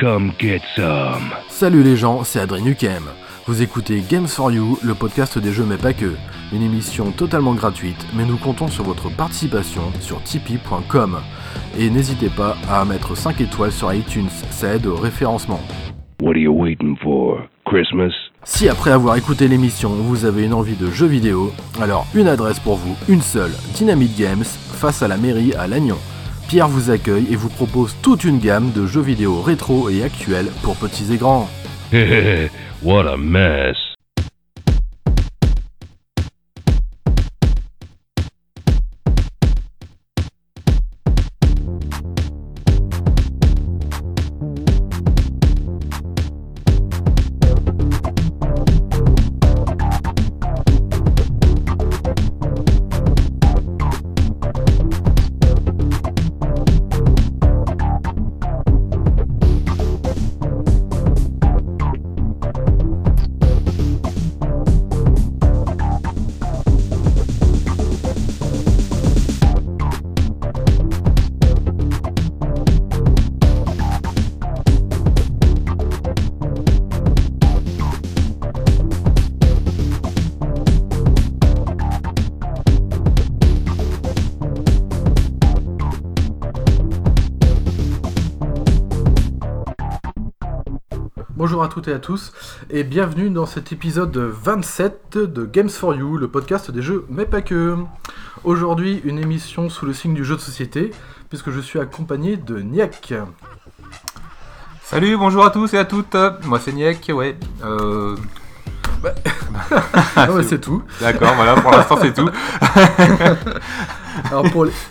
Come get some. Salut les gens, c'est Adrien Nukem. Vous écoutez Games for You, le podcast des jeux mais pas que. Une émission totalement gratuite, mais nous comptons sur votre participation sur tipeee.com. Et n'hésitez pas à mettre 5 étoiles sur iTunes, ça aide au référencement. What are you waiting for? Christmas? Si après avoir écouté l'émission, vous avez une envie de jeux vidéo, alors une adresse pour vous, une seule, Dynamite Games, face à la mairie à Lannion. Pierre vous accueille et vous propose toute une gamme de jeux vidéo rétro et actuels pour petits et grands. what a mess. À toutes et à tous et bienvenue dans cet épisode 27 de Games for You, le podcast des jeux mais pas que. Aujourd'hui une émission sous le signe du jeu de société puisque je suis accompagné de Niak. Salut, bonjour à tous et à toutes. Moi c'est Niek, ouais. Euh... Ah ouais, c'est tout. D'accord, voilà, pour l'instant c'est tout. Alors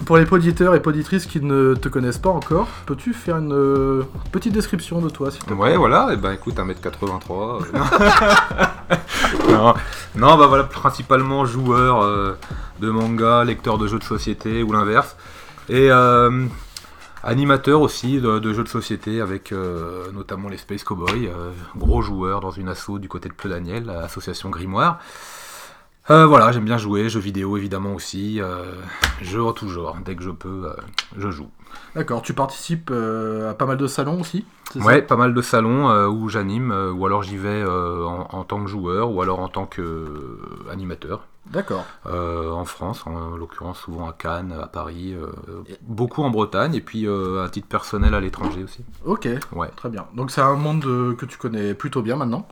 pour les, poditeurs et poditrices qui ne te connaissent pas encore, peux-tu faire une euh, petite description de toi plaît? Ouais, voilà, et ben écoute, 1m83. euh. non, non, bah voilà, principalement joueur euh, de manga, lecteur de jeux de société ou l'inverse. Et animateur aussi de, jeux de société avec notamment les Space Cowboys, gros joueur dans une asso du côté de Pleu Daniel, l'association Grimoire. Euh, voilà, j'aime bien jouer, jeux vidéo évidemment aussi, euh, jeux en tout genre, dès que je peux, euh, je joue. D'accord, tu participes euh, à pas mal de salons aussi Ouais, pas mal de salons où j'anime, ou alors j'y vais en, en tant que joueur, ou alors en tant qu'animateur. D'accord. En France, en, l'occurrence souvent à Cannes, à Paris, beaucoup en Bretagne, et puis à titre personnel à l'étranger aussi. Ok, Ouais. très bien. Donc c'est un monde que tu connais plutôt bien maintenant?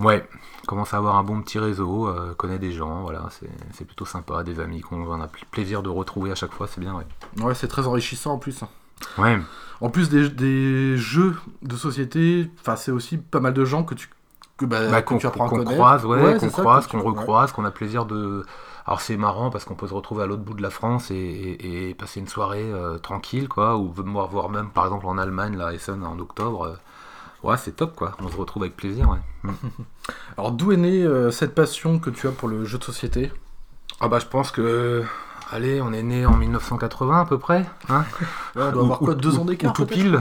Ouais, commence à avoir un bon petit réseau, euh, connaît des gens, voilà, c'est plutôt sympa, des amis qu'on a pl- plaisir de retrouver à chaque fois, c'est bien, ouais. Ouais, c'est très enrichissant en plus. hein. Ouais, En plus des, des jeux de société, c'est aussi pas mal de gens que tu que, bah, Bah, que qu'on tu apprends à qu'on connaître. croise, ouais, Ouais, qu'on croise, qu'on ouais. recroise, qu'on a plaisir de. Alors c'est marrant parce qu'on peut se retrouver à l'autre bout de la France et, et- et passer une soirée euh, tranquille, quoi, ou voir, voir même par exemple en Allemagne, la Essen en octobre. Ouais, c'est top, quoi. On se retrouve avec plaisir, ouais. Mm. Alors d'où est née euh, cette passion que tu as pour le jeu de société? Ah bah je pense que. Allez, on est né en 1980 à peu près, hein Ouais, On doit avoir Ou- quoi, ou- deux ou- ans d'écart ou tout pile.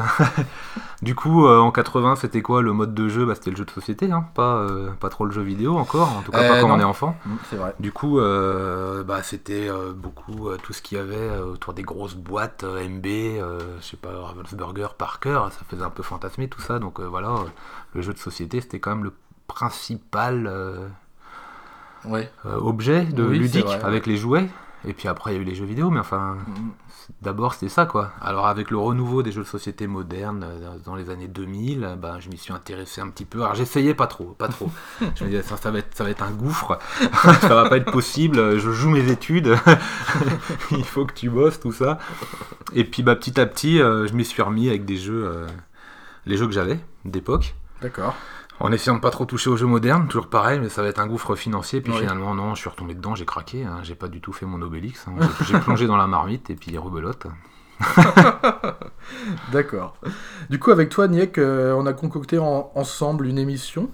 du coup, euh, en 80, c'était quoi le mode de jeu? Bah, C'était le jeu de société, hein pas, euh, pas trop le jeu vidéo encore, en tout cas Euh, pas quand non. on est enfant. Mm, C'est vrai. Du coup, euh, bah, c'était beaucoup tout ce qu'il y avait autour des grosses boîtes MB, je sais pas, Ravensburger, Parker, ça faisait un peu fantasmer tout ça. Donc voilà, le jeu de société, c'était quand même le principal Ouais. objet de Oui, ludique avec les jouets. Et puis après, il y a eu les jeux vidéo, mais enfin, Mm. d'abord c'était ça quoi. Alors avec le renouveau des jeux de société modernes euh, dans les années 2000, euh, ben, je m'y suis intéressé un petit peu. Alors j'essayais pas trop, pas trop. je me disais ça, ça va être, ça va être un gouffre, ça va pas être possible. Je joue mes études, il faut que tu bosses tout ça. Et puis bah, petit à petit, euh, je m'y suis remis avec des jeux, les jeux que j'avais d'époque. D'accord. En essayant de pas trop toucher aux jeux modernes, toujours pareil, mais ça va être un gouffre financier. Puis finalement, non, je suis retombé dedans, j'ai craqué. hein, j'ai pas du tout fait mon Obélix. hein, j'ai- plongé dans la marmite et puis rebelote. D'accord. Du coup, avec toi, Niek, euh, on a concocté en- ensemble une émission.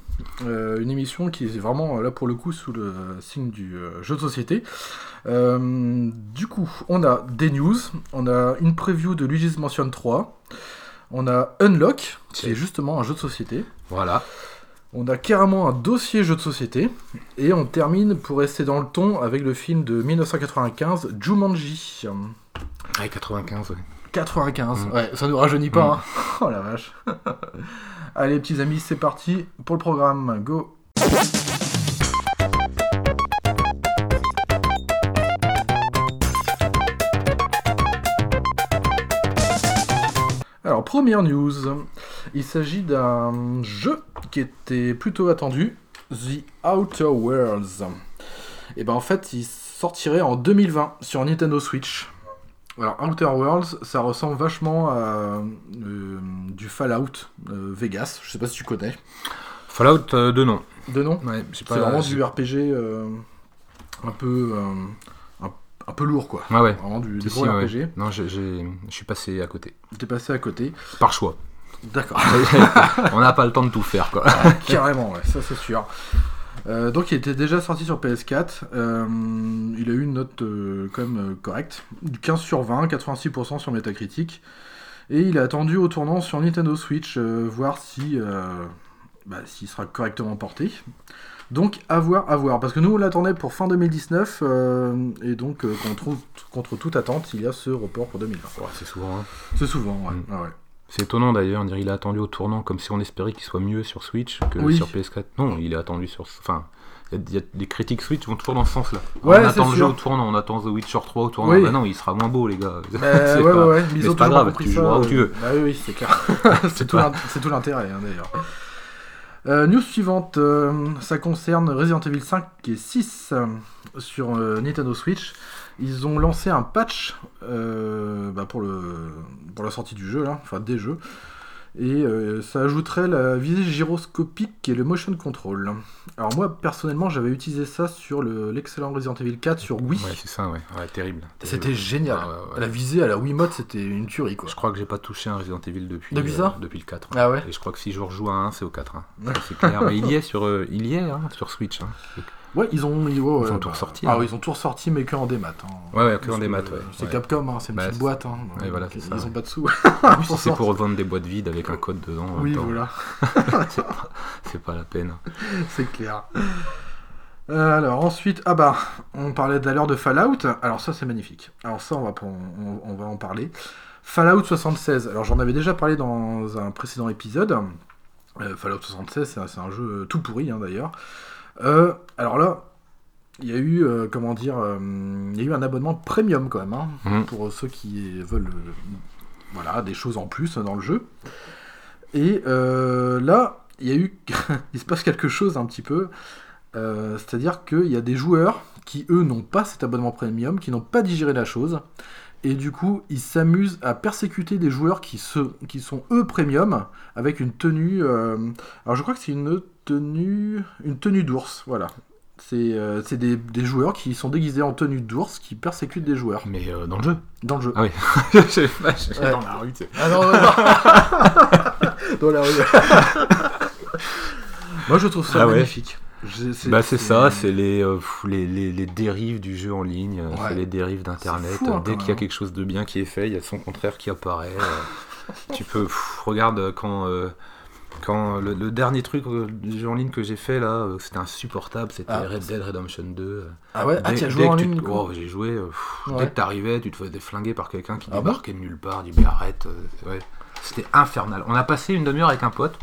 euh, une émission qui est vraiment, là, pour le coup, sous le signe du euh, jeu de société. Du coup, on a des news, on a une preview de Luigi's Mansion 3, on a Unlock, qui est justement un jeu de société. Voilà. On a carrément un dossier jeu de société. Et on termine, pour rester dans le ton, avec le film de 1995, Jumanji. Ouais, 95, ouais. 95, Mm. ouais, ça nous rajeunit pas, Mm. hein. Oh la vache. Allez, petits amis, c'est parti pour le programme. Go. Alors, première news. Il s'agit d'un jeu qui était plutôt attendu, The Outer Worlds. Et ben en fait, il sortirait en 2020 sur Nintendo Switch. Alors, Outer Worlds, ça ressemble vachement à euh, du Fallout euh, Vegas. Je sais pas si tu connais. Fallout euh, 2, non. De nom Ouais, C'est vraiment du RPG un peu un, peu lourd quoi. Ouais, ouais. Vraiment du, du Si, gros ouais. RPG. Non, je suis passé à côté. T'es passé à côté. Par choix. D'accord. On n'a pas le temps de tout faire, quoi. Carrément, ouais, ça c'est sûr. Euh, donc il était déjà sorti sur PS4. Euh, il a eu une note euh, quand même correcte, du 15 sur 20, 86% sur Metacritic. Et il est attendu au tournant sur Nintendo Switch, voir si bah, s'il sera correctement porté. Donc à voir, à voir. Parce que nous on l'attendait pour fin 2019, euh, et donc euh, contre, contre toute attente, il y a ce report pour 2020. Ouais, c'est souvent. hein. C'est souvent, ouais. Mm. Ah ouais. C'est étonnant d'ailleurs, on dirait il a attendu au tournant comme si on espérait qu'il soit mieux sur Switch que Oui. sur PS4. Non, il est attendu sur. Enfin, il y a- a des critiques Switch vont toujours dans ce sens-là. Ouais, on attend le jeu au tournant, on attend The Witcher 3 au tournant. Oui. Bah non, il sera moins beau, les gars. Euh, C'est ouais, pas- ouais, mais mais pas grave, tu ça, joueras où euh, tu veux. Bah oui, c'est clair. c'est tout l'intérêt, hein, d'ailleurs. Euh, news suivante, euh, ça concerne Resident Evil 5 et 6 euh, sur Nintendo Switch. Ils ont lancé un patch bah, pour la sortie du jeu, là, enfin des jeux. Et euh, ça ajouterait la visée gyroscopique et le motion control. Alors moi, personnellement, j'avais utilisé ça sur le- l'excellent Resident Evil 4 sur Wii. Ouais, c'est ça, ouais. Ouais, terrible. C'était génial. Ouais, ouais. La visée à la Wiimote, c'était une tuerie, quoi. Je crois que j'ai pas touché un Resident Evil depuis, Depuis ça depuis le 4. Ah ouais Et je crois que si je rejoue à un, c'est au 4. hein. C'est clair. Mais il y est sur, euh, il y est, hein, sur Switch. Ouais, ils ont, ils, ouais, Ils ont tout ressorti, Ah hein. ils ont tout ressorti, mais que en démat. Hein. Ouais, ouais, que en démat, ouais. C'est Ouais. Capcom, hein, c'est une Bah, petite boîte. Hein, voilà, donc ils ont pas de sous. C'est pour vendre des boîtes vides avec un code dedans, Oui, voilà, c'est pas la peine. c'est clair. Euh, alors ensuite, ah bah, on parlait d'ailleurs de Fallout. Alors ça, c'est magnifique. Alors ça, on va, on, on va en parler. Fallout 76. Alors j'en avais déjà parlé dans un précédent épisode. Euh, Fallout 76, c'est un, jeu tout pourri d'ailleurs. Euh, alors là, il y a eu, euh, comment dire, euh, il y a eu un abonnement premium quand même, hein, Mhm. pour ceux qui veulent, voilà, des choses en plus dans le jeu. Et là, il y a eu, il se passe quelque chose un petit peu. C'est-à-dire qu'il y a des joueurs qui, eux, n'ont pas cet abonnement premium, qui n'ont pas digéré la chose, et du coup, ils s'amusent à persécuter des joueurs qui, se, qui sont, eux, premium, avec une tenue... euh, alors, je crois que c'est une tenue, une tenue d'ours, voilà. C'est euh, c'est des, des joueurs qui sont déguisés en tenue d'ours, qui persécutent des joueurs Mais euh, dans le jeu. dans le jeu. Ah oui. Je sais pas, je- Ouais. Dans la rue, tu sais. Ah non, non, non. Dans la rue. Moi, je trouve ça Ah ouais. magnifique. Bah c'est ça, c'est les, euh, pff, les, les, les dérives du jeu en ligne, euh, Ouais. c'est les dérives d'internet. Fou, hein, Dès quand qu'il y a même. quelque chose de bien qui est fait, il y a son contraire qui apparaît. euh, tu peux, pff, regarde euh, quand, euh, quand le, le dernier truc euh, jeu en ligne que j'ai fait là, euh, c'était insupportable, c'était Ah. Red Dead Redemption 2. euh. Ah ouais, ah, tu as joué en tu ligne oh, J'ai joué, pff, Ouais. dès que t'arrivais, tu te faisais flinguer par quelqu'un qui Ah bon? débarquait de nulle part, du mais arrête, ouais. C'était infernal. On a passé une demi-heure avec un pote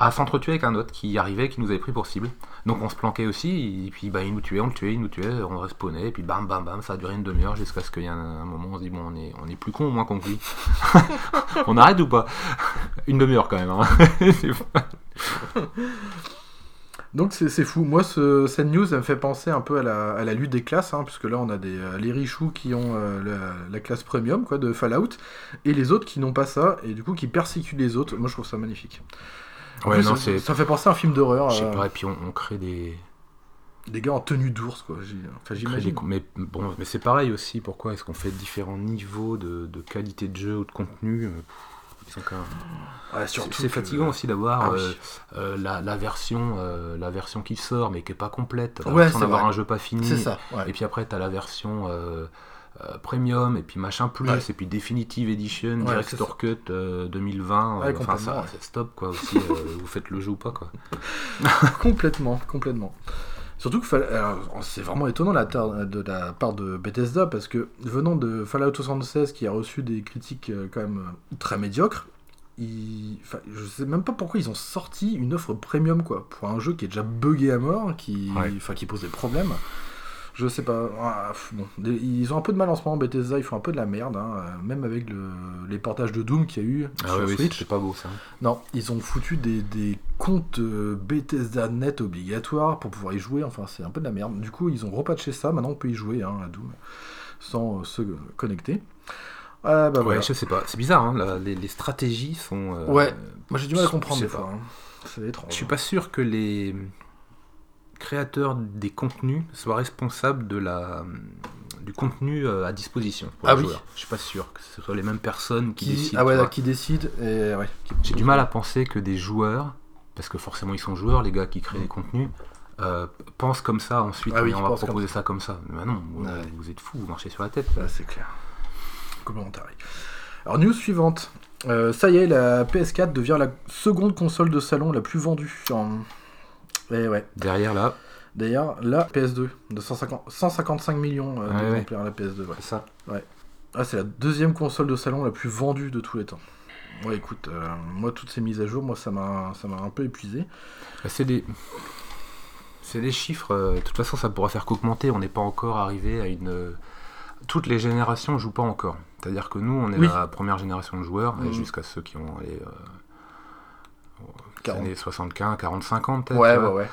à s'entretuer avec un autre qui arrivait, qui nous avait pris pour cible. Donc on se planquait aussi, et puis bah, il nous tuait, on le tuait, il nous tuait, on respawnait, et puis bam bam bam, ça a duré une demi-heure jusqu'à ce qu'il y ait un, moment où on se dit bon on est, on est plus con ou moins con on arrête ou pas? Une demi-heure quand même. hein. Donc c'est fou. Moi, ce- cette news, elle me fait penser un peu à la, à la lutte des classes, hein, puisque là, on a des, euh, les richoux qui ont euh, la, la classe premium quoi, de Fallout, et les autres qui n'ont pas ça, et du coup qui persécutent les autres. Moi, je trouve ça magnifique. Ouais non ça, ça fait penser à un film d'horreur. Je sais euh, pas, et puis on, on crée des... des gars en tenue d'ours, quoi. Enfin, j'imagine. des- Mais bon, mais c'est pareil aussi, pourquoi est-ce qu'on fait différents niveaux de, de qualité de jeu ou de contenu euh, Ouais, C'est que- fatigant aussi d'avoir Ah oui. euh, euh, la, la version, euh, la version qui sort mais qui est pas complète. Ouais, d'avoir un jeu pas fini. Ça. ouais. Et puis après, t'as la version euh, premium, et puis machin plus, Ouais. et puis Definitive Edition, Ouais, Director Cut euh, 2020. Ouais, euh, enfin, complètement, ça, ouais. c'est stop quoi aussi. euh, vous faites le jeu ou pas quoi. complètement, complètement. Surtout que alors, c'est vraiment étonnant la de la part de Bethesda parce que venant de Fallout 76 qui a reçu des critiques quand même très médiocres, ils... enfin, je sais même pas pourquoi ils ont sorti une offre premium quoi pour un jeu qui est déjà buggé à mort, qui, Ouais. enfin, qui pose des problèmes. Je sais pas. Ah, pff, bon, ils ont un peu de mal en ce moment. Bethesda, ils font un peu de la merde, hein, euh, même avec le- les portages de Doom qu'il y a eu Ah sur oui, Switch. c'est pas beau ça. Non, ils ont foutu des, des comptes euh, Bethesda Net obligatoires pour pouvoir y jouer. Enfin, c'est un peu de la merde. Du coup, ils ont repatché ça. Maintenant, on peut y jouer hein, à Doom sans euh, se connecter. Ah, bah Ouais, voilà. je sais pas. C'est bizarre, hein, les, les stratégies sont. euh, Ouais. Moi, j'ai du mal à comprendre des fois. hein. C'est étrange. Je suis pas sûr que les créateurs des contenus soient responsables de la du contenu euh, à disposition. pour Ah les oui. joueurs. Je suis pas sûr que ce soit les mêmes personnes qui, qui, décident. ah ouais, là, qui décide et ouais. qui- J'ai du mal à penser que des joueurs, parce que forcément ils sont joueurs, les gars qui créent Mm. des contenus, euh, pensent comme ça ensuite. Ah oui, et on va proposer ça comme ça. Mais non, vous, Ouais. vous êtes fous, vous marchez sur la tête. Ouais, c'est clair. Complètement taré. Alors, news suivante. Euh, ça y est, la PS4 devient la seconde console de salon la plus vendue. En... Et ouais. Derrière là, D'ailleurs, la PS2 de 150 155 millions euh, d'exemplaires, la PS2. Ouais. c'est ça. Ah, c'est la deuxième console de salon la plus vendue de tous les temps. Ouais, écoute, euh, moi, toutes ces mises à jour, moi, ça m'a ça m'a un peu épuisé. Bah, C'est des. C'est des chiffres, euh, de toute façon ça pourra faire qu'augmenter, on n'est pas encore arrivé à une... Toutes les générations jouent pas encore. C'est-à-dire que nous, on est Oui. la première génération de joueurs, Mhm. jusqu'à ceux qui ont les, 40. années 75, 40, 50 peut-être. Ouais, ouais, ouais.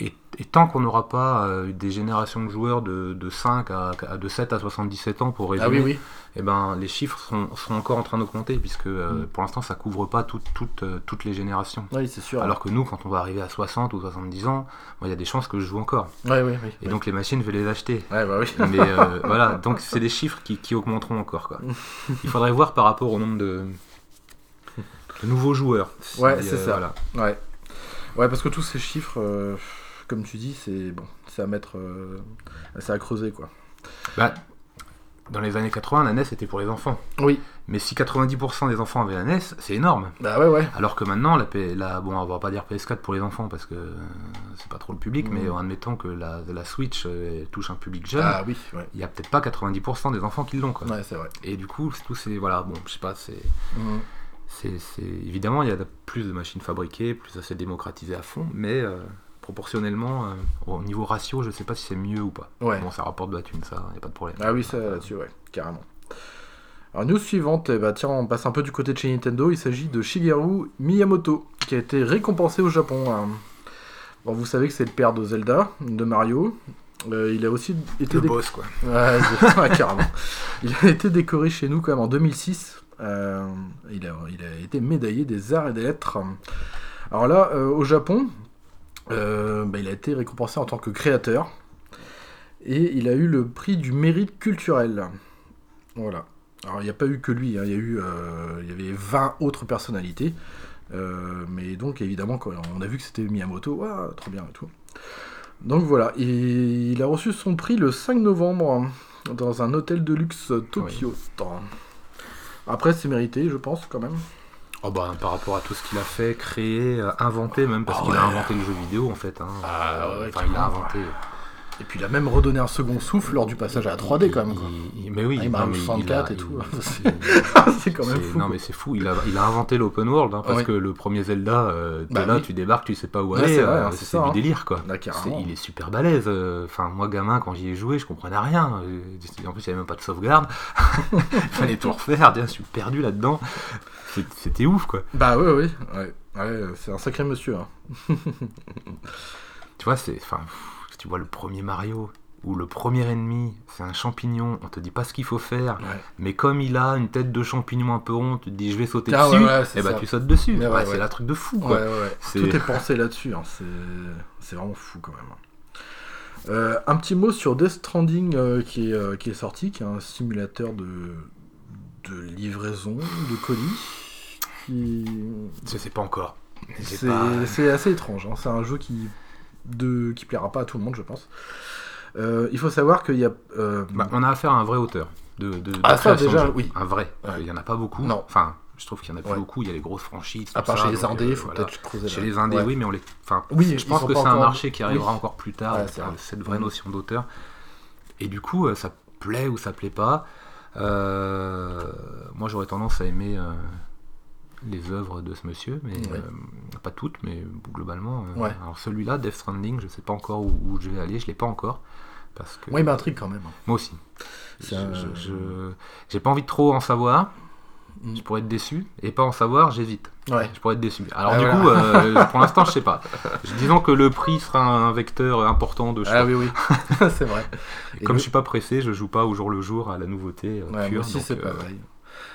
Et, et tant qu'on n'aura pas euh, des générations de joueurs de, de 5 à, de 7 à 77 ans pour Ah résumer, oui, oui. eh ben, les chiffres sont, sont encore en train d'augmenter, puisque euh, Mm. pour l'instant ça couvre pas euh, toutes les générations. Oui, c'est sûr. Alors que nous, quand on va arriver à 60 ou 70 ans, il y a des chances que je joue encore. Ouais, oui, oui. Et donc les machines, je vais les acheter. Ouais, bah oui. Mais voilà, donc c'est des chiffres qui, qui augmenteront encore. Quoi. Il faudrait voir par rapport au nombre de, de nouveaux joueurs. Si, Ouais, c'est ça. voilà. Ouais. Ouais, parce que tous ces chiffres, euh, comme tu dis, c'est bon, à mettre, euh, c'est à creuser, quoi. Bah, dans les années 80, la NES était pour les enfants. Oui. Mais si 90% des enfants avaient la NES, c'est énorme. Bah ouais, ouais. Alors que maintenant, la, P- la- bon, on va pas dire PS4 pour les enfants parce que euh, c'est pas trop le public, Mhm. mais en admettant que la, la Switch euh, touche un public jeune, Ah oui, ouais. il y a peut-être pas 90% des enfants qui l'ont. Quoi. Ouais, c'est vrai. Et du coup, c'est tout c'est voilà, bon, je sais pas, c'est Mhm. C'est évidemment il y a plus de machines fabriquées, plus ça s'est démocratisé à fond, mais euh, proportionnellement euh, au niveau ratio, je sais pas si c'est mieux ou pas. Ouais. Bon, ça rapporte de la thune, ça, y a pas de problème. Ah oui, ça là-dessus, ouais, carrément. Alors, news suivante, eh bah, tiens, on passe un peu du côté de chez Nintendo. Il s'agit de Shigeru Miyamoto, qui a été récompensé au Japon. hein. Bon, vous savez que c'est le père de Zelda, de Mario. Euh, il a aussi été Le déc- boss quoi. Ouais, c'est- ouais, carrément. Il a été décoré chez nous quand même en 2006. Euh, il, a, il a été médaillé des arts et des lettres. Alors là, euh, au Japon, euh, bah, il a été récompensé en tant que créateur. Et il a eu le prix du mérite culturel. Voilà. Alors il n'y a pas eu que lui, hein, il y a eu, il y avait 20 autres personnalités. Mais donc évidemment, quand on a vu que c'était Miyamoto, trop bien et tout. Donc voilà, et il a reçu son prix le 5 novembre dans un hôtel de luxe Tokyo. Après, c'est mérité, je pense, quand même. Oh bah par rapport à tout ce qu'il a fait, créé, euh, inventé même, parce Ah qu'il a inventé le jeu vidéo en fait. Hein. Ah ouais, enfin, il a inventé. Et puis il a même redonné un second souffle lors du passage à la 3D, quand même. quoi. Il- il- mais oui, Ah, il non, mais il 64 a- et tout. c'est quand même fou. Non mais c'est fou, il a, il a inventé l'open world, hein, parce que le premier Zelda, euh, Bah là, oui. tu débarques, tu sais pas où Ouais, aller, c'est euh, hein, du hein. délire quoi. Là, carrément. il est super balèze, euh, enfin moi gamin quand j'y ai joué je comprenais rien, Euh, en plus il n'y avait même pas de sauvegarde, il fallait tout refaire, je suis perdu là-dedans, c'était ouf quoi. Bah ouais, ouais. ouais. Ouais, c'est un sacré monsieur. hein. Tu vois, c'est, enfin, tu vois le premier Mario, où le premier ennemi c'est un champignon, on te dit pas ce qu'il faut faire, Ouais. mais comme il a une tête de champignon un peu ronde, tu te dis je vais sauter Ah, dessus, ouais, et bah ça. tu sautes dessus, c'est un truc de fou quoi. ouais, ouais. C'est- Tout est pensé là-dessus. hein. C'est... vraiment fou quand même. Euh, un petit mot sur Death Stranding euh, qui, est, euh, qui est sorti, qui est un simulateur de, de livraison de colis. Qui... Je sais pas encore. J'ai C'est, pas- c'est assez étrange. hein. C'est un jeu qui, de, qui plaira pas à tout le monde, je pense. Euh, il faut savoir qu'il y a. euh, Bah, on a affaire à un vrai auteur de, de, de Ah, ça, déjà, de oui. Un vrai. Ouais. Il y en a pas beaucoup. Non. Enfin, Je trouve qu'il y en a plus Ouais. beaucoup. Il y a les grosses franchises. À part ça, chez les indés, euh, il faut voilà. peut-être creuser Chez les indés, Ouais. oui, mais on les. Enfin, Oui, je pense que c'est un marché qui arrivera Oui. encore plus tard. Euh, cette vraie Mhm. notion d'auteur. Et du coup, euh, ça plaît ou ça plaît pas. Euh, moi, j'aurais tendance à aimer euh, les œuvres de ce monsieur, mais Ouais. euh, pas toutes, mais globalement. euh, Ouais. Alors celui-là, Death Stranding, je sais pas encore où, où je vais aller. Je l'ai pas encore. Parce que Moi, il m'intrigue quand même. moi aussi. C'est Je- je- J'ai pas envie de trop en savoir. Mm. Je pourrais être déçu. Et pas en savoir, j'hésite. Ouais. Je pourrais être déçu. Alors Ah, du voilà. coup, euh, pour l'instant, je sais pas. Disons que le prix sera un vecteur important de choix. Ah oui, oui. c'est vrai. Et Comme le- je suis pas pressé, je joue pas au jour le jour à la nouveauté Ouais, moi pure. aussi, donc, c'est euh, pareil.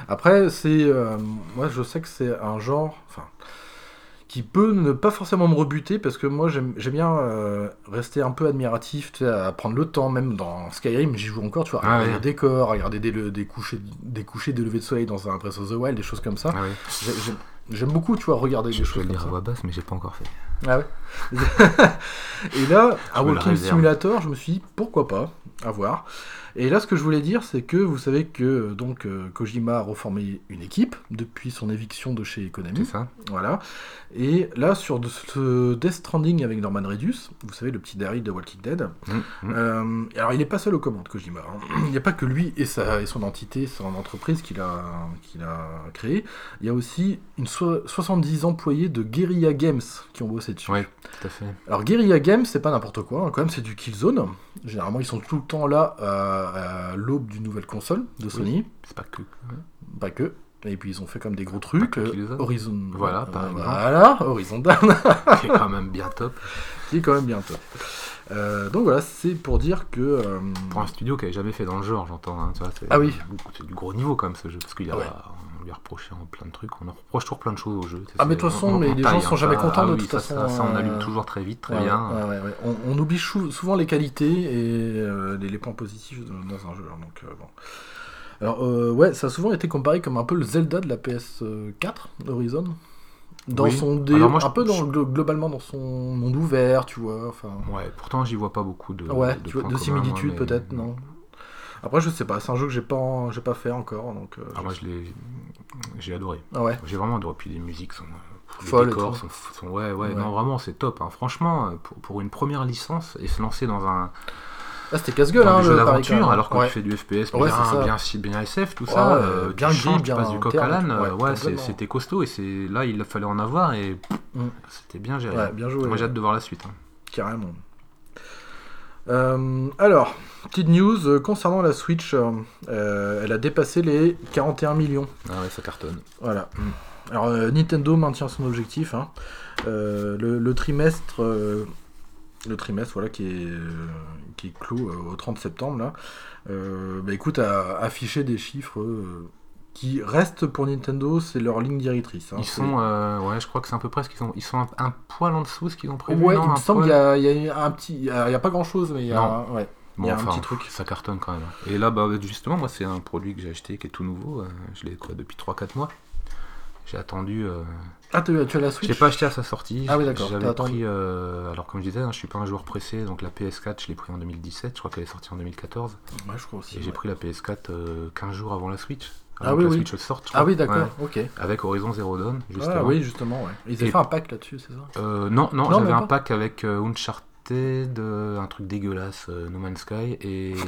Après, c'est. euh, moi, je sais que c'est un genre. Enfin. Qui peut ne pas forcément me rebuter parce que moi j'aime bien euh, rester un peu admiratif, tu sais, à prendre le temps, même dans Skyrim, j'y joue encore, tu vois, à Ah regarder ouais. les décors, à regarder des, le- des, couchers, des couchers, des levées de soleil dans un Breath of the Wild, des choses comme ça. ah ouais. J'aime beaucoup, tu vois, regarder Je des choses le comme dire à ça. voix basse, mais j'ai pas encore fait. Ah ouais. et là, Je le Walking. Simulator, je me suis dit pourquoi pas, à voir. Et là, ce que je voulais dire, c'est que vous savez que euh, donc euh, Kojima a reformé une équipe depuis son éviction de chez C'est Konami. ça Voilà. Et là, sur ce Death Stranding avec Norman Reedus, vous savez, le petit Daryl de Walking Dead. Mm, mm. euh, alors, il n'est pas seul aux commandes, Kojima. hein. Il n'y a pas que lui et, sa, et son entité, son entreprise qu'il a, qu'il a créée. Il y a aussi une so- 70 employés de Guerrilla Games qui ont bossé dessus. Ouais, tout à fait. Alors Guerrilla Games, c'est pas n'importe quoi, hein, quand même c'est du Killzone. Généralement ils sont tout le temps là à, à l'aube d'une nouvelle console de Sony, C'est pas que. pas que. Et puis ils ont fait comme des gros trucs. euh. Horizon. Voilà, euh, par exemple. Voilà, Horizon Dawn, C'est quand même bien top. qui est quand même bien top. Euh, donc voilà, c'est pour dire que. euh, Pour un studio qui avait jamais fait dans le genre, j'entends. hein, Ah oui. C'est du gros niveau quand même ce jeu. Parce qu'il y a. Ouais. On lui a reproché en plein de trucs. On reproche toujours plein de choses au jeu. Ah, mais de toute façon, on- on mais les taille, gens sont hein, jamais contents, Ah de oui, toute ça, façon, Ça, ça, on allume euh, toujours très vite, très ouais, bien. ouais. On, on oublie souvent les qualités et euh, les, les points positifs dans un jeu. hein, donc, euh, bon. Alors, euh, ouais, ça a souvent été comparé comme un peu le Zelda de la PS4, Horizon. Dans Oui. son dé, je- un peu dans, globalement dans son monde ouvert, tu vois. Enfin, Ouais, pourtant j'y vois pas beaucoup de. ouais, de, similitudes mais- peut-être, non Après, je sais pas, c'est un jeu que j'ai pas, en- j'ai pas fait encore, donc. euh, Ah, moi je l'ai. J'ai adoré. Ah ouais. J'ai vraiment adoré. Puis les musiques sont. Les Folle décors sont, sont- Ouais, ouais, Ouais. non, vraiment, c'est top. hein. Franchement, euh, pour, pour une première licence et se lancer dans un, Ah, c'était casse-gueule, hein, jeu quand d'aventure, alors que Ouais. tu fais du FPS Ouais, bien, bien, si- bien SF, tout Ouais, ça, euh, tu bien changes, gris, tu passes du coq à l'âne, ouais, euh, c'était costaud et c'est là il fallait en avoir et Mm. c'était bien géré. Bien joué. Moi j'ai hâte de voir la suite. hein. Carrément. Euh, alors, petite news euh, concernant la Switch, elle a dépassé les 41 millions. Ah ouais, ça cartonne. Voilà. Alors, euh, Nintendo maintient son objectif. hein. Euh, le, le trimestre, euh, le trimestre, voilà, qui est, euh, qui est clos euh, au 30 septembre, là, euh, bah, écoute, a affiché des chiffres euh, qui restent pour Nintendo, c'est leur ligne directrice. hein. Ils sont, euh, ouais, je crois que c'est un peu près ce qu'ils sont. Ils sont un, un poil en dessous de ce qu'ils ont prévu. Ouais, non, il me un semble poil qu'il y y a un petit, il y a, pas grand chose, mais il y a, Non. ouais. Bon, il y a un enfin, petit truc. Ça cartonne quand même. Et là, bah, justement, moi, c'est un produit que j'ai acheté qui est tout nouveau. je l'ai depuis 3-4 mois. J'ai attendu. euh, Ah, tu, tu as la Switch J'ai pas acheté à sa sortie. Ah oui, d'accord, J'avais pris. euh, alors, comme je disais, hein, je suis pas un joueur pressé. Donc, la PS4, je l'ai pris en 2017. Je crois qu'elle est sortie en 2014. Ouais, je crois aussi. Et j'ai pris la PS4 euh, 15 jours avant la Switch. Ah oui, que la oui. Switch sorte. Ah oui, d'accord, Ouais. ok. Avec Horizon Zero Dawn, justement. Ah oui, justement, ouais. Ils avaient Et- fait un pack là-dessus, c'est ça? Euh, non, non, Non, j'avais un pack avec euh, Euh, un truc dégueulasse, euh, No Man's Sky, et.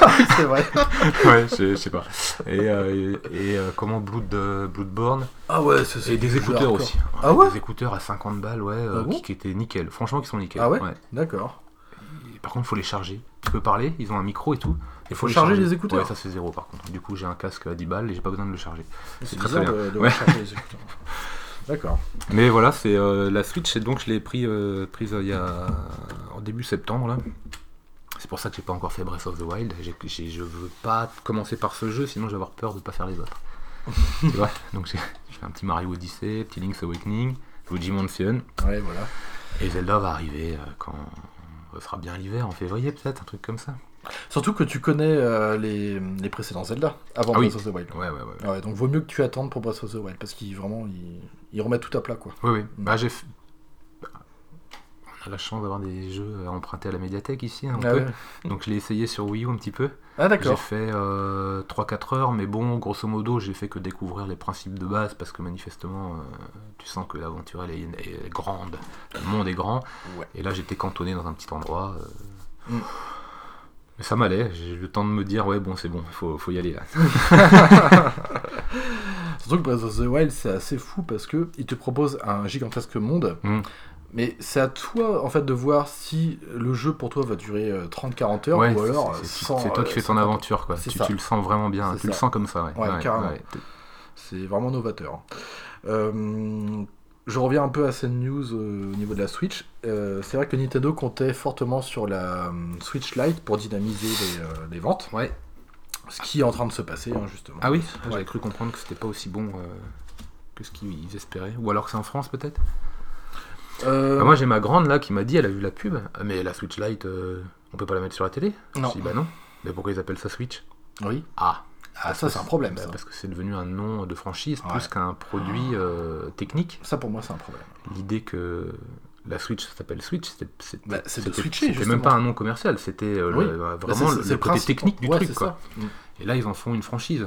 Ah oui, c'est vrai. ouais, je, sais pas. Et, euh, et, et, euh, comment Blood, euh, Bloodborne. Ah ouais, c'est Et des écouteurs aussi. Ah ouais Des écouteurs à 50 balles, ouais, euh, Ah bon qui, qui étaient nickel. Franchement, qui sont nickel. Ah ouais D'accord. Et par contre, faut les charger. Tu peux parler, ils ont un micro et tout. Il faut charger les écouteurs. Ouais, ça c'est zéro par contre. Du coup, j'ai un casque à 10 balles et j'ai pas besoin de le charger. C'est très, bizarre très de, de Ouais. recharger les écouteurs. D'accord. Mais voilà, c'est euh, la Switch, et donc je l'ai pris, euh, prise euh, il y a en début septembre là. C'est pour ça que j'ai pas encore fait Breath of the Wild. J'ai- j'ai- je veux pas commencer par ce jeu, sinon je vais avoir peur de pas faire les autres. tu vois Donc j'ai j'ai fait un petit Mario Odyssey, petit Link's Awakening, Luigi Mansion, Ouais, voilà. et Zelda va arriver euh, quand ce sera bien l'hiver, en février peut-être, un truc comme ça. Surtout que tu connais euh, les, les précédents Zelda avant Ah oui. Breath of the Wild. Ouais, ouais, ouais. Ouais, donc vaut mieux que tu attendes pour Breath of the Wild parce qu'ils vraiment ils, ils remettent tout à plat quoi. Oui, oui. Bah j'ai. f- On la chance d'avoir des jeux à emprunter à la médiathèque ici, un Ah peu. ouais. Donc je l'ai essayé sur Wii U un petit peu. Ah J'ai d'accord. fait euh, 3-4 heures, mais bon, grosso modo, j'ai fait que découvrir les principes de base parce que manifestement, euh, tu sens que l'aventure elle est, est grande, le monde est grand. Et là, j'étais cantonné dans un petit endroit. euh, Mm. Mais ça m'allait, j'ai eu le temps de me dire, ouais, bon, c'est bon, faut, faut y aller là. Surtout que Breath of the Wild, c'est assez fou parce que il te propose un gigantesque monde. Mm. Mais c'est à toi en fait de voir si le jeu pour toi va durer euh, 30-40 heures Ouais, ou alors c'est- euh, c'est 100, c'est toi qui euh, fais ton 50. aventure, quoi. Tu, tu le sens vraiment bien, tu le sens comme ça, ouais. Ouais, carrément. ouais. C'est vraiment novateur. Euh, je reviens un peu à cette news euh, au niveau de la Switch. Euh, c'est vrai que Nintendo comptait fortement sur la euh, Switch Lite pour dynamiser les, les ventes. Ouais. Ce qui est en train de se passer, hein, justement. Ah oui, Ouais. j'avais cru comprendre que c'était pas aussi bon que ce qu'ils espéraient. Ou alors que c'est en France peut-être? Bah, Moi j'ai ma grande là qui m'a dit, elle a vu la pub, Ah, mais la Switch Lite, on peut pas la mettre sur la télé? Non. Je dis bah non. Mais pourquoi ils appellent ça Switch? Oui. Ah, Ah, ça, c'est un problème. Bah, ça. Parce que c'est devenu un nom de franchise Ouais. plus qu'un produit euh, technique. Ça, pour moi, c'est un problème. L'idée que la Switch s'appelle Switch, c'était c'était- Bah, même pas un nom commercial, c'était euh, Oui. Bah, vraiment le, côté principe. technique du Ouais, truc. Quoi. Mm. Et là, ils en font une franchise.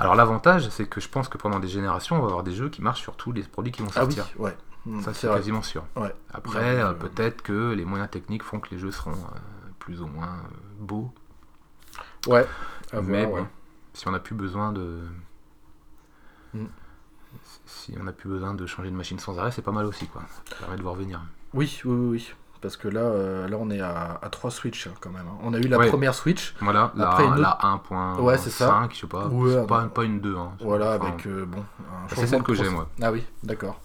Alors l'avantage, c'est que je pense que pendant des générations, on va avoir des jeux qui marchent sur tous les produits qui vont Ah oui, sortir. ouais. Mm, Ça, c'est quasiment sûr. Après, euh, peut-être que les moyens techniques font que les jeux seront plus ou moins beaux. Ouais. À mais voir, bon, ouais. Si on n'a plus besoin de. Mm. Si on n'a plus besoin de changer de machine sans arrêt, c'est pas mal aussi, quoi. Ça permet de voir venir. Oui, oui, oui, oui. Parce que là, euh, là on est à, à 3 Switch hein, quand même. hein. On a eu la Ouais. première Switch. Voilà, la, Après, une autre- la 1.5, Ouais, je sais pas. Ouais, c'est pas, bah, pas une 2. Hein. Voilà, Enfin, avec euh, bon. un c'est celle que j'ai, moi. Ah oui, d'accord.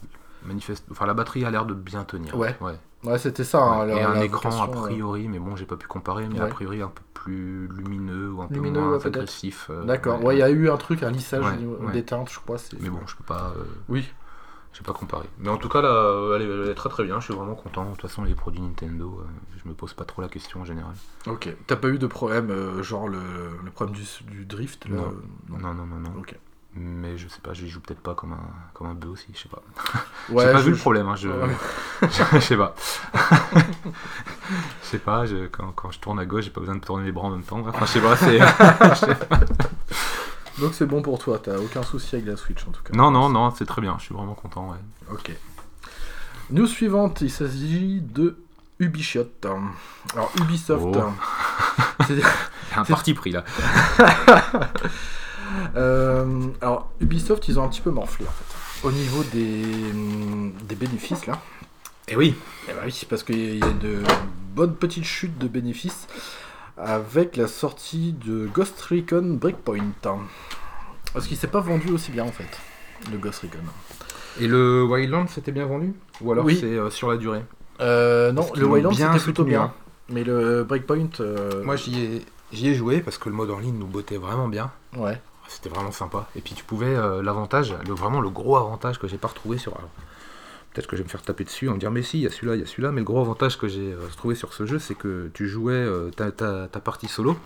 Manifeste... Enfin, la batterie a l'air de bien tenir. Ouais. ouais. Ouais, c'était ça. hein, et la- un la écran a vocation, priori, mais bon, j'ai pas pu comparer, mais a priori un peu plus lumineux ou un peu Lumineux, moins ouais, agressif. euh, D'accord. Ouais, il y a eu un truc, un lissage des teintes, je crois. Mais bon, je peux pas, euh, Oui. je pas comparer. Mais en tout cas, là, elle est, elle est très très bien. Je suis vraiment content. De toute façon, les produits Nintendo, euh, je me pose pas trop la question en général. Ok. T'as pas eu de problème, genre le, le problème du, du drift là Non. euh, Non, non, non, non. Ok. Mais je sais pas, je joue peut-être pas comme un comme un bœuf aussi. Je sais pas. Ouais, j'ai pas je- vu le problème. Hein, je... Ouais. je sais pas. je sais pas. Quand, quand je tourne à gauche, j'ai pas besoin de tourner les bras en même temps. Enfin, je sais pas. C'est. Donc c'est bon pour toi, t'as aucun souci avec la Switch en tout cas. Non, non, non, c'est très bien. Je suis vraiment content. Ouais. Ok. News suivante, il s'agit de Ubisoft. Alors Ubisoft, Oh. c'est- y a un C'est- parti pris là. Euh, alors Ubisoft, ils ont un petit peu morflé en fait. Au niveau des, hum, des bénéfices là. Et oui. Eh ben oui, parce qu'il y a de bonnes petites chutes de bénéfices avec la sortie de Ghost Recon Breakpoint. Parce qu'il s'est pas vendu aussi bien en fait, le Ghost Recon. Et le Wildland, c'était bien vendu? Ou alors Oui. c'est euh, sur la durée? Euh, non, le Wildland c'était plutôt bien. hein. Mais le Breakpoint, euh, Moi, j'y ai, j'y ai joué parce que le mode en ligne nous bottait vraiment bien. ouais. C'était vraiment sympa. Et puis tu pouvais, euh, l'avantage, le, vraiment le gros avantage que j'ai pas retrouvé sur. Peut-être que je vais me faire taper dessus en me dire, mais si, il y a celui-là, il y a celui-là. Mais le gros avantage que j'ai euh, trouvé sur ce jeu, c'est que tu jouais euh, ta- ta partie solo.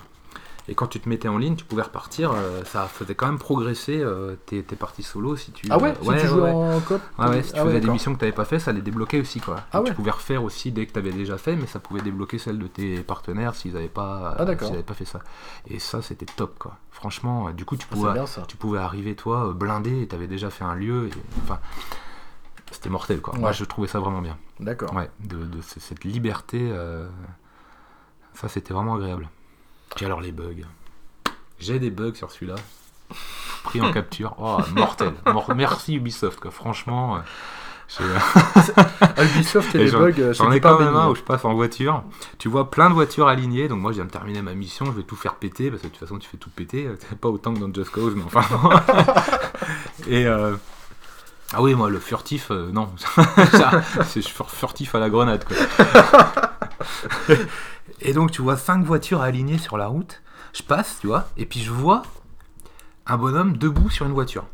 Et quand tu te mettais en ligne, tu pouvais repartir. euh, ça faisait quand même progresser euh, tes, tes parties solo si tu. Ah ouais, euh, si tu joues ouais. en coop Ouais, ouais, si tu ah ouais, faisais des missions que tu n'avais pas fait, ça les débloquait aussi. quoi. Ah Tu pouvais refaire aussi dès que tu avais déjà fait, mais ça pouvait débloquer celles de tes partenaires s'ils n'avaient pas, Ah, s'ils pas fait ça. Et ça, c'était top. quoi. Franchement, euh, du coup, tu Ah, pouvais, bien tu pouvais arriver, toi, euh, blindé, et tu avais déjà fait un lieu. et- Enfin, c'était mortel. quoi. Moi, je trouvais ça vraiment bien. D'accord. Ouais, de, de ce- cette liberté, euh, ça, c'était vraiment agréable. Puis alors, les bugs. J'ai des bugs sur celui-là. Pris en capture. Oh, mortel. Mor- Merci Ubisoft, quoi. Franchement. euh, Ubisoft et, Et les bugs, euh, J'en ai quand même un où je passe en voiture. Tu vois plein de voitures alignées. Donc moi, je viens de terminer ma mission. Je vais tout faire péter. Parce que de toute façon, tu fais tout péter. C'est pas autant que dans Just Cause, mais enfin. Et. euh, Ah oui, moi, le furtif, euh, non. C'est fur- furtif à la grenade, quoi. Et donc, tu vois cinq voitures alignées sur la route. Je passe, tu vois. Et puis, je vois un bonhomme debout sur une voiture.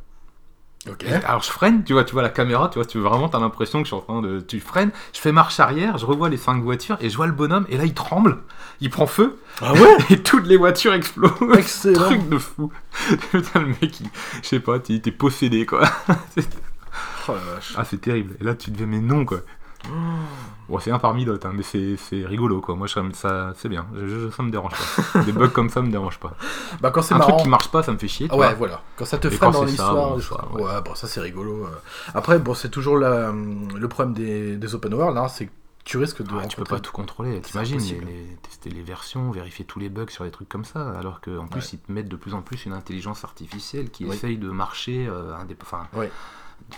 Ok. Et Alors je freine, tu vois, tu vois la caméra, tu vois, tu vraiment t'as l'impression que je suis en train de, tu freines, je fais marche arrière, je revois les cinq voitures et je vois le bonhomme et là il tremble, il prend feu Ah ouais et toutes les voitures explosent. Excellent. Truc de fou. Putain le mec, il- je sais pas, était possédé quoi. Oh la vache. Ah c'est terrible. Et là tu te dis mais non quoi. Bon, c'est un parmi d'autres, hein, mais c'est rigolo quoi. Moi, je- ça, c'est bien. Je, je- ça me dérange pas. Des bugs comme ça me dérange pas. Bah, quand c'est Un marrant. truc qui marche pas, ça me fait chier. Ah ouais, vois. voilà. Quand ça te freine dans l'histoire. bon, des ouais. ouais, bon, ça c'est rigolo. euh. Après, bon, c'est toujours la, le problème des, des open world, hein, c'est que tu risques de. Ah, tu peux pas tout contrôler. T'imagines les- impossible. les- tester les versions, vérifier tous les bugs sur les trucs comme ça, alors qu'en plus Ouais. ils te mettent de plus en plus une intelligence artificielle qui Oui. essaye de marcher, euh, indép- enfin, Ouais.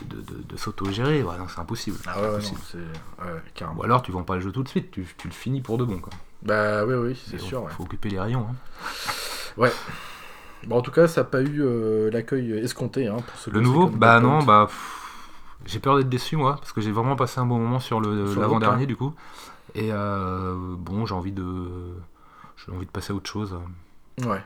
De, de, de- de s'auto-gérer. C'est impossible. Ah ouais, ouais, non. Ouais. Ou alors tu vends pas le jeu tout de suite, tu, tu le finis pour de bon. Quoi. Bah, oui, oui, c'est sûr. ouais. Faut occuper les rayons. hein. Bon, en tout cas, ça n'a pas eu euh, l'accueil escompté hein, pour ce Le nouveau, bah non, bah j'ai peur d'être déçu moi, parce que j'ai vraiment passé un bon moment sur le Sur l'avant-dernier du coup. Et euh, bon, j'ai envie de j'ai envie de passer à autre chose. Ouais.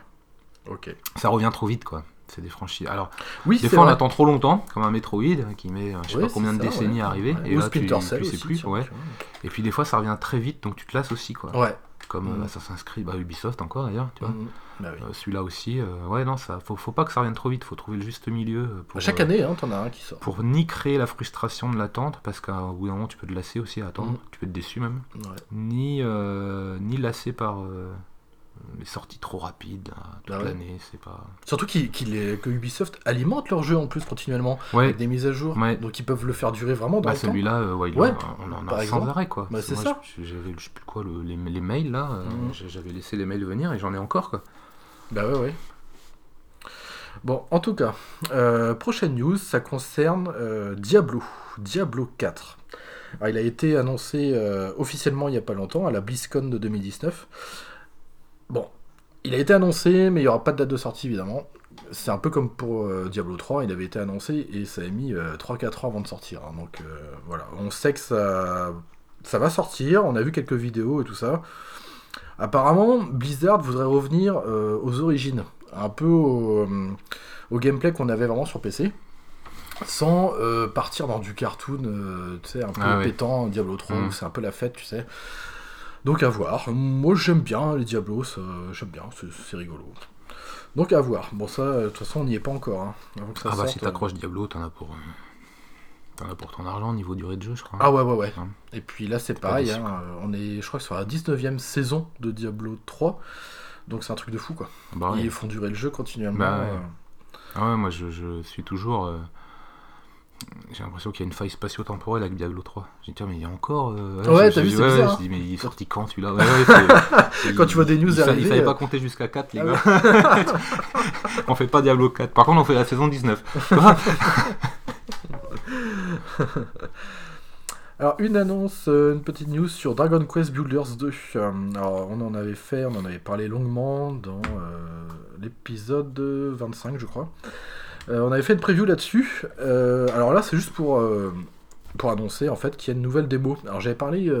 Ok. Ça revient trop vite quoi. C'est des franchises. Alors, Oui, des fois on attend trop longtemps, comme un Metroid qui met euh, je sais Ouais, pas combien de ça, décennies ouais. à arriver. Ouais. Et Ou là tu, tu sais aussi, plus. tiens, ouais. Et puis des fois ça revient très vite, donc tu te lasses aussi quoi. Ouais. Comme Mm. euh, Assassin's Creed, bah, Ubisoft encore d'ailleurs, tu vois. Mhm. Bah oui. Euh, Celui-là aussi, euh, ouais non, ça faut, faut pas que ça revienne trop vite, faut trouver le juste milieu. Pour, Chaque euh, année, hein, t'en as un qui sort. pour ni créer la frustration de l'attente, parce qu'au bout d'un moment tu peux te lasser aussi à attendre, Mhm. tu peux être déçu même, ni, ni lasser par les sorties trop rapides là, toute Ah ouais. l'année, c'est pas... Surtout qu'il- qu'il est- que Ubisoft alimente leur jeu en plus continuellement Ouais, avec des mises à jour. Ouais. Donc ils peuvent le faire durer vraiment dans bah le temps. celui-là, euh, ouais, on en a sans arrêt quoi. Bah, c'est moi, ça. je- J'avais, je sais plus quoi, le- les, les mails là, euh, Mhm. j'avais laissé les mails venir et j'en ai encore quoi. Bah ouais, ouais. Bon, en tout cas, euh, prochaine news, ça concerne euh, Diablo, Diablo 4. Alors, il a été annoncé officiellement il n'y a pas longtemps, à la BlizzCon de 2019. Bon, il a été annoncé, mais il n'y aura pas de date de sortie évidemment. C'est un peu comme pour euh, Diablo 3, il avait été annoncé et ça a mis euh, 3-4 ans avant de sortir. hein. Donc euh, voilà, on sait que ça, ça va sortir, on a vu quelques vidéos et tout ça. Apparemment, Blizzard voudrait revenir euh, aux origines, un peu au, euh, au gameplay qu'on avait vraiment sur PC, sans euh, partir dans du cartoon, euh, tu sais, un peu Ah pétant, Diablo 3, Mm. où c'est un peu la fête, tu sais. Donc à voir. Moi j'aime bien les Diablos, j'aime bien, c'est rigolo. Donc à voir. Bon ça, euh, de toute façon on n'y est pas encore. Hein, avant que ça ah bah si euh. t'accroches Diablo, t'en as pour... euh, T'en as pour ton argent niveau durée de jeu, je crois. Ah ouais ouais ouais. Hein. Et puis là c'est pareil, hein, euh, on est je crois sur la 19ème saison de Diablo 3. Donc c'est un truc de fou quoi. Bah ouais. Ils font durer le jeu continuellement. Bah ouais. euh. Ah ouais, moi je, je suis toujours. euh, J'ai l'impression qu'il y a une faille spatio-temporelle avec Diablo 3. J'ai dit, tiens, mais il y a encore. euh, Ouais, t'as vu, c'est ouais, bizarre, Je hein. dis, mais il est sorti quand celui-là? Ouais, ouais, Quand tu vois des news il, arriver, Il fallait euh, pas compter jusqu'à 4, les Ah gars. on fait pas Diablo 4. Par contre, on fait la saison 19. Tu vois Alors une annonce, euh, une petite news sur Dragon Quest Builders 2. Euh, alors on en avait fait, on en avait parlé longuement dans euh, l'épisode 25 je crois. Euh, on avait fait une preview là-dessus. Euh, alors là c'est juste pour, euh, pour annoncer en fait qu'il y a une nouvelle démo. Alors j'avais parlé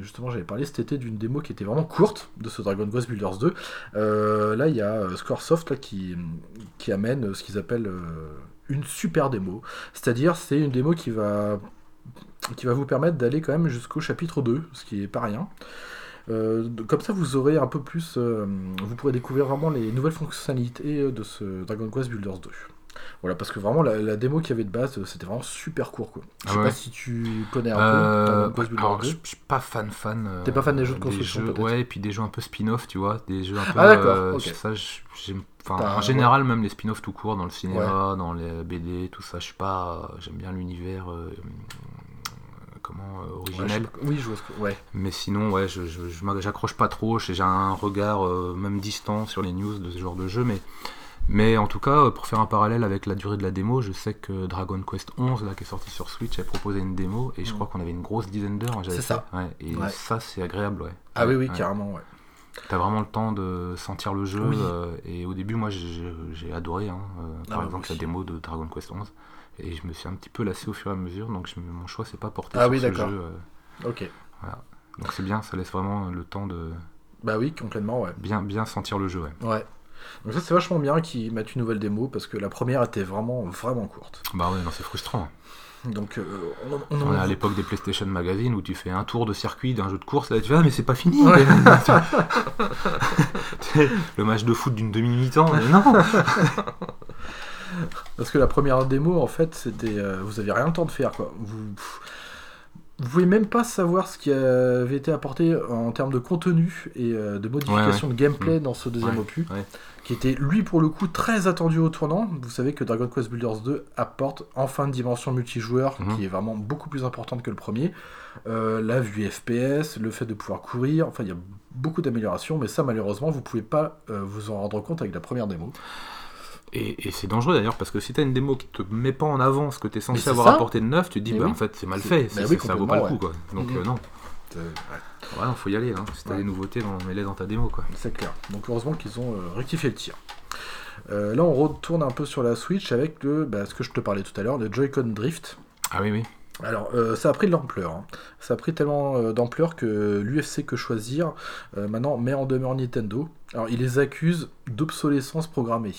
justement j'avais parlé cet été d'une démo qui était vraiment courte de ce Dragon Quest Builders 2. Euh, là il y a Squaresoft là, qui, qui amène ce qu'ils appellent une super démo. C'est-à-dire c'est une démo qui va qui va vous permettre d'aller quand même jusqu'au chapitre 2, ce qui est pas rien. Euh, comme ça, vous aurez un peu plus. euh, vous pourrez découvrir vraiment les nouvelles fonctionnalités euh, de ce Dragon Quest Builders 2. Voilà, parce que vraiment, la, la démo qu'il y avait de base, c'était vraiment super court. Quoi. Je Ah sais ouais. pas si tu connais un peu Dragon Quest Builders alors, 2. je suis pas fan fan. T'es pas fan des jeux de construction, jeux- Ouais, et puis des jeux un peu spin-off, tu vois, des jeux un peu. Ah, d'accord. Ça, j'aime. Enfin, en général, même les spin-offs tout court, dans le cinéma, Ouais. dans les BD, tout ça, je suis pas. J'aime bien l'univers. euh, comment euh, Ouais, je sais originel. oui, je vois ce que. Ouais. Mais sinon, ouais, je, j'accroche pas trop. J'ai un regard euh, même distant sur les news de ce genre de jeu, mais. Mais en tout cas, euh, pour faire un parallèle avec la durée de la démo, je sais que Dragon Quest 11, là, qui est sorti sur Switch, a proposé une démo, et je Mm. crois qu'on avait une grosse dizaine d'heures. j'avais C'est ça. Ouais, et Ouais. ça, c'est agréable, ouais. Ah oui, oui, carrément, ouais. T'as vraiment le temps de sentir le jeu. Oui. euh, et au début, moi, j'ai j'ai adoré, hein, euh, par Ah, moi exemple, la démo de Dragon Quest 11. Et je me suis un petit peu lassé au fur et à mesure, donc je- mon choix s'est pas porté Ah sur oui, ce jeu. euh, Ok. donc c'est bien, ça laisse vraiment le temps de Bah oui, complètement, ouais. bien, bien sentir le jeu. Ouais. Ouais. Donc ça, c'est vachement bien qu'ils mettent une nouvelle démo parce que la première était vraiment, vraiment courte. Bah ouais, non, c'est frustrant. Donc, euh, on, on- On est à l'époque des PlayStation Magazine où tu fais un tour de circuit d'un jeu de course, là tu fais ah mais c'est pas fini. Ouais. le match de foot d'une demi-mi-temps, mais non. Parce que la première démo, en fait, c'était, euh, vous aviez rien le temps de faire, quoi. Vous, vous pouvez même pas savoir ce qui avait été apporté en termes de contenu et euh, de modification de gameplay dans ce deuxième Ouais, opus, qui était lui pour le coup très attendu au tournant. Vous savez que Dragon Quest Builders 2 apporte enfin une dimension multijoueur Mhm. qui est vraiment beaucoup plus importante que le premier. Euh, la vue FPS, le fait de pouvoir courir, enfin il y a beaucoup d'améliorations, mais ça malheureusement vous pouvez pas euh, vous en rendre compte avec la première démo. Et, et c'est dangereux d'ailleurs parce que si t'as une démo qui te met pas en avant ce que t'es censé avoir ça. apporté de neuf, tu te dis bah oui. en fait c'est mal fait, bah c'est- oui, ça vaut pas le coup quoi. Donc euh, non, Euh, ouais, faut y aller. Hein. Si t'as Ouais. des nouveautés, mets-les dans ta démo quoi. C'est clair. Donc heureusement qu'ils ont euh, rectifié le tir. Euh, là, on retourne un peu sur la Switch avec le, bah, ce que je te parlais tout à l'heure, le Joy-Con Drift. Ah oui oui. Alors, euh, ça a pris de l'ampleur. hein. Ça a pris tellement euh, d'ampleur que l'UFC Que Choisir maintenant met en demeure Nintendo. Alors, il les accuse d'obsolescence programmée.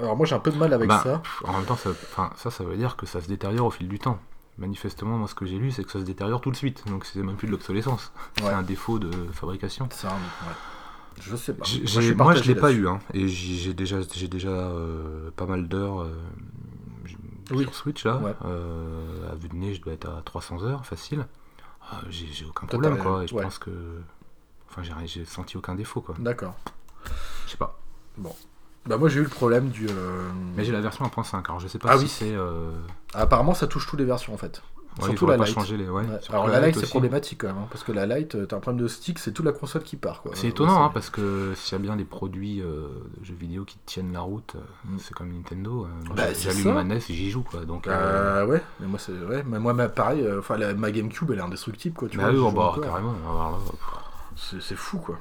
Alors, moi, j'ai un peu de mal avec Bah, ça. en même temps, ça, ça, ça veut dire que ça se détériore au fil du temps. Manifestement, moi, ce que j'ai lu, c'est que ça se détériore tout de suite. Donc, c'est même plus de l'obsolescence. Ouais. C'est un défaut de fabrication. C'est un- ouais. Je sais pas. Moi, Moi, je l'ai pas eu. Hein, et j'ai déjà, j'ai déjà euh, pas mal d'heures euh, Oui. sur Switch là. Ouais. Euh, à vue de nez, je dois être à 300 heures facile. Ah, j'ai aucun problème quoi. Et je pense que. Enfin, j'ai senti aucun défaut quoi. D'accord. Je sais pas. Bah, moi, j'ai eu le problème du. euh, Mais j'ai la version 1.5. Alors, je sais pas Ah si oui. c'est. euh, Apparemment, ça touche toutes les versions en fait. ouais, il Surtout faudrait la pas Lite. changer les. Ouais, Ouais. surtout Alors, la Lite, c'est aussi. problématique quand même. hein, parce que la Lite, euh, t'as un problème de stick, c'est toute la console qui part. quoi. C'est Euh, étonnant, hein, parce que s'il y a bien des produits euh, de jeux vidéo qui tiennent la route, euh, Mm. c'est comme Nintendo. euh, moi, Bah, j'a- c'est J'allume ça. ma NES et j'y joue, quoi. Donc, euh, Euh, ouais, mais moi c'est ouais, mais moi ma- pareil, euh, enfin la- ma GameCube elle est indestructible quoi, tu bah vois. joue bah, encore. carrément. alors là, pff, C'est c'est fou quoi.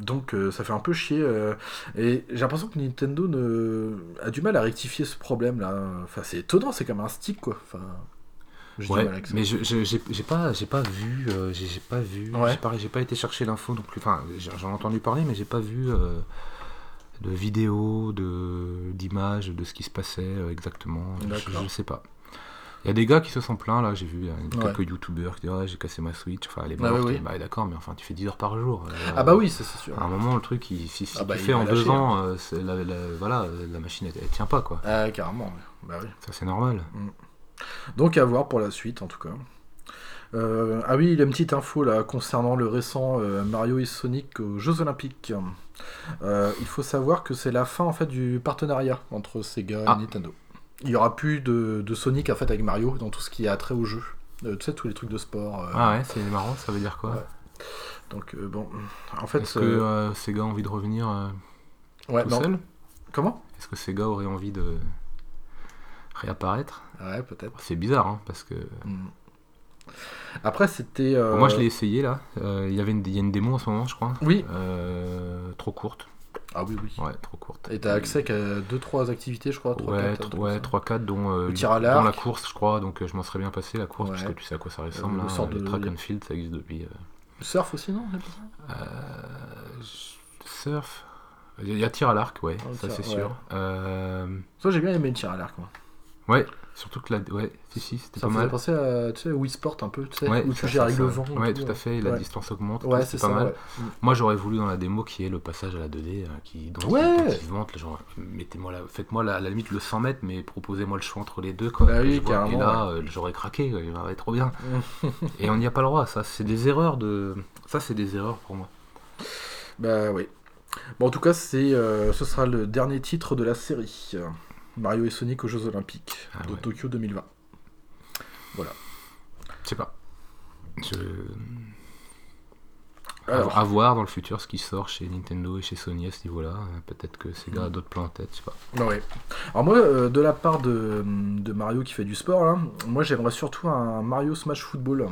Donc euh, ça fait un peu chier euh, et j'ai l'impression que Nintendo ne... a du mal à rectifier ce problème là. Enfin c'est étonnant, c'est comme un stick quoi. Enfin, j'ai Ouais, mais je- je- j'ai j'ai pas, j'ai pas vu, euh, j'ai j'ai pas vu, Ouais. j'ai pas, j'ai pas été chercher l'info non plus. Enfin, j'ai- j'en ai entendu parler, mais j'ai pas vu de vidéos, de d'images de ce qui se passait exactement. Je, je sais pas. Il y a des gars qui se sont plaints là, j'ai vu Ouais. quelques youtubeurs qui disent ouais, j'ai cassé ma Switch, enfin elle est Ah morte. ouais, oui. Bah d'accord, mais enfin tu fais 10 heures par jour. euh, Ah bah oui, ça c'est sûr. À un moment, le truc, il- si, si Ah bah, tu fais en lâcher, deux ans, euh, c'est la, la- voilà, euh, la machine, elle, elle tient pas, quoi. Ah carrément. Bah oui. Ça, c'est normal. Donc à voir pour la suite en tout cas. Euh, ah oui, il y a une petite info là concernant le récent euh, Mario et Sonic aux Jeux Olympiques. Euh, il faut savoir que c'est la fin en fait du partenariat entre Sega Ah. et Nintendo. Il y aura plus de, de Sonic en fait avec Mario dans tout ce qui a trait au jeu. Euh, tu sais tous les trucs de sport. euh, Ah ouais, c'est marrant, ça veut dire quoi Ouais. Donc euh, bon, en fait, Est-ce que Sega a envie de revenir ouais, tout non. seul? Comment? Est-ce que Sega aurait envie de réapparaître? Ouais, peut-être. C'est bizarre, hein, parce que... Hmm. Après, c'était. Bon, moi, je l'ai essayé, là. Il y avait une, il y a une démo en ce moment, je crois. Oui. Trop courte. Ah oui, oui. Ouais, trop courte. Et t'as accès qu'à 2-3 activités, je crois. 3, Ouais, 4, tr- ouais 3-4, dont, euh, Le tir à dont la course, je crois. Donc, euh, je m'en serais bien passé, la course, Ouais. parce que tu sais à quoi ça ressemble. le hein, sort de- track and field, ça existe depuis... euh, Surf aussi, non Euh, surf. Il y a tir à l'arc, ouais, Ah, ça c'est ouais. sûr. Euh, Ça, j'ai bien aimé le tir à l'arc, moi. ouais, surtout que la. Ouais, si, si, c'était Ça pas me mal. penser à, tu sais, Wii Sport un peu, tu sais, Ouais, où ça- tu gères ça- avec ça- le vent. Ouais, tout, tout à fait, la Ouais. distance augmente. Ouais, c'est pas ça, mal. Moi, j'aurais voulu dans la démo qui est le passage à la 2D, euh, qui, donc, Ouais. là, genre, mettez-moi la, faites-moi la, à la limite le 100 mètres, mais proposez-moi le choix entre les deux, quoi. Bah oui, vois. Et là, euh, j'aurais craqué, il va être trop bien. Et on n'y a pas le droit, ça, c'est des erreurs de. Ça, c'est des erreurs pour moi. Bah oui. Bon, en tout cas, c'est, euh, ce sera le dernier titre de la série. Mario et Sonic aux Jeux Olympiques Ah de ouais. Tokyo 2020. Je sais pas. Je. Alors, À voir dans le futur ce qui sort chez Nintendo et chez Sony à ce niveau-là. Peut-être que Sega a d'autres plans en tête, je sais pas. ouais. Alors moi, euh, de la part de, de Mario qui fait du sport, là, moi j'aimerais surtout un Mario Smash Football.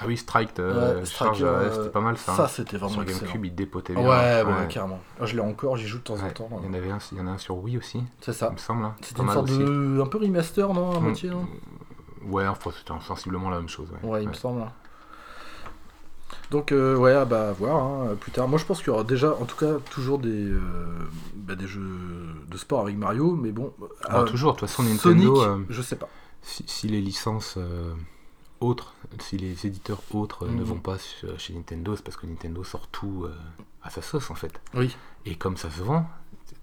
Ah oui, Strike, euh, Ouais, ouais, euh, c'était pas mal ça. Ça, hein. c'était vraiment Sur excellent. GameCube, il dépotait Ouais, bien. ouais, carrément. Ah, Je l'ai encore, j'y joue de temps en Ouais, temps. Il y en avait un, il y en a un sur Wii aussi, C'est ça. il me semble. hein. C'était une sorte aussi. de. un peu remaster, non À Mm. moitié, non Ouais, enfin, c'était sensiblement la même chose. Ouais, Ouais, il me Ouais. semble. Donc, euh, ouais, ah bah, à voir hein, plus tard. Moi, je pense qu'il y aura déjà, en tout cas, toujours des, euh, bah, des jeux de sport avec Mario, mais bon. Ah, euh, toujours, de toute façon, Nintendo, je sais pas. si, si les licences autres, si les éditeurs autres euh, ne Mhm. vont pas chez chez Nintendo, c'est parce que Nintendo sort tout euh, à sa sauce en fait. Oui. Et comme ça se vend,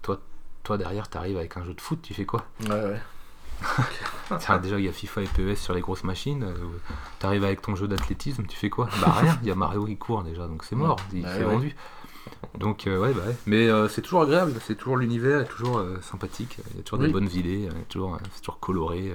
toi, toi derrière, t'arrives avec un jeu de foot, tu fais quoi? Ouais, ouais. Tiens, déjà, il y a FIFA et PES sur les grosses machines. euh, T'arrives avec ton jeu d'athlétisme, tu fais quoi? Bah rien, il y a Mario qui court déjà, donc c'est mort, il Bah s'est ouais. vendu. Donc euh, ouais, bah ouais. Mais euh, c'est toujours agréable, c'est toujours l'univers, est toujours euh, sympathique, il y a toujours Oui. des bonnes idées, euh, toujours, euh, c'est toujours coloré.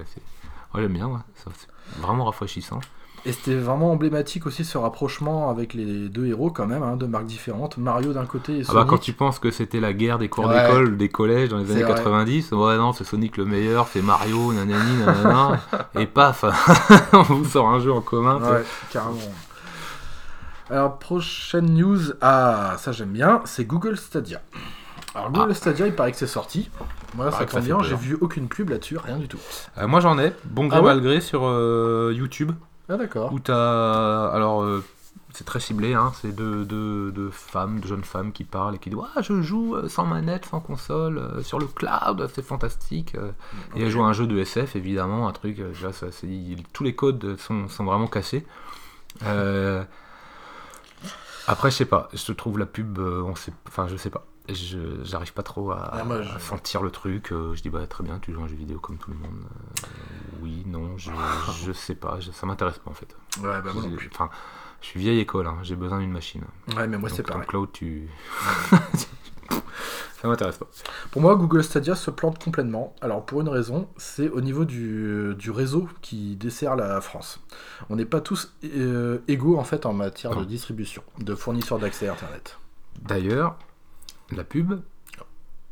Ouais, j'aime bien, ouais. C'est vraiment rafraîchissant. Et c'était vraiment emblématique aussi ce rapprochement avec les deux héros quand même, hein, deux marques différentes. Mario d'un côté et Ah Sonic. bah quand tu penses que c'était la guerre des cours Ouais. d'école, des collèges dans les années vrai. 90, ouais non, c'est Sonic le meilleur, c'est Mario, nanani, nanana, et paf, on vous sort un jeu en commun. Ouais, carrément. Alors, prochaine news, ah, ça j'aime bien, c'est Google Stadia. Alors, Google Stadia, il paraît que c'est sorti. Moi, ça tombe bien, j'ai vu aucune pub là-dessus, rien du tout. Euh, moi j'en ai, bon gré Ah ouais gré sur euh, YouTube, Ah, d'accord. où t'as. Alors, euh, c'est très ciblé, hein, c'est deux femmes, deux jeunes femmes qui parlent et qui disent Ah, je joue sans manette, sans console, euh, sur le cloud, c'est fantastique. euh. Et elles jouent à un jeu de SF, évidemment, un truc, euh, déjà, ça, il- tous les codes sont, sont vraiment cassés. Après, je sais pas, je trouve la pub, on sait, enfin, je sais pas. Je J'arrive pas trop à, Ah, moi, je- à sentir le truc. euh, je dis, bah très bien, tu joues à un jeu vidéo comme tout le monde. Euh, oui, non, je, je sais pas, je- ça m'intéresse pas en fait. Ouais, bah, moi non J'ai- plus. Enfin, je suis vieille école, hein, j'ai besoin d'une machine. Ouais, mais moi, c'est pareil. cloud, tu. ça m'intéresse pas. Pour moi, Google Stadia se plante complètement. Alors, pour une raison, c'est au niveau du, du réseau qui dessert la France. On n'est pas tous euh, égaux, en fait, en matière de distribution, de fournisseurs d'accès à Internet. D'ailleurs, la pub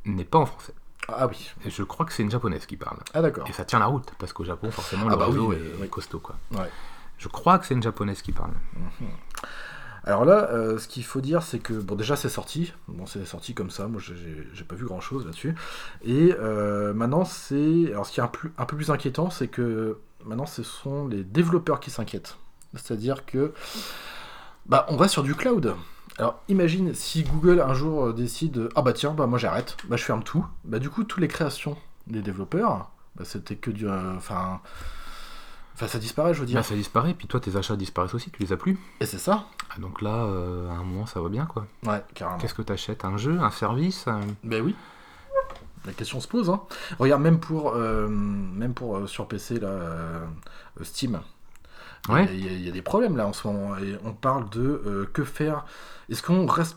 n'est pas en français. Ah oui. Et je crois que c'est une japonaise qui parle. Ah, d'accord. Et ça tient la route, parce qu'au Japon, forcément, Ah le bah réseau oui, est, oui. costaud. Quoi. Ouais. Je crois que c'est une japonaise qui parle. Alors là, euh, ce qu'il faut dire, c'est que bon, déjà c'est sorti. Bon, c'est sorti comme ça. Moi, j'ai- pas vu grand chose là-dessus. Et euh, maintenant, c'est. Alors, ce qui est un, plus- un peu plus inquiétant, c'est que maintenant, ce sont les développeurs qui s'inquiètent. C'est-à-dire que. Bah, on va sur du cloud. Alors, imagine si Google un jour euh, décide Ah bah tiens, bah moi j'arrête, bah je ferme tout. Bah, du coup, toutes les créations des développeurs, bah, c'était que du. euh, Enfin. Enfin, ça disparaît, je veux dire. Bah, ça disparaît, puis toi, tes achats disparaissent aussi, tu les as plus. Et c'est ça Ah, Donc là, euh, à un moment, ça va bien, quoi. Ouais, carrément. Qu'est-ce que t'achètes? Un jeu? Un service? Un- Ben oui. La question se pose. Hein. Regarde, même pour, euh, même pour euh, sur PC, là, euh, euh, Steam, Ouais. il y, a- il y a des problèmes là en ce moment. Et on parle de euh, que faire. Est-ce qu'on reste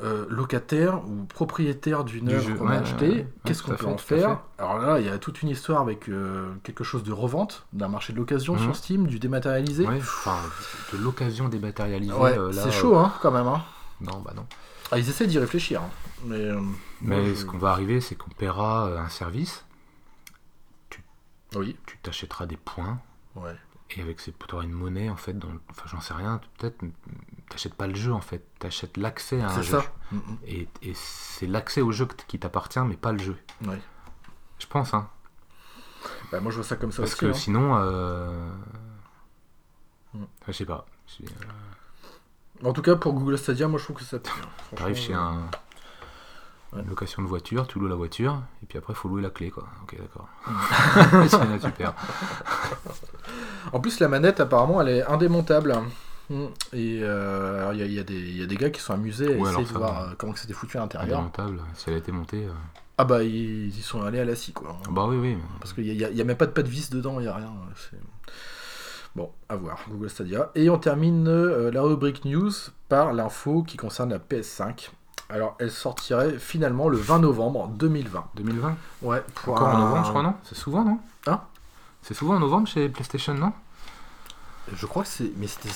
euh, locataire ou propriétaire d'une Du œuvre qu'on a achetée? Qu'est-ce qu'on peut en faire? Alors là, il y a toute une histoire avec euh, quelque chose de revente, d'un marché de l'occasion Mhm. sur Steam, du dématérialisé. Ouais, enfin, de l'occasion dématérialisée. Ouais, c'est chaud hein, quand même. Hein. Non, bah non. Ah, ils essaient d'y réfléchir. hein. Mais, Mais moi, je- ce qu'on va arriver, c'est qu'on paiera un service, Oui, tu t'achèteras des points, ouais. Et avec ces, tu auras une monnaie, en fait, dans, enfin, j'en sais rien, peut-être, t'achètes pas le jeu, en fait, t'achètes l'accès à un C'est jeu. ça. Et, et c'est l'accès au jeu qui t'appartient, mais pas le jeu. Ouais. Je pense, hein. Bah, moi je vois ça comme ça Parce aussi. que hein. sinon, euh... Mm. enfin, je sais pas. Je- euh, En tout cas, pour Google Stadia, moi je trouve que ça. T'arrives chez un... Ouais. location de voiture, tu loues la voiture, et puis après, il faut louer la clé, quoi. Ok, d'accord. C'est super. En plus, la manette, apparemment, elle est indémontable. Mm. Et euh, alors, il y, a- y des- il y a des gars qui sont amusés à Ouais, essayer de ça, voir ouais. euh, comment c'était foutu à l'intérieur. Indémontable, si elle a été montée. euh, Ah bah, ils, sont allés à la scie, quoi. Bah oui, oui. Parce qu'il n'y a, même pas de pas de vis dedans, il n'y a rien. Bon, à voir, Google Stadia. Et on termine euh, la rubrique news par l'info qui concerne la PS5. Alors, elle sortirait finalement le 20 novembre 2020. 2020 Ouais, pour Encore en novembre, je crois, non C'est souvent, non Hein C'est souvent en novembre chez PlayStation, non Je crois que c'est. Mais c'était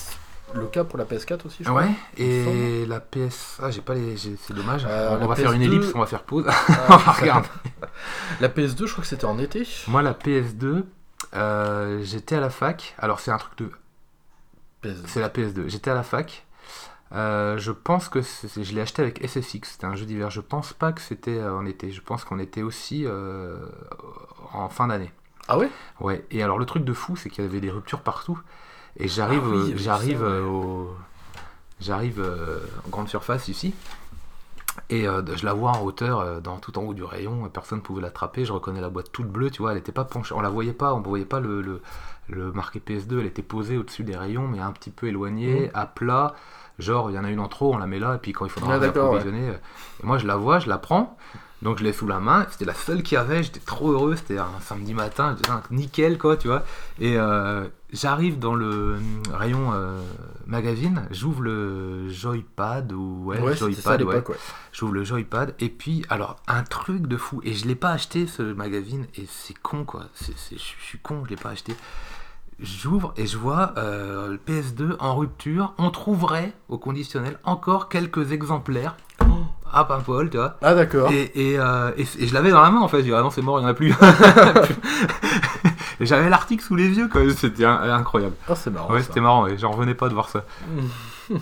le cas pour la PS4 aussi, je crois. Ouais, et la PS... Ah, j'ai pas les... C'est dommage. Euh, on va faire une PS2, ellipse, on va faire pause. Ah, on va regarder. La PS2, je crois que c'était en été. Moi, la PS2, euh, j'étais à la fac. Alors, c'est un truc de... PS2. C'est la PS2. J'étais à la fac. Euh, je pense que je l'ai acheté avec SSX. C'était un jeu d'hiver. Je pense pas que c'était euh, en été. Je pense qu'on était aussi euh, en fin d'année. Ah ouais? Ouais. Et alors le truc de fou, c'est qu'il y avait des ruptures partout. Et j'arrive, Ah oui, j'arrive ça, ouais. au, j'arrive euh, en grande surface ici. Et je la vois en hauteur, dans tout en haut du rayon, personne ne pouvait l'attraper. Je reconnais la boîte toute bleue, tu vois, elle était pas penchée, on la voyait pas, on ne voyait pas le, le, le marqué PS2, elle était posée au-dessus des rayons, mais un petit peu éloignée, Mhm. à plat. Genre, il y en a une en trop, on la met là, et puis quand il faudra Ah, d'accord, approvisionner. euh, Et moi, je la vois, je la prends, Donc je l'ai sous la main, c'était la seule qu'il y avait, j'étais trop heureux, c'était un samedi matin, nickel quoi, tu vois. Et euh, j'arrive dans le rayon euh, magazine, j'ouvre le Joypad ou ouais, Ouais, Joypad, ouais. ouais. J'ouvre le Joypad et puis alors un truc de fou et je l'ai pas acheté ce magazine et c'est con quoi. Je suis con, je l'ai pas acheté. J'ouvre et je vois euh, le PS2 en rupture. On trouverait au conditionnel encore quelques exemplaires à Paimpol, tu vois. Ah d'accord. Et, et, euh, et- et je l'avais dans la main en fait. Je dis, ah non, c'est mort, il n'y en a plus. et j'avais l'article sous les yeux, quoi. C'était incroyable. Ah, c'est marrant. Ouais, ça. c'était marrant. J'en revenais pas de voir ça.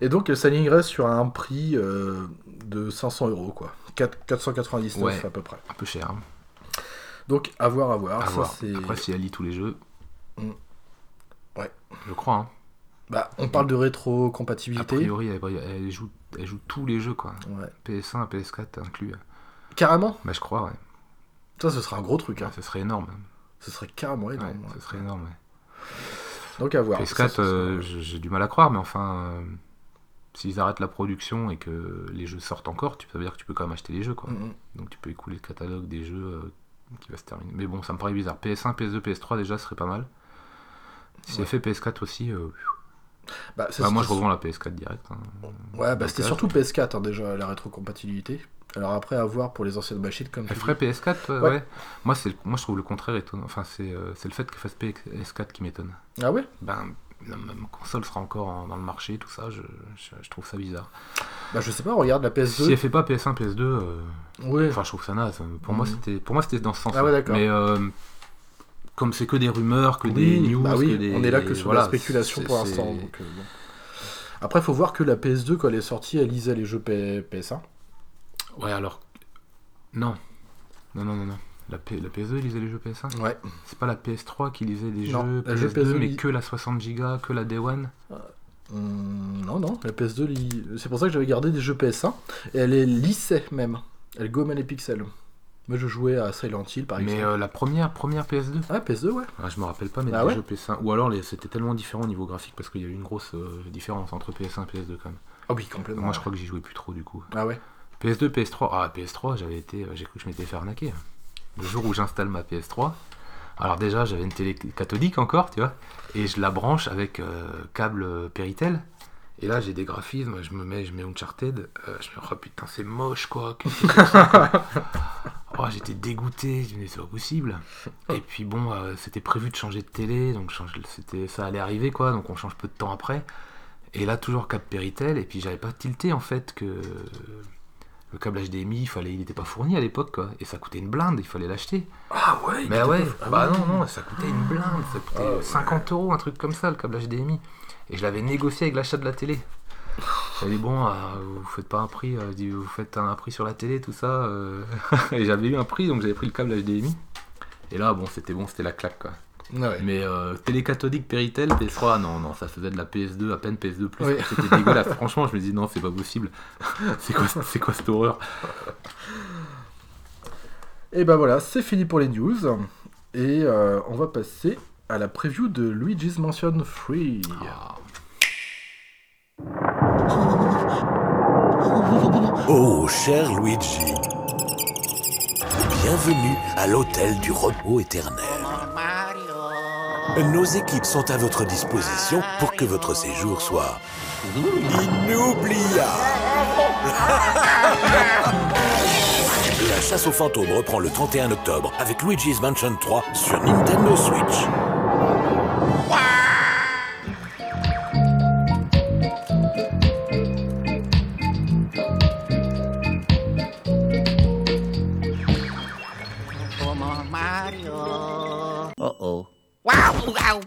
Et donc, elle s'alignerait sur un prix euh, de 500 euros, quoi. 4- 499 Ouais. à peu près. Un peu cher. hein. Donc, à voir, à voir. À Ça, voir. Après, si elle lit tous les jeux. Mm. Ouais. Je crois. Hein. Bah, on parle de A rétro-compatibilité. priori, elle, elle joue, elle joue tous les jeux, quoi. Ouais. PS1, PS4 inclus. Carrément? Bah, je crois, ouais. Ça, ce serait un gros truc. Hein. Ouais, ce serait énorme. Ce serait carrément énorme. ouais. ce serait énorme. ouais. Donc, à voir. PS4, Ça, ce serait- euh, j'ai du mal à croire, mais enfin, euh, s'ils arrêtent la production et que les jeux sortent encore, tu- ça veut dire que tu peux quand même acheter les jeux, quoi. Mm, mm. Donc tu peux écouler le catalogue des jeux euh, qui va se terminer. Mais bon, ça me paraît bizarre. PS1, PS2, PS3 déjà, ce serait pas mal. Si Ouais. elle fait PS4 aussi, euh, Bah, bah, moi je revends la PS4 direct. hein. Ouais, bah, c'était surtout PS4 hein, déjà, la rétrocompatibilité. Alors après, à voir pour les anciennes machines comme Elle ferait dis. PS4 euh, Ouais. ouais. Moi, moi je trouve le contraire étonnant. Enfin, c'est euh, c'est le fait qu'elle fasse PS4 qui m'étonne. Ah ouais? Ben, même console sera encore en- dans le marché, tout ça, je, je- je trouve ça bizarre. Bah, je sais pas, regarde la PS2. Si elle fait pas PS1, PS2, euh, Ouais. enfin, je trouve ça naze. Pour moi, Mhm. c'était pour moi c'était dans ce sens. Ah ouais. Mais euh, comme c'est que des rumeurs, que Oui, des news, bah oui, que des- on est là que sur voilà, la spéculation pour l'instant. donc, euh, bon. Après, faut voir que la PS2, quand elle est sortie, elle lisait les jeux P- PS1. Ouais, alors. Non. Non, non, non, non. La, P- la PS2 lisait les jeux PS1 Ouais. C'est pas la PS3 qui lisait les Non, jeux la jeu PS2, PS2 mais que la 60 Go, que la Day One Hum, non, non, la PS2, lit- c'est pour ça que j'avais gardé des jeux PS1. Et elle les lissait même. Elle gommait les pixels. Moi, je jouais à Silent Hill, par Mais exemple. euh, la première, première PS2 Ah, PS2, ouais. Ah, Je me rappelle pas, mais Ah des ouais jeux PS1. Ou alors les- c'était tellement différent au niveau graphique parce qu'il y a eu une grosse euh, différence entre PS1 et PS2 quand même. Ah oui, complètement. Moi je crois que j'y jouais plus trop du coup. Ah ouais. PS2, PS3. Ah, PS3, j'avais été, j'ai cru que je m'étais fait arnaquer. Le jour où j'installe ma PS3, alors déjà j'avais une télé cathodique encore, tu vois, et je la branche avec euh, câble Péritel. Et là j'ai des graphismes, je me mets, je mets Uncharted, euh, je me dis oh putain c'est moche quoi. qu'est-ce que c'est que ça, quoi Oh, j'étais dégoûté, je me dis c'est pas possible. Et puis bon, euh, c'était prévu de changer de télé, donc c'était, ça allait arriver quoi, donc on change peu de temps après. Et là toujours câble Péritel, et puis j'avais pas tilté en fait que le câble HDMI, il fallait, il n'était pas fourni à l'époque quoi, et ça coûtait une blinde, il fallait l'acheter. Ah ouais Mais il ouais, pas- ah bah oui. non, non, ça coûtait une blinde, ça coûtait Ah ouais. 50 euros, un truc comme ça, le câble HDMI. Et je l'avais négocié avec l'achat de la télé. J'avais dit, bon, euh, vous faites pas un prix, euh, vous faites un prix sur la télé, tout ça. euh. et j'avais eu un prix, donc j'avais pris le câble HDMI. Et là, bon, c'était bon, c'était la claque, quoi. Ah ouais. Mais euh, télé cathodique Péritel, PS3, non, non, ça faisait de la PS2, à peine PS2+. Oui. C'était dégueulasse. Franchement, je me dis, non, c'est pas possible. c'est quoi, c'est quoi cette horreur? Et ben voilà, c'est fini pour les news. Et euh, on va passer à la preview de Luigi's Mansion 3. Ah. Oh, cher Luigi. Bienvenue à l'hôtel du repos éternel. Nos équipes sont à votre disposition pour que votre séjour soit inoubliable. La chasse aux fantômes reprend le 31 octobre avec Luigi's Mansion 3 sur Nintendo Switch. Oh. Wow!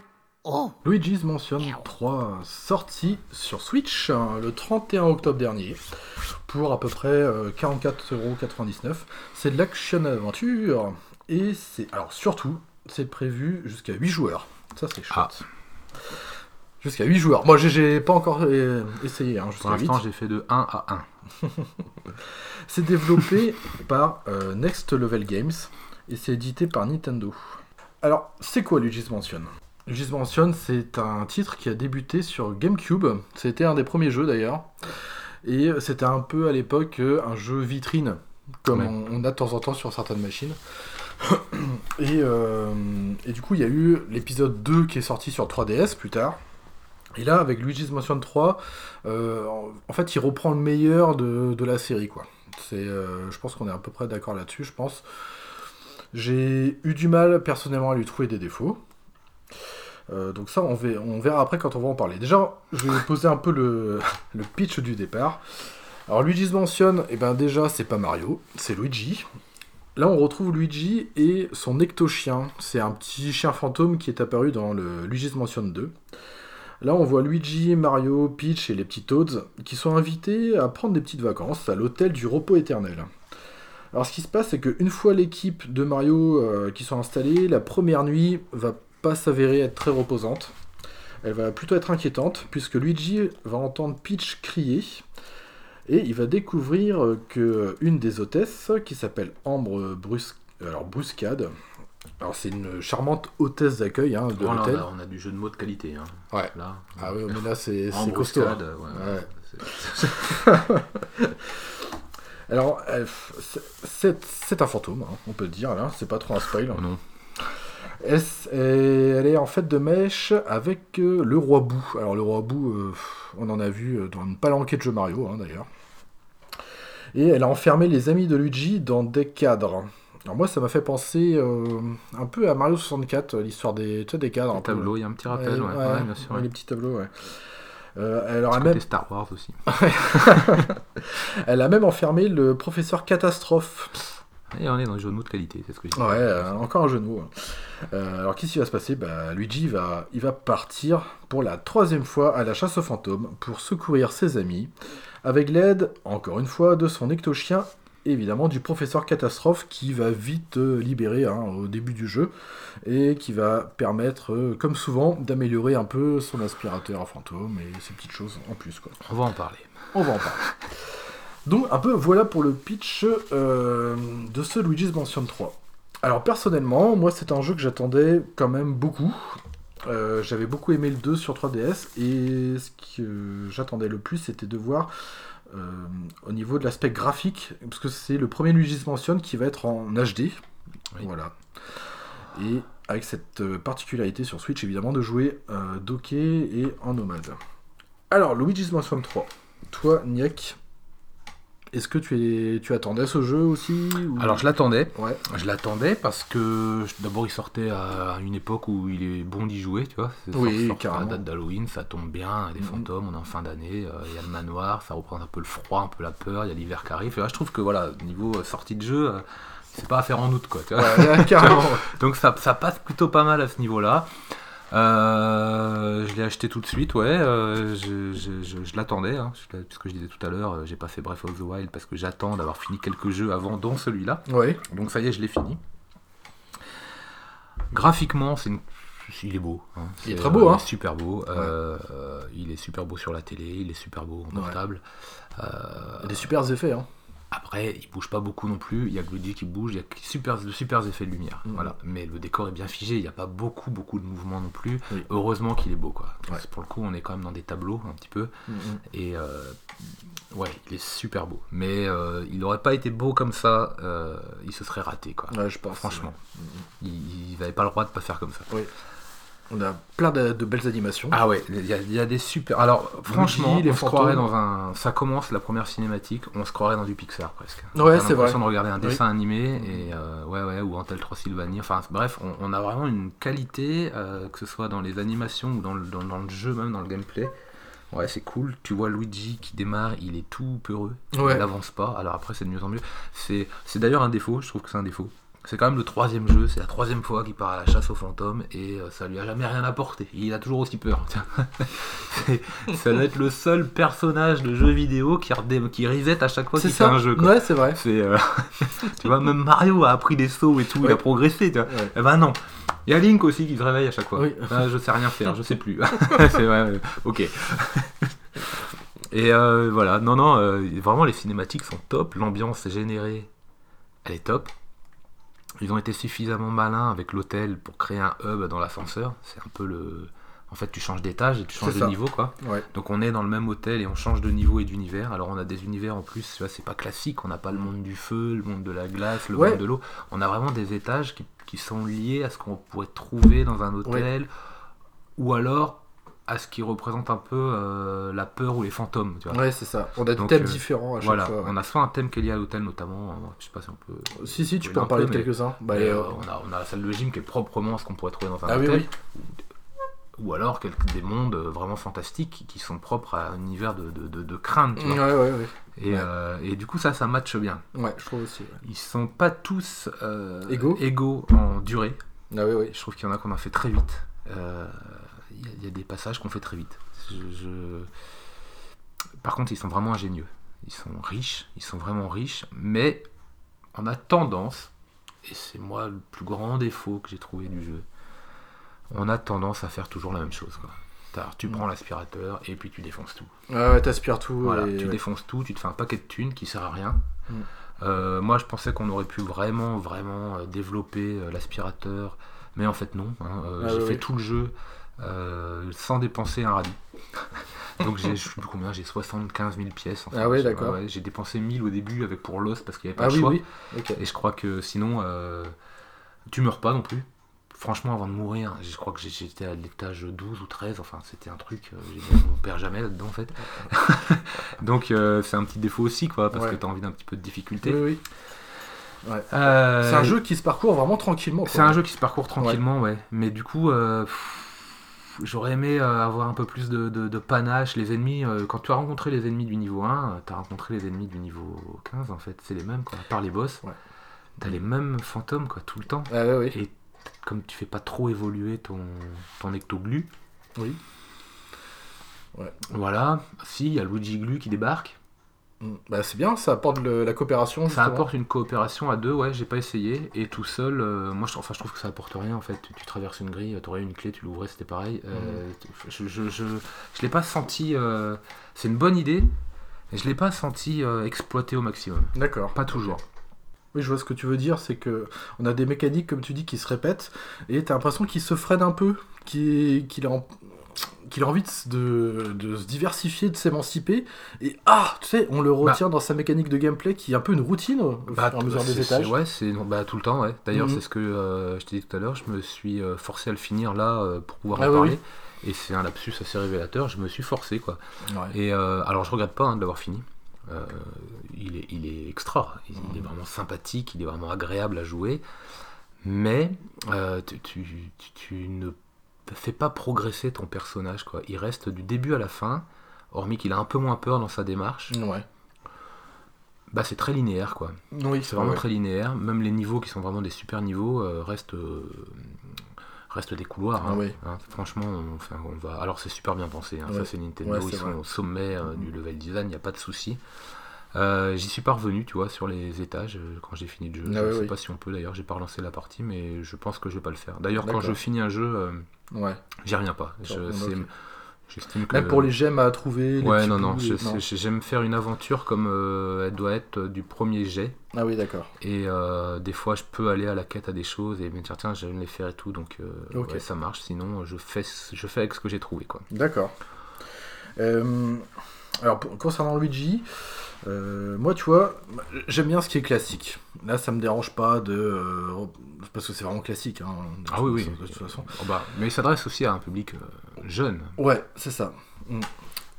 Wow! Luigi's Mansion 3, sorti sur Switch euh, le 31 octobre dernier, pour à peu près euh, 44,99€. C'est de l'action-aventure, et c'est... Alors surtout, c'est prévu jusqu'à 8 joueurs. Ça c'est chouette. Jusqu'à 8 joueurs. Moi j'ai- pas encore euh, essayé, hein, Pour jusqu'à 8. l'instant, j'ai fait de 1 à 1. C'est développé par euh, Next Level Games et c'est édité par Nintendo. Alors, c'est quoi Luigi's Mansion Luigi's Mansion, c'est un titre qui a débuté sur GameCube. C'était un des premiers jeux d'ailleurs. Et c'était un peu à l'époque un jeu vitrine, comme Ouais. on, on a de temps en temps sur certaines machines. et, euh, et du coup, il y a eu l'épisode 2 qui est sorti sur 3DS plus tard. Et là, avec Luigi's Mansion 3, euh, en, en fait, il reprend le meilleur de, de la série, quoi. C'est, euh, je pense qu'on est à peu près d'accord là-dessus, je pense. J'ai eu du mal personnellement à lui trouver des défauts. Euh, donc ça, on, verra après quand on va en parler. Déjà, je vais poser un peu le, le pitch du départ. Alors Luigi's Mansion, eh ben déjà, c'est pas Mario, c'est Luigi. Là, on retrouve Luigi et son ecto-chien. C'est un petit chien fantôme qui est apparu dans le Luigi's Mansion 2. Là, on voit Luigi, Mario, Peach et les petits Toads qui sont invités à prendre des petites vacances à l'hôtel du repos éternel. Alors, ce qui se passe, c'est qu'une fois l'équipe de Mario euh, qui sont installés, la première nuit va pas s'avérer être très reposante. Elle va plutôt être inquiétante, puisque Luigi va entendre Peach crier, et il va découvrir que une des hôtesses, qui s'appelle Ambre Brus- alors, Bruscade, alors c'est une charmante hôtesse d'accueil hein, de là, on, a, on a du jeu de mots de qualité. Hein. Ouais. Là, Ah oui, mais là c'est costaud. hein. ouais, Ouais. Alors, euh, c'est- un fantôme, hein, on peut le dire, là, c'est pas trop un spoil. Oh non. Et elle est en fait de mèche avec euh, le roi Bou. Alors le roi Bou, euh, on en a vu euh, dans une palanquée de jeux Mario hein, d'ailleurs. Et elle a enfermé les amis de Luigi dans des cadres. Alors moi ça m'a fait penser euh, un peu à Mario 64, euh, l'histoire des, tu sais, des cadres. un Un peu. tableau, il y a un petit rappel, ouais, Ouais, ouais, ouais, bien sûr. les petits tableaux, ouais. Euh, elle, aura même, Star Wars aussi. elle a même enfermé le professeur Catastrophe. Et on est dans les jeux de qualité, c'est ce que je dis. Ouais, euh, encore un genou. hein. Euh, alors qu'est-ce qui va se passer? Bah, Luigi va, il va partir pour la troisième fois à la chasse aux fantômes pour secourir ses amis, avec l'aide, encore une fois, de son ecto-chien, évidemment du professeur Catastrophe qui va vite euh, libérer hein, au début du jeu, et qui va permettre, euh, comme souvent, d'améliorer un peu son aspirateur à fantôme et ces petites choses en plus. Quoi. On va en parler. On va en parler. Donc, un peu, voilà pour le pitch euh, de ce Luigi's Mansion 3. Alors, personnellement, moi, c'est un jeu que j'attendais quand même beaucoup. Euh, J'avais beaucoup aimé le 2 sur 3DS, et ce que j'attendais le plus, c'était de voir au niveau de l'aspect graphique, parce que c'est le premier Luigi's Mansion qui va être en HD. Oui. Voilà. Et avec cette euh, particularité sur Switch, évidemment, de jouer euh, docké et en nomade. Alors, Luigi's Mansion 3. Toi, Niek, est-ce que tu, es, tu attendais ce jeu aussi ou- Alors je l'attendais. Ouais. Je l'attendais parce que d'abord il sortait à une époque où il est bon d'y jouer, tu vois. Oui, sort à carrément. la date d'Halloween, ça tombe bien, des Mhm. fantômes, on est en fin d'année, euh, il y a le manoir, ça reprend un peu le froid, un peu la peur, il y a l'hiver qui arrive. Et là je trouve que voilà, niveau euh, sortie de jeu, euh, c'est pas à faire en août quoi. Tu vois. Ouais, carrément. Donc ça, ça passe plutôt pas mal à ce niveau-là. Euh, je l'ai acheté tout de suite, ouais. euh, je je- je- je l'attendais, hein, l'ai- puisque je disais tout à l'heure, euh, j'ai pas fait Breath of the Wild parce que j'attends d'avoir fini quelques jeux avant, dont celui-là. ouais. Donc ça y est, je l'ai fini. Graphiquement, c'est une- il est beau. hein. Il est très beau, euh, hein. super beau. il est super beau sur la télé, il est super beau en portable. Il y a des super effets. Hein. Après, il bouge pas beaucoup non plus. Il y a Luigi qui bouge, il y a super, de super effets de lumière. Mhm. Voilà. Mais le décor est bien figé, il n'y a pas beaucoup, beaucoup de mouvements non plus. Oui. Heureusement qu'il est beau, quoi. Ouais. Pour le coup, on est quand même dans des tableaux un petit peu. Et euh, ouais, il est super beau. Mais euh, il n'aurait pas été beau comme ça, euh, il se serait raté, quoi. Ouais, je pense. Franchement. Il n'avait pas le droit de pas faire comme ça. On a plein de, de belles animations. Ah ouais, il y, a- il y a des super. Alors, franchement, les on se croirait dans un. Ça commence la première cinématique, on se croirait dans du Pixar presque. Ouais, On a c'est l'impression vrai. de regarder un Oui. dessin animé et euh, ouais, ouais, ou Antel 3 Sylvanie. Enfin, bref, on, on a vraiment une qualité, euh, que ce soit dans les animations ou dans le, dans, dans le jeu, même dans le gameplay. Ouais, c'est cool. Tu vois Luigi qui démarre, il est tout peureux. Ouais. Il n'avance pas. Alors après, c'est de mieux en mieux. C'est c'est d'ailleurs un défaut, je trouve que c'est un défaut. C'est quand même le troisième jeu, c'est la troisième fois qu'il part à la chasse aux fantômes et euh, ça lui a jamais rien apporté. Il a toujours aussi peur. Ça doit être le seul personnage de jeu vidéo qui, qui reset à chaque fois c'est qu'il fait un jeu. quoi. Ouais, c'est vrai. C'est, euh, tu vois, même Mario a appris des sauts et tout, il a progressé. Tu vois. Ouais. Eh ben non. Il y a Link aussi qui se réveille à chaque fois. Oui. Ah, je sais rien faire, je sais plus. c'est vrai, ok. Et euh, voilà, non, non, euh, vraiment les cinématiques sont top, l'ambiance générée, elle est top. Ils ont été suffisamment malins avec l'hôtel pour créer un hub dans l'ascenseur. C'est un peu le, En fait, tu changes d'étage et tu changes de ça. niveau, quoi. Ouais. Donc on est dans le même hôtel et on change de niveau et d'univers. Alors on a des univers en plus, tu vois, c'est pas classique. On n'a pas le monde du feu, le monde de la glace, le Ouais. monde de l'eau. On a vraiment des étages qui, qui sont liés à ce qu'on pourrait trouver dans un hôtel ou alors à ce qui représente un peu euh, la peur ou les fantômes. Tu vois. Ouais, c'est ça. On a des thèmes euh, différents à chaque Voilà, fois. on a soit un thème qui est lié à l'hôtel notamment, euh, je sais pas si on peut. Si, si, tu Oui, peux en parler de quelques-uns. Bah, euh, on, a, on a la salle de gym qui est proprement ce qu'on pourrait trouver dans un Ah oui, hôtel. oui. Ou alors quelques, des mondes vraiment fantastiques qui- sont propres à un univers de, de, de- de crainte. tu vois. ouais, ouais. Et, et du coup, ça, ça matche bien. Ouais, je trouve aussi. Ils sont pas tous Égaux égaux en durée. Ah oui, oui. Je trouve qu'il y en a qu'on a fait très vite. Euh, y, y a des passages qu'on fait très vite. Je- je- Par contre, ils sont vraiment ingénieux. Ils sont riches, ils sont vraiment riches, mais on a tendance, et c'est moi le plus grand défaut que j'ai trouvé du jeu, on a tendance à faire toujours la même chose. Quoi. Tu Mm. prends l'aspirateur et puis tu défonces tout. Ouais, ouais, t'aspires tout. Voilà, et- tu défonces tout, tu te fais un paquet de thunes qui sert à rien. Mm. Euh, moi, je pensais qu'on aurait pu vraiment, vraiment euh, développer euh, l'aspirateur, mais en fait non. hein. Euh, Ah j'ai oui, fait oui. tout le jeu euh, sans dépenser un radis. Donc j'ai, je sais plus combien, j'ai 75 000 pièces. en fait. Ah ouais, d'accord. Ouais, j'ai dépensé 1000 au début avec pour l'os parce qu'il n'y avait pas Ah de oui, choix. oui. Ok. Et je crois que sinon, euh, tu meurs pas non plus. Franchement, avant de mourir, je crois que j'étais à l'étage 12 ou 13. Enfin, c'était un truc. euh, dit, on perd jamais là-dedans, en fait. Donc, euh, c'est un petit défaut aussi, quoi, parce Ouais. que tu as envie d'un petit peu de difficulté. Oui, oui. Euh, C'est un jeu qui se parcourt vraiment tranquillement. quoi. C'est un jeu qui se parcourt tranquillement, ouais. Mais du coup, pff, j'aurais aimé euh, avoir un peu plus de, de- de panache. Les ennemis, euh, quand tu as rencontré les ennemis du niveau 1, tu as rencontré les ennemis du niveau 15, en fait. C'est les mêmes, quoi. À part les boss, Ouais. t'as les mêmes fantômes, quoi, tout le temps. Ah ouais. Et comme tu fais pas trop évoluer ton, ton ectoglu, Oui. Ouais. voilà. Si, il y a Luigi Glu qui débarque. Mm. Bah, c'est bien, ça apporte le- la coopération. Ça apporte une coopération à deux, ouais, j'ai pas essayé. Et tout seul, euh, moi je, trouve- enfin, je trouve que ça apporte rien en fait. Tu, tu traverses une grille, tu aurais une clé, tu l'ouvrais, c'était pareil. Euh, Je, je, je, je l'ai pas senti. euh, c'est une bonne idée, mais je l'ai pas senti exploité au maximum. D'accord. Pas toujours. Oui, je vois ce que tu veux dire, c'est que on a des mécaniques, comme tu dis, qui se répètent, et t'as l'impression qu'il se freine un peu, qu'il a, en- qu'il a envie de, de- se diversifier, de s'émanciper, et ah, tu sais, on le retient dans sa mécanique de gameplay qui est un peu une routine au Bah, fur et à mesure des étages. Ouais, c'est bah, tout le temps, ouais. D'ailleurs, Mhm. c'est ce que euh, je t'ai dit tout à l'heure, je me suis euh, forcé à le finir là euh, pour pouvoir Ah en oui, parler. Et c'est un lapsus assez révélateur, je me suis forcé quoi. Ouais. Et euh, alors je regrette pas hein, de l'avoir fini. Euh, il, est, il est extra, il, il Mhm. est vraiment sympathique, il est vraiment agréable à jouer. Mais euh, tu, tu- tu- tu ne fais pas progresser ton personnage. Quoi. Il reste du début à la fin, hormis qu'il a un peu moins peur dans sa démarche. Ouais. Bah, c'est très linéaire quoi. Oui, C'est vraiment ouais. très linéaire. Même les niveaux qui sont vraiment des super niveaux euh, restent, euh, restent des couloirs. Ah hein. oui. Hein, franchement, on, enfin, on va. Alors c'est super bien pensé. hein. Ouais. Ça c'est Nintendo. Ouais, ils sont vrai. au sommet euh, du level design. Il n'y a pas de souci. J'y suis pas revenu, tu vois, sur les étages quand j'ai fini le jeu. Ah je oui, ne sais pas si on peut d'ailleurs. J'ai pas relancé la partie, mais je pense que je vais pas le faire. D'ailleurs, quand je finis un jeu, Ouais. j'y reviens pas. Je- D'accord, c'est- ok. J'estime que. Même pour les gemmes à trouver. les Ouais, non, non. je- J'aime faire une aventure comme euh, elle doit être euh, du premier jet. Ah oui, d'accord. Et euh, des fois, je peux aller à la quête à des choses et me dire, tiens, j'aime les faire et tout, donc euh, ouais, ça marche. Sinon, je fais, je fais avec ce que j'ai trouvé. Quoi. D'accord. Alors, pour- concernant Luigi, euh, moi, tu vois, j'aime bien ce qui est classique. Là, ça me dérange pas de. euh, parce que c'est vraiment classique. hein, de Ah oui, oui. De toute façon. Oh, bah, mais il s'adresse aussi à un public euh, jeune. Ouais, c'est ça. Mm.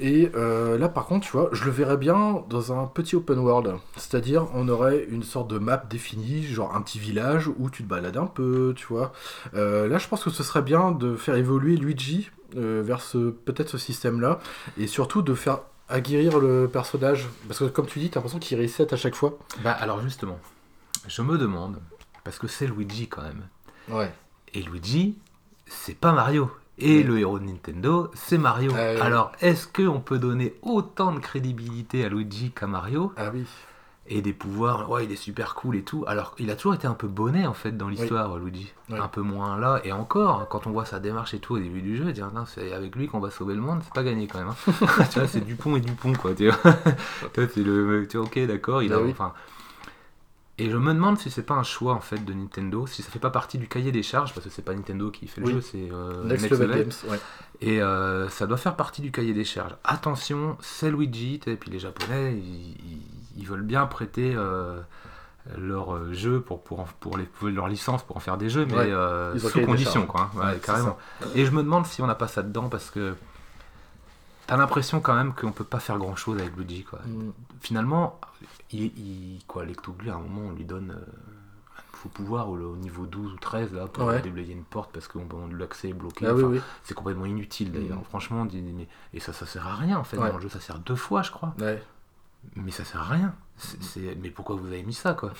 Et là, par contre, tu vois, je le verrais bien dans un petit open world. C'est-à-dire, on aurait une sorte de map définie, genre un petit village où tu te balades un peu, tu vois. Là, je pense que ce serait bien de faire évoluer Luigi euh, vers ce peut-être ce système-là, et surtout de faire aguerrir le personnage. Parce que, comme tu dis, t'as l'impression qu'il reset à chaque fois. Bah, alors justement, je me demande, parce que c'est Luigi quand même. Ouais. Et Luigi, c'est pas Mario. Et Ouais. le héros de Nintendo, c'est Mario. Ah oui. Alors, est-ce qu'on peut donner autant de crédibilité à Luigi qu'à Mario? Ah oui. Et des pouvoirs, ouais, il est super cool et tout. Alors, il a toujours été un peu bonnet en fait dans l'histoire, Luigi. Oui. Un peu moins là. Et encore, quand on voit sa démarche et tout au début du jeu, dire non, c'est avec lui qu'on va sauver le monde, c'est pas gagné quand même. hein. tu vois, c'est Dupont et Dupont quoi. Tu vois, le, tu vois, ok, d'accord, il a, Ah oui. enfin. Et je me demande si c'est pas un choix en fait de Nintendo, si ça fait pas partie du cahier des charges, parce que c'est pas Nintendo qui fait le Oui. jeu, c'est euh, Next, Level Games, ouais. Et euh, ça doit faire partie du cahier des charges. Attention, c'est Luigi, et puis les Japonais, ils, ils- veulent bien prêter euh, leur euh, jeu pour, pour, en- pour, les, leur licence pour en faire des jeux, mais Ouais. euh, sous condition, quoi. hein. Ouais, Ouais, c'est carrément. Et je me demande si on n'a pas ça dedans, parce que t'as l'impression quand même qu'on peut pas faire grand chose avec Luigi, quoi. Mm. Finalement, il, il- quoi, Lectoglu, à un moment, on lui donne euh, un faux pouvoir au, au niveau 12 ou 13 là, pour déblayer une porte parce que l'accès est bloqué. Ah oui, Enfin, oui. c'est complètement inutile d'ailleurs, Mhm. franchement. mais- et ça, ça sert à rien en fait. Dans le jeu, ça sert deux fois, je crois. Mais ça sert à rien. C'est- c'est- Mais pourquoi vous avez mis ça, quoi?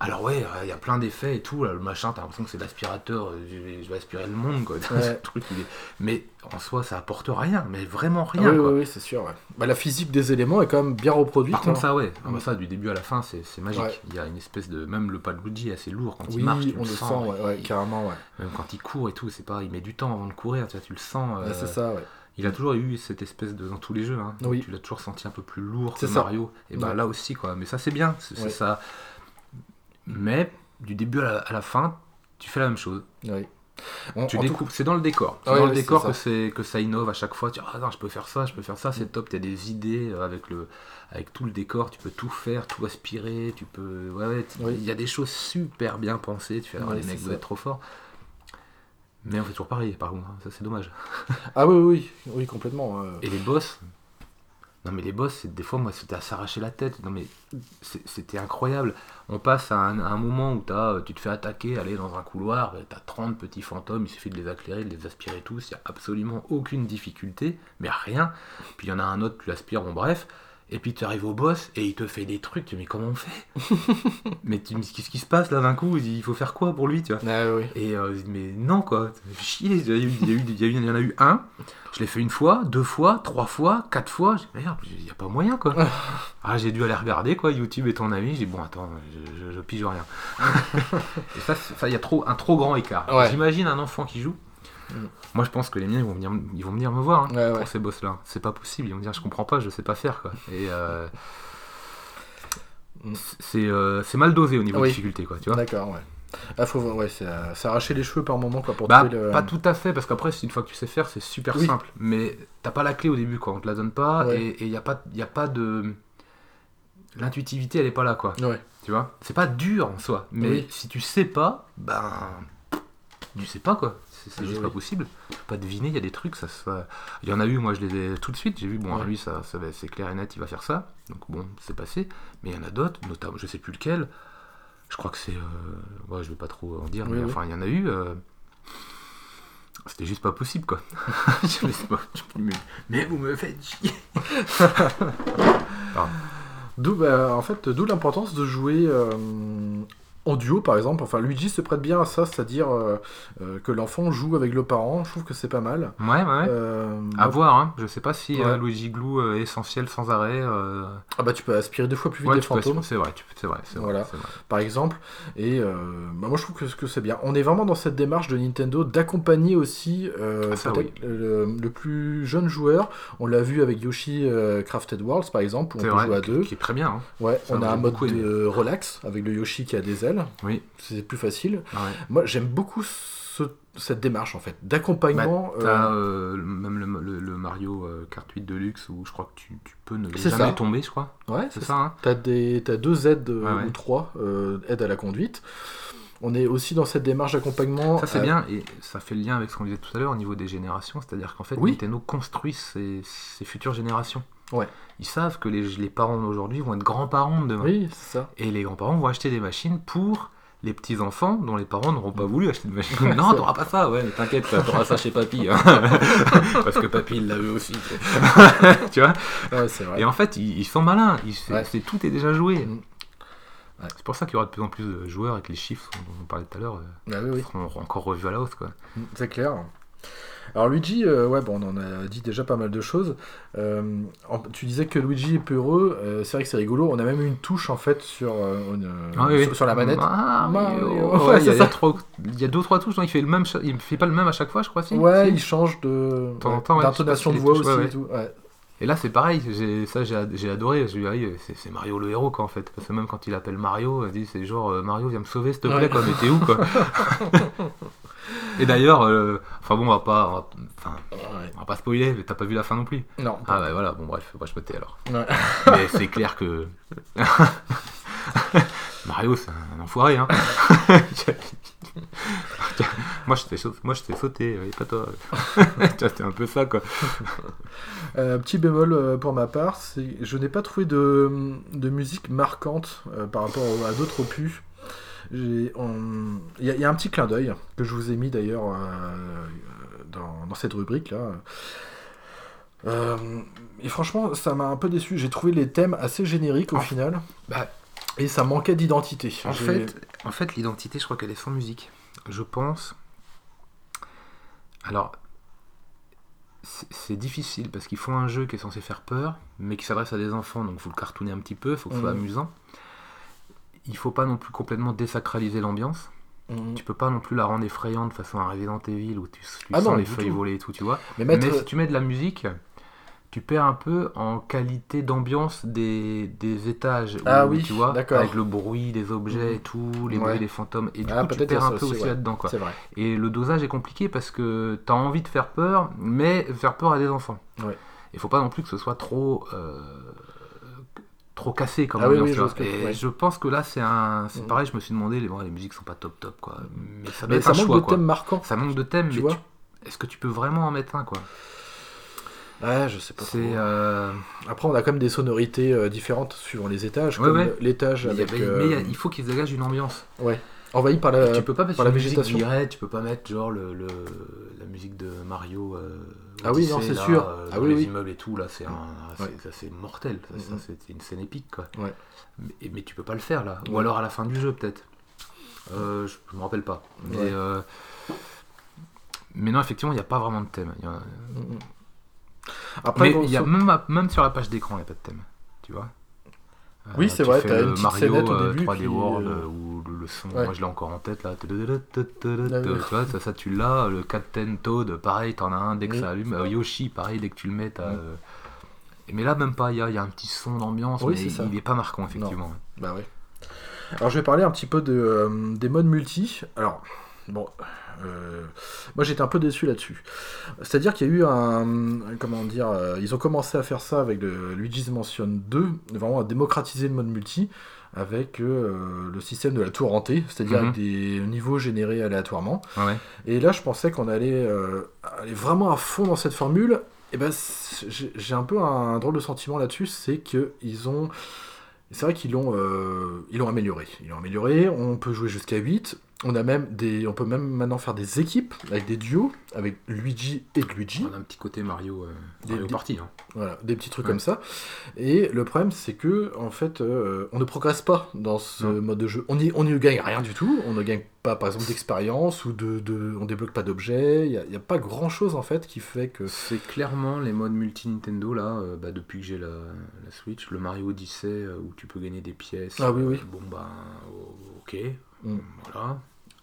Alors, ouais, il y a plein d'effets et tout. Là, le machin, t'as l'impression que c'est l'aspirateur. euh, Je vais, je vais aspirer le monde, quoi. Ouais. Ce truc, il est- Mais en soi, ça apporte rien. Mais vraiment Ah rien, oui, quoi. oui, oui, c'est sûr. ouais. Bah, la physique des éléments est quand même bien reproduite. Par contre, hein. ça, ouais. Ah, bah, Mhm. ça, du début à la fin, c'est c'est magique. Ouais. Il y a une espèce de. Même le pas de Luigi est assez lourd quand oui, il marche. tu on le sent, sens, il- carrément, ouais. Même quand il court et tout, c'est pas. Il met du temps avant de courir, tu vois, tu le sens. Ouais, euh, c'est ça, ouais. Il a toujours eu cette espèce de. Dans tous les jeux, hein. Oui. Tu l'as toujours senti un peu plus lourd que ça. Mario. Et bah Ouais. là aussi, quoi. Mais ça, c'est bien. C'est Ouais. ça. Mais du début à la, à la fin, tu fais la même chose. Oui. On- Tu tout- découpes. C'est dans le décor. C'est dans le décor ça. que, c'est, que ça innove à chaque fois. Tu dis, ah non, je peux faire ça, je peux faire ça, c'est Mm. top. Tu as des idées euh, avec, le, avec tout le décor. Tu peux tout faire, tout aspirer. Tu peux. Ouais, ouais. tu- Oui. Il y a des choses super bien pensées. Tu fais, ah, les mecs, ça. êtes trop forts. Mais on fait toujours pareil, par contre. hein. Ça, c'est dommage. Ah oui, oui, oui, oui, complètement. euh. Et les boss Non mais les boss, c'est- des fois moi c'était à s'arracher la tête. Non mais c'est- c'était incroyable. On passe à un, à un moment où as, euh, tu te fais attaquer, aller dans un couloir, tu as 30 petits fantômes, il suffit de les éclairer, de les aspirer tous, il n'y a absolument aucune difficulté, mais rien. Puis il y en a un autre, tu l'aspires, bon bref. Et puis tu arrives au boss et il te fait des trucs, tu dis mais comment on fait Mais tu me dis qu'est-ce qui se passe là d'un coup? Il faut faire quoi pour lui tu vois? Ah oui. et euh, mais non quoi, chier. Il y, a eu- il y a eu- il y a eu- il y en a eu un. Je l'ai fait une fois, deux fois, trois fois, quatre fois. J'ai merde, il n'y a pas moyen quoi. ah, j'ai dû aller regarder quoi. YouTube est ton ami. J'ai dit bon attends, je, je, je pige rien. Et ça, il y a trop un trop grand écart. Ouais. J'imagine un enfant qui joue. Mm. Moi, je pense que les miens ils vont venir, ils vont venir me voir hein, Ouais, ouais. pour ces boss là. C'est pas possible. Ils vont me dire je comprends pas, je sais pas faire quoi. Et euh, Mm. c'est euh, c'est mal dosé au niveau Oui. de difficulté quoi. Tu vois. D'accord, ouais. Ah, faut, ouais, c'est euh, arracher les cheveux par moment quoi, pour Bah, le. pas tout à fait, parce qu'après, une fois que tu sais faire, c'est super Oui. simple. Mais t'as pas la clé au début, quoi. On te la donne pas, Ouais. et il n'y a, pas- y a pas de. L'intuitivité, elle est pas là, quoi. Ouais. Tu vois? C'est pas dur en soi, mais Oui. si tu sais pas, ben. Tu sais pas, quoi. C'est juste pas possible. Tu peux pas deviner, il y a des trucs, ça se fait- Il y en a eu, moi, je les ai tout de suite. J'ai vu, bon, Ouais. lui, ça, ça c'est clair et net, il va faire ça. Donc, bon, c'est passé. Mais il y en a d'autres, notamment, je sais plus lequel. Je crois que c'est. euh, Ouais, je vais pas trop en dire, Oui, mais oui. enfin, il y en a eu. euh, C'était juste pas possible, quoi. Mais vous me faites chier. D'où, bah, en fait, d'où l'importance de jouer euh, en duo, par exemple. Enfin, Luigi se prête bien à ça, c'est-à-dire euh, euh, que l'enfant joue avec le parent. Je trouve que c'est pas mal. Ouais, ouais. Euh, À moi- voir, hein. Je sais pas si Ouais. Luigi Glou est essentiel sans arrêt. Ah bah tu peux aspirer deux fois plus vite Ouais, des fantômes, c'est vrai, c'est vrai, Voilà. vrai. par exemple. Et bah, moi je trouve que, que c'est bien. On est vraiment dans cette démarche de Nintendo d'accompagner aussi Ah, ça, le, le plus jeune joueur. On l'a vu avec Yoshi Crafted Worlds par exemple, où on peut vrai, jouer à deux. qui est très bien. hein. Ouais, Ça, on a un mode de relax avec le Yoshi qui a des ailes. Oui. C'est plus facile. Ouais. Moi j'aime beaucoup ce- cette démarche en fait d'accompagnement. Bah, T'as euh, euh, même le, le- le Mario euh, Kart 8 Deluxe où je crois que tu, tu peux ne jamais ça. tomber, je crois. ouais, C'est ça, hein T'as des, t'as deux aides euh, ouais. ou trois euh, aides à la conduite. On est aussi dans cette démarche d'accompagnement. Ça c'est euh, bien et ça fait le lien avec ce qu'on disait tout à l'heure au niveau des générations, c'est-à-dire qu'en fait Oui. Nintendo construit ses, ses futures générations. Ouais. Ils savent que les, les parents d'aujourd'hui vont être grands-parents de demain. Oui, c'est ça. Et les grands-parents vont acheter des machines pour les petits-enfants dont les parents n'auront pas voulu acheter de machine. non, t'auras pas ça, ouais, mais t'inquiète, t'auras ça chez papy. hein. Parce que papy, il l'a eu aussi. tu vois Ouais, c'est vrai. Et en fait, ils, ils sont malins. Ils, c'est, Ouais. c'est- tout est déjà joué. Mm. Ouais. C'est pour ça qu'il y aura de plus en plus de joueurs et que les chiffres dont on parlait tout à l'heure Ah oui, oui. seront encore revus à la hausse. Quoi. Mm, C'est clair. Alors Luigi, euh, ouais, bon, on en a dit déjà pas mal de choses. Euh, en- tu disais que Luigi est peureux. euh, c'est vrai que c'est rigolo. On a même une touche en fait sur, euh, une- Ah oui, sur, oui. sur la manette. Ah, Mario. oui, Ouais, ouais, il y, a- c'est il y a ça. trois- il y a deux ou trois touches, non, il fait le même, cha- il fait pas le même à chaque fois, je crois. Si Ouais, Si il change de temps en ouais, temps, ouais, d'intonation je de sais pas voix si les aussi et tout. Ouais. Et là, c'est pareil, j'ai, ça j'ai, ad- j'ai adoré. Ah c'est, c'est Mario le héros, quoi, en fait. Parce que même quand il appelle Mario, il dit, c'est genre, euh, Mario, viens me sauver, s'il te plaît, Ouais. quoi, mais t'es où, quoi Et d'ailleurs, euh, enfin bon, on va pas, on va, enfin, Ouais. on va pas spoiler, mais t'as pas vu la fin non plus. Non. Ah ouais, voilà, bon, bref, moi je me tais alors. Ouais. Mais c'est clair que. Mario, c'est un enfoiré, hein. moi, je t'ai sau- moi, je t'ai sauté, oui, pas toi. C'était un peu ça, quoi. Euh, petit bémol euh, pour ma part, c'est je n'ai pas trouvé de, de musique marquante euh, par rapport à d'autres opus. Il y, a- il y a un petit clin d'œil que je vous ai mis d'ailleurs euh, dans, dans cette rubrique là. Euh, et franchement, ça m'a un peu déçu. J'ai trouvé les thèmes assez génériques au En- final. bah- et ça manquait d'identité. En fait, en fait l'identité, je crois qu'elle est sans musique. Je pense. Alors, c'est difficile parce qu'ils font un jeu qui est censé faire peur, mais qui s'adresse à des enfants, donc il faut le cartonner un petit peu, il faut que ce soit Mhm. amusant. Il faut pas non plus complètement désacraliser l'ambiance. Mhm. Tu peux pas non plus la rendre effrayante de façon à Resident Evil où tu, tu Ah sens non, les feuilles tout. voler et tout, tu vois. Mais mettre. Mais si tu mets de la musique, tu perds un peu en qualité d'ambiance des, des étages. Ah où, oui, tu vois, avec le bruit des objets et tout, les Ouais. bruits des fantômes. Et du Ah, coup, tu perds un peu aussi, ouais. là-dedans. quoi. Vrai. Et le dosage est compliqué parce que tu as envie de faire peur, mais faire peur à des enfants. Ouais. Il faut pas non plus que ce soit trop. euh, trop cassé Ah oui, ambiance, oui, tu je que- Et ouais. je pense que là c'est un c'est Mhm. pareil je me suis demandé les, bon, les musiques sont pas top top quoi mais ça Mais manque choix, de quoi. thèmes marquants. ça manque de thèmes Tu mais vois tu- est-ce que tu peux vraiment en mettre un quoi? Ouais, je sais pas. c'est euh, Après, on a quand même des sonorités euh, différentes suivant les étages. Ouais, comme ouais. l'étage il y avec. avait- euh, mais il y a- il faut qu'ils dégagent une ambiance Ouais. Envahi par la. tu peux pas mettre par la musique végétation. d'Irette, tu peux pas mettre genre le, le- la musique de Mario Ah oui, non, c'est sûr. euh, Ah oui, les oui. immeubles et tout là c'est Ouais. mortel Mhm. c'est une scène épique quoi Ouais. mais, mais tu peux pas le faire là ou alors à la fin du jeu peut-être Euh, je, je me rappelle pas mais euh, mais non effectivement il n'y a pas vraiment de thème Il y a-. Après, mais bon, il y a sur- même, même sur la page d'écran, il n'y a pas de thème. Tu vois Oui, c'est tu vrai, t'as une petite Mario scénette au euh, début, 3D puis, World euh, euh, où le, son, ouais. moi je l'ai encore en tête là. Oui. Tu vois, ça, ça tu l'as. Le Captain Toad, pareil, t'en as un dès que Oui. ça allume. Euh, Yoshi, pareil, dès que tu le mets, t'as. Oui. euh, Mais là, même pas, il y a, y a un petit son d'ambiance, Oui, mais c'est il n'est pas marquant, effectivement. Bah ouais. Alors je vais parler un petit peu de, euh, des modes multi. Alors, bon, euh, moi j'étais un peu déçu là-dessus. C'est-à-dire qu'il y a eu un... Comment dire euh, Ils ont commencé à faire ça avec le Luigi's Mansion 2, vraiment à démocratiser le mode multi avec euh, le système de la tour hantée, c'est-à-dire Mhm. avec des niveaux générés aléatoirement. Ouais. Et là, je pensais qu'on allait euh, aller vraiment à fond dans cette formule. Et ben, j'ai un peu un drôle de sentiment là-dessus, c'est que ils ont, c'est vrai qu'ils l'ont, euh, amélioré. Ils l'ont amélioré. On peut jouer jusqu'à 8. On a même des, on peut même maintenant faire des équipes avec des duos avec Luigi et Luigi. On a un petit côté Mario, euh, Des- Mario des- Party. hein. Voilà, des petits trucs Ouais. comme ça. Et le problème, c'est que en fait, euh, on ne progresse pas dans ce Non. mode de jeu. On n'y on gagne rien du tout. On ne gagne pas, par exemple, d'expérience ou de, de, on débloque pas d'objets. Il n'y a, pas grand chose en fait qui fait que. C'est clairement les modes multi Nintendo là, euh, bah, depuis que j'ai la, la Switch, le Mario Odyssey où tu peux gagner des pièces. Ah oui, oui. Bon bah o- ok, Mm. voilà.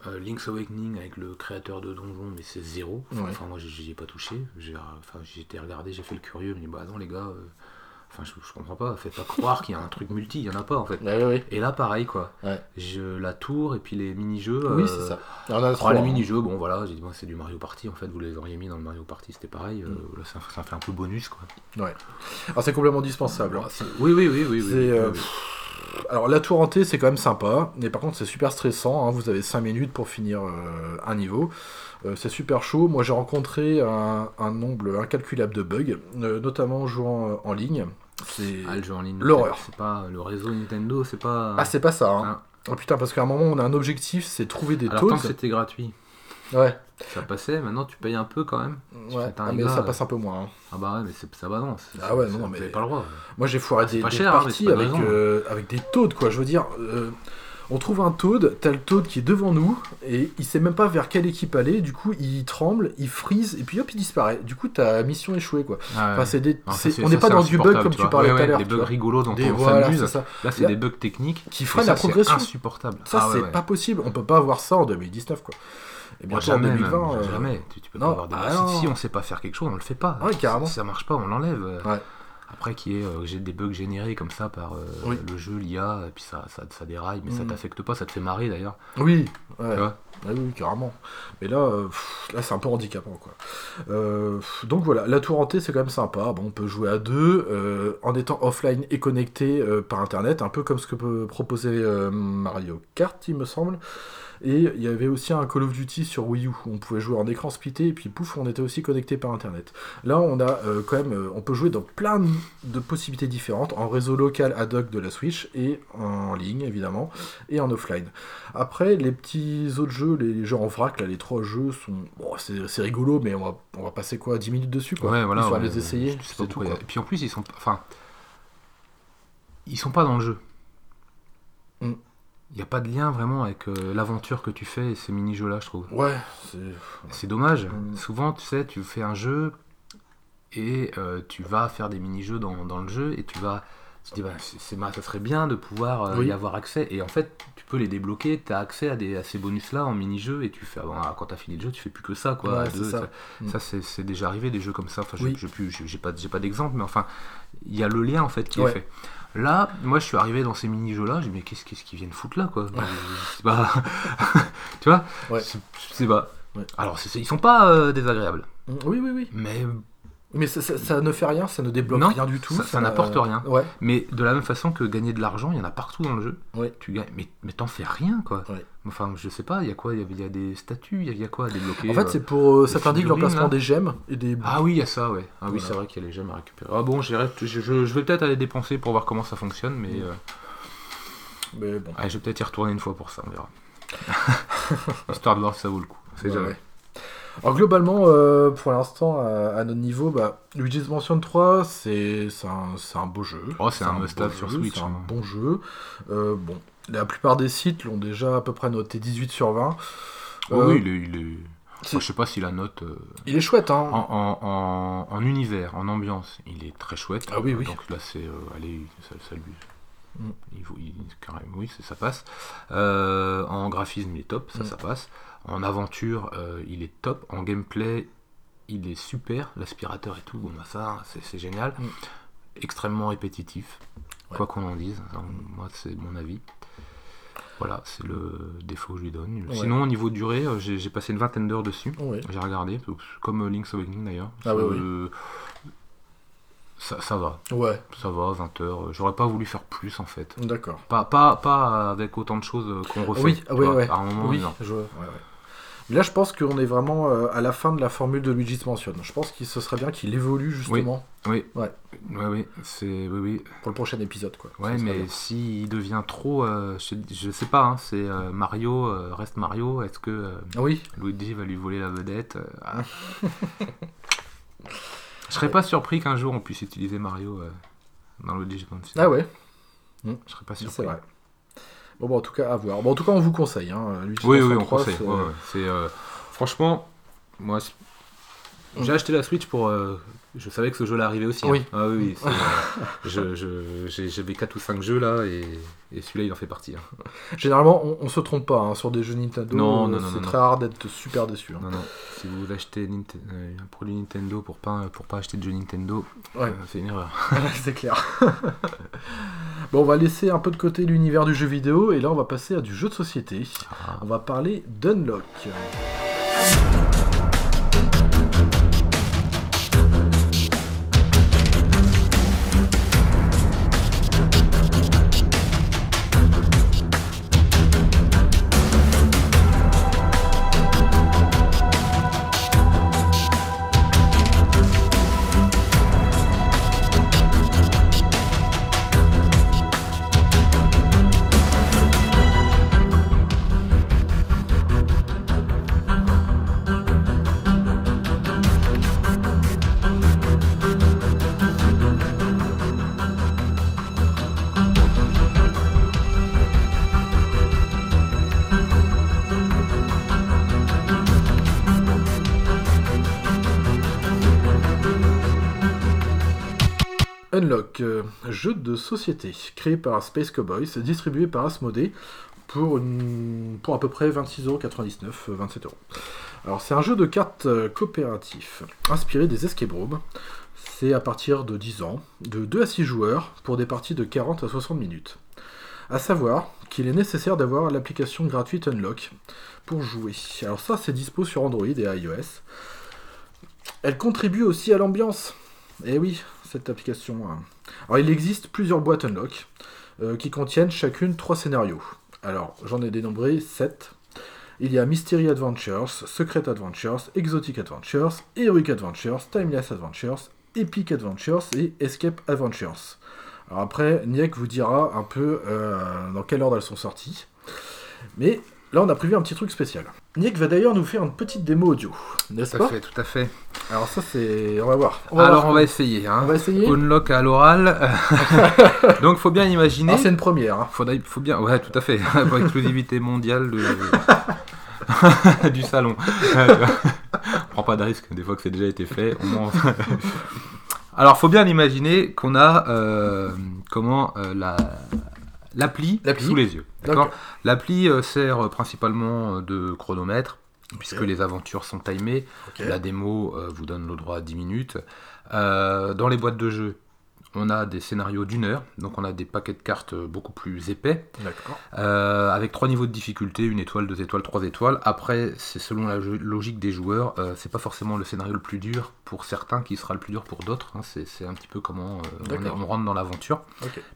Euh, Link's Awakening avec le créateur de donjon, mais c'est zéro. Enfin, Ouais. enfin, moi j'y- ai pas touché. J'ai enfin, j'ai été regardé, j'ai fait le curieux, mais bah non les gars, euh, enfin je, je comprends pas. Faites pas croire qu'il y a un truc multi, il y en a pas en fait. Ouais, ouais, ouais. Et là pareil quoi. Ouais. Je, la tour et puis les mini-jeux. Oui, euh, c'est ça. En a trois. les hein. mini-jeux, bon voilà, j'ai dit, moi, c'est du Mario Party, en fait, vous les auriez mis dans le Mario Party, c'était pareil, euh, Mm. là ça, ça fait un peu bonus quoi. Alors c'est complètement dispensable. hein. Ah, Oui, oui, oui, euh, oui. Alors la tour hantée c'est quand même sympa, mais par contre c'est super stressant, hein. vous avez 5 minutes pour finir euh, un niveau, Euh, c'est super chaud, moi j'ai rencontré un, un nombre incalculable de bugs, euh, notamment en jouant en ligne. C'est... Ah, le jeu en ligne, l'horreur. C'est pas le réseau Nintendo, c'est pas. Ah c'est pas ça, hein. Ah. Oh putain parce qu'à un moment on a un objectif, c'est trouver des Alors que c'était gratuit, Ouais, ça passait, maintenant tu payes un peu quand même. Ouais. Ah, mais gars, ça passe un peu moins. hein. Ah bah ouais, mais c'est ça va non. c'est- Ah ouais, c'est- non, mais- pas le droit. Moi j'ai foiré c'est des, pas des cher, hein, parties c'est avec, euh, avec des toads quoi, je veux dire... euh, on trouve un toad, t'as le toad qui est devant nous, et il sait même pas vers quelle équipe aller, du coup il tremble, il freeze, et puis hop il disparaît. Du coup ta mission échouée quoi. Ah ouais. Enfin, c'est des... C'est- c'est- on n'est pas c'est dans du bug comme tu parlais tout à l'heure. Des bugs rigolos dont Des- on voilà, s'amuse. c'est ça. Là, c'est des bugs techniques. Qui freinent la c'est progression. insupportable. Ça Ah c'est pas possible, on peut pas avoir ça en 2019 quoi. Et Moi, bientôt en jamais, 2020. même, euh, jamais. Tu, tu peux non, pas avoir des ah si- non. Si, on sait pas faire quelque chose, on le fait pas. Ouais, carrément. Si ça marche pas, on l'enlève. Ouais. Après, qui est, euh, j'ai des bugs générés comme ça par euh, Oui. le jeu, l'IA, et puis ça, ça, ça déraille, mais ça Mhm. t'affecte pas, ça te fait marrer d'ailleurs. Oui, ouais. Ah oui, carrément. Mais là, euh, pff, là c'est un peu handicapant, quoi. Pff, donc voilà, la tour hantée, c'est quand même sympa. Bon, on peut jouer à deux, en étant offline et connecté par Internet, un peu comme ce que peut proposer Mario Kart, il me semble. Et il y avait aussi un Call of Duty sur Wii U, où on pouvait jouer en écran splitté, et puis pouf, on était aussi connecté par Internet. Là, on a euh, quand même, euh, on peut jouer dans plein de- possibilités différentes, en réseau local ad hoc de la Switch, et en ligne, évidemment, et en offline. Après, les petits autres jeux, les jeux en vrac, là, les trois jeux sont. Bon, c'est rigolo, mais on va, on va passer quoi 10 minutes dessus, quoi. Ouais, voilà. Il faut ouais, les essayer, c'est tout, quoi. Et puis en plus, ils sont. Enfin. Ils sont pas dans le jeu. Mm. Il n'y a pas de lien vraiment avec euh, l'aventure que tu fais et ces mini-jeux-là, je trouve. Ouais, c'est. C'est dommage. Mm. Souvent, tu sais, tu fais un jeu et euh, tu vas faire des mini-jeux dans, dans le jeu et tu vas. Tu te dis, bah, c'est, bah, ça serait bien de pouvoir euh, Oui. y avoir accès. Et en fait, tu peux les débloquer, tu as accès à, des, à ces bonus-là en mini-jeu et tu fais. ah, bon, ah, quand tu as fini le jeu, tu fais plus que ça, quoi. Ouais, deux, ça. ça, Mm. ça, c'est, c'est déjà arrivé, des jeux comme ça. Enfin, je- Oui. je, j'ai, pas, j'ai pas d'exemple, mais enfin, il y a le lien en fait qui Ouais. est fait. Là, moi, je suis arrivé dans ces mini-jeux-là, j'ai dit, mais qu'est-ce, qu'ils viennent foutre là, quoi sais pas. tu vois Ouais. Sais pas. Ouais. Alors, c'est- c'est- ils sont pas euh, désagréables, Oui, oui, oui. mais, Mais ça, ça- ça ne fait rien, ça ne débloque Non, rien du tout. ça- ça n'apporte rien. Ouais, mais de la même façon que gagner de l'argent, il y en a partout dans le jeu. Ouais. Tu gagnes, mais, mais t'en fais rien, quoi. Ouais. Enfin, je sais pas, il y a quoi Il y, a- il y a des statues, il y a- il y a quoi à débloquer En fait, euh, c'est pour. euh, ça t'indique l'emplacement des gemmes et des. Ah oui, il y a ça, ouais. Ah oui, c'est vrai qu'il y a les gemmes à récupérer. Ah bon, je, je, vais peut-être aller dépenser pour voir comment ça fonctionne, mais euh, Mais bon. je vais peut-être y retourner une fois pour ça, on verra. Histoire de voir si ça vaut le coup. C'est jamais. Alors globalement, euh, pour l'instant, à, à notre niveau, bah, Luigi's Mansion 3, c'est un, un beau jeu. Oh, c'est un must-have sur jeu, Switch, C'est un hein. bon jeu. Euh, bon, la plupart des sites l'ont déjà à peu près noté 18 sur 20. Oh Euh, oui, il est. il est- c'est- Enfin, je sais pas si la note. euh, Il est chouette, hein. En, en- en- en univers, en ambiance, il est très chouette. Ah oui, oui. Donc là, c'est. euh, allez, ça, ça lui. Mm. Il, carrément, oui, c'est- ça passe. Euh, en graphisme, il est top, ça, Mm. ça passe. En aventure, euh, il est top. En gameplay, il est super. L'aspirateur et tout, bon, bah, ça, c'est génial. Mm. Extrêmement répétitif, Ouais. quoi qu'on en dise. Enfin, Moi, c'est mon avis. Voilà, c'est le défaut que je lui donne. Ouais. Sinon, au niveau durée, euh, j'ai passé une vingtaine d'heures dessus. Ouais. J'ai regardé, comme euh, Link's Awakening d'ailleurs. Ah Euh, Ça, ça va, Ouais, ça va, 20 heures. J'aurais pas voulu faire plus en fait. d'accord. Pas, pas, pas avec autant de choses qu'on refait. Oui, ah ouais. À un moment, oui, non. je vois, ouais, ouais. Là, je pense qu'on est vraiment euh, à la fin de la formule de Luigi's Mansion. Je pense que ce serait bien qu'il évolue justement Oui, Ouais. ouais, oui, c'est, oui, oui. pour le prochain épisode. Quoi. Ouais, mais s'il devient trop, euh, je, je sais pas, hein, c'est euh, Mario, euh, reste Mario. Est-ce que Oui, Luigi va lui voler la vedette ah. Je serais pas surpris qu'un jour on puisse utiliser Mario dans Luigi's Mansion. ah ouais, Je serais pas surpris. c'est vrai. Bon, bah, en tout cas, à voir. Bon, en tout cas, on vous conseille. Hein, Oui, oui, on 3, conseille. ouais, ouais. Euh, franchement, moi, j'ai acheté la Switch pour. euh, je savais que ce jeu-là arrivait aussi. hein. Oui. Ah oui, euh, je, je- j'ai- j'avais 4 ou 5 jeux là et, et celui-là il en fait partie. hein. Généralement, on, on se trompe pas hein, sur des jeux Nintendo. Non, euh, non, non, c'est non, très rare d'être super déçu. Non, non. Si vous achetez Ninte- euh, un produit Nintendo pour pas pour pas acheter de jeu Nintendo, Ouais. euh, c'est une erreur. c'est clair. bon, on va laisser un peu de côté l'univers du jeu vidéo et là, on va passer à du jeu de société. Ah. On va parler d'Unlock. Jeu de société créé par Space Cowboys, distribué par Asmodee pour, à peu près 26,99€, euh, 27 euros. Alors c'est un jeu de cartes euh, coopératif inspiré des escape rooms. C'est à partir de 10 ans, de 2 à 6 joueurs, pour des parties de 40 à 60 minutes. A savoir qu'il est nécessaire d'avoir l'application gratuite Unlock pour jouer. Alors ça, c'est dispo sur Android et iOS. Elle contribue aussi à l'ambiance. Eh oui, application. hein. Alors il existe plusieurs boîtes Unlock euh, qui contiennent chacune 3 scénarios. Alors j'en ai dénombré 7. Il y a Mystery Adventures, Secret Adventures, Exotic Adventures, Heroic Adventures, Timeless Adventures, Epic Adventures et Escape Adventures. Alors après, Niek vous dira un peu euh, dans quel ordre elles sont sorties. Mais là, on a prévu un petit truc spécial. Niek va d'ailleurs nous faire une petite démo audio, n'est-ce Tout à pas fait, tout à fait. Alors ça, c'est... On va voir. On va Alors voir on va essayer. Hein. On va essayer Unlock à l'oral. Donc faut bien imaginer. Alors, c'est une première. hein. Faudrait, faut bien, ouais, tout à fait, pour exclusivité mondiale de- du salon. On prend pas de risque, des fois que c'est déjà été fait. au moins- Alors, faut bien imaginer qu'on a euh, comment euh, la l'appli sous les yeux. D'accord. L'appli euh, sert principalement de chronomètre. Puisque les aventures sont timées, la démo euh, vous donne le droit à 10 minutes. Euh, dans les boîtes de jeu, on a des scénarios d'une heure, donc on a des paquets de cartes euh, beaucoup plus épais, euh, avec trois niveaux de difficulté, une étoile, deux étoiles, trois étoiles. Après, c'est selon la logique des joueurs, euh, c'est pas forcément le scénario le plus dur pour certains qui sera le plus dur pour d'autres. hein. C'est un petit peu comment euh, on, est- D'accord. on rentre dans l'aventure,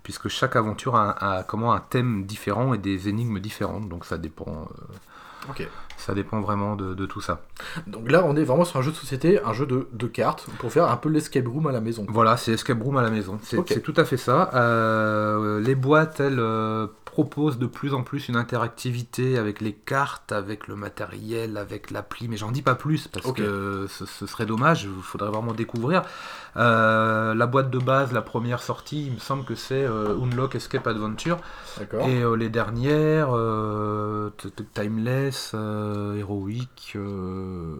puisque chaque aventure a, a comment un thème différent et des énigmes différentes, donc ça dépend. Ça dépend vraiment de, de tout ça. Donc là, on est vraiment sur un jeu de société, un jeu de, de cartes, pour faire un peu l'escape room à la maison. Voilà, c'est Escape Room à la maison. C'est tout à fait ça. Euh, les boîtes, elles, euh, proposent de plus en plus une interactivité avec les cartes, avec le matériel, avec l'appli, mais j'en dis pas plus parce que ce, ce serait dommage, il faudrait vraiment découvrir. Euh, la boîte de base, la première sortie, il me semble que c'est euh, Unlock Escape Adventure. Et euh, les dernières, Timeless, Heroic, euh,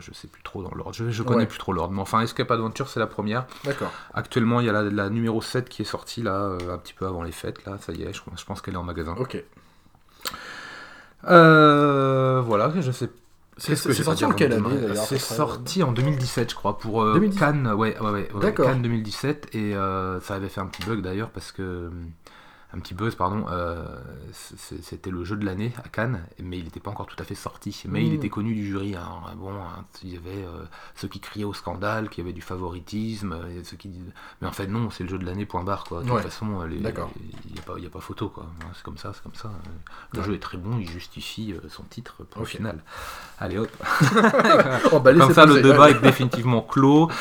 je sais plus trop dans l'ordre, je, je connais Ouais. plus trop l'ordre, mais enfin Escape Adventure c'est la première. D'accord. Actuellement, il y a la, la numéro 7 qui est sortie là, un petit peu avant les fêtes, là, ça y est, je, je pense qu'elle est en magasin. Ok. Voilà, je sais. Que c'est sorti en quelle année d'ailleurs C'est sorti en 2017, je crois, pour euh, 2017. Cannes, ouais, ouais, ouais, ouais, D'accord. Cannes 2017, et euh, ça avait fait un petit bug d'ailleurs parce que un petit buzz, pardon. euh, C'était le jeu de l'année à Cannes, mais il n'était pas encore tout à fait sorti. Mais il Mm. était connu du jury. hein. Bon, hein, il y avait euh, ceux qui criaient au scandale, qui avaient du favoritisme, euh, et ceux qui disaient- Mais en fait, non, c'est le jeu de l'année, point barre. Quoi. De Ouais. toute façon, il n'y a, pas- a photo. quoi. Hein, C'est comme ça, c'est comme ça. Le Ouais. jeu est très bon, il justifie son titre pour le final. Allez hop. Oh, bah, Comme ça, le débat est définitivement clos.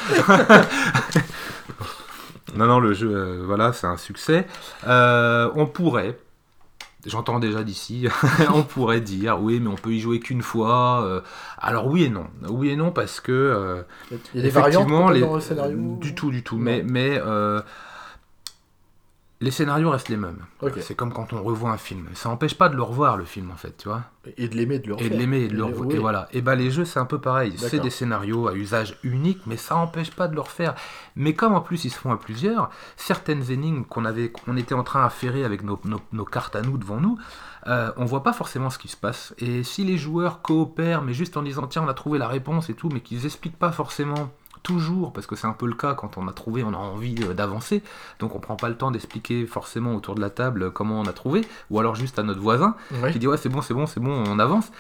non, non, le jeu, euh, voilà, c'est un succès. Euh, on pourrait, j'entends déjà d'ici, on pourrait dire, oui, mais on peut y jouer qu'une fois. euh, alors oui et non, oui et non parce que Il y a des variantes dans le scénario du tout, du tout, Non. mais mais les scénarios restent les mêmes. C'est comme quand on revoit un film. Ça n'empêche pas de le revoir le film en fait, tu vois. Et de l'aimer, de le Et refaire. de l'aimer et de le Oui. revoir. Et voilà. Et bah les jeux c'est un peu pareil. C'est des scénarios à usage unique, mais ça n'empêche pas de le refaire. Mais comme en plus ils se font à plusieurs, certaines énigmes qu'on avait, qu'on était en train à ferrer avec nos, nos- nos cartes à nous devant nous, euh, on voit pas forcément ce qui se passe. Et si les joueurs coopèrent, mais juste en disant tiens on a trouvé la réponse et tout, mais qu'ils expliquent pas forcément toujours, parce que c'est un peu le cas quand on a trouvé, on a envie d'avancer, donc on prend pas le temps d'expliquer forcément autour de la table comment on a trouvé, ou alors juste à notre voisin Oui. qui dit ouais c'est bon, c'est bon, c'est bon, on avance,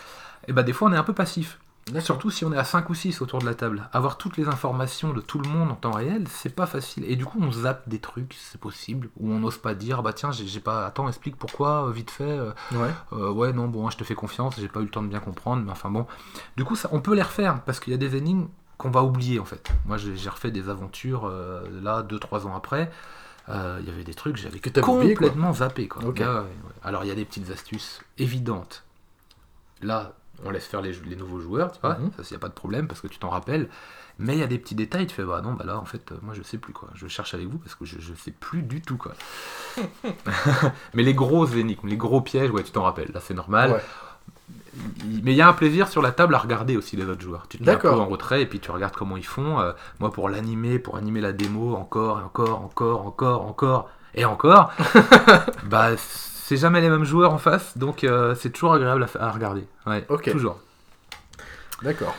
et bah des fois on est un peu passif. Surtout si on est à 5 ou 6 autour de la table. Avoir toutes les informations de tout le monde en temps réel, c'est pas facile. Et du coup on zappe des trucs, c'est possible, ou on n'ose pas dire bah tiens j'ai pas. Attends explique pourquoi, euh, vite fait. euh, Ouais. euh, ouais non bon je te fais confiance, j'ai pas eu le temps de bien comprendre, mais enfin bon. Du coup ça, on peut les refaire, parce qu'il y a des énigmes qu'on va oublier en fait. Moi j'ai refait des aventures euh, là 2-3 ans après. Euh, Il y avait des trucs j'avais Que t'avais oublié, complètement zappé quoi. Ok. Ouais, ouais. Alors il y a des petites astuces évidentes. Là, on laisse faire les, les nouveaux joueurs, tu vois, Mhm. ça, il n'y a pas de problème parce que tu t'en rappelles. Mais il y a des petits détails, tu fais, bah non, bah là, en fait, euh, moi je sais plus quoi. Je cherche avec vous parce que je, je sais plus du tout quoi. mais les grosses énigmes, les gros pièges, ouais, tu t'en rappelles, là c'est normal. Ouais. Mais il y a un plaisir sur la table à regarder aussi les autres joueurs. Tu te mets un peu D'accord. en retrait et puis tu regardes comment ils font. Euh, moi, pour l'animer, pour animer la démo, encore et encore, encore, encore, encore et encore, bah c'est jamais les mêmes joueurs en face, donc euh, c'est toujours agréable à, regarder. Ouais, toujours. D'accord.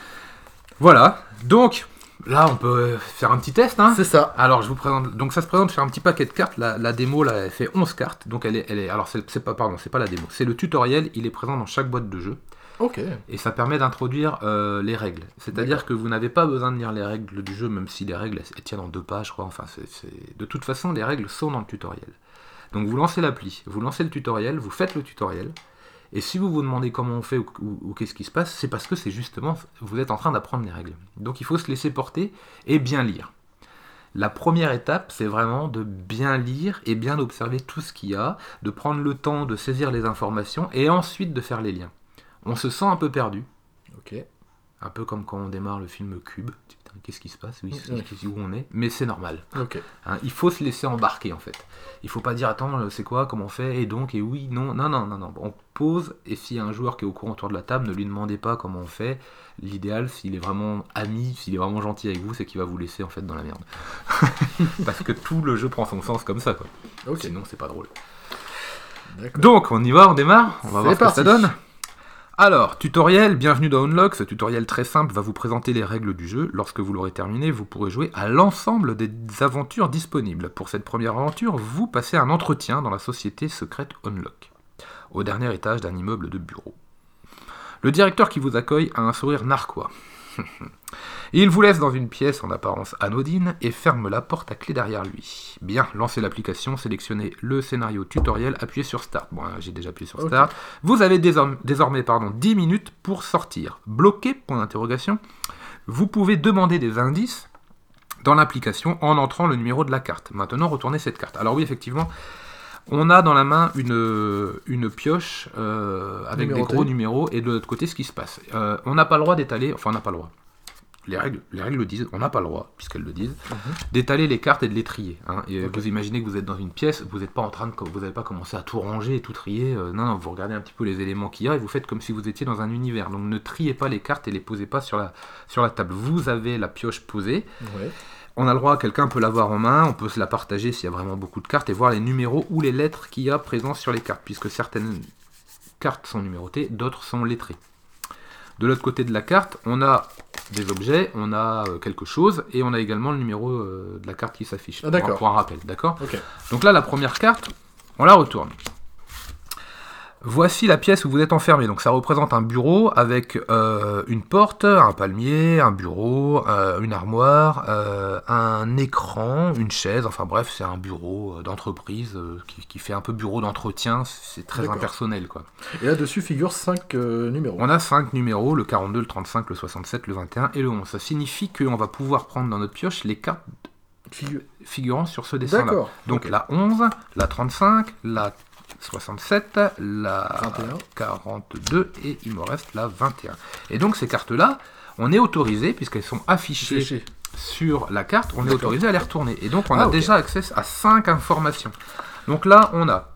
Voilà, donc Là, on peut euh, faire un petit test. Hein C'est ça. Alors, je vous présente. Donc, ça se présente sur un petit paquet de cartes. La, la démo, là, elle fait 11 cartes. Donc, elle est. Elle est alors, c'est pas, pardon, c'est pas la démo. C'est le tutoriel. Il est présent dans chaque boîte de jeu. Ok. Et ça permet d'introduire euh, les règles. C'est-à-dire que vous n'avez pas besoin de lire les règles du jeu, même si les règles elles, tiennent en deux pages, je crois. Enfin, c'est- c'est- de toute façon, les règles sont dans le tutoriel. Donc, vous lancez l'appli, vous lancez le tutoriel, vous faites le tutoriel. Et si vous vous demandez comment on fait ou, ou- ou qu'est-ce qui se passe, c'est parce que c'est justement, vous êtes en train d'apprendre les règles. Donc il faut se laisser porter et bien lire. La première étape, c'est vraiment de bien lire et bien observer tout ce qu'il y a, de prendre le temps de saisir les informations et ensuite de faire les liens. On se sent un peu perdu, Ok. un peu comme quand on démarre le film Cube. Qu'est-ce qui se passe Oui, c'est où on est Mais c'est normal. Hein, il faut se laisser embarquer en fait. Il faut pas dire attends euh, c'est quoi comment on fait et donc et oui non non non non non on pose et s'il y a un joueur qui est au courant autour de la table ne lui demandez pas comment on fait. L'idéal s'il est vraiment ami s'il est vraiment gentil avec vous c'est qu'il va vous laisser en fait dans la merde parce que tout le jeu prend son sens comme ça quoi. Ok. Sinon c'est pas drôle. Donc on y va on démarre on va voir ce que ça donne. Alors, tutoriel, bienvenue dans Unlock. Ce tutoriel très simple va vous présenter les règles du jeu. Lorsque vous l'aurez terminé, vous pourrez jouer à l'ensemble des aventures disponibles. Pour cette première aventure, vous passez un entretien dans la société secrète Unlock, au dernier étage d'un immeuble de bureaux. Le directeur qui vous accueille a un sourire narquois. Il vous laisse dans une pièce en apparence anodine et ferme la porte à clé derrière lui. Bien, lancez l'application, sélectionnez le scénario tutoriel, appuyez sur Start. Bon, j'ai déjà appuyé sur. Start. Vous avez désormais, désormais pardon, 10 minutes pour sortir. Bloqué, point d'interrogation. Vous pouvez demander des indices dans l'application en entrant le numéro de la carte. Maintenant, retournez cette carte. Alors oui, effectivement, on a dans la main une, une pioche euh, avec des gros numéros et de l'autre côté, ce qui se passe. Euh, on n'a pas le droit d'étaler, enfin on n'a pas le droit. Les règles, les règles le disent, on n'a pas le droit, puisqu'elles le disent, d'étaler les cartes et de les trier. hein. Et Mhm. Ok. vous imaginez que vous êtes dans une pièce, vous n'êtes pas en train de, vous n'avez pas commencé à tout ranger et tout trier. euh, non, non, vous regardez un petit peu les éléments qu'il y a et vous faites comme si vous étiez dans un univers. Donc ne triez pas les cartes et les posez pas sur la, sur la table. Vous avez la pioche posée. Ouais. On a le droit, quelqu'un peut l'avoir en main, on peut se la partager s'il y a vraiment beaucoup de cartes et voir les numéros ou les lettres qu'il y a présents sur les cartes, puisque certaines cartes sont numérotées, d'autres sont lettrées. De l'autre côté de la carte, on a des objets, on a euh, quelque chose, et on a également le numéro euh, de la carte qui s'affiche. Ah. Pour, pour un rappel, d'accord? Donc là, la première carte, on la retourne. Voici la pièce où vous êtes enfermé. Donc ça représente un bureau avec euh, une porte, un palmier, un bureau, euh, une armoire, euh, un écran, une chaise. Enfin bref, c'est un bureau d'entreprise qui, qui fait un peu bureau d'entretien. C'est très impersonnel quoi. Et là-dessus figurent 5 numéros. On a 5 numéros, le 42, le 35, le 67, le 21 et le 11. Ça signifie qu'on va pouvoir prendre dans notre pioche les cartes Figu- figurant sur ce dessin-là. Donc la 11, la 35, la 67, la 21. 42 et il me reste la 21. Et donc ces cartes-là, on est autorisé, puisqu'elles sont affichées Fiché. sur la carte, on est autorisé à les retourner. Et donc on Ah, a déjà accès à 5 informations. Donc là, on a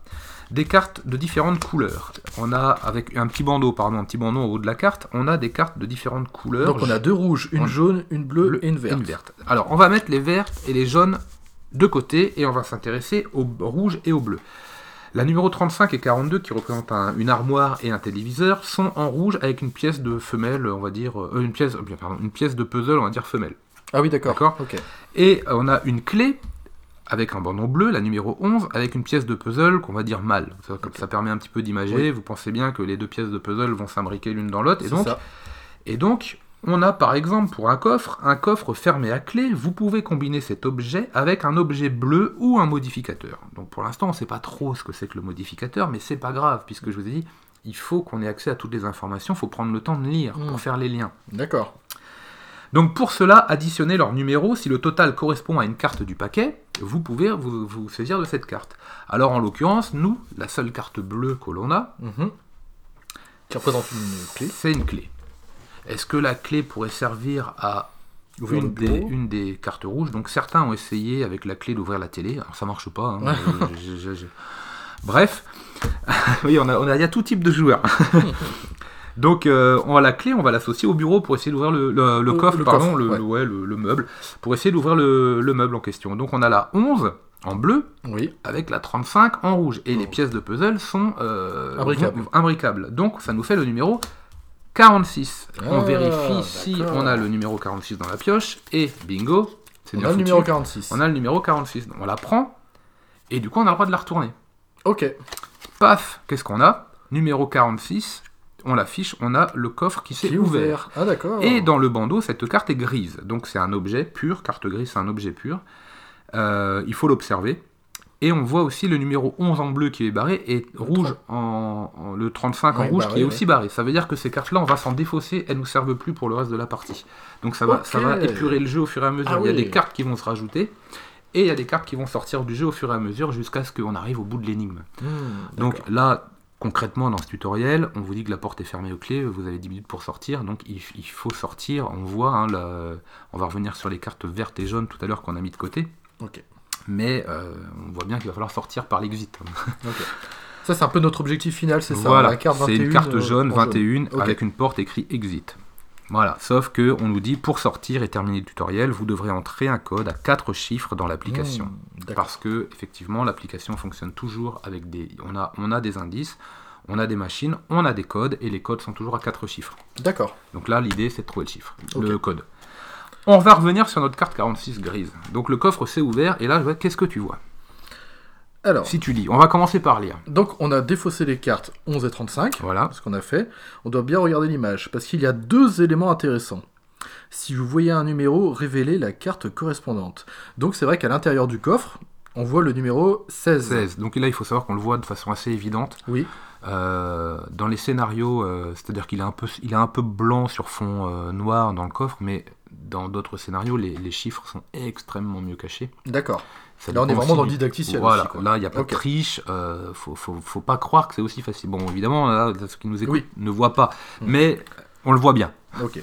des cartes de différentes couleurs. On a, avec un petit bandeau, pardon, un petit bandeau en haut de la carte, on a des cartes de différentes couleurs. Donc on a deux rouges, une On- jaune, une bleue Bleu et une verte. Alors, on va mettre les vertes et les jaunes de côté et on va s'intéresser au rouge et au bleu. La numéro 35 et 42, qui représentent un- une armoire et un téléviseur, sont en rouge avec une pièce de femelle, on va dire, euh, une pièce, pardon, une pièce de puzzle, on va dire femelle. Ah oui, d'accord. D'accord. Et on a une clé avec un bandeau bleu, la numéro 11, avec une pièce de puzzle qu'on va dire mâle. Ça, comme ça permet un petit peu d'imager. Oui. Vous pensez bien que les deux pièces de puzzle vont s'imbriquer l'une dans l'autre. Et donc, ça. et donc, on a par exemple pour un coffre, un coffre fermé à clé, vous pouvez combiner cet objet avec un objet bleu ou un modificateur. Donc pour l'instant, on ne sait pas trop ce que c'est que le modificateur, mais c'est pas grave, puisque je vous ai dit, il faut qu'on ait accès à toutes les informations, il faut prendre le temps de lire pour faire les liens. D'accord. Donc pour cela, additionnez leurs numéros. Si le total correspond à une carte du paquet, vous pouvez vous, vous saisir de cette carte. Alors en l'occurrence, nous, la seule carte bleue que l'on a, Mhm. Qui représente une clé. c'est une clé. Est-ce que la clé pourrait servir à Ouvrir une, des, bureau. une des cartes rouges? Donc certains ont essayé avec la clé d'ouvrir la télé. Alors ça marche pas. hein. Je- je- je- Bref, oui, on a, on a, il y a tout type de joueurs. Donc euh, on a la clé, on va l'associer au bureau pour essayer d'ouvrir le, le- le Le- coffre, le pardon, coffre, le, ouais. le- ouais, le- le meuble, pour essayer d'ouvrir le, le meuble en question. Donc on a la 11 en bleu Oui. avec la 35 en rouge. Et les Oh. pièces de puzzle sont euh, imbricables. Donc ça nous fait le numéro 46. on Ah, vérifie si on a le numéro 46 dans la pioche. Et bingo, c'est On le numéro 46. On a le numéro 46. Donc on la prend. Et du coup, on a le droit de la retourner. Ok. Paf, qu'est-ce qu'on a? Numéro 46. On l'affiche, on a le coffre qui s'est ouvert. Ah d'accord. Et dans le bandeau, cette carte est grise. Donc c'est un objet pur. Carte grise, c'est un objet pur. Euh, il faut l'observer. Et on voit aussi le numéro 11 en bleu qui est barré et rouge en, en- le 35 en Ouais, rouge barré, qui est ouais. aussi barré. Ça veut dire que ces cartes-là, on va s'en défausser, elles nous servent plus pour le reste de la partie. Donc ça va, ça va épurer le jeu au fur et à mesure. Ah il y a oui. des cartes qui vont se rajouter et il y a des cartes qui vont sortir du jeu au fur et à mesure jusqu'à ce qu'on arrive au bout de l'énigme. Hmm, Donc là, concrètement, dans ce tutoriel, on vous dit que la porte est fermée aux clés, vous avez 10 minutes pour sortir, donc il, il faut sortir. On voit, hein, la- on va revenir sur les cartes vertes et jaunes tout à l'heure qu'on a mis de côté, Ok. Mais euh, on voit bien qu'il va falloir sortir par l'exit. Ça c'est un peu notre objectif final, c'est ça. Voilà, c'est 21, une carte euh, jaune en 21 Ok. avec une porte écrit exit. Voilà, sauf que on nous dit pour sortir et terminer le tutoriel, vous devrez entrer un code à 4 chiffres dans l'application. Hmm. Parce que effectivement, l'application fonctionne toujours avec des. On a, on a des indices, on a des machines, on a des codes, et les codes sont toujours à 4 chiffres. D'accord. Donc là, l'idée, c'est de trouver le chiffre, le code. On va revenir sur notre carte 46 grise. Donc le coffre s'est ouvert, et là, qu'est-ce que tu vois? Alors, Si tu lis, on va commencer par lire. donc on a défaussé les cartes 11 et 35. Voilà. ce qu'on a fait, on doit bien regarder l'image, parce qu'il y a deux éléments intéressants. Si vous voyez un numéro, révélez la carte correspondante. Donc c'est vrai qu'à l'intérieur du coffre, on voit le numéro 16. 16. Donc là, il faut savoir qu'on le voit de façon assez évidente. Oui, Euh, dans les scénarios, euh, c'est-à-dire qu'il est un peu, il est un peu blanc sur fond euh, noir dans le coffre, mais dans d'autres scénarios, les, les chiffres sont extrêmement mieux cachés. d'accord. Là on est vraiment dans le didacticiel Voilà, aussi, quoi. là il n'y a pas de triche, euh, faut, faut, faut pas croire que c'est aussi facile. Bon, évidemment, là, ceux qui nous écoutent Oui. ne voient pas, Mm. mais on le voit bien. Ok.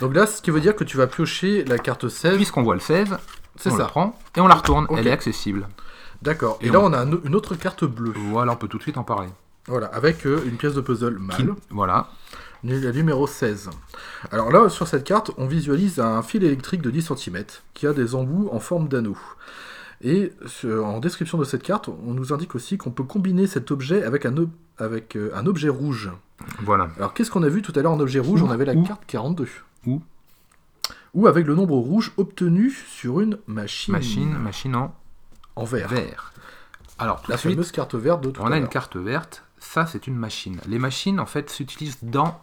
Donc là, ce qui veut dire que tu vas piocher la carte 16. Puisqu'on voit le 16, C'est on ça. la prend et on la retourne, elle est accessible. D'accord. Et, Et là, on- on a un- une autre carte bleue. Voilà, on peut tout de suite en parler. Voilà, avec euh, une pièce de puzzle Qui- mâle. Voilà, numéro 16. Alors là, sur cette carte, on visualise un fil électrique de 10 cm qui a des embouts en forme d'anneau. Et en description de cette carte, on nous indique aussi qu'on peut combiner cet objet avec un, avec, euh, un objet rouge. voilà. Alors qu'est-ce qu'on a vu tout à l'heure en objet rouge? Où On avait la Où carte 42. Où Ou avec le nombre rouge obtenu sur une machine, Machine, machine en en vert. vert. Alors, La suite, fameuse carte verte de tout on à a une carte verte, ça c'est une machine. Les machines, en fait, s'utilisent dans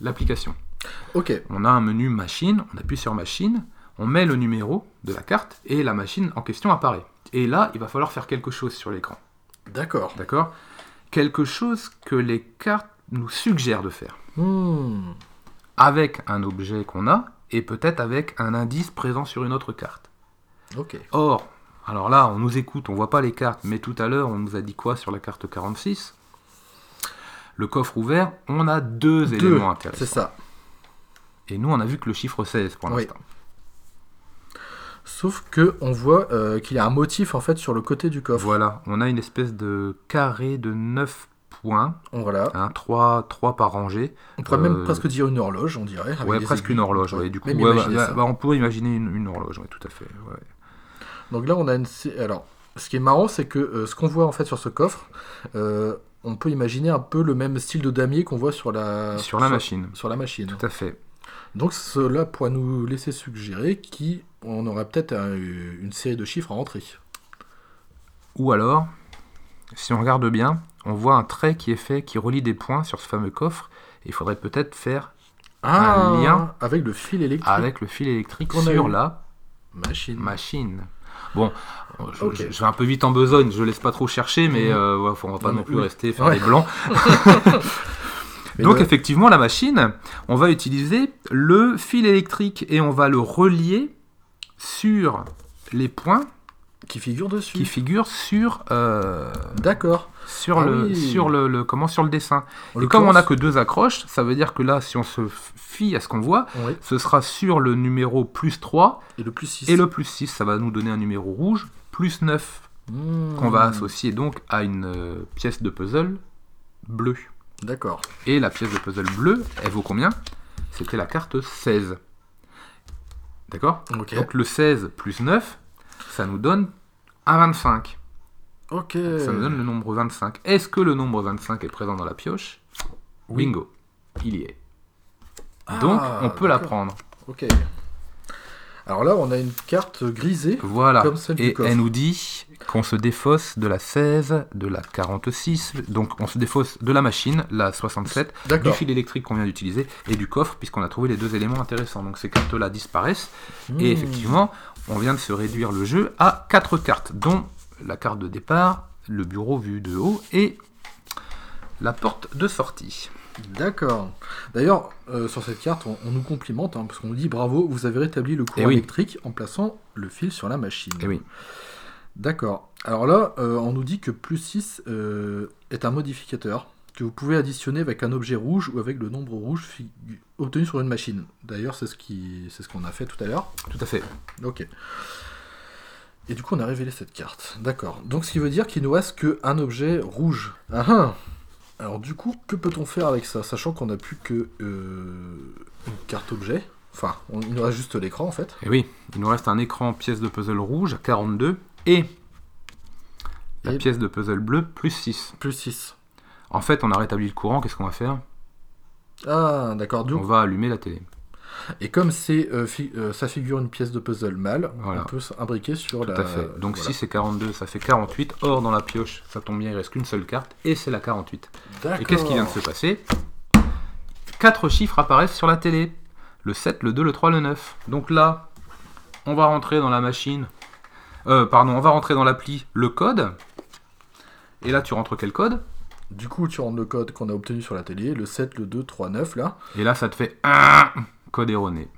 l'application. Ok, On a un menu machine, on appuie sur machine, on met le numéro de la carte et la machine en question apparaît. Et là, il va falloir faire quelque chose sur l'écran. d'accord. D'accord? Quelque chose que les cartes nous suggèrent de faire. Hmm, Avec un objet qu'on a et peut-être avec un indice présent sur une autre carte. Ok. Or, alors là, on nous écoute, on voit pas les cartes, mais tout à l'heure, on nous a dit quoi sur la carte 46 Le coffre ouvert, on a deux, Deux, éléments c'est intéressants. ça. Et nous, on a vu que le chiffre 16 pour Oui. l'instant. Sauf que on voit euh, qu'il y a un motif en fait sur le côté du coffre. Voilà, on a une espèce de carré de 9 points, Voilà. hein, 3, par rangée. On pourrait même Euh, presque dire une horloge, on dirait. avec Ouais, presque aiguilles. une horloge. Ouais. ouais, du coup, ouais, bah, bah, on pourrait imaginer une, une horloge, tout à fait. Donc là, on a une. Alors, ce qui est marrant, c'est que euh, ce qu'on voit en fait sur ce coffre, euh, on peut imaginer un peu le même style de damier qu'on voit sur la Sur la machine, Sur la machine. tout à fait. Donc cela pourrait nous laisser suggérer qu'on aurait peut-être un- une série de chiffres à entrer. Ou alors, si on regarde bien, on voit un trait qui est fait, qui relie des points sur ce fameux coffre. Et il faudrait peut-être faire Un lien avec le fil électrique. avec le fil électrique sur la Machine. machine. Bon, je, Ok. je- je vais un peu vite en besogne, je laisse pas trop chercher, mais Mhm. euh, on va pas Non, plus oui. rester faire Ouais. des blancs. Donc effectivement, la machine, on va utiliser le fil électrique et on va le relier sur les points qui figure dessus. qui figurent sur euh, D'accord. sur Ah le oui. sur le, le- comment sur le dessin. En Et comme on n'a que deux accroches, ça veut dire que là, si on se fie à ce qu'on voit, Oui. ce sera sur le numéro plus 3 Et le plus 6. et le plus 6, ça va nous donner un numéro rouge, plus 9 Hmm. qu'on va associer donc à une euh, pièce de puzzle bleue. D'accord. Et la pièce de puzzle bleue, elle vaut combien? C'était la carte 16. D'accord? Donc le 16 plus 9, ça nous donne un 25. ok. Ça nous donne le nombre 25. Est-ce que le nombre 25 est présent dans la pioche? Oui. Bingo. il y est. Donc, Ah, on peut la prendre. Ok. Alors là, on a une carte grisée. Voilà. Comme celle Et elle nous dit qu'on se défausse de la 16, de la 46, donc on se défausse de la machine, la 67, du fil électrique qu'on vient d'utiliser et du coffre, puisqu'on a trouvé les deux éléments intéressants. Donc ces cartes-là disparaissent. Et Hmm. effectivement, on vient de se réduire le jeu à 4 cartes, dont la carte de départ, le bureau vu de haut et la porte de sortie. D'accord. D'ailleurs, euh, sur cette carte, on, on nous complimente, hein, parce qu'on nous dit bravo, vous avez rétabli le courant Eh oui. électrique en plaçant le fil sur la machine. Et oui. D'accord. Alors là, euh, on nous dit que plus 6 euh, est un modificateur que vous pouvez additionner avec un objet rouge ou avec le nombre rouge obtenu sur une machine. D'ailleurs, c'est ce c'est ce qu'on a fait tout à l'heure. Tout à fait. Ok. Et du coup, on a révélé cette carte. D'accord. Donc, ce qui veut dire qu'il nous reste qu'un objet rouge. Ah ah Alors, du coup, que peut-on faire avec ça Sachant qu'on n'a plus que euh, une carte objet? Enfin, on- il nous reste juste l'écran en fait. Et oui, il nous reste un écran pièce de puzzle rouge à 42 et la Et- pièce de puzzle bleue plus 6. Plus 6. En fait, on a rétabli le courant, qu'est-ce qu'on va faire? Ah, d'accord. On va allumer la télé. Et comme c'est, euh, fi- euh, ça figure une pièce de puzzle mâle, Voilà. on peut s'imbriquer sur Tout la. à fait. Donc voilà. 6 et 42, ça fait 48. Or, dans la pioche, ça tombe bien, il reste qu'une seule carte, et c'est la 48. D'accord. Et qu'est-ce qui vient de se passer? Quatre chiffres apparaissent sur la télé. Le 7, le 2, le 3, le 9. Donc là, on va rentrer dans la machine. Euh, pardon, on va rentrer dans l'appli le code. Et là, tu rentres quel code? Du coup, tu rentres le code qu'on a obtenu sur la télé, le 7, le 2, 3, 9 là. Et là, ça te fait un code erroné.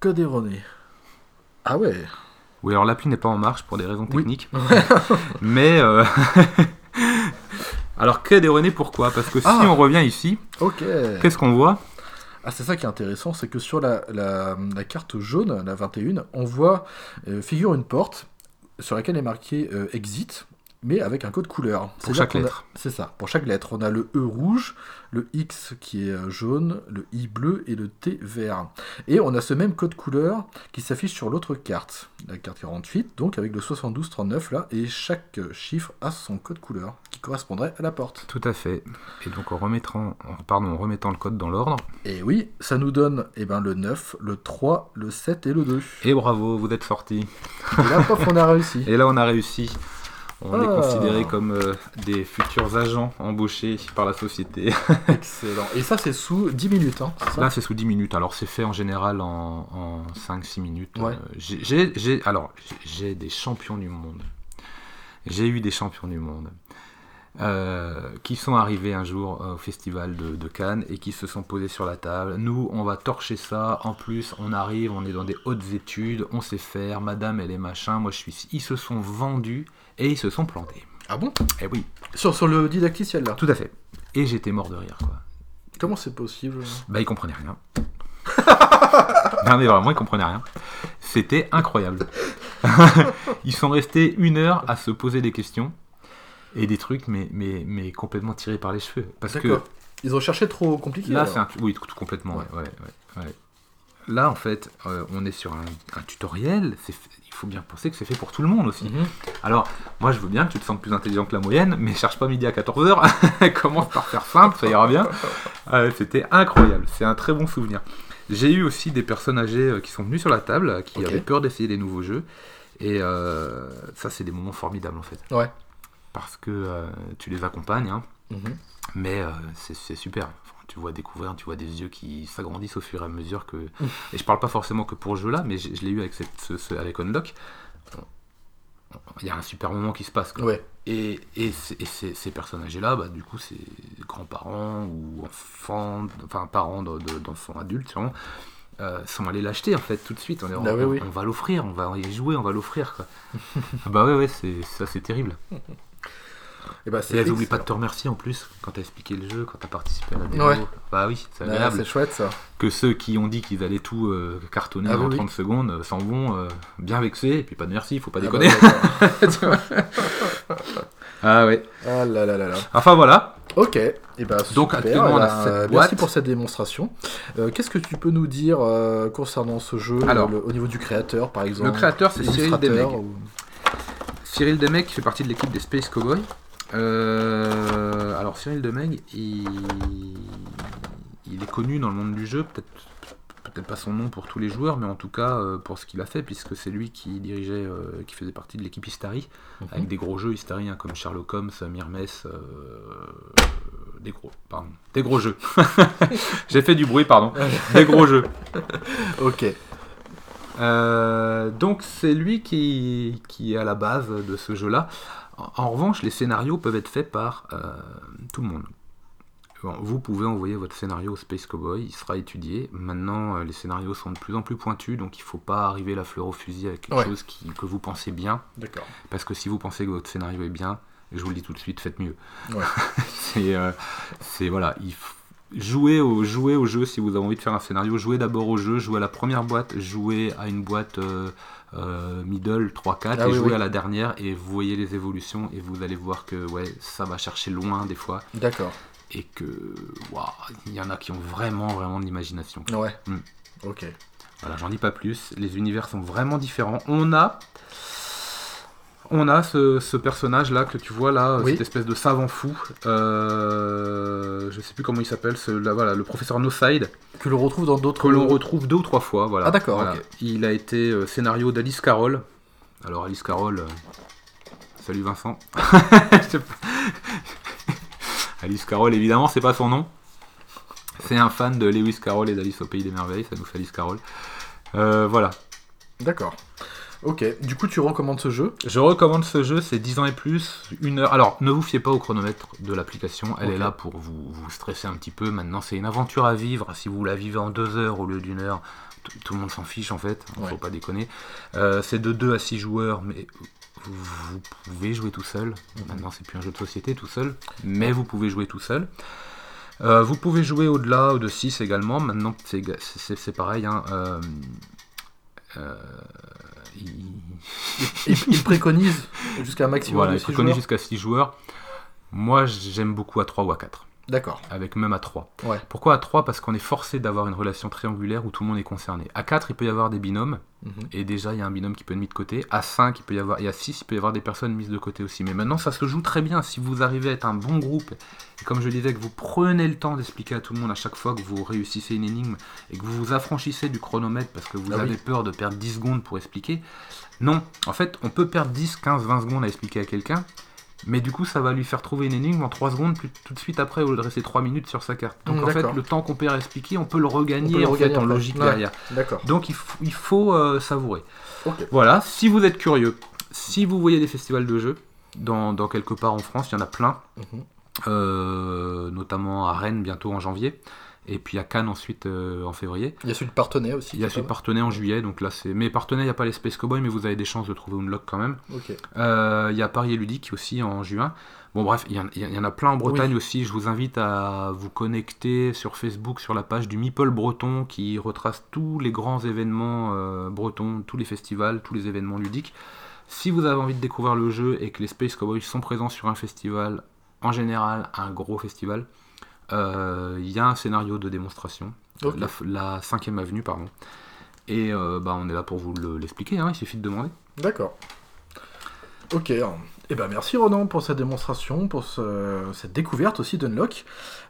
Code erroné. Ah ouais. Oui, alors l'appli n'est pas en marche pour des raisons Oui. techniques. Mais. euh, alors, code erroné, pourquoi? Parce que si Ah. on revient ici, qu'est-ce qu'on voit? Ah, c'est ça qui est intéressant, c'est que sur la, la- la carte jaune, la 21, on voit euh, figure une porte sur laquelle est marqué euh, exit, mais avec un code couleur. Pour chaque a- lettre. C'est ça, pour chaque lettre. On a le E rouge, le X qui est euh, jaune, le I bleu et le T vert. Et on a ce même code couleur qui s'affiche sur l'autre carte, la carte 48, donc avec le 7239 là, et chaque euh, chiffre a son code couleur qui correspondrait à la porte. Tout à fait. Et donc, en remettant, pardon, en remettant le code dans l'ordre. Et oui, ça nous donne eh ben, le 9, le 3, le 7 et le 2. Et bravo, vous êtes sortis. Et là, pof, on a réussi. Et là, on a réussi. On est Ah. considérés comme euh, des futurs agents embauchés par la société. Excellent. Et ça, c'est sous 10 minutes, hein, ça? Là, c'est sous 10 minutes. Alors, c'est fait en général en, en 5-6 minutes. Ouais. Euh, j'ai- alors, j'ai- j'ai des champions du monde. J'ai eu des champions du monde. euh, qui sont arrivés un jour euh, au festival de, de Cannes et qui se sont posés sur la table. Nous, on va torcher ça. En plus, on arrive, on est dans des hautes études, on sait faire. Madame, elle est machin. Moi, je suis. Ils se sont vendus et ils se sont plantés. Ah bon? Eh oui, sur, sur le didacticiel, là? tout à fait. Et j'étais mort de rire, quoi. Comment c'est possible? Bah, ils comprenaient rien. non, mais vraiment, ils comprenaient rien. C'était incroyable. ils sont restés une heure à se poser des questions et des trucs, mais, mais, mais complètement tirés par les cheveux. Parce que D'accord. Ils ont cherché trop compliqué. là, alors. c'est un. Oui, tout, tout complètement. ouais, ouais, ouais, ouais. Là, en fait, euh, on est sur un, un tutoriel. c'est faut bien penser que c'est fait pour tout le monde aussi. Mhm. Alors, moi, je veux bien que tu te sentes plus intelligent que la moyenne, mais cherche pas midi à 14h. Commence par faire simple, ça ira bien. Ouais, C'était incroyable. C'est un très bon souvenir. J'ai eu aussi des personnes âgées euh, qui sont venues sur la table, euh, qui avaient peur d'essayer des nouveaux jeux. Et euh, ça, c'est des moments formidables, en fait. Ouais. Parce que euh, tu les accompagnes, hein, Mhm. mais euh, c'est super. Tu vois découvrir, tu vois des yeux qui s'agrandissent au fur et à mesure que. Et je parle pas forcément que pour ce jeu-là, mais je, je l'ai eu avec, cette, ce- ce- avec Unlock. Il y a un super moment qui se passe. quoi. Ouais. Et, et, ces- et ces, ces personnes âgées-là, bah, du coup, c'est grands-parents ou enfants, enfin parents de- de- d'enfants adultes, sûrement, euh, sont allés l'acheter en fait tout de suite. On, est, Ah on, oui, oui. on va l'offrir, on va y jouer, on va l'offrir. Ah bah ouais, ouais, ça c'est terrible. Et bah, c'est excellent. pas de te remercier en plus quand t'as expliqué le jeu, quand t'as participé à la démo. Ouais. Bah oui, c'est Ouais, agréable. c'est chouette ça. que ceux qui ont dit qu'ils allaient tout euh, cartonner Ah en oui, oui. 30 secondes euh, s'en vont euh, bien vexés, et puis pas de merci, faut pas Ah bah, déconner. d'accord. Ah ouais. ah là là là là. Enfin voilà, Ok. Et bah, Donc, super. actuellement, on a Eh ben, cette boîte. Merci pour cette démonstration. Euh, Qu'est-ce que tu peux nous dire euh, concernant ce jeu Alors, le- au niveau du créateur, par exemple? le créateur, c'est Cyril Demeg. ou- Cyril Demeg qui fait partie de l'équipe des Space Cowboys. Euh, alors Cyril Demeg, il... il est connu dans le monde du jeu, peut-être peut-être pas son nom pour tous les joueurs, mais en tout cas euh, pour ce qu'il a fait, puisque c'est lui qui dirigeait, euh, qui faisait partie de l'équipe Istari, avec des gros jeux Istari hein, comme Sherlock Holmes, Mirmes, euh, des gros, pardon, des gros jeux. J'ai fait du bruit, pardon, des gros jeux. Ok. Donc c'est lui qui, qui est à la base de ce jeu-là. En, en revanche, les scénarios peuvent être faits par euh, tout le monde. Bon, vous pouvez envoyer votre scénario au Space Cowboy, il sera étudié. Maintenant, euh, les scénarios sont de plus en plus pointus, donc il ne faut pas arriver la fleur au fusil avec quelque Ouais. chose qui- que vous pensez bien. D'accord. Parce que si vous pensez que votre scénario est bien, je vous le dis tout de suite, faites mieux. Ouais. c'est, euh, c'est voilà, il jouez au, jouez au jeu si vous avez envie de faire un scénario. Jouez d'abord au jeu, jouez à la première boîte, jouez à une boîte euh, euh, middle 3-4 Ah et oui, oui. à la dernière et vous voyez les évolutions et vous allez voir que ouais, ça va chercher loin des fois D'accord. et que waouh, il y en a qui ont vraiment vraiment de l'imagination. Ouais. Mm. Ok. Voilà, j'en dis pas plus. Les univers sont vraiment différents. On a, on a ce, ce personnage là que tu vois là, Oui. cette espèce de savant fou. Euh, je sais plus comment il s'appelle. voilà, le professeur No Side Que l'on retrouve dans d'autres. que l'on retrouve deux ou trois fois. Voilà. Ah, d'accord, Voilà. Il a été euh, scénario d'Alice Carroll. Alors Alice Carroll. euh, Salut Vincent. Alice Carroll, évidemment, c'est pas son nom. C'est un fan de Lewis Carroll et d'Alice au Pays des Merveilles, ça nous fait Alice Carroll. Euh, voilà. D'accord. Ok. Du coup, tu recommandes ce jeu Je recommande ce jeu, c'est 10 ans et plus, une heure. Alors, ne vous fiez pas au chronomètre de l'application, elle est là pour vous, vous stresser un petit peu. Maintenant, c'est une aventure à vivre. Si vous la vivez en deux heures au lieu d'une heure, tout le monde s'en fiche en fait, Ouais. faut pas déconner. Euh, c'est de 2 à 6 joueurs, mais vous, pouvez jouer tout seul. Maintenant, c'est plus un jeu de société tout seul, mais vous pouvez jouer tout seul. Euh, vous pouvez jouer au-delà de 6 également. Maintenant, c'est pareil. hein, euh, euh, il- il, il préconise jusqu'à un maximum voilà, de il six préconise jusqu'à 6 joueurs. Moi, j'aime beaucoup à 3 ou à 4, D'accord. avec même à 3. Ouais. Pourquoi à 3 Parce qu'on est forcé d'avoir une relation triangulaire où tout le monde est concerné. À 4, il peut y avoir des binômes, Mhm. et déjà, il y a un binôme qui peut être mis de côté. À 5, il peut y avoir, et à 6, il peut y avoir des personnes mises de côté aussi. Mais maintenant, ça se joue très bien. Si vous arrivez à être un bon groupe, et comme je disais, que vous prenez le temps d'expliquer à tout le monde à chaque fois que vous réussissez une énigme, et que vous vous affranchissez du chronomètre parce que vous Ah oui. avez peur de perdre 10 secondes pour expliquer, non. En fait, on peut perdre 10, 15, 20 secondes à expliquer à quelqu'un, mais du coup, ça va lui faire trouver une énigme en 3 secondes, plus- tout de suite après, au lieu de rester 3 minutes sur sa carte. Donc Mm, en fait, le temps qu'on perd à expliquer, on peut le regagner, On peut le en, regagner fait, en logique Ouais. derrière. D'accord. Donc il, faut euh, savourer. Voilà, si vous êtes curieux, si vous voyez des festivals de jeux, dans, dans quelque part en France, il y en a plein, Mhm. euh, notamment à Rennes bientôt en janvier, et puis à Cannes ensuite euh, en février. Il y a celui de Partenay aussi. Il y a celui de Partenay en juillet, donc là c'est. Mais Partenay, il n'y a pas les Space Cowboys, mais vous avez des chances de trouver Unlock quand même. mal. Ok. Euh, Il y a Paris et Ludique aussi en juin. Bon bref, il y, en- il y en a plein en Bretagne aussi. Je vous invite à vous connecter sur Facebook, sur la page du Meeple Breton qui retrace tous les grands événements euh, bretons, tous les festivals, tous les événements ludiques. Si vous avez envie de découvrir le jeu et que les Space Cowboys sont présents sur un festival, en général un gros festival, il y a un scénario de démonstration, Ok. la, la 5ème avenue, pardon. Et euh, bah, on est là pour vous le- l'expliquer, hein, il suffit de demander. D'accord. Ok. Eh ben merci Ronan pour cette démonstration, pour ce- cette découverte aussi d'Unlock.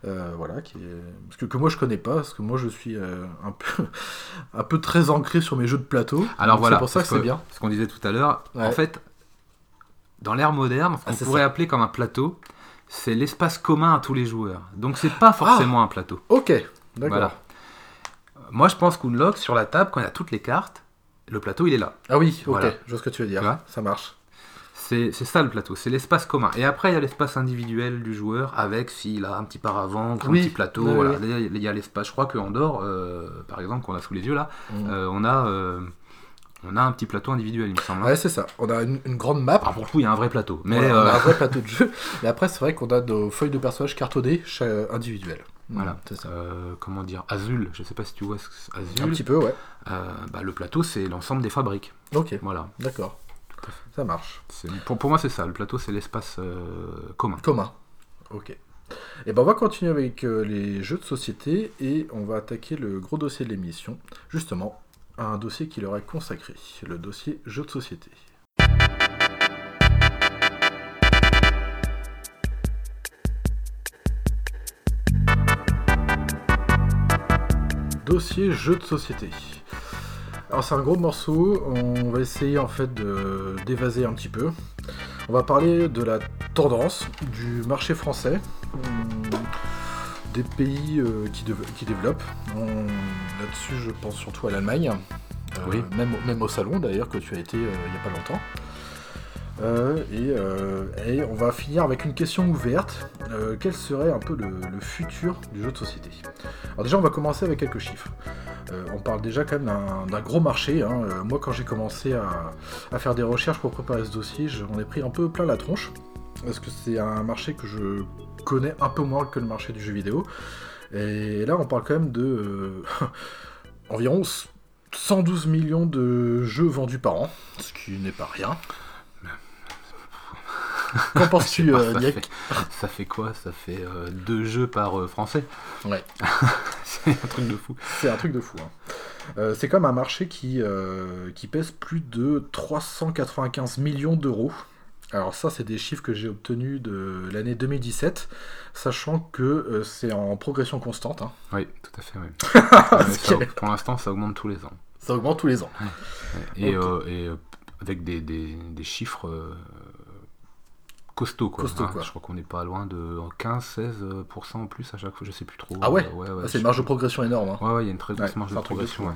Euh, voilà, qui est... parce que, que moi je connais pas, parce que moi je suis euh, un peu un peu très ancré sur mes jeux de plateau. Alors voilà, c'est pour ça que c'est bien. Ce qu'on disait tout à l'heure, Ouais. en fait, dans l'ère moderne, ce Ah, qu'on c'est pourrait ça. appeler comme un plateau, c'est l'espace commun à tous les joueurs. Donc c'est pas forcément un plateau. Ok. D'accord. Voilà. Moi je pense qu'Unlock, sur la table, quand il y a toutes les cartes, le plateau il est là. Ah oui. Ok. Voilà. Je vois ce que tu veux dire. Tu vois ça marche. C'est ça le plateau, c'est l'espace commun. Et après il y a l'espace individuel du joueur avec s'il a un petit paravent, un petit plateau. Oui, voilà. oui. Là, Il y a l'espace, je crois qu'en dehors, euh, par exemple, qu'on a sous les yeux là, Mm. euh, on, a, euh, on a un petit plateau individuel, il me semble. hein. Ouais, c'est ça. On a une, une grande map. Alors pour le coup, il y a un vrai plateau. Mais Voilà, on a euh, un vrai plateau de jeu. Mais après, c'est vrai qu'on a nos feuilles de personnages cartonnées individuelles. Voilà. C'est ça. Euh, comment dire, Azul, je sais pas si tu vois ce que c'est Azul. Un petit peu, ouais. Euh, bah, le plateau, c'est l'ensemble des fabriques. Ok. Voilà. D'accord. Ça marche. C'est- Pour, pour moi, c'est ça. Le plateau, c'est l'espace euh, commun. Commun. Ok. Et ben on va continuer avec euh, les jeux de société et on va attaquer le gros dossier de l'émission, justement un dossier qui leur est consacré, le dossier jeux de société. dossier jeux de société. Alors c'est un gros morceau, on va essayer en fait d'évaser un petit peu. On va parler de la tendance du marché français, hum, des pays euh, qui, dev- qui développent. On- Là-dessus je pense surtout à l'Allemagne, Euh, Oui. même, même au salon d'ailleurs que tu as été euh, il n'y a pas longtemps. Euh, et, euh, et on va finir avec une question ouverte. Euh, quel serait un peu le, le futur du jeu de société? Alors déjà, on va commencer avec quelques chiffres. On parle déjà quand même d'un- d'un gros marché. hein. Moi, quand j'ai commencé à, à faire des recherches pour préparer ce dossier, j'en ai pris un peu plein la tronche. Parce que c'est un marché que je connais un peu moins que le marché du jeu vidéo. Et là, on parle quand même de euh, environ 112 millions de jeux vendus par an, ce qui n'est pas rien. Qu'en penses-tu, euh, ça, fait, ça fait quoi? Ça fait euh, deux jeux par euh, français? Ouais. C'est un truc de fou. C'est un truc de fou. hein. C'est comme un marché qui, qui pèse plus de 395 millions d'euros. Alors ça, c'est des chiffres que j'ai obtenus de l'année 2017, sachant que euh, c'est en progression constante. hein. Oui, tout à fait. oui. Ça- pour l'instant, ça augmente tous les ans. Ça augmente tous les ans. Et, euh, et, euh, avec des, des- des chiffres costauds. Quoi, hein. Je crois qu'on n'est pas loin de 15-16% en plus à chaque fois, je sais plus trop. Ah ouais Euh, ouais, ouais, Ah, C'est une marge de progression énorme. hein. Ouais, ouais, il y a une très grosse marge de progression.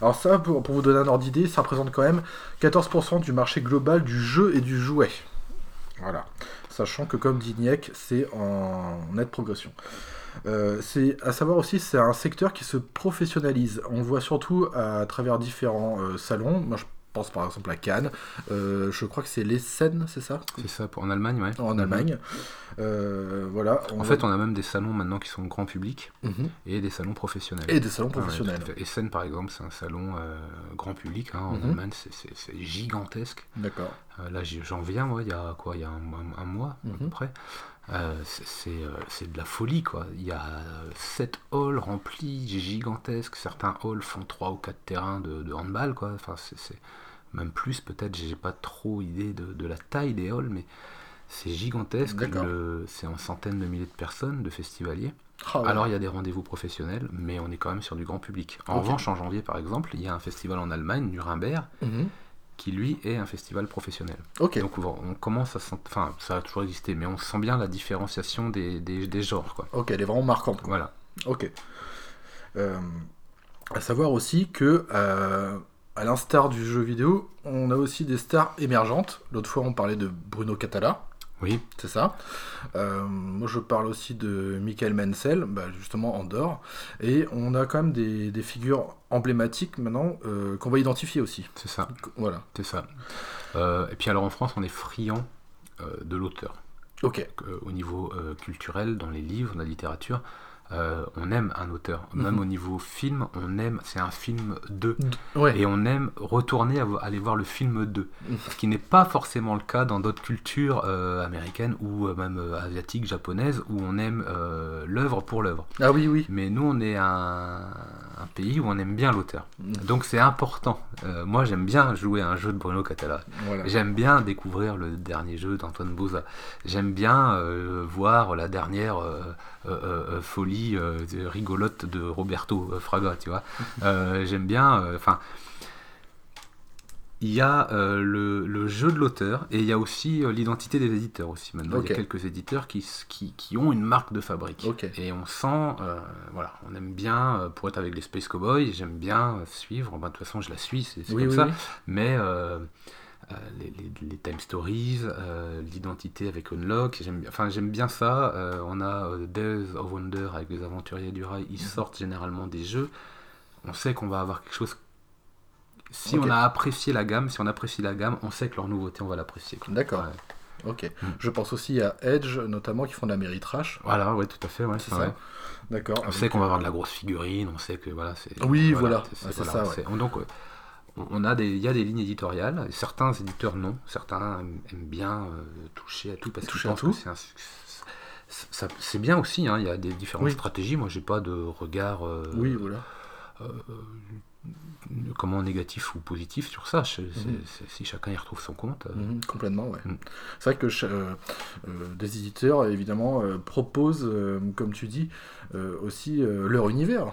Alors ça, pour, pour vous donner un ordre d'idée, ça représente quand même 14% du marché global du jeu et du jouet. Voilà. Sachant que comme dit Niek, c'est en nette progression. Euh, c'est à savoir aussi, c'est un secteur qui se professionnalise. On le voit surtout à travers différents euh, salons. Moi, je pense par exemple à Cannes. Euh, je crois que c'est l'Essen, c'est ça C'est ça, pour, en Allemagne, ouais. En Allemagne. Euh, voilà. En fait, on a même des salons maintenant qui sont grand public Mhm. et des salons professionnels. Et des salons Ah ouais, professionnels. Essen, par exemple, c'est un salon euh, grand public. hein, en Mhm. Allemagne, c'est- gigantesque. D'accord. Là, j'en viens, moi, il y a quoi Il y a un, un- un mois, à peu Mhm. près. Euh, c'est- euh, c'est de la folie, quoi. Il y a sept halls remplis, gigantesques. Certains halls font trois ou quatre terrains de, de handball, quoi. Enfin, c'est- même plus, peut-être. J'ai pas trop idée de, de la taille des halls, mais c'est gigantesque. C'est en centaines de milliers de personnes, de festivaliers. Ah ouais. Alors il y a des rendez-vous professionnels, mais on est quand même sur du grand public. En revanche, en janvier par exemple, il y a un festival en Allemagne, Nuremberg, Mhm. Qui lui est un festival professionnel. Donc on on commence à sentir, enfin ça a toujours existé, mais on sent bien la différenciation des, des, des genres. Quoi. Ok, elle est vraiment marquante. quoi. Voilà. Ok. Euh, à savoir aussi que, euh, à l'instar du jeu vidéo, on a aussi des stars émergentes. L'autre fois, on parlait de Bruno Catala, Oui, c'est ça. Euh, moi, je parle aussi de Michael Menzel, bah, justement Andorre. Et on a quand même des, des figures emblématiques maintenant euh, qu'on va identifier aussi. c'est ça, Voilà. c'est ça. Euh, et puis alors en France, on est friand de l'auteur. Ok. Au niveau culturel, dans les livres, dans la littérature, euh, on aime un auteur. Même Mhm. au niveau film, on aime, c'est un film de. Ouais. Et on aime retourner à aller voir le film 2. Mhm. Ce qui n'est pas forcément le cas dans d'autres cultures euh, américaines ou euh, même euh, asiatiques, japonaises, où on aime l'œuvre pour l'œuvre. Ah oui, oui. Mais nous, on est un, un pays où on aime bien l'auteur. Mhm. Donc c'est important. Moi, j'aime bien jouer à un jeu de Bruno Catala. Voilà. J'aime bien découvrir le dernier jeu d'Antoine Boza. J'aime bien voir la dernière folie euh, rigolote de Roberto euh, Fraga, tu vois. Euh, J'aime bien. Enfin. il y a euh, le, le jeu de l'auteur et il y a aussi euh, l'identité des éditeurs aussi. Maintenant, il y a quelques éditeurs qui, qui, qui ont une marque de fabrique. Et on sent, euh, voilà, on aime bien, pour être avec les Space Cowboys, j'aime bien suivre, ben, de toute façon je la suis, c'est Oui, comme oui, ça, oui. mais les, les- les time stories, euh, l'identité avec Unlock, j'aime bien, enfin, j'aime bien ça. Euh, on a euh, Days of Wonder avec les aventuriers du rail, Mhm. ils sortent généralement des jeux. On sait qu'on va avoir quelque chose. Si on a apprécié la gamme, si on apprécie la gamme, on sait que leur nouveauté, on va l'apprécier. D'accord. Ouais. Ok. Mm. Je pense aussi à Edge, notamment, qui font de la Méritrash. Voilà, ouais, tout à fait. Ouais, C'est ça D'accord. On sait qu'on va avoir de la grosse figurine, on sait que voilà, c'est. Oui, voilà. c'est- voilà, ça, ouais. Donc, euh, on- a des, il y a des lignes éditoriales. Certains éditeurs non, certains aiment, bien euh, toucher à tout parce qu'ils Toucher à pensent tout. que c'est un succès. C'est bien aussi, hein, il y a des différentes Oui. stratégies. Moi, j'ai pas de regard euh, Oui, voilà. comment négatif ou positif sur ça. Je- Mhm. si chacun y retrouve son compte. euh, Mhm, complètement, ouais. Mm. C'est vrai que euh, euh, des éditeurs, évidemment, euh, proposent, euh, comme tu dis, euh, aussi euh, leur univers.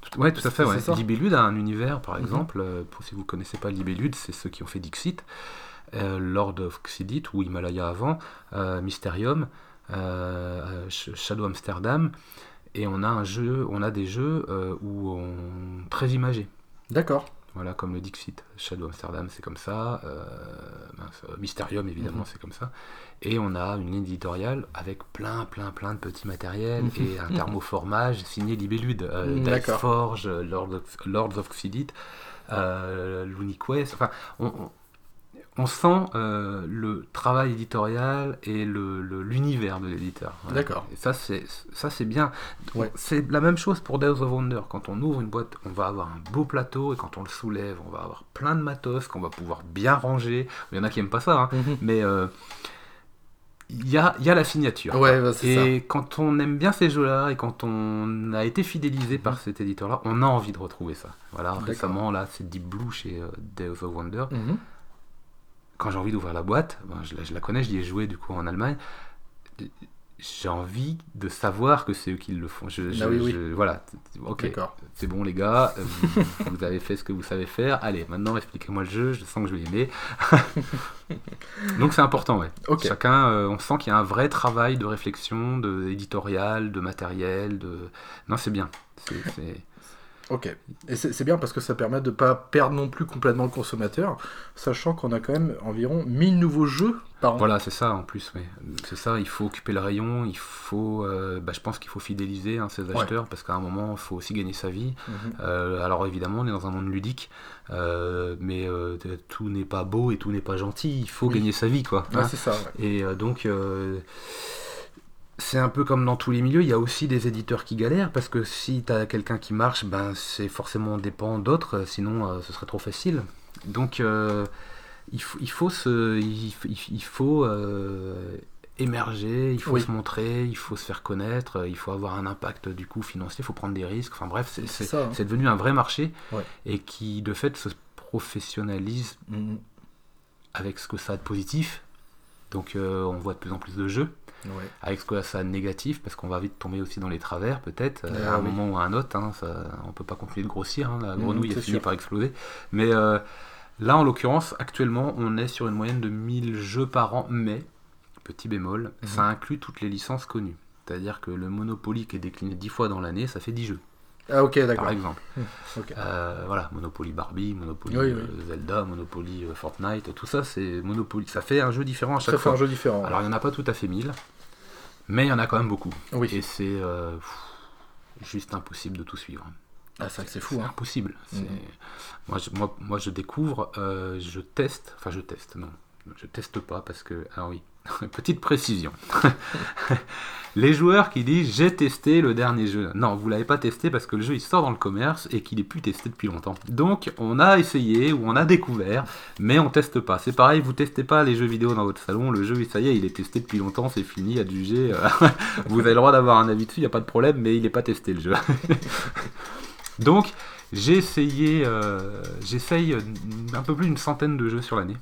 Tout- Ouais, tout à fait. Ouais. Libellude a un univers, par Mhm. exemple. euh, Pour si vous connaissez pas Libellude, c'est ceux qui ont fait Dixit, euh, Lord of Xidit ou Himalaya avant, euh, Mysterium, Sh- Shadow Amsterdam, et on a un jeu, on a des jeux où on très imagés. D'accord. Voilà, comme le Dixit, Shadow Amsterdam, c'est comme ça. euh, euh, Mysterium, évidemment, Mhm. c'est comme ça. Et on a une ligne éditoriale avec plein, plein, plein de petits matériels et un thermoformage signé Libellude. Euh, Mhm. Forge, euh, Lord of, Lords of Xidit, euh, Looney Quest. Enfin, on, on- on sent euh, le travail éditorial et le- le- l'univers de l'éditeur. D'accord. Et ça, c'est ça, c'est bien. Ouais. C'est la même chose pour Days of Wonder. Quand on ouvre une boîte, on va avoir un beau plateau et quand on le soulève, on va avoir plein de matos qu'on va pouvoir bien ranger. Il y en a qui aiment pas ça, hein, Mhm. mais euh, il y, a, y a la signature. Ouais, bah, c'est ça. Et quand on aime bien ces jeux-là et quand on a été fidélisé par cet éditeur-là, on a envie de retrouver ça. Voilà, récemment, là, c'est Deep Blue chez Days of Wonder. Mhm. Quand j'ai envie d'ouvrir la boîte, ben, je, la, je la connais, j'y ai joué du coup en Allemagne. J'ai envie de savoir que c'est eux qui le font. Je, je- Ah oui, oui. voilà, ok, c'est bon les gars, euh, vous, avez fait ce que vous savez faire. Allez, maintenant expliquez-moi le jeu, je sens que je vais aimer. Donc c'est important, ouais. Ok. Chacun, euh, on sent qu'il y a un vrai travail de réflexion, de éditorial, de matériel, de. Non, c'est bien. C'est- Ok. Et c'est bien parce que ça permet de pas perdre non plus complètement le consommateur, sachant qu'on a quand même environ 1000 nouveaux jeux par an. Voilà, c'est ça en plus, oui. C'est ça, il faut occuper le rayon, il faut. euh, bah, je pense qu'il faut fidéliser hein, ses acheteurs parce qu'à un moment, il faut aussi gagner sa vie. Mhm. Euh, alors évidemment, on est dans un monde ludique, euh, mais tout n'est pas beau et tout n'est pas gentil. Il faut Oui. gagner sa vie, quoi. Hein. c'est ça. ouais. Et donc, c'est un peu comme dans tous les milieux, il y a aussi des éditeurs qui galèrent, parce que si tu as quelqu'un qui marche, ben, c'est forcément dépend d'autres, euh, sinon euh, ce serait trop facile. Donc, euh, il, faut, il faut, se, il, faut euh, émerger, il faut Oui. se montrer, il faut se faire connaître, il faut avoir un impact du coup financier, il faut prendre des risques. Enfin bref, c'est C'est c'est- ça, hein. c'est devenu un vrai marché Ouais. et qui de fait se professionnalise Mhm. avec ce que ça a de positif. Donc on voit de plus en plus de jeux, Ouais. avec ce que ça a de négatif, parce qu'on va vite tomber aussi dans les travers peut-être, euh, Ah à un oui. moment ou à un autre. Hein, ça, on peut pas continuer de grossir, hein, la Mhm, grenouille a c'est fini sûr. par exploser. Mais euh, là en l'occurrence, actuellement, on est sur une moyenne de 1000 jeux par an, mais, petit bémol, Mhm. ça inclut toutes les licences connues. C'est-à-dire que le Monopoly qui est décliné 10 fois dans l'année, ça fait 10 jeux, Ah ok, d'accord. par exemple. Ok. Euh, voilà, Monopoly Barbie, Monopoly Oui, euh, Zelda, Monopoly euh, Fortnite, tout ça c'est Monopoly. Ça fait un jeu différent à Ça chaque fait fois. un jeu différent. Alors il n'y en a pas tout à fait 1000, mais il y en a quand même beaucoup. oui. Et c'est euh, juste impossible de tout suivre. Ah, c'est c'est fou. C'est Hein. impossible. C'est- Mhm. Moi, je, moi, moi je découvre, euh, je teste, enfin je teste, non, je teste pas parce que, ah oui, petite précision. Les joueurs qui disent j'ai testé le dernier jeu. Non, vous l'avez pas testé parce que le jeu il sort dans le commerce et qu'il est plus testé depuis longtemps. Donc on a essayé ou on a découvert, mais on teste pas. C'est pareil, vous testez pas les jeux vidéo dans votre salon. Le jeu, ça y est, il est testé depuis longtemps, c'est fini, à juger. vous avez le droit d'avoir un avis dessus, il y a pas de problème, mais il n'est pas testé le jeu. Donc j'ai essayé, euh, j'essaye un peu plus d'une centaine de jeux sur l'année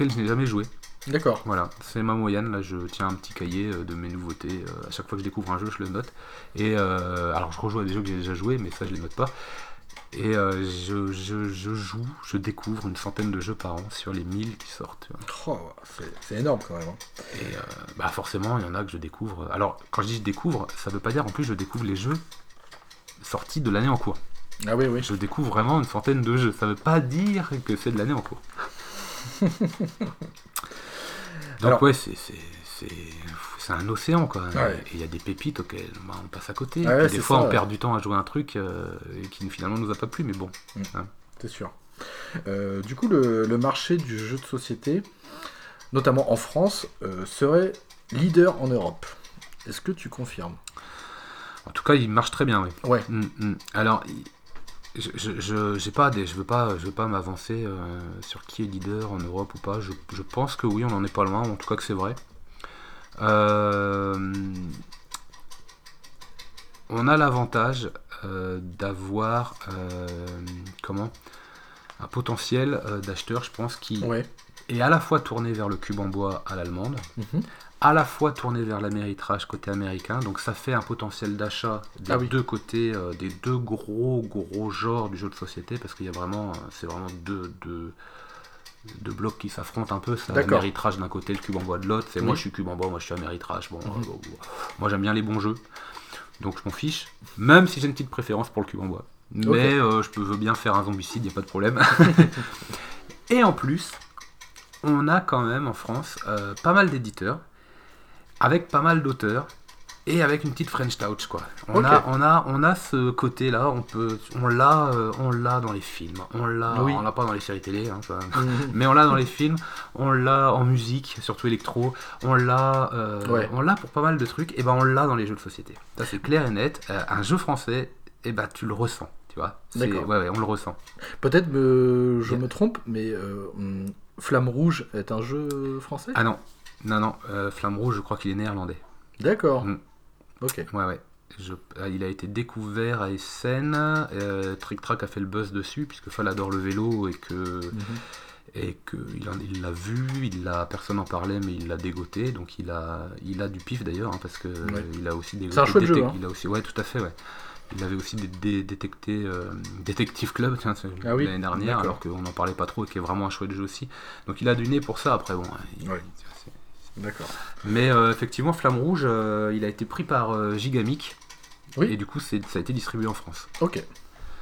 je n'ai jamais joué. D'accord. Voilà, c'est ma moyenne. Là, je tiens un petit cahier euh, de mes nouveautés. Euh, à chaque fois que je découvre un jeu, je le note. Et euh, alors, je rejoue à des jeux que j'ai déjà joués, mais ça, je les note pas. Et euh, je, je- je joue, je découvre une centaine de jeux par an sur les 1000 qui sortent. Oh, c'est- énorme quand même. hein. Et bah forcément, il y en a que je découvre. Alors, quand je dis je découvre, ça veut pas dire en plus je découvre les jeux sortis de l'année en cours. Ah oui, oui. Je découvre vraiment une centaine de jeux. Ça veut pas dire que c'est de l'année en cours. Donc Alors- ouais, c'est un océan quoi. Ouais. Et il y a des pépites auxquelles bah, on passe à côté. Ouais, c'est des fois ça, on ouais. perd du temps à jouer un truc euh, et qui finalement nous a pas plu, mais bon. C'est sûr. Euh, du coup, le, le marché du jeu de société, notamment en France, euh, serait leader en Europe. Est-ce que tu confirmes? En tout cas, il marche très bien, oui. Ouais. Mm, mm. Alors, je, pas des, je veux pas, je veux pas m'avancer euh, sur qui est leader en Europe ou pas. Je, je pense que oui, on en est pas loin, en tout cas que c'est vrai. Euh, on a l'avantage euh, d'avoir comment un potentiel d'acheteurs, je pense, qui Ouais. est à la fois tourné vers le cube en bois à l'allemande, Mhm. À la fois tourné vers l'améritrage côté américain, donc ça fait un potentiel d'achat des Ah oui. deux côtés, euh, des deux gros gros genres du jeu de société, parce qu'il y a vraiment, euh, c'est vraiment deux, deux, deux blocs qui s'affrontent un peu. C'est l'améritrage d'un côté, le cube en bois de l'autre. C'est moi je suis cube en bois, moi je suis améritrage. Bon, Mhm. euh, bon, moi j'aime bien les bons jeux, donc je m'en fiche, même si j'ai une petite préférence pour le cube en bois. Mais euh, je peux veux bien faire un zombicide, il n'y a pas de problème. Et en plus, on a quand même en France euh, pas mal d'éditeurs, avec pas mal d'auteurs, et avec une petite French touch quoi. On, a, on, a, on a ce côté-là, on peut, on l'a, euh, on l'a dans les films, on l'a, Oui. on l'a pas dans les séries télé, hein, ça- Mhm. mais on l'a dans les films, on l'a en musique, surtout électro, on l'a, euh, Ouais. on l'a pour pas mal de trucs, et ben on l'a dans les jeux de société. Ça c'est clair et net. Euh, un jeu français, et ben tu le ressens, tu vois. D'accord. Ouais, ouais, on le ressent. Peut-être je me trompe, mais Flamme Rouge est un jeu français? Ah non, non, non, euh, Flamme Rouge, je crois qu'il est néerlandais. D'accord. Mm. Ok. Ouais, ouais. Je- euh, il a été découvert à Essen. Euh, Trick Track a fait le buzz dessus, puisque Fall adore le vélo et que Mhm. et que il l'a vu, il l'a, personne en parlait, mais il l'a dégoté. Donc il a, il a du pif d'ailleurs, hein, parce que Ouais. il a aussi dégoté. C'est un chouette jeu, hein. Il a aussi, ouais, tout à fait, ouais. Il avait aussi dé- dé- détecté euh, Detective Club tiens, c'est- Ah oui, l'année dernière, alors qu'on n'en parlait pas trop, et qui est vraiment un chouette jeu aussi. Donc il a du nez pour ça. Après, bon, il- Ouais. D'accord. mais euh, effectivement, Flamme Rouge, euh, il a été pris par euh, Gigamic. Oui. Et du coup, c'est- ça a été distribué en France. Ok.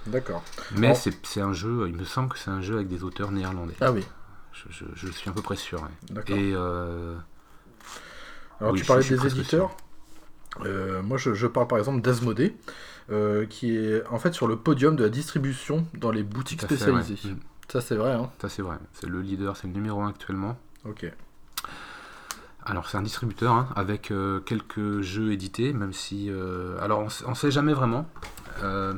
D'accord. Mais c'est c'est un jeu, il me semble que c'est un jeu avec des auteurs néerlandais. Ah oui. Je, je- je suis à peu près sûr. ouais. D'accord. Et euh, Alors oui, tu parlais je des presque éditeurs. Euh, moi je, je parle par exemple d'Asmodée, euh, qui est en fait sur le podium de la distribution dans les boutiques tout à fait, ouais. spécialisées. Mm. Ça c'est vrai, hein Ça, c'est vrai. C'est le leader, c'est le numéro 1 actuellement. Ok. Alors, c'est un distributeur hein, avec euh, quelques jeux édités, même si. euh, alors, on, on sait jamais vraiment. Euh,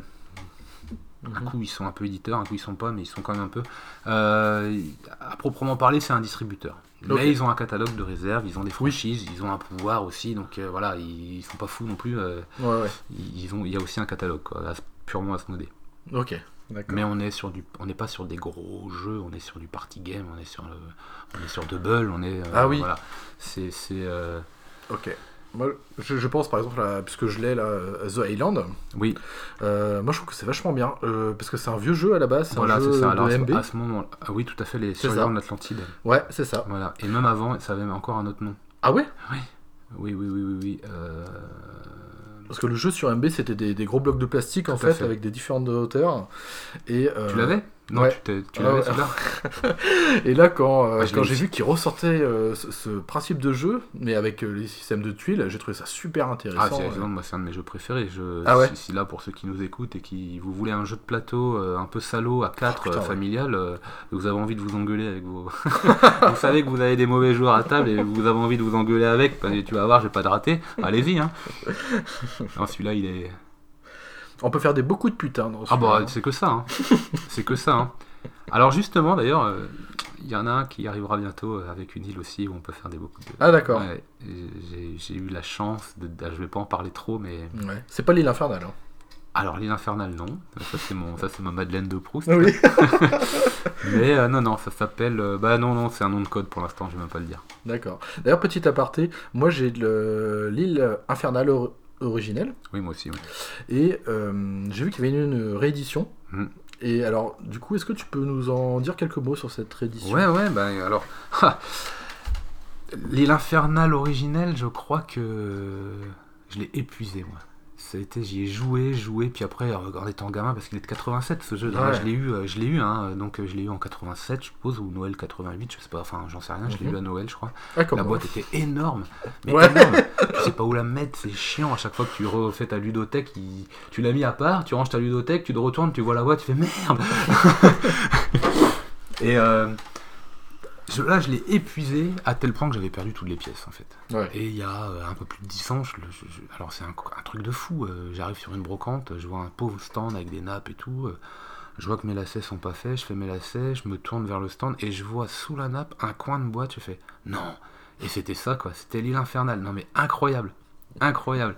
Un Mhm. coup, ils sont un peu éditeurs, un coup, ils sont pas, mais ils sont quand même un peu. Euh, à proprement parler, c'est un distributeur. Ok. Mais ils ont un catalogue de réserve, ils ont des franchises, ils ont un pouvoir aussi, donc voilà, ils, ils sont pas fous non plus. Ouais, ouais. ils ont, il y a aussi un catalogue, quoi, as- purement Asmodée. Ok. Mais on est sur du, on n'est pas sur des gros jeux, on est sur du party game, on est sur le, on est sur Double, on est. euh, Ah oui. Voilà, c'est, c'est. euh, Ok. Moi, je, je pense par exemple, à, puisque je l'ai là, The Island, oui, euh, moi je trouve que c'est vachement bien, euh, parce que c'est un vieux jeu à la base, c'est voilà, un c'est jeu ça. de Alors, à ce- MB. à ce moment, ah oui, tout à fait, les C'est ça. de l'Atlantide. Ouais, c'est ça. Voilà, et même avant, ça avait encore un autre nom. Ah ouais? Oui, oui, oui, oui, oui. euh, Parce que le jeu sur MB c'était des, des gros blocs de plastique en fait. avec des différentes hauteurs. Et, euh, Tu l'avais? Non, ouais. tu, tu Ah l'avais celui-là Et là, quand, euh, Ah, quand j'ai vu qu'il ressortait euh, ce, ce principe de jeu, mais avec euh, les systèmes de tuiles, j'ai trouvé ça super intéressant. Ah, c'est un de mes jeux préférés. Je, Ah ouais si, là, pour ceux qui nous écoutent et qui vous voulez un jeu de plateau un peu salaud à 4 Oh, putain, ouais. familial, vous avez envie de vous engueuler avec vos. vous savez que vous avez des mauvais joueurs à table et vous avez envie de vous engueuler avec, parce que tu vas voir, j'ai pas de raté. Allez-y, hein. Celui-là, il est. On peut faire des beaucoup de putains dans Ah celui-là. bah, c'est que ça, hein. c'est que ça. hein. Alors justement, d'ailleurs, euh, il y en a un qui arrivera bientôt euh, avec une île aussi où on peut faire des beaucoup de. Ah d'accord. Ouais, j'ai j'ai eu la chance de, je vais pas en parler trop, mais Ouais. C'est pas l'île infernale. hein. alors l'île infernale non, ça c'est mon, ça c'est ma Madeleine de Proust. Ah. Mais euh, non non, ça s'appelle, euh, bah non non, c'est un nom de code pour l'instant, je vais même pas le dire. D'accord. D'ailleurs, petit aparté, moi j'ai le- l'île infernale or- originelle, Oui moi aussi. oui. et euh, j'ai vu qu'il y avait une, une réédition. Mm. Et alors, du coup, est-ce que tu peux nous en dire quelques mots sur cette réédition? Ouais ouais, bah alors. L'île infernale originelle, je crois que je l'ai épuisé moi. Ça a été, j'y ai joué, joué, puis après en étant gamin, parce qu'il est de 87 ce jeu, Ouais. je l'ai eu, euh, je l'ai eu, hein, donc euh, je l'ai eu en 87 je suppose, ou Noël 88, je sais pas, enfin j'en sais rien, je l'ai Mhm. eu à Noël je crois. Ah, La boîte était énorme, mais Ouais. énorme. tu sais pas où la mettre, c'est chiant. À chaque fois que tu refais ta ludothèque, il- tu l'as mis à part, tu ranges ta ludothèque, tu te retournes, tu vois la boîte, tu fais merde. Et euh, je- là, je l'ai épuisé à tel point que j'avais perdu toutes les pièces en fait. Ouais. Et il y a euh, un peu plus de 10 ans, je je- alors c'est un, un truc de fou. euh, J'arrive sur une brocante, je vois un pauvre stand avec des nappes et tout. euh, je vois que mes lacets sont pas faits, je fais mes lacets, je me tourne vers le stand et je vois sous la nappe un coin de boîte. Je fais non. Et c'était ça quoi, c'était l'île infernale. Non mais incroyable. Incroyable.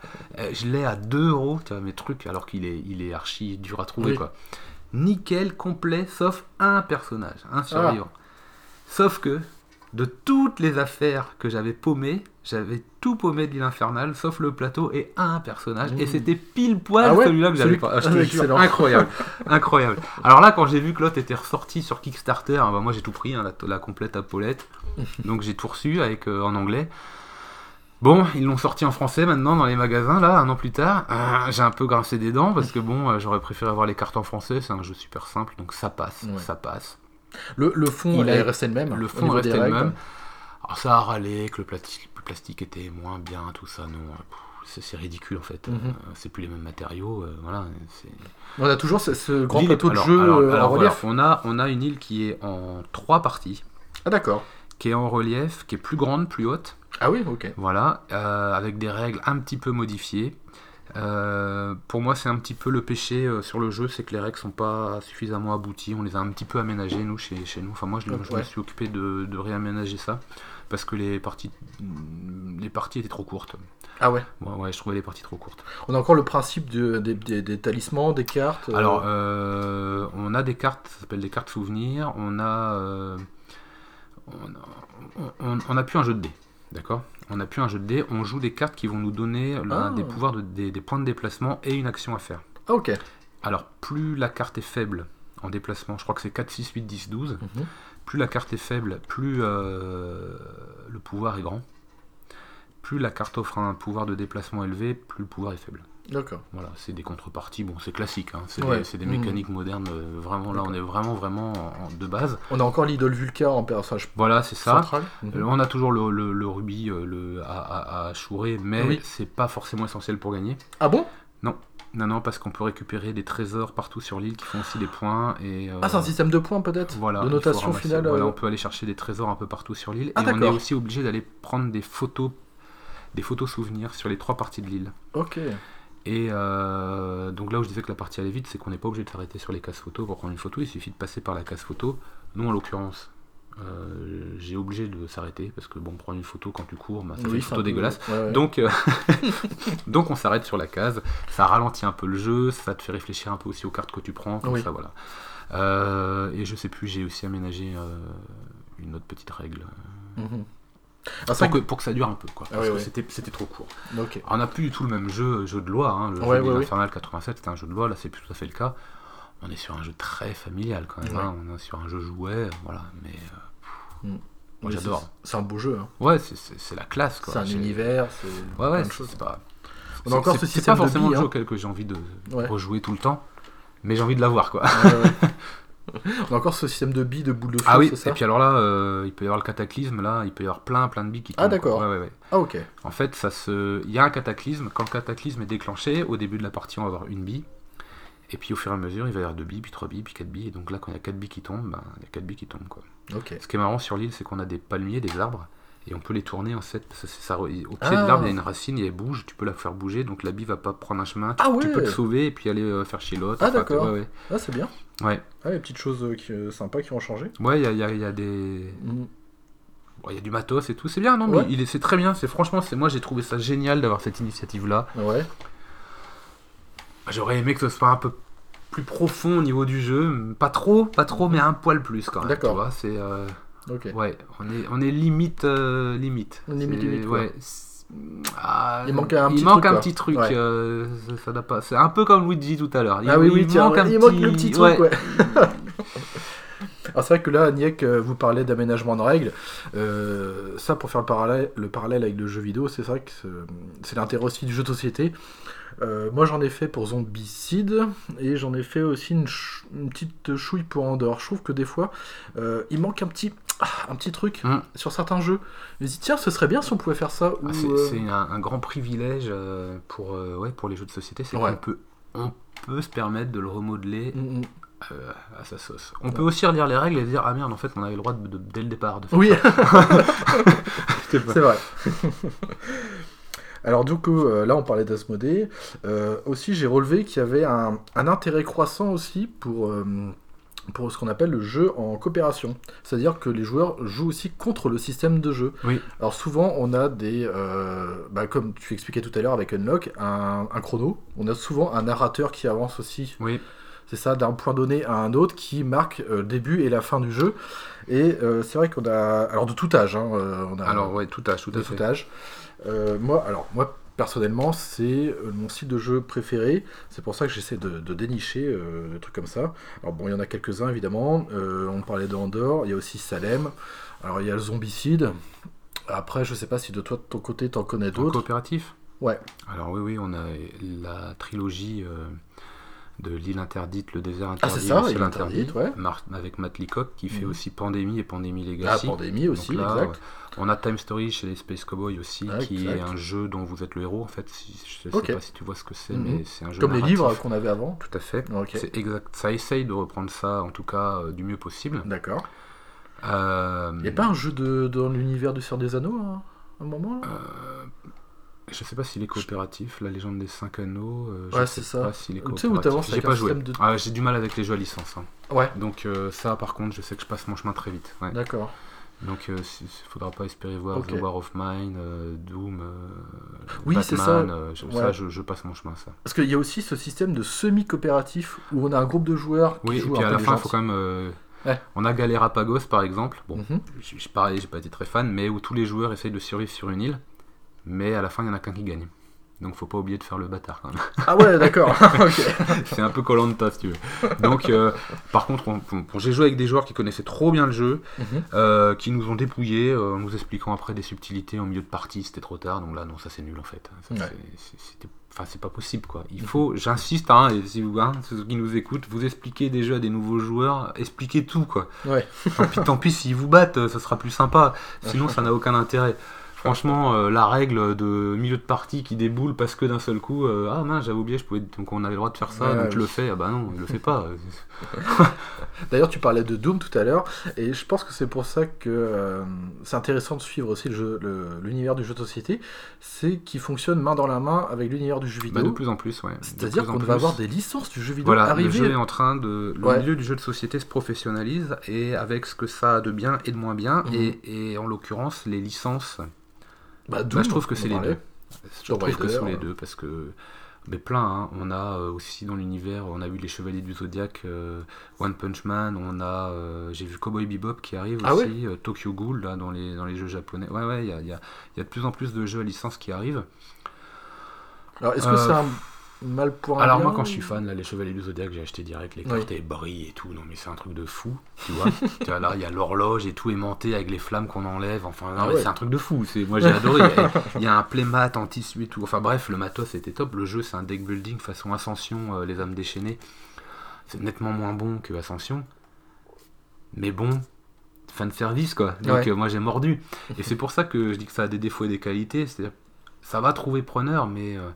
Je l'ai à 2 euros, tu vois, mes trucs, alors qu'il est, il est archi dur à trouver Oui. quoi. Nickel, complet, sauf un personnage, un survivant. Sauf que de toutes les affaires que j'avais paumées, j'avais tout paumé de l'île infernale, sauf le plateau et un personnage. Et Mmh. c'était pile poil Ah ouais celui-là que j'avais pas. Ah, Ah, incroyable. incroyable. Alors là, quand j'ai vu que l'autre était ressorti sur Kickstarter, bah, moi j'ai tout pris, hein, la, la complète à Paulette. Donc j'ai tout reçu avec, euh, en anglais. Bon, ils l'ont sorti en français maintenant dans les magasins, là, un an plus tard. Euh, j'ai un peu grincé des dents parce que bon, euh, j'aurais préféré avoir les cartes en français, c'est un jeu super simple, donc ça passe, Ouais. ça passe. Le, le fond Il est resté le même. Le fond des le même. Alors ça a râlé, que le plastique, le plastique était moins bien, tout ça, non. euh, C'est ridicule en fait. Mhm. Euh, c'est plus les mêmes matériaux, euh, voilà. On a toujours ce, ce grand est- plateau de alors- jeu alors- euh, alors en voilà, relief. on, a, on a une île qui est en trois parties, Ah d'accord. qui est en relief, qui est plus grande, plus haute. Ah oui, ok. Voilà, euh, avec des règles un petit peu modifiées. Euh, pour moi, c'est un petit peu le péché euh, sur le jeu, c'est que les règles sont pas suffisamment abouties. On les a un petit peu aménagées nous chez, chez nous. Enfin, moi, je, je me suis occupé de, de réaménager ça parce que les parties, les parties étaient trop courtes. Ah ouais. Ouais, ouais, je trouvais les parties trop courtes. On a encore le principe de- des, des- des talismans, des cartes. euh, Alors, on a des cartes, ça s'appelle des cartes souvenirs. On a, on a, on- on a plus un jeu de dés, d'accord? On a plus un jeu de dés. On joue des cartes qui vont nous donner Ah. des pouvoirs, de- des, des points de déplacement et une action à faire. Ah ok. Alors, plus la carte est faible en déplacement, je crois que c'est 4, 6, 8, 10, 12. Mhm. Plus la carte est faible, plus euh, le pouvoir est grand. Plus la carte offre un pouvoir de déplacement élevé, plus le pouvoir est faible. D'accord. Voilà, c'est des contreparties, bon, c'est classique, hein, c'est Ouais. des, Mhm. mécaniques modernes, euh, vraiment, là, on est vraiment, vraiment en- en- de base. On a encore l'idole Vulca en personnage Voilà, c'est ça. central. Mhm. Euh, on a toujours le, le- le rubis euh, le, à, à, à chourer, mais Oui. c'est pas forcément essentiel pour gagner. Ah bon? Non, non, parce qu'on peut récupérer des trésors partout sur l'île qui font aussi des points. Et, euh, Ah c'est un système de points peut-être? Voilà, De notation finale Voilà, euh, on peut aller chercher des trésors un peu partout sur l'île. Ah, et on est aussi obligé d'aller prendre des photos, des photos souvenirs sur les trois parties de l'île. Ok. Et euh, donc là où je disais que la partie allait vite, c'est qu'on n'est pas obligé de s'arrêter sur les cases photos pour prendre une photo, il suffit de passer par la case photo. Nous en l'occurrence, euh, j'ai obligé de s'arrêter parce que bon, prendre une photo quand tu cours, bah, ça fait une photo dégueulasse. ouais, ouais. Donc, euh, donc on s'arrête sur la case, ça ralentit un peu le jeu, ça te fait réfléchir un peu aussi aux cartes que tu prends, comme Oui. ça voilà. Euh, et je sais plus, j'ai aussi aménagé une autre petite règle Mhm. Ah, pour que, pour que ça dure un peu, quoi, Ah parce oui, que oui. c'était c'était trop court. on n'a plus du tout le même jeu, jeu de loi. Hein. Le Ouais, jeu ouais, l'Infernal 87, c'était un jeu de loi. Là, c'est plus tout à fait le cas. On est sur un jeu très familial quand même. Ouais. hein. On est sur un jeu jouet, voilà. Mais euh, Mm. moi, j'adore. c'est- un beau jeu. hein. Ouais, c'est- la classe. quoi. C'est un univers. c'est Ouais, ouais, c'est pas. On a encore c'est- ce C'est système pas forcément le jeu hein. auquel que j'ai envie de rejouer tout le temps. Mais j'ai envie de l'avoir, quoi. On a encore ce système de billes, de boules de feu, Ah oui, ça et puis alors là, euh, il peut y avoir le cataclysme, là, il peut y avoir plein, plein de billes qui Ah, tombent, d'accord. Ouais, ouais, ouais. Ah ok. En fait, ça se... il y a un cataclysme. Quand le cataclysme est déclenché, au début de la partie, on va avoir une bille. Et puis au fur et à mesure, il va y avoir deux billes, puis trois billes, puis quatre billes. Et donc là, quand il y a quatre billes qui tombent, ben, il y a quatre billes qui tombent. Quoi. Ok. Ce qui est marrant sur l'île, c'est qu'on a des palmiers, des arbres, et on peut les tourner en fait. parce que ça, au pied Ah. de l'arbre, il y a une racine, et elle bouge, tu peux la faire bouger, donc la bille va pas prendre un chemin. Tu, Ah tu peux te sauver et puis aller euh, faire chez l'autre. Ah, d'accord. Ouais, ouais. Ah c'est bien. Ouais, Ah les petites choses euh, qui, euh, sympas qui ont changé. Ouais, il y a, y a- il y a des. Bon, Il y a du matos et tout, c'est bien, non mais il c'est très bien, c'est franchement, c'est moi j'ai trouvé ça génial d'avoir cette initiative-là. Ouais. J'aurais aimé que ce soit un peu plus profond au niveau du jeu, pas trop, pas trop, mais un poil plus quand même. D'accord. C'est ouais, on est on est limite euh, limite. Ouais. ah, Il manque un il petit manque truc, un petit truc. Ouais. euh, ça, ça pas. C'est un peu comme Luigi tout à l'heure. Il, Ah oui, il oui, tiens, manque un il petit... manque le petit truc, ouais. Alors c'est vrai que là, Niek, euh, vous parlez d'aménagement de règles. Euh, ça, pour faire le parallèle, le parallèle avec le jeu vidéo, c'est vrai que c'est- l'intérêt aussi du jeu de société. Euh, moi, j'en ai fait pour Zombicide et j'en ai fait aussi une, petite chouille pour Andorre. Je trouve que des fois, euh, il manque un petit, ah, un petit truc Hum. sur certains jeux. Je me dis, tiens, ce serait bien si on pouvait faire ça. Ah, c'est euh, un, un grand privilège euh, pour, euh, ouais, pour les jeux de société, c'est Ouais. qu'on peut, on peut se permettre de le remodeler mm, mm. euh, à sa sauce. On peut aussi relire les règles et dire ah merde en fait on avait le droit de, de- dès le départ de faire Oui, c'est vrai. Alors du coup, euh, là on parlait d'Asmodée. Euh, aussi, j'ai relevé qu'il y avait un, un intérêt croissant aussi pour, pour ce qu'on appelle le jeu en coopération. C'est-à-dire que les joueurs jouent aussi contre le système de jeu. Oui. Alors souvent, on a des... euh, bah, comme tu expliquais tout à l'heure avec Unlock, un, un chrono. On a souvent un narrateur qui avance aussi Oui, C'est ça, d'un point donné à un autre qui marque euh, le début et la fin du jeu. Et euh, c'est vrai qu'on a. Alors, de tout âge, hein, on a. Alors, ouais, tout âge, tout de fait. tout âge. Moi, alors, moi, personnellement, c'est euh, mon style de jeu préféré. C'est pour ça que j'essaie de, de dénicher euh, des trucs comme ça. Alors, bon, il y en a quelques-uns, évidemment. Euh, on parlait de Andorre. Il y a aussi Salem. Alors, il y a le Zombicide. Après, je sais pas si de toi, de ton côté, t'en connais d'autres. coopératif? Ouais. Alors oui, oui, on a la trilogie euh, de l'île interdite, le désert Ah, interdit, c'est ça, le ciel interdit, interdite, ouais. Avec Matt Leacock qui fait Mhm. aussi Pandémie et Pandémie Ah, Legacy. Pandémie aussi, là, exact. On a Time Story chez les Space Cowboys aussi, Ah, qui exact. est un jeu dont vous êtes le héros en fait. Je sais Ok. pas si tu vois ce que c'est, Mhm. mais c'est un jeu Comme les livres qu'on avait avant. Tout à fait. Ok. C'est exact. Ça essaye de reprendre ça, en tout cas, euh, du mieux possible. D'accord. Euh, Il n'y a pas un jeu de, dans l'univers du Seigneur des Anneaux hein, à un moment là? Euh, je sais pas s'il est coopératif, la légende des 5 anneaux. euh, je Ouais, sais c'est ça. pas s'il est Tu sais où J'ai pas un joué. système de- Ah, j'ai du mal avec les jeux à licence. hein. Ouais. Donc euh, ça, par contre, je sais que je passe mon chemin très vite. ouais. D'accord. Donc il faudra pas espérer voir. The War of Mine, euh, Doom, euh, Oui, c'est Batman. ça. euh, je- Ouais. Ça, je, je passe mon chemin, ça. Parce qu'il y a aussi ce système de semi-coopératif où on a un groupe de joueurs qui Oui, et puis à la fin, il faut quand même... euh, Ouais. On a Galerapagos, par exemple. Bon, Mhm. je, je, pareil, j'ai pas été très fan, mais où tous les joueurs essayent de survivre sur une île. Mais à la fin, il y en a qu'un qui gagne. Donc faut pas oublier de faire le bâtard quand même. Ah ouais, d'accord. c'est un peu Colanta si tu veux. Donc euh, par contre, on- on- j'ai joué avec des joueurs qui connaissaient trop bien le jeu, Mhm. euh, qui nous ont dépouillés euh, en nous expliquant après des subtilités en milieu de partie, c'était trop tard. Donc là, non, ça c'est nul en fait. Ouais. Enfin, c'est pas possible quoi. Il faut, j'insiste, hein, et si vous, hein, ceux qui nous écoutent, vous expliquez des jeux à des nouveaux joueurs, expliquez tout quoi. Ouais. Tant pis, tant pis s'ils vous battent, ça sera plus sympa. Sinon, ça n'a aucun intérêt. Franchement, euh, la règle de milieu de partie qui déboule parce que d'un seul coup, euh, ah mince, j'avais oublié, je pouvais, donc on avait le droit de faire ça, Ouais, donc je le fais. Ah bah non, il le fait pas. D'ailleurs, tu parlais de Doom tout à l'heure, et je pense que c'est pour ça que euh, c'est intéressant de suivre aussi le jeu- le- l'univers du jeu de société, c'est qu'il fonctionne main dans la main avec l'univers du jeu Bah, vidéo. de plus en plus, ouais. C'est-à-dire qu'on va avoir des licences du jeu vidéo Voilà, le jeu est en train de. Le Ouais. milieu du jeu de société se professionnalise et avec ce que ça a de bien et de moins bien, Mhm. et, et en l'occurrence, les licences. Bah, Bah, je trouve que c'est les deux. Je trouve que c'est les deux parce que. Mais plein, hein. on a euh, aussi dans l'univers, on a vu les Chevaliers du Zodiac, euh, One Punch Man, on a, euh, j'ai vu Cowboy Bebop qui arrive Ah aussi, Tokyo Ghoul là, dans, les, dans les jeux japonais. Ouais, ouais, il y a, y a- il y a de plus en plus de jeux à licence qui arrivent. Alors, est-ce que Euh, c'est un mal pour un Alors bien moi quand je suis fan, là, les Chevaliers du Zodiac, j'ai acheté direct, les Oui. cartes elles brillent et tout, non mais c'est un truc de fou, tu vois. tu vois là, il y a l'horloge et tout aimanté avec les flammes qu'on enlève, enfin non, Ah mais ouais. c'est un truc de fou, c'est moi j'ai adoré. Il y a- Il y, a un playmat en tissu et tout, enfin bref, le matos était top, le jeu c'est un deck building façon Ascension, euh, les âmes déchaînées. C'est nettement moins bon que Ascension, mais bon, fan service quoi. Donc Ouais. euh, moi j'ai mordu. Et c'est pour ça que je dis que ça a des défauts et des qualités, c'est-à-dire ça va trouver preneur, mais... euh,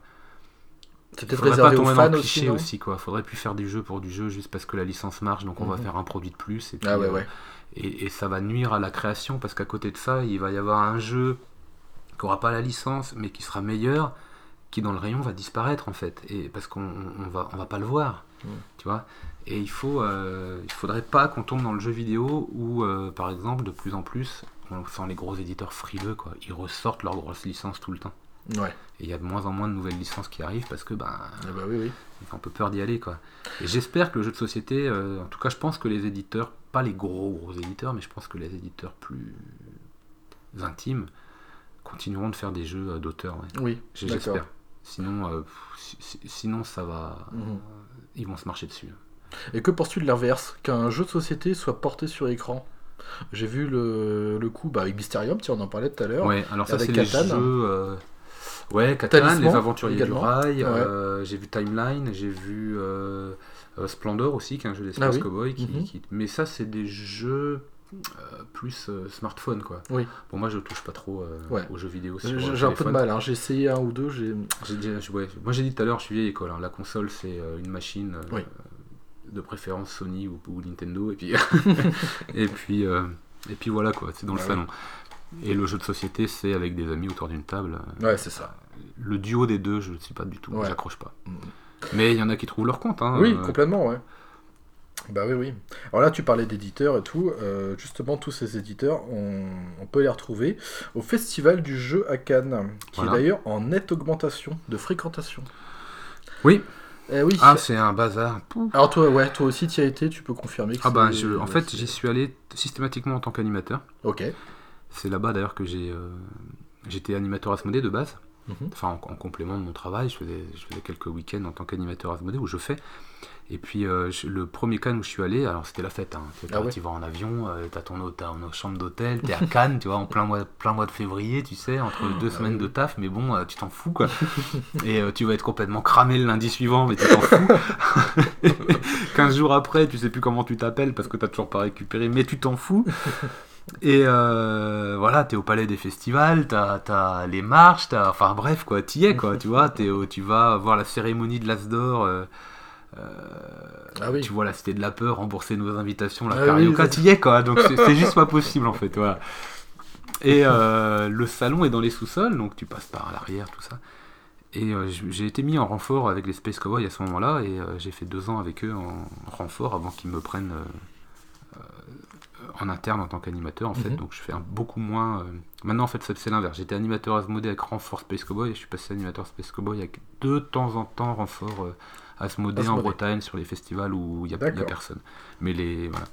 peut-être Faudrait pas réservé aux tomber dans fans le aussi, cliché non aussi, quoi. Faudrait plus faire du jeu pour du jeu juste parce que la licence marche, donc on va Mhm. faire un produit de plus. Et, puis, Ah ouais, euh, ouais. et, et ça va nuire à la création parce qu'à côté de ça, il va y avoir un jeu qui aura pas la licence mais qui sera meilleur, qui dans le rayon va disparaître en fait, et parce qu'on on on va on va pas le voir, Mhm. tu vois. Et il faut, euh, il faudrait pas qu'on tombe dans le jeu vidéo où, euh, par exemple, de plus en plus, on sent les gros éditeurs frileux, quoi. Ils ressortent leurs grosses licences tout le temps. Ouais. Et il y a de moins en moins de nouvelles licences qui arrivent parce que ben Ah bah oui, oui. ils ont un peu peur d'y aller quoi. Et j'espère que le jeu de société, euh, en tout cas je pense que les éditeurs, pas les gros gros éditeurs, mais je pense que les éditeurs plus intimes continueront de faire des jeux euh, d'auteur. ouais. Oui. J'espère. Sinon, euh, sinon ça va, Mhm. ils vont se marcher dessus. Et que penses-tu de l'inverse? Qu'un jeu de société soit porté sur écran? J'ai vu le, le coup bah, avec Mysterium, tiens, on en parlait tout à l'heure. Ouais, alors ça c'est les jeux. euh, Ouais, Catan, Talisman les aventuriers également. du rail. Ah ouais. euh, j'ai vu Timeline, j'ai vu euh, euh, Splendor aussi, qui est un jeu d'espace Ah oui. cowboy. Qui, Mhm. qui- Mais ça, c'est des jeux euh, plus smartphone quoi. Oui. Bon, moi je touche pas trop Ouais. aux jeux vidéo. J'ai un peu de mal, hein. j'ai essayé un ou deux, j'ai... Ouais, moi j'ai dit tout à l'heure, je suis vieille école. hein. La console c'est une machine Oui. de préférence Sony ou, ou Nintendo et puis et puis et puis voilà quoi, c'est dans le salon. Et le jeu de société c'est avec des amis autour d'une table. Ouais, c'est ça. Le duo des deux, je ne suis pas du tout, Ouais. j'accroche pas. Mhm. Mais il y en a qui trouvent leur compte. Hein, Oui, euh, complètement, ouais. Bah oui, oui. Alors là, tu parlais d'éditeurs et tout. euh, justement, tous ces éditeurs, on, on peut les retrouver au Festival du jeu à Cannes, qui Voilà. est d'ailleurs en nette augmentation de fréquentation. Oui. Eh oui. Ah, c'est un bazar. Alors toi, ouais, toi aussi tu y as été, tu peux confirmer que Ah bah, je- en fait, j'y suis allé systématiquement en tant qu'animateur. Ok. C'est là-bas d'ailleurs que j'ai euh, j'étais animateur Asmodée de base. Mhm. Enfin, en, en complément de mon travail, je faisais, je faisais quelques week-ends en tant qu'animateur Asmodée où je fais. Et puis euh, je- le premier Cannes où je suis allé, alors c'était la fête. Hein. Tu Ah ouais. tu vas en avion, euh, t'as ton hôte- t'as une chambre d'hôtel, t'es à Cannes, tu vois, en plein mois, plein mois de février, tu sais, entre deux Ah semaines oui. de taf, mais bon, euh, tu t'en fous quoi. Et euh, tu vas être complètement cramé le lundi suivant, mais tu t'en fous. 15 jours après, tu sais plus comment tu t'appelles parce que t'as toujours pas récupéré, mais tu t'en fous. Et euh, voilà, t'es au palais des festivals, t'as as les marches, t'as, enfin bref quoi, t'y es quoi, tu vois, au- tu vas voir la cérémonie de l'As d'or, euh, Ah oui. tu vois la Cité de la Peur, rembourser nos invitations, la Ah oui, carioca, ça- t'y es quoi, donc c'est juste pas possible en fait, voilà. Et euh, le salon est dans les sous-sols, donc tu passes par l'arrière, tout ça. Et euh, j'ai été mis en renfort avec les Space Cowboys à ce moment-là, et euh, j'ai fait deux ans avec eux en renfort avant qu'ils me prennent euh, euh, en interne en tant qu'animateur, en fait. Mhm. Donc je fais un, beaucoup moins. euh, Maintenant, en fait, c'est l'inverse. J'étais animateur Asmodée avec renfort Space Cowboy, et je suis passé animateur Space Cowboy avec de temps en temps renfort euh, Asmodée en. Bretagne sur les festivals où il n'y a, a personne. Mais les. Voilà.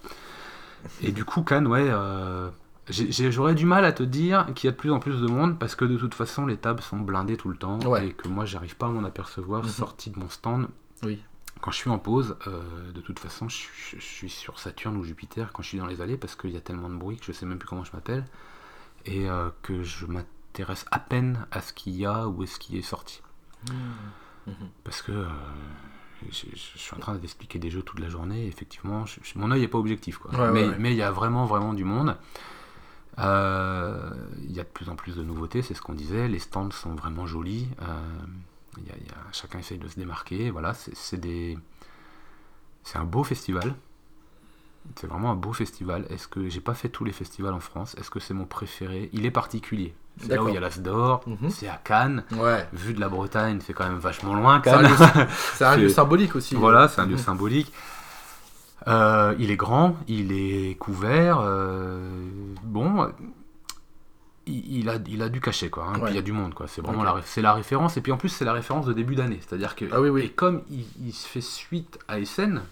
Et du coup, Cannes, ouais. euh, J'aurais du mal à te dire qu'il y a de plus en plus de monde parce que de toute façon les tables sont blindées tout le temps Ouais. et que moi j'arrive pas à m'en apercevoir Mhm. sorti de mon stand. Oui. Quand je suis en pause, euh, de toute façon je, suis- je suis sur Saturne ou Jupiter quand je suis dans les allées parce qu'il y a tellement de bruit que je sais même plus comment je m'appelle et euh, que je m'intéresse à peine à ce qu'il y a ou à ce qui est sorti. Mhm. Parce que euh, je, suis en train d'expliquer des jeux toute la journée, et effectivement, mon œil n'est pas objectif. Quoi. Ouais, mais ouais, ouais. mais il y a vraiment, vraiment du monde. Il y a de plus en plus de nouveautés, c'est ce qu'on disait. Les stands sont vraiment jolis. Y a- y a- chacun essaye de se démarquer. Voilà, c'est des... un beau festival. C'est vraiment un beau festival. Est-ce que j'ai pas fait tous les festivals en France? Est-ce que c'est mon préféré? Il est particulier. C'est là où il y a l'As d'Or, Mhm. c'est à Cannes. Ouais. Vu de la Bretagne, c'est quand même vachement loin, C'est un, lieu, un symbolique aussi. Voilà, c'est un lieu Mhm. symbolique. Euh, il est grand, il est couvert. euh, bon, il, a, il a du cachet, quoi. hein, Ouais. puis il y a du monde, quoi. C'est vraiment la, c'est la référence. Et puis en plus, c'est la référence de début d'année. C'est-à-dire que. Ah oui, oui. Et comme il, il se fait suite à Essen,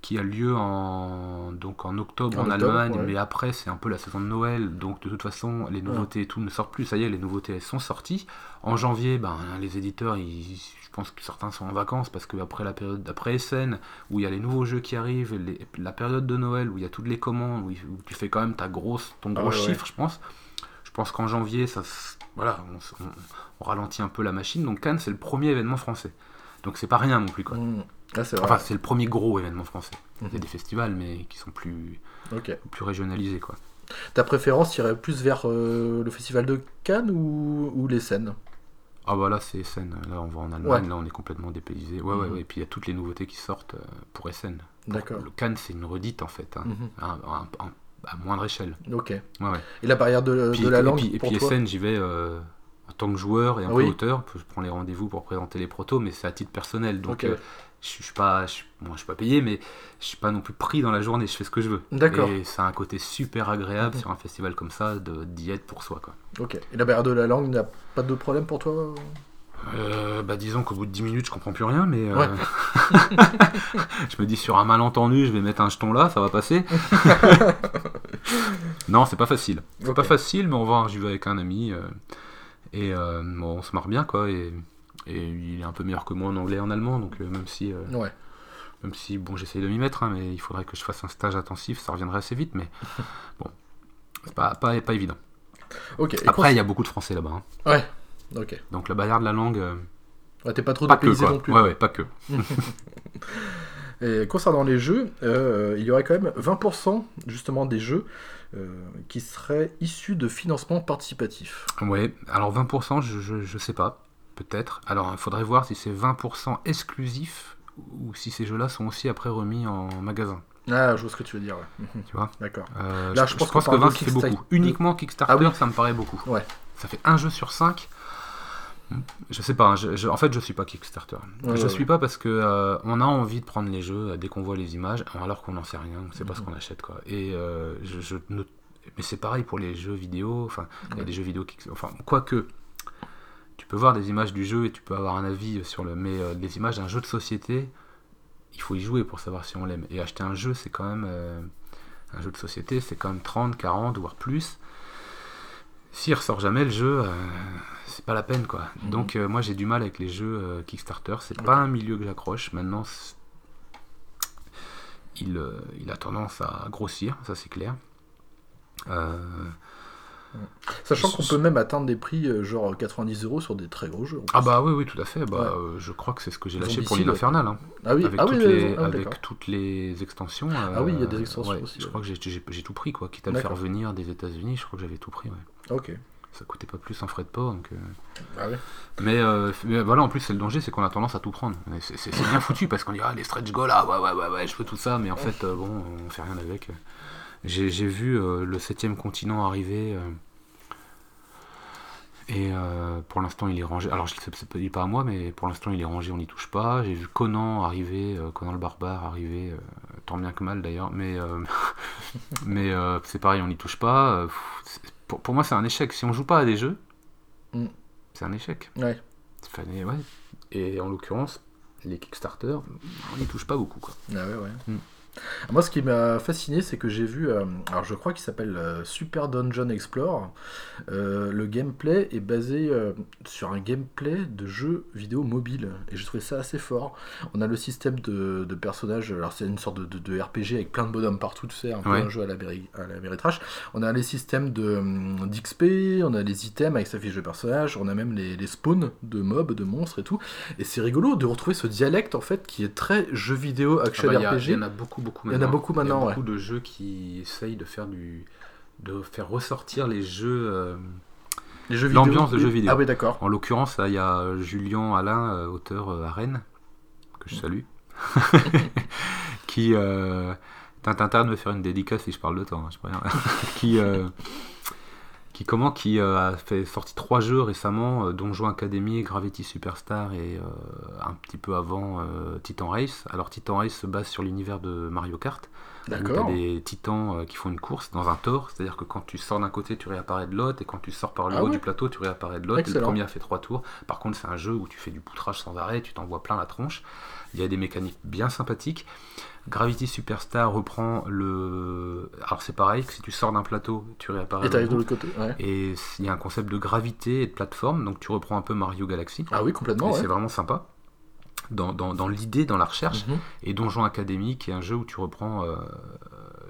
qui a lieu en, donc en octobre En en, octobre, Allemagne, ouais. mais après, c'est un peu la saison de Noël. Donc de toute façon, les nouveautés et tout ne sortent plus. Ça y est, les nouveautés, elles sont sorties. En janvier, ben, les éditeurs, ils- je pense que certains sont en vacances parce que après la période d'après Essen, où il y a les nouveaux jeux qui arrivent, les- la période de Noël où il y a toutes les commandes, où, tu fais quand même ta grosse, ton Ah gros ouais. chiffre, je pense. Pense qu'en janvier, ça, voilà, on, se- on- on ralentit un peu la machine. Donc Cannes, c'est le premier événement français. Donc c'est pas rien non plus quoi. Mhm. Ah, c'est. Enfin, c'est le premier gros événement français. Il y a des festivals, mais qui sont plus, Ok. plus régionalisés quoi. Ta préférence irait plus vers euh, le festival de Cannes ou, ou les scènes? Ah bah là c'est Essen, là on va en Allemagne, Ouais. là on est complètement dépaysé. Ouais, ouais, Mhm. ouais. Et puis il y a toutes les nouveautés qui sortent euh, pour Essen. D'accord. Le Cannes c'est une redite en fait, hein. Un- un- un- à moindre échelle. Ok. Ouais, ouais. Et la barrière de, Puis- de la et langue puis, et pour puis toi Essen, j'y vais euh, en tant que joueur et un Oui. peu auteur. Je prends les rendez-vous pour présenter les protos, mais c'est à titre personnel. Donc Ok. euh, je je suis pas, je, je suis pas payé, mais je suis pas non plus pris dans la journée. Je fais ce que je veux. D'accord. Et c'est un côté super agréable sur un festival comme ça d'y être pour soi, quoi. Ok. Et la barrière de la langue n'a pas de problème pour toi? Euh, bah disons qu'au bout de 10 minutes je comprends plus rien mais euh, Ouais. je me dis sur un malentendu je vais mettre un jeton là ça va passer non c'est pas facile c'est Ok. pas facile mais on va j'y vais avec un ami euh, et bon, on se marre bien quoi et, et il est un peu meilleur que moi en anglais et en allemand donc même si Ouais. même si bon j'essaye de m'y mettre hein, mais il faudrait que je fasse un stage intensif ça reviendrait assez vite mais bon c'est pas, pas, pas évident après il y a beaucoup de français là-bas hein. Ouais. Donc la barrière de la langue euh, Ouais, T'es pas trop pas que dépaysé quoi non plus. ouais ouais pas que Et concernant les jeux, euh, il y aurait quand même 20% justement des jeux euh, qui seraient issus de financement participatif. Ouais, alors 20%, je, je, je sais pas, peut-être. Alors il faudrait voir si c'est 20% exclusif ou si ces jeux-là sont aussi après remis en magasin. Ah, je vois ce que tu veux dire. ouais. Tu vois? D'accord. Euh, Là, je, je pense pense que de 20 c'est beaucoup. Uniquement Kickstarter, Ah oui. ça me paraît beaucoup. Ouais. Ça fait un jeu sur 5. Je sais pas, hein, je- je- en fait je suis pas Kickstarter. Ouais, je ouais, suis pas parce que euh, on a envie de prendre les jeux euh, dès qu'on voit les images, alors qu'on n'en sait rien, on sait pas ce Mhm. qu'on achète quoi. Et euh, je, je ne- mais c'est pareil pour les jeux vidéo. Enfin, il y a des jeux vidéo qui, enfin, quoique tu peux voir des images du jeu et tu peux avoir un avis sur le. Mais euh, les images d'un jeu de société, il faut y jouer pour savoir si on l'aime. Et acheter un jeu, c'est quand même. un jeu de société, c'est quand même 30, 40, voire plus. S'il ressort jamais le jeu, euh, c'est pas la peine quoi. Mhm. Donc euh, moi j'ai du mal avec les jeux euh, Kickstarter. C'est pas un milieu que j'accroche. Maintenant, il, il a tendance à grossir, ça c'est clair. Sachant qu'on peut même atteindre des prix genre 90 euros sur des très gros jeux. Ah bah oui, oui, tout à fait. Bah, Ouais. euh, je crois que c'est ce que j'ai lâché pour l'île infernale. hein. Ah oui, avec ah toutes, oui, les, ah, avec toutes les extensions. Ah oui, il y a des extensions ouais, aussi, Je ouais. crois que j'ai- tout pris, quoi. Quitte à le faire venir des États-Unis, je crois que j'avais tout pris. Ok. Ça coûtait pas plus un frais de port. Donc, euh, Ah oui. mais, euh, mais voilà, en plus, c'est le danger, c'est qu'on a tendance à tout prendre. C'est bien foutu parce qu'on dit, ah, les stretch goals, ah, ouais, ouais, ouais, ouais, je veux tout ça, mais en fait, euh, bon, on fait rien avec. J'ai vu le septième continent arriver. et euh, pour l'instant, il est rangé. Alors, je ne sais pas à moi, mais pour l'instant, il est rangé, on n'y touche pas. J'ai vu Conan arriver, euh, Conan le barbare arriver, euh, tant bien que mal d'ailleurs, mais, mais c'est pareil, on n'y touche pas. Pour, pour moi, c'est un échec. Si on joue pas à des jeux, Mm. c'est un échec. Ouais. Fallait- ouais. Et en l'occurrence, les Kickstarter, on n'y touche pas beaucoup. Quoi. Ah ouais, ouais. Mm. Moi, ce qui m'a fasciné, c'est que j'ai vu. euh, alors, je crois qu'il s'appelle euh, Super Dungeon Explore. Euh, le gameplay est basé sur un gameplay de jeu vidéo mobile. Et j'ai trouvé ça assez fort. On a le système de, de personnages. Alors, c'est une sorte de, de- de RPG avec plein de bonhommes partout, tu sais, un peu Ouais. un jeu à la, Berry- à la Meritrash. On a les systèmes hum, d'XP, on a les items avec sa fiche de personnage, on a même les, les spawns de mobs, de monstres et tout. Et c'est rigolo de retrouver ce dialecte, en fait, qui est très jeu vidéo action Ah bah, il y a- RPG. Il y en a beaucoup, beaucoup Il y en a beaucoup maintenant, Il y a ouais. beaucoup de jeux qui essayent de faire du de faire ressortir les jeux. euh, Les jeux vidéo. L'ambiance de jeux vidéo. Ah oui, d'accord. En l'occurrence, il y a Julien Alain, euh, auteur euh, à Rennes, que je salue, qui. Euh, Tintin de me faire une dédicace si je parle de temps, hein, je sais pas rien. qui. euh, qui comment qui euh, a fait sorti trois jeux récemment euh, Donjon Academy, Gravity Superstar et euh, un petit peu avant euh, Titan Race. Alors Titan Race se base sur l'univers de Mario Kart. D'accord. des titans qui font une course dans un tor, c'est-à-dire que quand tu sors d'un côté, tu réapparais de l'autre, et quand tu sors par le Ah haut ouais. du plateau, tu réapparais de l'autre. Le premier a fait trois tours. Par contre, c'est un jeu où tu fais du poutrage sans arrêt, tu t'envoies plein la tronche. Il y a des mécaniques bien sympathiques. Gravity Superstar reprend le. Alors c'est pareil, que si tu sors d'un plateau, tu réapparais. Et t'arrives de l'autre côté. Ouais. Et il y a un concept de gravité et de plateforme, donc tu reprends un peu Mario Galaxy. Ah oui, complètement. et Ouais. c'est vraiment sympa. Dans, dans- dans l'idée, dans la recherche. Mhm. Et Donjon Academy, qui est un jeu où tu reprends euh,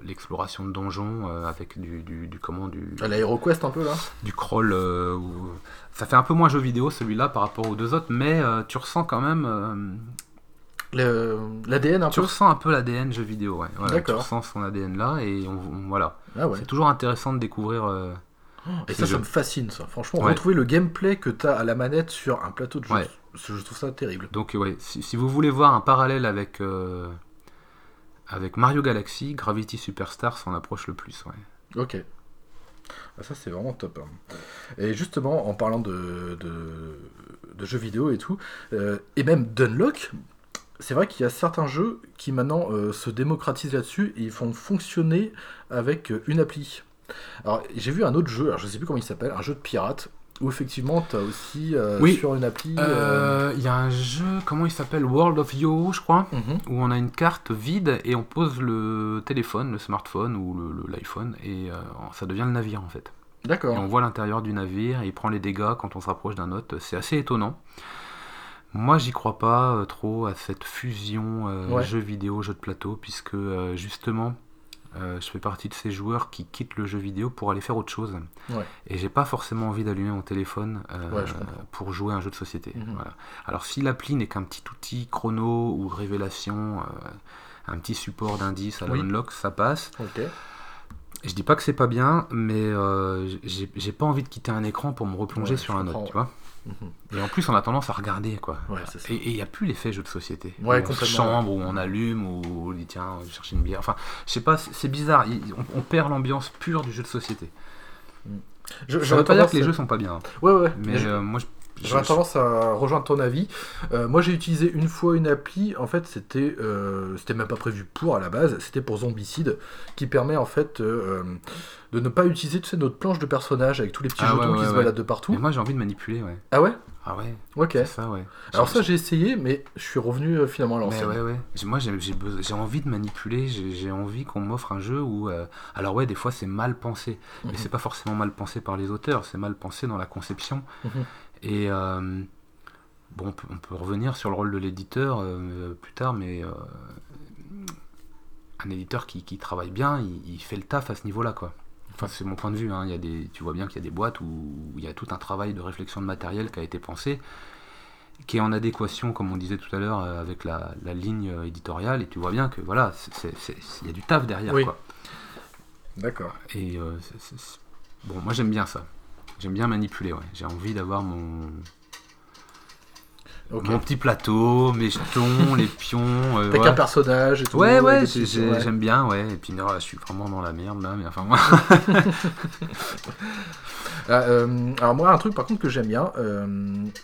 l'exploration de donjons euh, avec du, du, du- comment du, À l'AeroQuest un peu là. du crawl. euh, où- Ça fait un peu moins jeu vidéo celui-là par rapport aux deux autres, mais tu ressens quand même. L'ADN un tu peu. ressens un peu l'ADN jeu vidéo, ouais. Ouais, D'accord. Tu ressens son ADN là, et on, on- voilà. Ah ouais. C'est toujours intéressant de découvrir. euh, Et ces ça, jeux. ça me fascine ça. Franchement, Ouais. retrouver le gameplay que t'as à la manette sur un plateau de jeu, Ouais. je je trouve ça terrible. Donc ouais, si, si vous voulez voir un parallèle avec euh, avec Mario Galaxy, Gravity Superstar s'en approche le plus. Ouais. Ok. Ah, ça, c'est vraiment top. hein. Et justement, en parlant de, de, de jeux vidéo et tout, euh, et même d'Unlock, c'est vrai qu'il y a certains jeux qui maintenant euh, se démocratisent là-dessus et ils font fonctionner avec euh, une appli. Alors, j'ai vu un autre jeu, alors je sais plus comment il s'appelle, un jeu de pirate, où effectivement, tu as aussi euh, Oui. sur une appli. Il y a un jeu, comment il s'appelle World of Yo, je crois, mhm. où on a une carte vide et on pose le téléphone, le smartphone ou l'iPhone et ça devient le navire en fait. Et D'accord. on voit l'intérieur du navire et il prend les dégâts quand on se rapproche d'un autre. C'est assez étonnant. Moi, j'y crois pas euh, trop à cette fusion euh, Ouais. jeu vidéo, jeu de plateau, puisque euh, justement, je fais partie de ces joueurs qui quittent le jeu vidéo pour aller faire autre chose. Ouais. Et j'ai pas forcément envie d'allumer mon téléphone Ouais, pour jouer à un jeu de société. Mhm. Voilà. Alors, si l'appli n'est qu'un petit outil chrono ou révélation, un petit support d'indice à la Oui. unlock, ça passe. Ok. Je dis pas que c'est pas bien, mais j'ai pas envie de quitter un écran pour me replonger sur un autre, tu vois. Mhm. Et en plus, on a tendance à regarder, quoi. Ouais, ça. Et il n'y a plus l'effet jeu de société. Ouais, Où on se chambre, où on allume, où on dit tiens, je vais chercher une bière. Enfin, je sais pas, c'est bizarre. On, on perd l'ambiance pure du jeu de société. Je, Ça j'aurais veut pas dire que les jeux sont pas bien. Ouais, ouais. mais je- euh, moi, je, je- J'aurais tendance à rejoindre ton avis. Euh, moi, j'ai utilisé une fois une appli. En fait, c'était euh, c'était même pas prévu pour à la base. C'était pour Zombicide, qui permet en fait euh, de ne pas utiliser tu sais, notre planche de personnage avec tous les petits Ah jetons ouais, qui ouais, se baladent de partout. mais moi j'ai envie de manipuler, ouais. Ah ouais? Ah ouais, Ok. ça, ouais. Alors ça, j'ai essayé, mais je suis revenu finalement à l'ancienne. ouais, ouais. Moi, j'ai envie de manipuler, j'ai j'ai envie qu'on m'offre un jeu où. Alors, ouais, des fois, c'est mal pensé. Mais Mhm. c'est pas forcément mal pensé par les auteurs, c'est mal pensé dans la conception. Mhm. Et. euh, Bon, on peut, on peut revenir sur le rôle de l'éditeur euh, plus tard, mais. euh, Un éditeur qui, qui travaille bien, il, il fait le taf à ce niveau-là, quoi. Enfin, c'est mon point de vue. hein. Il y a des, tu vois bien qu'il y a des boîtes où il y a tout un travail de réflexion de matériel qui a été pensé, qui est en adéquation, comme on disait tout à l'heure, avec la, la ligne éditoriale. Et tu vois bien que voilà, il y a du taf derrière. Oui. Quoi. D'accord. Et bon, moi j'aime bien ça. J'aime bien manipuler. Ouais. J'ai envie d'avoir mon, mon petit plateau, mes jetons, les pions. euh, T'as ouais. qu'un personnage et tout. Ouais, ouais, j'aime bien, ouais. Et puis, non, je suis vraiment dans la merde là, mais enfin, moi. Ah, euh, alors moi, un truc par contre que j'aime bien, euh,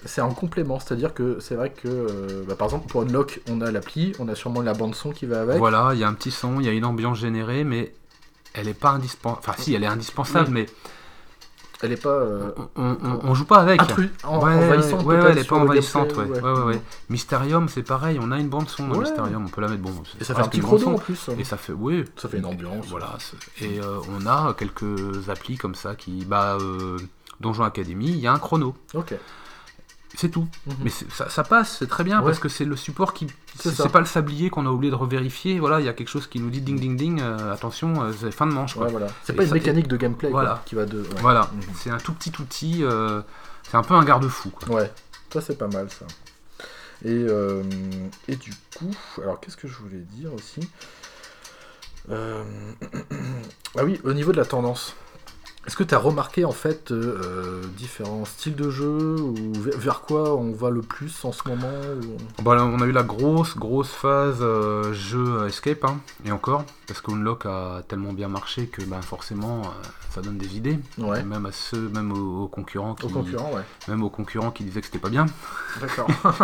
c'est en complément, c'est-à-dire que c'est vrai que, euh, bah, par exemple, pour Unlock, on a l'appli, on a sûrement la bande son qui va avec. Voilà, il y a un petit son, il y a une ambiance générée, mais elle est pas indispensable. Enfin, si, elle est indispensable, Oui. mais Elle est pas euh, on, on- on joue pas avec. intru- en- Ouais, envahissante. ouais, ouais, elle est pas envahissante, ouais. Ouais. Mysterium, c'est pareil, on a une bande son dans. Mysterium, on peut la mettre bon. Et ça fait un petit chrono en plus. Et ça fait, oui. Ça fait une ambiance. Voilà. Et euh, on a quelques applis comme ça qui, bah, euh, Donjon Academy, il y a un chrono. Ok. C'est tout. Mhm. Mais ça, ça passe, c'est très bien Ouais. parce que c'est le support qui. C'est pas le sablier qu'on a oublié de revérifier. Voilà, il y a quelque chose qui nous dit ding ding ding, euh, attention, euh, c'est fin de manche. Ouais, voilà. C'est pas une ça- mécanique de gameplay quoi, qui va de. ouais. Voilà, Mhm. c'est un tout petit outil, euh, c'est un peu un garde-fou. Ouais, ça c'est pas mal ça. Et, euh, et du coup, alors qu'est-ce que je voulais dire aussi? Euh, Ah oui, au niveau de la tendance. Est-ce que tu as remarqué en fait euh, euh, différents styles de jeu ou vers quoi on va le plus en ce moment ou- là, on a eu la grosse, grosse phase euh, jeu Escape, hein, et encore, parce que Unlock a tellement bien marché que ben, forcément euh, ça donne des idées, Ouais, même à ceux, même aux, aux concurrents qui, aux concurrents, ouais. même aux concurrents qui disaient que c'était pas bien. D'accord.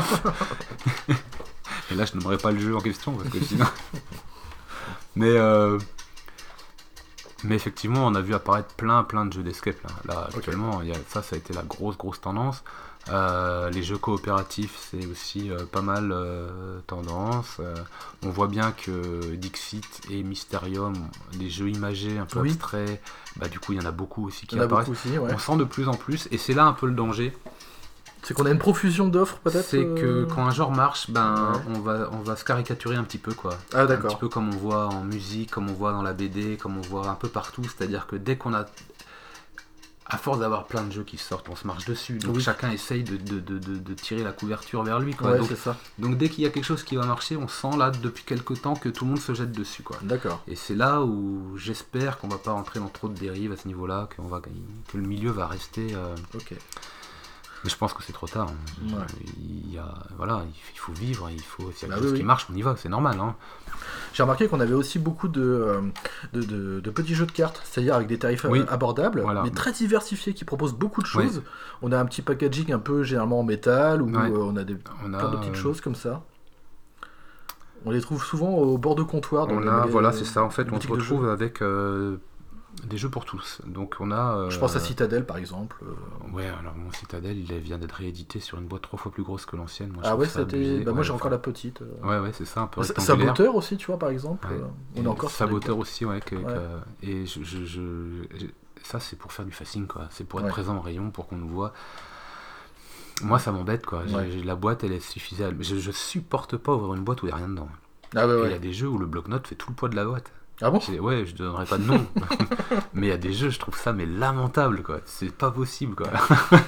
Et là, je n'aimerais pas le jeu en question parce que sinon. mais, euh, mais effectivement, on a vu apparaître plein, plein de jeux d'escape là. Là, actuellement, il y a, ça, ça a été la grosse, grosse tendance. Euh, les jeux coopératifs, c'est aussi euh, pas mal euh, tendance. On voit bien que Dixit et Mysterium, des jeux imagés un peu Oui. abstraits, bah, du coup, il y en a beaucoup aussi qui apparaissent. aussi, ouais. On sent de plus en plus, et c'est là un peu le danger. C'est qu'on a une profusion d'offres peut-être C'est que euh, quand un genre marche, ben Ouais. on va on va se caricaturer un petit peu quoi. Ah Un d'accord. petit peu comme on voit en musique, comme on voit dans la BD, comme on voit un peu partout. C'est-à-dire que dès qu'on a à force d'avoir plein de jeux qui sortent, on se marche dessus. Donc Oui. chacun essaye de, de, de, de- tirer la couverture vers lui. Quoi. Ouais, donc, c'est ça. donc dès qu'il y a quelque chose qui va marcher, on sent là depuis quelques temps que tout le monde se jette dessus. Quoi. D'accord. Et c'est là où j'espère qu'on va pas rentrer dans trop de dérives à ce niveau-là, qu'on va, que le milieu va rester. euh, Ok. Mais je pense que c'est trop tard. hein. Ouais. Il y a, voilà, il faut vivre, il faut, s'il y a Bah quelque chose oui, qui marche, on y va, c'est normal. Hein. J'ai remarqué qu'on avait aussi beaucoup de, euh, de, de- de petits jeux de cartes, c'est-à-dire avec des tarifs euh, Oui. abordables, Voilà. mais très diversifiés, qui proposent beaucoup de choses. On a un petit packaging un peu généralement en métal, ou Ouais. euh, on a des, On a, plein de petites euh, choses comme ça. On les trouve souvent au bord de comptoir. dans On les a, magasins- voilà, c'est ça. En fait, les on se retrouve avec euh, des jeux pour tous. Donc on a. euh, Je pense à Citadel par exemple. euh. Ouais, alors mon Citadel, il vient d'être réédité sur une boîte trois fois plus grosse que l'ancienne. Ah ouais, c'était. Bah, moi j'ai encore la petite. euh. Ouais, ouais, c'est ça, un peu. Saboteur aussi, tu vois, par exemple. Ouais. euh, On est encore des- Saboteur aussi, ouais. que- Ouais. que- et je, je- ça, c'est pour faire du facing, quoi. C'est pour être présent en rayon, pour qu'on nous voit. Moi, ça m'embête, quoi. La boîte, elle est suffisante. Je, je supporte pas ouvrir une boîte où il n'y a rien dedans. Ah ouais, Il y a des jeux où le bloc-notes fait tout le poids de la boîte. Ah bon J'ai- Ouais, je donnerai pas de nom. mais il y a des jeux, je trouve ça mais lamentable, quoi. C'est pas possible, quoi.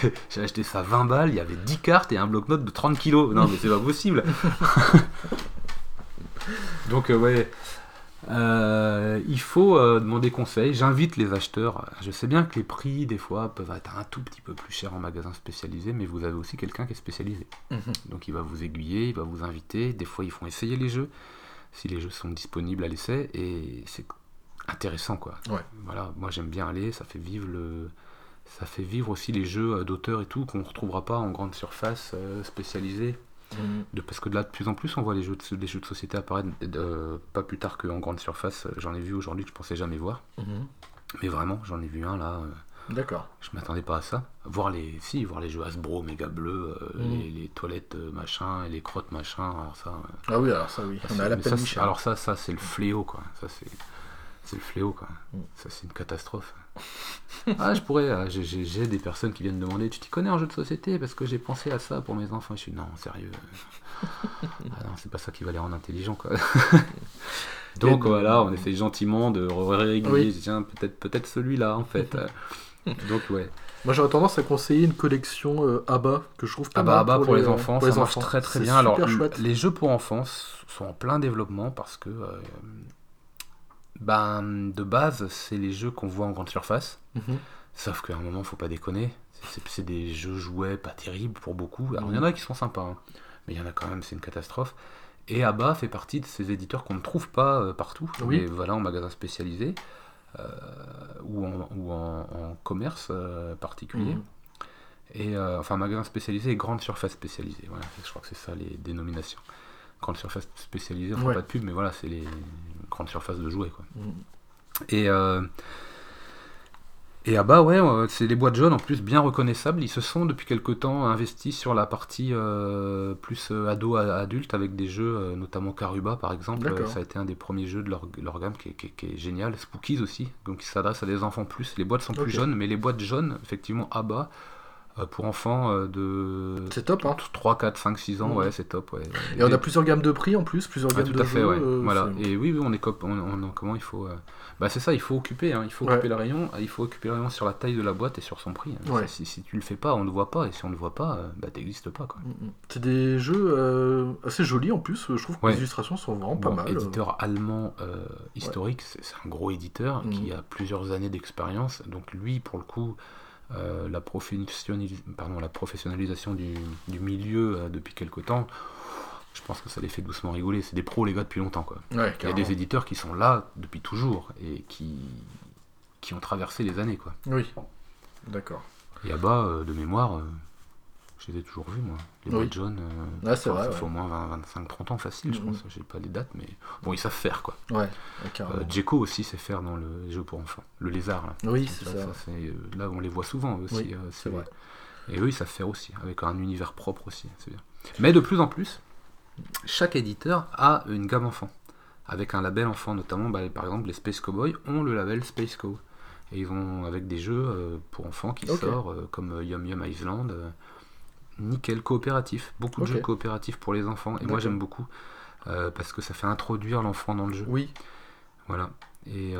J'ai j'ai acheté ça 20 balles, il y avait 10 cartes et un bloc-notes de 30 kilos. Non, mais c'est pas possible. Donc, euh, ouais. Euh, il faut euh, demander conseil. J'invite les acheteurs. Je sais bien que les prix, des fois, peuvent être un tout petit peu plus chers en magasin spécialisé, mais vous avez aussi quelqu'un qui est spécialisé. Mhm. Donc il va vous aiguiller, il va vous inviter. Des fois, ils font essayer les jeux, si les jeux sont disponibles à l'essai, et c'est intéressant, quoi. Ouais. Voilà, moi j'aime bien aller, ça fait vivre le, ça fait vivre aussi les jeux euh, d'auteurs et tout qu'on ne retrouvera pas en grande surface euh, spécialisée. Mhm. De, parce que de là, de plus en plus, on voit les jeux de, des jeux de société apparaître, euh, pas plus tard qu'en grande surface. J'en ai vu aujourd'hui que je pensais jamais voir. Mhm. Mais vraiment, j'en ai vu un là. D'accord. Je m'attendais pas à ça. Voir les, si, voir les jeux Hasbro, méga bleu, euh, Mhm. les, les toilettes euh, machin, et les crottes machin. Alors ça, euh, Ah oui, alors ça, oui. ça, On a la peine ça. Alors ça, ça c'est le fléau quoi. Ça c'est, c'est le fléau quoi. Mm. Ça c'est une catastrophe. ah, je pourrais. euh, j'ai- des personnes qui viennent demander, tu t'y connais en jeu de société? Parce que j'ai pensé à ça pour mes enfants. Je suis non, sérieux. ah non, c'est pas ça qui va les rendre intelligents quoi. Donc voilà, on essaie gentiment de réguler. Oui. Tiens, peut-être, peut-être celui-là en fait. Euh, Donc ouais. Moi, j'aurais tendance à conseiller une collection euh, ABBA que je trouve pas bah, mal bah, pour, les, enfants, pour ça les marche enfants. très très bien. Alors, chouette. les jeux pour enfants sont en plein développement parce que, euh, ben, de base, c'est les jeux qu'on voit en grande surface. Mhm. Sauf qu'à un moment, faut pas déconner. C'est- des jeux jouets pas terribles pour beaucoup. Alors, il y en a qui sont sympas, hein, mais il y en a quand même, c'est une catastrophe. Et ABBA fait partie de ces éditeurs qu'on ne trouve pas euh, partout, Oui. mais voilà, en magasin spécialisé euh, ou, en, ou en, en commerce euh, particulier. Mhm. Et euh, enfin, magasin spécialisé et grande surface spécialisée. Voilà, je crois que c'est ça les dénominations. Grande surface spécialisée, on fait Ouais. pas de pub, mais voilà, c'est les grandes surfaces de jouets. Quoi. Mhm. Et, euh, et ah bah ouais, euh, c'est les boîtes jaunes en plus bien reconnaissables. Ils se sont depuis quelque temps investis sur la partie euh, plus euh, ado à adulte avec des jeux, notamment Karuba par exemple. Ça a été un des premiers jeux de leur, leur gamme qui est, qui est- qui est génial. Spookies aussi, donc qui s'adresse à des enfants plus. Les boîtes sont plus Ok. jaunes, mais les boîtes jaunes, effectivement, ABBA, euh, pour enfants de C'est top, hein. 3, 4, 5, 6 ans, ouais, c'est top. Ouais. Et on a plusieurs gammes de prix en plus, plusieurs Ouais, gammes tout de à fait, ouais. euh, voilà. Et oui, oui, on est cop- on, on- comment il faut. euh, Bah c'est ça, il faut occuper, hein, il faut Ouais. occuper le rayon, il faut occuper le rayon sur la taille de la boîte et sur son prix. hein. Ouais. Si, si tu le fais pas, on ne voit pas, et si on ne voit pas, euh, bah t'existes pas quoi. Mhm. C'est des jeux euh, assez jolis en plus, je trouve que Ouais. les illustrations sont vraiment pas mal. euh. éditeur allemand euh, historique, c'est un gros éditeur Mhm. qui a plusieurs années d'expérience. Donc lui, pour le coup, euh, la, professionnalis- pardon, la professionnalisation du, du milieu depuis quelque temps, je pense que ça les fait doucement rigoler. C'est des pros les gars depuis longtemps quoi. Ouais, Il y a des éditeurs qui sont là depuis toujours et qui, qui ont traversé les années quoi. Oui, d'accord. Et à bas de mémoire, euh, je les ai toujours vus moi. Les Oui. boîtes jaunes, euh, Ouais, c'est vrai, ça ouais. fait au moins 20, 25, 30 ans facile, je Mhm. pense. J'ai pas les dates, mais bon, ils savent faire quoi. Ouais, carrément. Euh, Djeko aussi sait faire dans le jeu pour enfants. Le lézard, là. Oui, c'est ça. c'est, euh, là, on les voit souvent eux aussi. Oui, euh, c'est vrai. Et eux, ils savent faire aussi, avec un univers propre aussi. C'est bien. Mais de plus en plus, chaque éditeur a une gamme enfant. Avec un label enfant, notamment, bah, par exemple, les Space Cowboys ont le label Space Co. Et ils vont avec des jeux euh, pour enfants qui sortent, euh, comme euh, Yum Yum Island. euh, nickel, coopératif. Beaucoup de jeux coopératifs pour les enfants. Et moi, j'aime beaucoup. parce que ça fait introduire l'enfant dans le jeu. Oui, Voilà. Et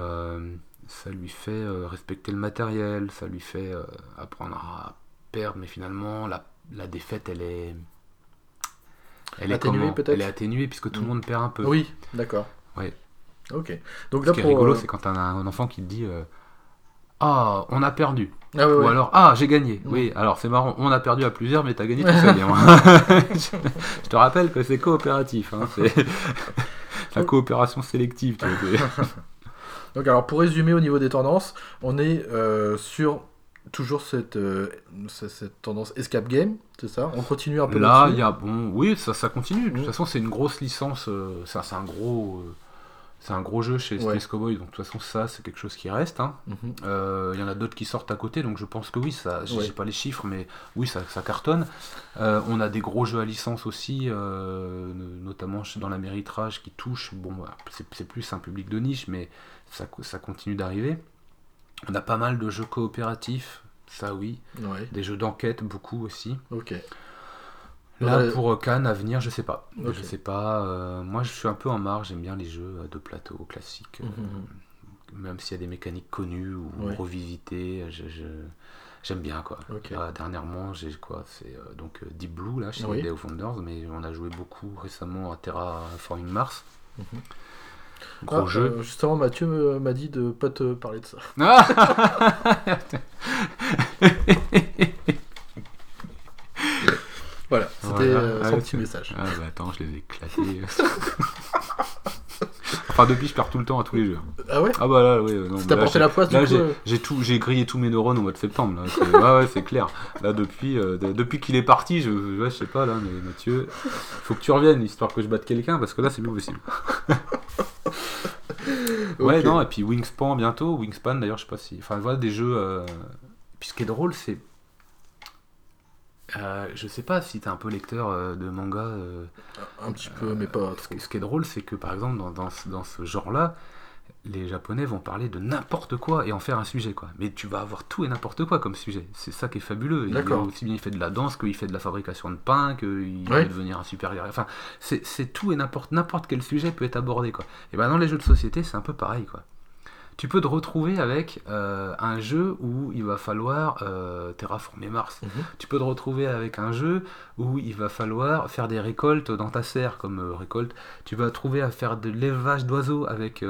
ça lui fait respecter le matériel, ça lui fait apprendre à perdre, mais finalement, la, la défaite, elle est. Elle est Atténuée, peut-être Elle est atténuée puisque tout le Mm. monde perd un peu. oui, d'accord. Ouais. Ok. Donc Ce là qui est rigolo, euh, c'est quand t'as un, un enfant qui te dit euh, Ah, on a perdu. Ah ouais, Ou ouais. alors Ah, j'ai gagné. Mm. Oui, alors c'est marrant, on a perdu à plusieurs, mais t'as gagné tout seul. je, je te rappelle que c'est coopératif. hein, c'est la coopération sélective. tu vois. Donc alors pour résumer au niveau des tendances, on est euh, sur toujours cette, euh, cette, tendance escape game, c'est ça On continue un peu Là, il y a bon, oui, ça, ça continue. De toute Mm. façon, c'est une grosse licence. euh, ça, c'est un gros, euh, c'est un gros jeu chez Ouais. Space Cowboy. Donc de toute façon, ça, c'est quelque chose qui reste. hein. Mhm. Euh, Il y en a d'autres qui sortent à côté, donc je pense que oui, ça. J'ai Ouais. pas les chiffres, mais oui, ça, ça cartonne. On a des gros jeux à licence aussi, notamment dans l'améritrage qui touche. Bon, bah, c'est c'est plus un public de niche, mais ça, ça continue d'arriver. On a pas mal de jeux coopératifs. Ça oui, Ouais, des jeux d'enquête beaucoup aussi. ok. Là, Ouais. pour euh, Cannes, à venir, je sais pas. Je sais pas. euh, moi, je suis un peu en marge. J'aime bien les jeux euh, de plateau classiques. euh, Mhm. Même s'il y a des mécaniques connues ou Ouais. revisitées, je, j'aime bien quoi. Là, dernièrement, j'ai quoi C'est euh, donc euh, Deep Blue là chez Oui. Day of Wonders, mais on a joué beaucoup récemment à Terraforming Mars. Mhm. Gros Ah, jeu. euh, justement, Mathieu m'a dit de pas te parler de ça. Voilà, c'était Voilà. euh, son Ouais, petit message. Ah bah attends, je les ai éclatés. enfin depuis, je perds tout le temps à tous les jeux. Ah ouais Ah bah là, oui. non, Ça mais t'a là, porté j'ai- la poisse, du Là, coup j'ai, euh j'ai tout, j'ai grillé tous mes neurones au mois de septembre. Là. C'est, ouais, ouais, c'est clair. Là, depuis, euh, de- depuis qu'il est parti, je, ouais, je sais pas, là, mais Mathieu, faut que tu reviennes, histoire que je batte quelqu'un, parce que là, c'est plus possible. Ouais, non, et puis Wingspan bientôt. Wingspan, d'ailleurs, je sais pas si. Enfin, voilà, des jeux. euh, puis ce qui est drôle, c'est. Euh, je sais pas si t'es un peu lecteur euh, de manga. euh, Un petit peu, mais pas ce, qui, ce qui est drôle, c'est que par exemple, dans, dans ce- dans ce genre-là, les Japonais vont parler de n'importe quoi et en faire un sujet, quoi. Mais tu vas avoir tout et n'importe quoi comme sujet. C'est ça qui est fabuleux. Il, D'accord. aussi bien il fait de la danse qu'il fait de la fabrication de pain, qu'il Ouais. devenir un super guerrier. Enfin, c'est tout et n'importe n'importe quel sujet peut être abordé, quoi. Et ben dans les jeux de société, c'est un peu pareil, quoi. Tu peux te retrouver avec euh, un jeu où il va falloir euh, terraformer Mars. Mhm. Tu peux te retrouver avec un jeu où il va falloir faire des récoltes dans ta serre, comme euh, récolte. Tu vas te trouver à faire de l'élevage d'oiseaux avec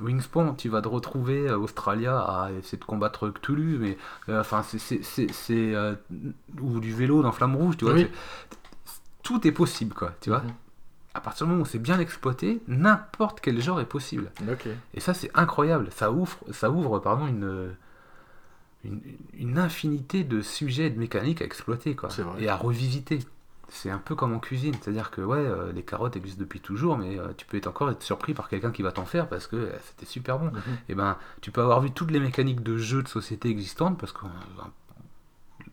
Wingspan. Tu vas te retrouver à Australia à essayer de combattre Cthulhu, mais enfin, c'est. ou du vélo dans Flamme Rouge, tu vois. Oui. Tout est possible, quoi, tu vois. Mhm. À partir du moment où c'est bien exploité, n'importe quel genre est possible. Et ça, c'est incroyable. Ça ouvre, ça ouvre pardon, une, une, une infinité de sujets et de mécaniques à exploiter quoi. Et à revisiter. C'est un peu comme en cuisine. C'est-à-dire que ouais, euh, les carottes existent depuis toujours, mais euh, tu peux être encore être surpris par quelqu'un qui va t'en faire parce que euh, c'était super bon. Mhm. Et ben, tu peux avoir vu toutes les mécaniques de jeux de société existantes parce que la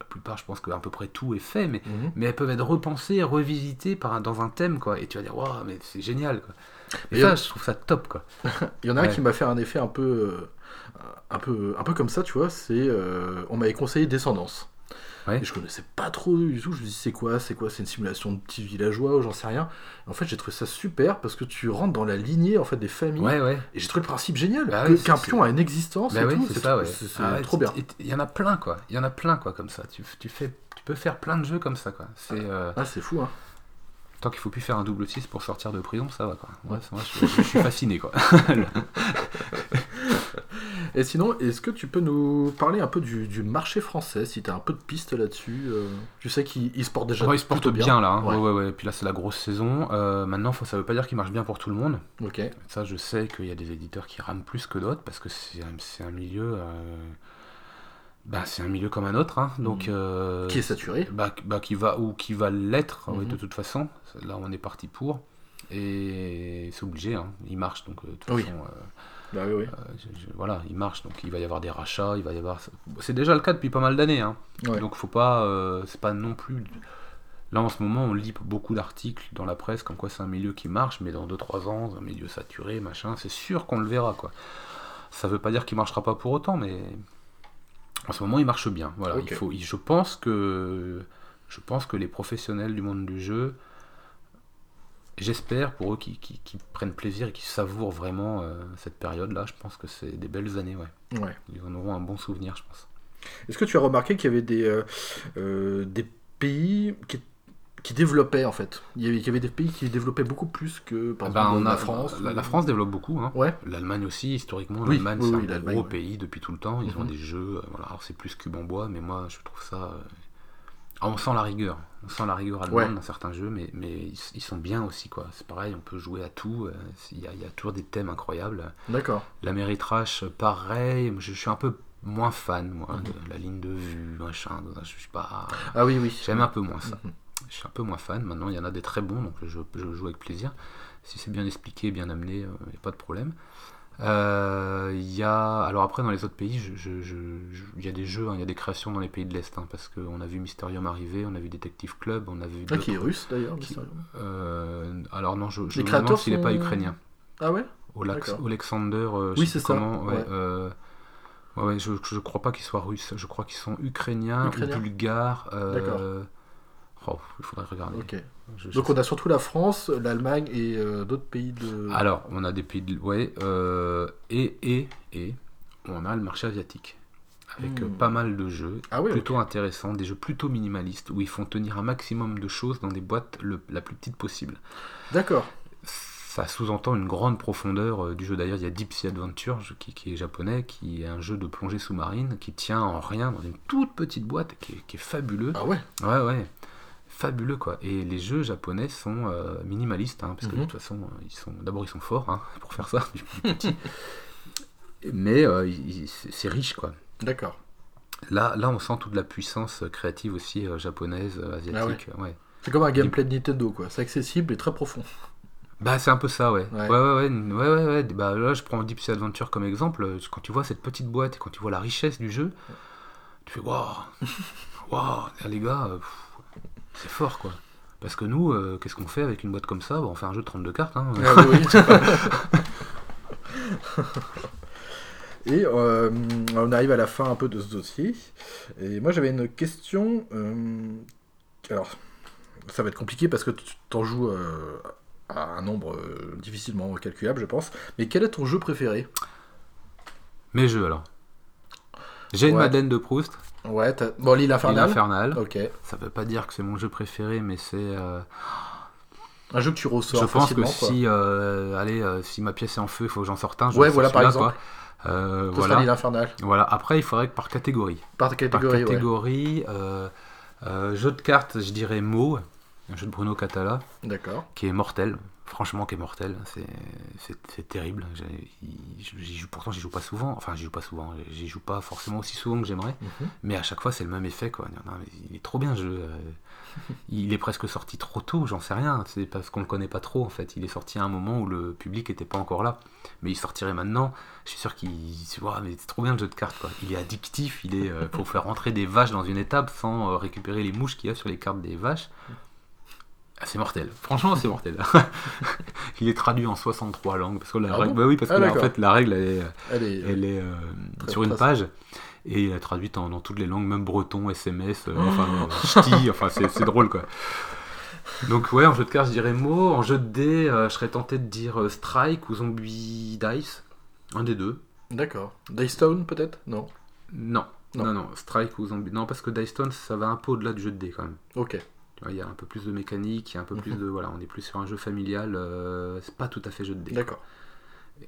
plupart, je pense qu'à peu près tout est fait, mais Mhm. mais elles peuvent être repensées, revisitées par dans un thème, quoi. Et tu vas dire, waouh, mais c'est génial, quoi. Et Mais ça, je trouve ça top, quoi. Il y en a un qui m'a fait un effet un peu, euh, un peu, un peu comme ça, tu vois. C'est, euh, on m'avait conseillé Descendance. Ouais. Et je connaissais pas trop du tout. Je me dis c'est quoi, c'est quoi, c'est une simulation de petits villageois ou j'en sais rien. En fait, j'ai trouvé ça super parce que tu rentres dans la lignée en fait des familles. Ouais, ouais. Et j'ai trouvé le principe génial. Bah que- Qu'un pion a une existence. Bah et tout, c'est ça. C'est c'est Ah trop bien. Il y en a plein, quoi. Il y en a plein, quoi, comme ça. Tu, tu fais, tu peux faire plein de jeux comme ça, quoi. C'est euh, Ah, c'est fou, hein. tant qu'il faut plus faire un double 6 pour sortir de prison, ça va, quoi. Ouais, je suis fasciné, quoi. Et sinon, est-ce que tu peux nous parler un peu du, du marché français, si tu as un peu de pistes là-dessus euh, Tu sais qu'il il se porte déjà Ouais, il se porte plutôt bien, là. hein. Ouais. Ouais. ouais. Puis là, c'est la grosse saison. Euh, maintenant, ça veut pas dire qu'il marche bien pour tout le monde. Ok. Ça, je sais qu'il y a des éditeurs qui rament plus que d'autres parce que c'est un, milieu. euh, bah, c'est un milieu comme un autre. hein. Donc, euh, Qui est saturé bah, bah, qui va ou qui va l'être oui, Mhm. de toute façon. Là, on est parti pour. Et c'est obligé, hein. il marche donc euh, de toute Oui. façon, euh, Bah oui, oui. euh, je- je- voilà, il marche donc il va y avoir des rachats, il va y avoir. C'est déjà le cas depuis pas mal d'années, hein. Ouais. donc faut pas, euh, c'est pas non plus. Là en ce moment, on lit beaucoup d'articles dans la presse comme quoi c'est un milieu qui marche, mais dans 2-3 ans, un milieu saturé, machin, c'est sûr qu'on le verra quoi. Ça veut pas dire qu'il marchera pas pour autant, mais en ce moment il marche bien. Voilà, il faut, je pense que je pense que les professionnels du monde du jeu, j'espère pour eux qui, qui- qui prennent plaisir et qui savourent vraiment euh, cette période-là, je pense que c'est des belles années, ouais. Ouais. Ils en auront un bon souvenir, je pense. Est-ce que tu as remarqué qu'il y avait des, euh, euh, des pays qui, qui développaient en fait? Il y, avait, il y avait des pays qui développaient beaucoup plus que par Eh ben, exemple on la a, France La, ou- la France développe beaucoup. Hein. Ouais. L'Allemagne aussi, historiquement, Oui, l'Allemagne oui, c'est oui, un gros pays depuis tout le temps. Ils ont Mhm. des jeux. Voilà. Alors c'est plus cube en bois, mais moi je trouve ça. Euh, ah, on sent la rigueur. On sent la rigueur allemande Ouais. dans certains jeux, mais, mais ils, ils sont bien aussi. quoi. C'est pareil, on peut jouer à tout. euh, Il y, a, il y a toujours des thèmes incroyables. D'accord. L'Améritrash, pareil. Je, je suis un peu moins fan, moi, Mhm. de la ligne de vue, machin. Je suis pas. Ah oui, oui. J'aime un peu moins ça. Mhm. Je suis un peu moins fan. Maintenant, il y en a des très bons, donc je, je joue avec plaisir. Si c'est bien expliqué, bien amené, il n'y a pas de problème. Euh, Il y a... Alors après, dans les autres pays, il y a des jeux, hein, il y a des créations dans les pays de l'Est, hein, parce qu'on a vu Mysterium arriver, on a vu Detective Club, on a vu... Ah, qui est russe d'ailleurs, Mysterium. Euh, alors non, je, je Les me demande s'il n'est pas ukrainien. Ah ouais? Alexander, euh, je Oui, sais c'est ça, comment, ouais, ouais. euh, ouais, je, crois pas qu'ils soient russes, je crois qu'ils sont ukrainiens, ou bulgares. euh. Oh, il faudrait regarder. Ok. Je- je Donc on a surtout la France, l'Allemagne et euh, d'autres pays de. Alors, on a des pays de... Ouais, euh, et, et, et, on a le marché asiatique. Avec Hmm. euh, pas mal de jeux Ah plutôt intéressants, des jeux plutôt minimalistes, où ils font tenir un maximum de choses dans des boîtes le- la plus petite possible. D'accord. Ça sous-entend une grande profondeur du jeu. D'ailleurs, il y a Deep Sea Adventure, qui, qui est japonais, qui est un jeu de plongée sous-marine, qui tient en rien dans une toute petite boîte, qui est, qui est fabuleux. Ah ouais. Ouais, ouais. Fabuleux, quoi. Et les jeux japonais sont euh, minimalistes, hein, parce que Mhm. de toute façon, euh, ils sont d'abord ils sont forts hein, pour faire ça. Mais euh, c'est riche, quoi. D'accord. Là, là, on sent toute la puissance créative aussi euh, japonaise, euh, asiatique. ouais. C'est comme un gameplay de Nintendo quoi. C'est accessible et très profond. Bah, c'est un peu ça, ouais. Ouais. Ouais, ouais, ouais. Bah, là, je prends Deep Sea Adventure comme exemple. Quand tu vois cette petite boîte et quand tu vois la richesse du jeu, Tu fais waouh, waouh, les gars, pff, c'est fort quoi. Parce que nous, euh, qu'est-ce qu'on fait avec une boîte comme ça? On fait un jeu de 32 cartes. Hein. Ah oui. Et euh, on arrive à la fin un peu de ce dossier. Et moi j'avais une question. euh, alors, ça va être compliqué parce que tu t'en joues euh, à un nombre difficilement calculable, je pense. Mais quel est ton jeu préféré? Mes jeux alors. J'ai une. Madeleine de Proust, Ouais, bon, l'île L'île infernale. Infernale. Ok. Ça veut pas dire que c'est mon jeu préféré, mais c'est. euh, Un jeu que tu ressors je pense que quoi. si, euh, allez, euh, si ma pièce est en feu, il faut que j'en sorte un. je Ouais, voilà, par exemple. quoi. Voilà. l'île infernale. voilà. Après, il faudrait que par catégorie. Par Par catégorie, ouais. catégorie, jeu de cartes, je dirais Mo, un jeu de Bruno Catala, D'accord. qui est mortel. Franchement, qui est mortel. C'est- terrible. J'ai- J'y joue, pourtant, j'y joue pas souvent. Enfin, j'y joue pas souvent. J'y joue pas forcément aussi souvent que j'aimerais. Mhm. Mais à chaque fois, c'est le même effet. Quoi. Non, mais il est trop bien, ce jeu. Euh, Il est presque sorti trop tôt, j'en sais rien. C'est parce qu'on le connaît pas trop, en fait. Il est sorti à un moment où le public était pas encore là. Mais il sortirait maintenant. Je suis sûr qu'il. Ouah, mais c'est trop bien le jeu de cartes. Quoi. Il est addictif. Il est euh, pour faire rentrer des vaches dans une étape sans euh, récupérer les mouches qu'il y a sur les cartes des vaches. Ah, c'est mortel. Franchement, c'est mortel. il est traduit en 63 langues. Parce que la Ah règle, bon bah oui, parce Ah, que en fait, la règle, elle est, Allez. elle est euh, Très sur une page et elle est traduite en- dans toutes les langues, même breton, SMS, euh, enfin, euh, ch'ti, enfin, c'est drôle quoi. Donc, ouais, en jeu de cartes, je dirais mot. En jeu de dés, euh, je serais tenté de dire euh, Strike ou Zombie Dice. Un des deux. D'accord. Daystone peut-être? Non. Non. Non. non, non, Strike ou Zombie. Non, parce que Dice Stone, ça va un peu au-delà du jeu de dés quand même. Ok. Il y a un peu plus de mécanique, il y a un peu plus de. Voilà, on est plus sur un jeu familial. euh, c'est pas tout à fait jeu de dés. D'accord.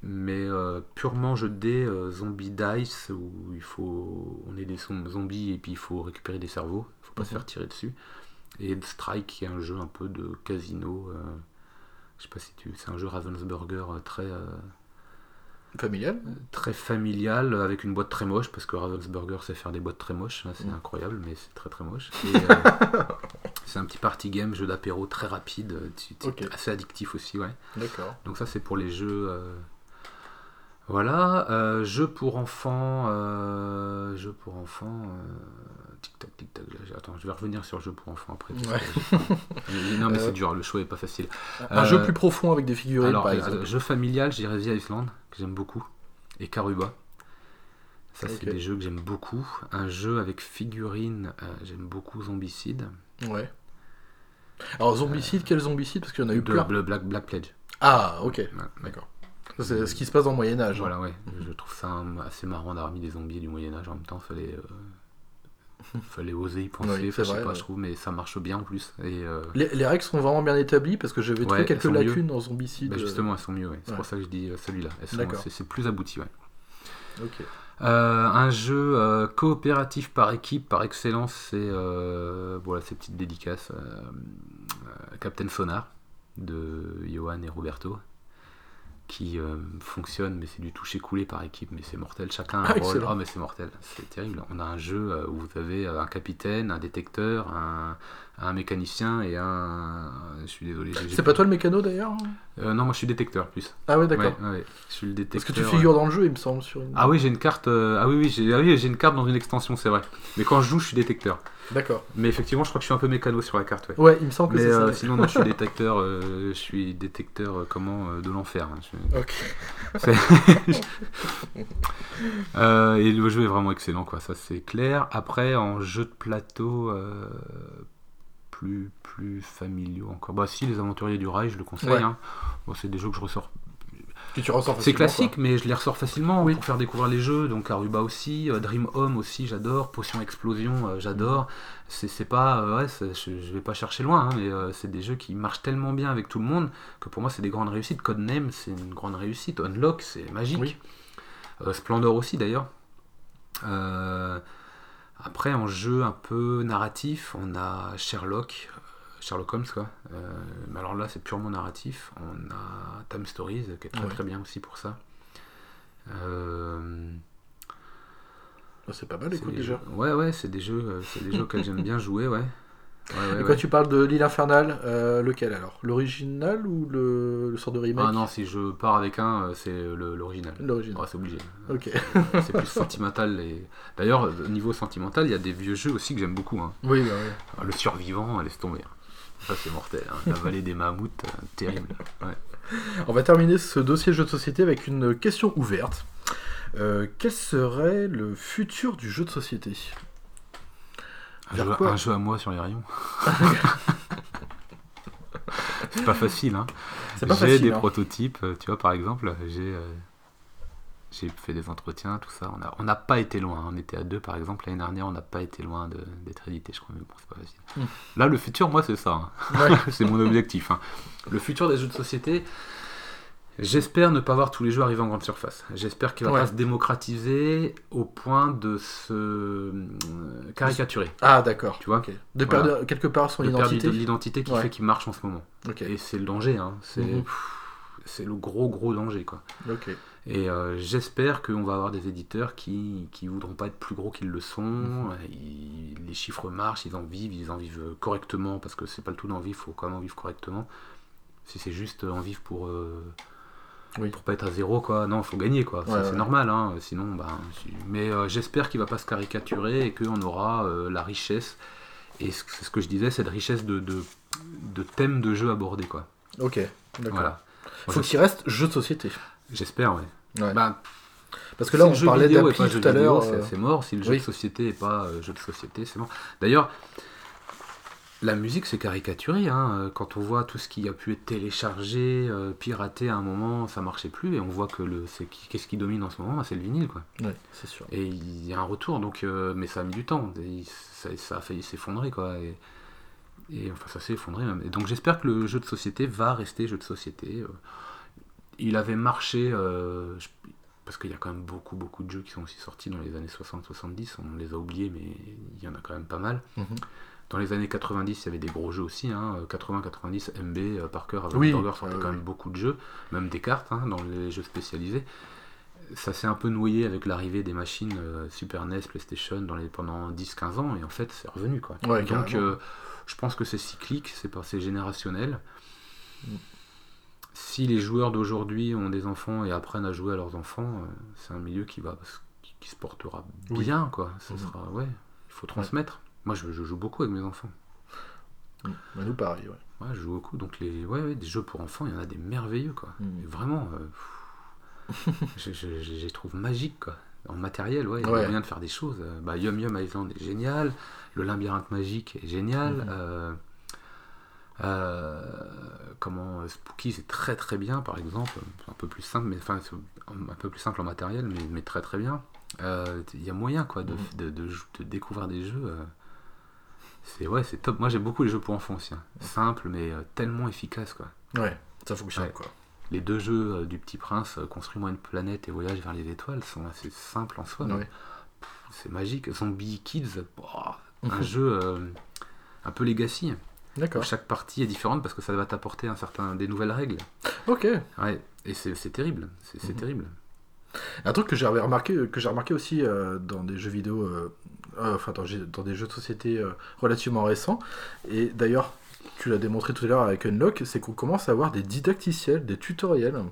Mais euh, purement jeu de dés, euh, zombie dice, où il faut. On est des zom- zombies et puis il faut récupérer des cerveaux, il faut pas se Mhm. faire tirer dessus. Et Strike, qui est un jeu un peu de casino. je sais pas si tu. C'est un jeu Ravensburger très, Familial très familial, avec une boîte très moche, parce que Ravensburger sait faire des boîtes très moches, hein, c'est Mhm. incroyable, mais c'est très très moche. Euh, c'est un petit party game, jeu d'apéro très rapide, euh, assez addictif aussi, ouais. D'accord. Donc ça c'est pour les jeux. euh, Voilà, euh, jeux pour enfants, jeux pour enfants. Euh, Tic tac tic tac. là, j'ai- Attends, je vais revenir sur jeux pour enfants après. Ouais. non mais Euh, c'est dur, le choix est pas facile. Un Euh, jeu plus profond avec des figurines, Alors, par euh, exemple. jeu familial, je dirais The Island que j'aime beaucoup et Karuba. Ça c'est des jeux que j'aime beaucoup. Un jeu avec figurines, euh, j'aime beaucoup Zombicide. Ouais. Alors, zombicide, quel zombicide? Parce qu'il y en a eu De, plein. le Black, Black Pledge. Ah, ok. Ouais, D'accord. C'est ce qui se passe dans le Moyen-Âge. hein. Voilà, ouais. Je trouve ça assez marrant mis des zombies du Moyen-Âge en même temps. Fallait, euh, fallait oser y penser. Oui, Enfin, je sais vrai, pas, ouais. je trouve, mais ça marche bien en plus. Et euh, Les, les règles sont vraiment bien établies parce que j'avais trouvé quelques sont mieux. lacunes dans Zombicide. bah, justement, elles sont mieux. ouais. C'est ouais. pour ça que je dis euh, celui-là. C'est plus abouti. Ouais. euh, Ok. Euh, un jeu euh, coopératif par équipe, par excellence, c'est euh, voilà ces petites dédicaces. euh, euh, Captain Sonar de Johan et Roberto qui euh, fonctionne, mais c'est du toucher coulé par équipe, mais c'est mortel. Chacun a un Ah, rôle. excellent. Ah, mais c'est mortel, c'est terrible. On a un jeu euh, où vous avez euh, un capitaine, un détecteur, un, un mécanicien et un. Je suis désolé. j'ai- C'est pas toi le mécano d'ailleurs Euh, Non, moi je suis détecteur plus. Ah ouais, d'accord. Ouais, ouais, je suis le détecteur. Parce que tu figures dans le jeu, il me semble. Sur une... Ah oui, j'ai une carte. euh, Ah oui, oui, j'ai ah oui, j'ai une carte dans une extension, c'est vrai. Mais quand je joue, je suis détecteur. D'accord. Mais effectivement, je crois que je suis un peu mécano sur la carte. Ouais. Ouais, il me semble que Mais c'est ça. euh, sinon, non, je suis détecteur. euh, je suis détecteur euh, comment euh, de l'enfer. hein. Je- Ok. Euh, et le jeu est vraiment excellent, quoi. Ça, c'est clair. Après, en jeu de plateau. Plus, plus familiaux encore. Bah si, les aventuriers du rail, je le conseille. Ouais. hein. Bon, c'est des jeux que je ressors Que tu ressors C'est classique, mais je les ressors facilement Oui. pour faire découvrir les jeux. Donc Aruba aussi, euh, Dream Home aussi, j'adore. Potion Explosion, euh, j'adore. C'est pas, euh, ouais, je, je vais pas chercher loin, hein, mais euh, c'est des jeux qui marchent tellement bien avec tout le monde que pour moi c'est des grandes réussites. Codename, c'est une grande réussite. Unlock, c'est magique. Oui. Euh, Splendor aussi d'ailleurs. Euh, après, en jeu un peu narratif, on a Sherlock, euh, Sherlock Holmes quoi. Euh, mais alors là, c'est purement narratif. On a Time Stories qui est très Ouais. très bien aussi pour ça. Euh, Ah, C'est pas mal, écoute, déjà. Ouais, ouais, c'est des jeux, c'est des jeux auxquels j'aime bien jouer, ouais. Ouais, ouais, Et quand ouais. tu parles de l'île infernale, euh, lequel alors? L'original ou le, le sort de remake? Ah non, si je pars avec un, euh, c'est l'original. L'original. Ouais, c'est obligé. Ok. C'est plus sentimental. Et... D'ailleurs, au niveau sentimental, il y a des vieux jeux aussi que j'aime beaucoup. hein. Oui, bah oui. Ah, Le survivant, laisse tomber. Ça, c'est mortel. hein. La vallée des mammouths, euh, terrible. On va terminer ce dossier jeu de société avec une question ouverte. Euh, quel serait le futur du jeu de société? Un, jeu, quoi un jeu à moi sur les rayons. c'est pas facile. Hein. J'ai des hein. prototypes, tu vois, par exemple, j'ai euh, j'ai fait des entretiens, tout ça. On a- On n'a pas été loin. hein. On était à deux, par exemple, l'année dernière, on n'a pas été loin d'être édité, je crois, mais bon, c'est pas facile. Hmm. Là, le futur, moi, c'est ça. hein. Ouais. c'est mon objectif. hein. Le futur des jeux de société, j'espère ne pas voir tous les jeux arriver en grande surface. J'espère qu'il va Ouais. pas se démocratiser au point de se euh, caricaturer. Ah, d'accord. Tu vois. De Voilà. perdre quelque part son de perdre identité. l'identité qui Ouais. fait qu'il marche en ce moment. Ok. Et c'est le danger. Hein. C'est Mhm. c'est le gros, gros danger. quoi. Ok. Et euh, j'espère qu'on va avoir des éditeurs qui qui voudront pas être plus gros qu'ils le sont. Mhm. Ils- les chiffres marchent, ils en vivent, ils en vivent correctement parce que c'est pas le tout d'en vivre, faut quand même en vivre correctement. Si c'est juste en vivre pour euh, Oui. pour pas être à zéro quoi, non, faut gagner quoi. Ouais, c'est ouais. normal, hein. Sinon, ben, mais euh, j'espère qu'il va pas se caricaturer et qu'on aura euh, la richesse. Et ce- c'est ce que je disais, cette richesse de, de, de thèmes de jeux abordés quoi. Ok. D'accord. Voilà. Faut qu'il reste jeu de société. J'espère, ouais. Ouais. Bah, Parce que là, Si on parlait d'appli tout à l'heure. c'est- euh, C'est mort. Si le jeu oui. de société n'est pas euh, jeu de société, c'est mort. D'ailleurs, la musique, c'est caricaturé. hein. Euh, Quand on voit tout ce qui a pu être téléchargé, euh, piraté à un moment, ça marchait plus. Et on voit que le, c'est qui- qu'est-ce qui domine en ce moment Bah, C'est le vinyle, quoi. Ouais, c'est sûr. Et il y a un retour, donc, euh, mais ça a mis du temps. Et ça, ça a failli s'effondrer, quoi. Et, et, enfin, ça s'est effondré même. Et donc, j'espère que le jeu de société va rester jeu de société. Il avait marché, euh, je- parce qu'il y a quand même beaucoup, beaucoup de jeux qui sont aussi sortis dans les années 60-70. On les a oubliés, mais il y en a quand même pas mal. Mhm. Dans les années 90, il y avait des gros jeux aussi. Hein, 80-90, MB, euh, Parker, avec sortait ouais, quand même beaucoup de jeux, même des cartes hein, dans les jeux spécialisés. Ça s'est un peu noyé avec l'arrivée des machines euh, Super NES, PlayStation dans les, pendant 10-15 ans, et en fait, c'est revenu. Quoi. Ouais, Donc, euh, je pense que c'est cyclique, c'est générationnel. Mm. Si les joueurs d'aujourd'hui ont des enfants et apprennent à jouer à leurs enfants, c'est un milieu qui va qui, qui se portera Oui. bien, quoi. Ce sera, ouais, il faut transmettre. Moi, je, je joue beaucoup avec mes enfants. Mm. Bah, nous, pareil, ouais. Ouais, je joue beaucoup. Donc, les, ouais, ouais, des jeux pour enfants, il y en a des merveilleux, quoi. Mm. Et vraiment, euh, je, je- je- je les trouve magiques, quoi. En matériel, ouais, il y a moyen de faire des choses. Euh, Bah, Yum Yum Island est génial. Le labyrinthe magique est génial. Mhm. Euh, euh, comment Spooky c'est très très bien par exemple un peu plus simple mais enfin un peu plus simple en matériel mais, mais très très bien Euh, il y a moyen quoi de, Mhm. de, de découvrir des jeux c'est ouais c'est top moi j'aime beaucoup les jeux pour enfants aussi hein. simple mais euh, tellement efficace quoi Ouais, ça fonctionne, Ouais. quoi. les deux jeux euh, du petit prince euh, construis-moi une planète et voyage vers les étoiles sont assez simples en soi Ouais. c'est magique Zombie Kids un Mhm. jeu un peu legacy D'accord. chaque partie est différente parce que ça va t'apporter un certain des nouvelles règles Ok. Ouais, et c'est terrible, c'est Mhm. terrible. Un truc que j'avais remarqué, que j'ai remarqué aussi dans des jeux vidéo, enfin dans, dans des jeux de société euh, relativement récents, et d'ailleurs tu l'as démontré tout à l'heure avec Unlock, c'est qu'on commence à avoir des didacticiels, des tutoriels.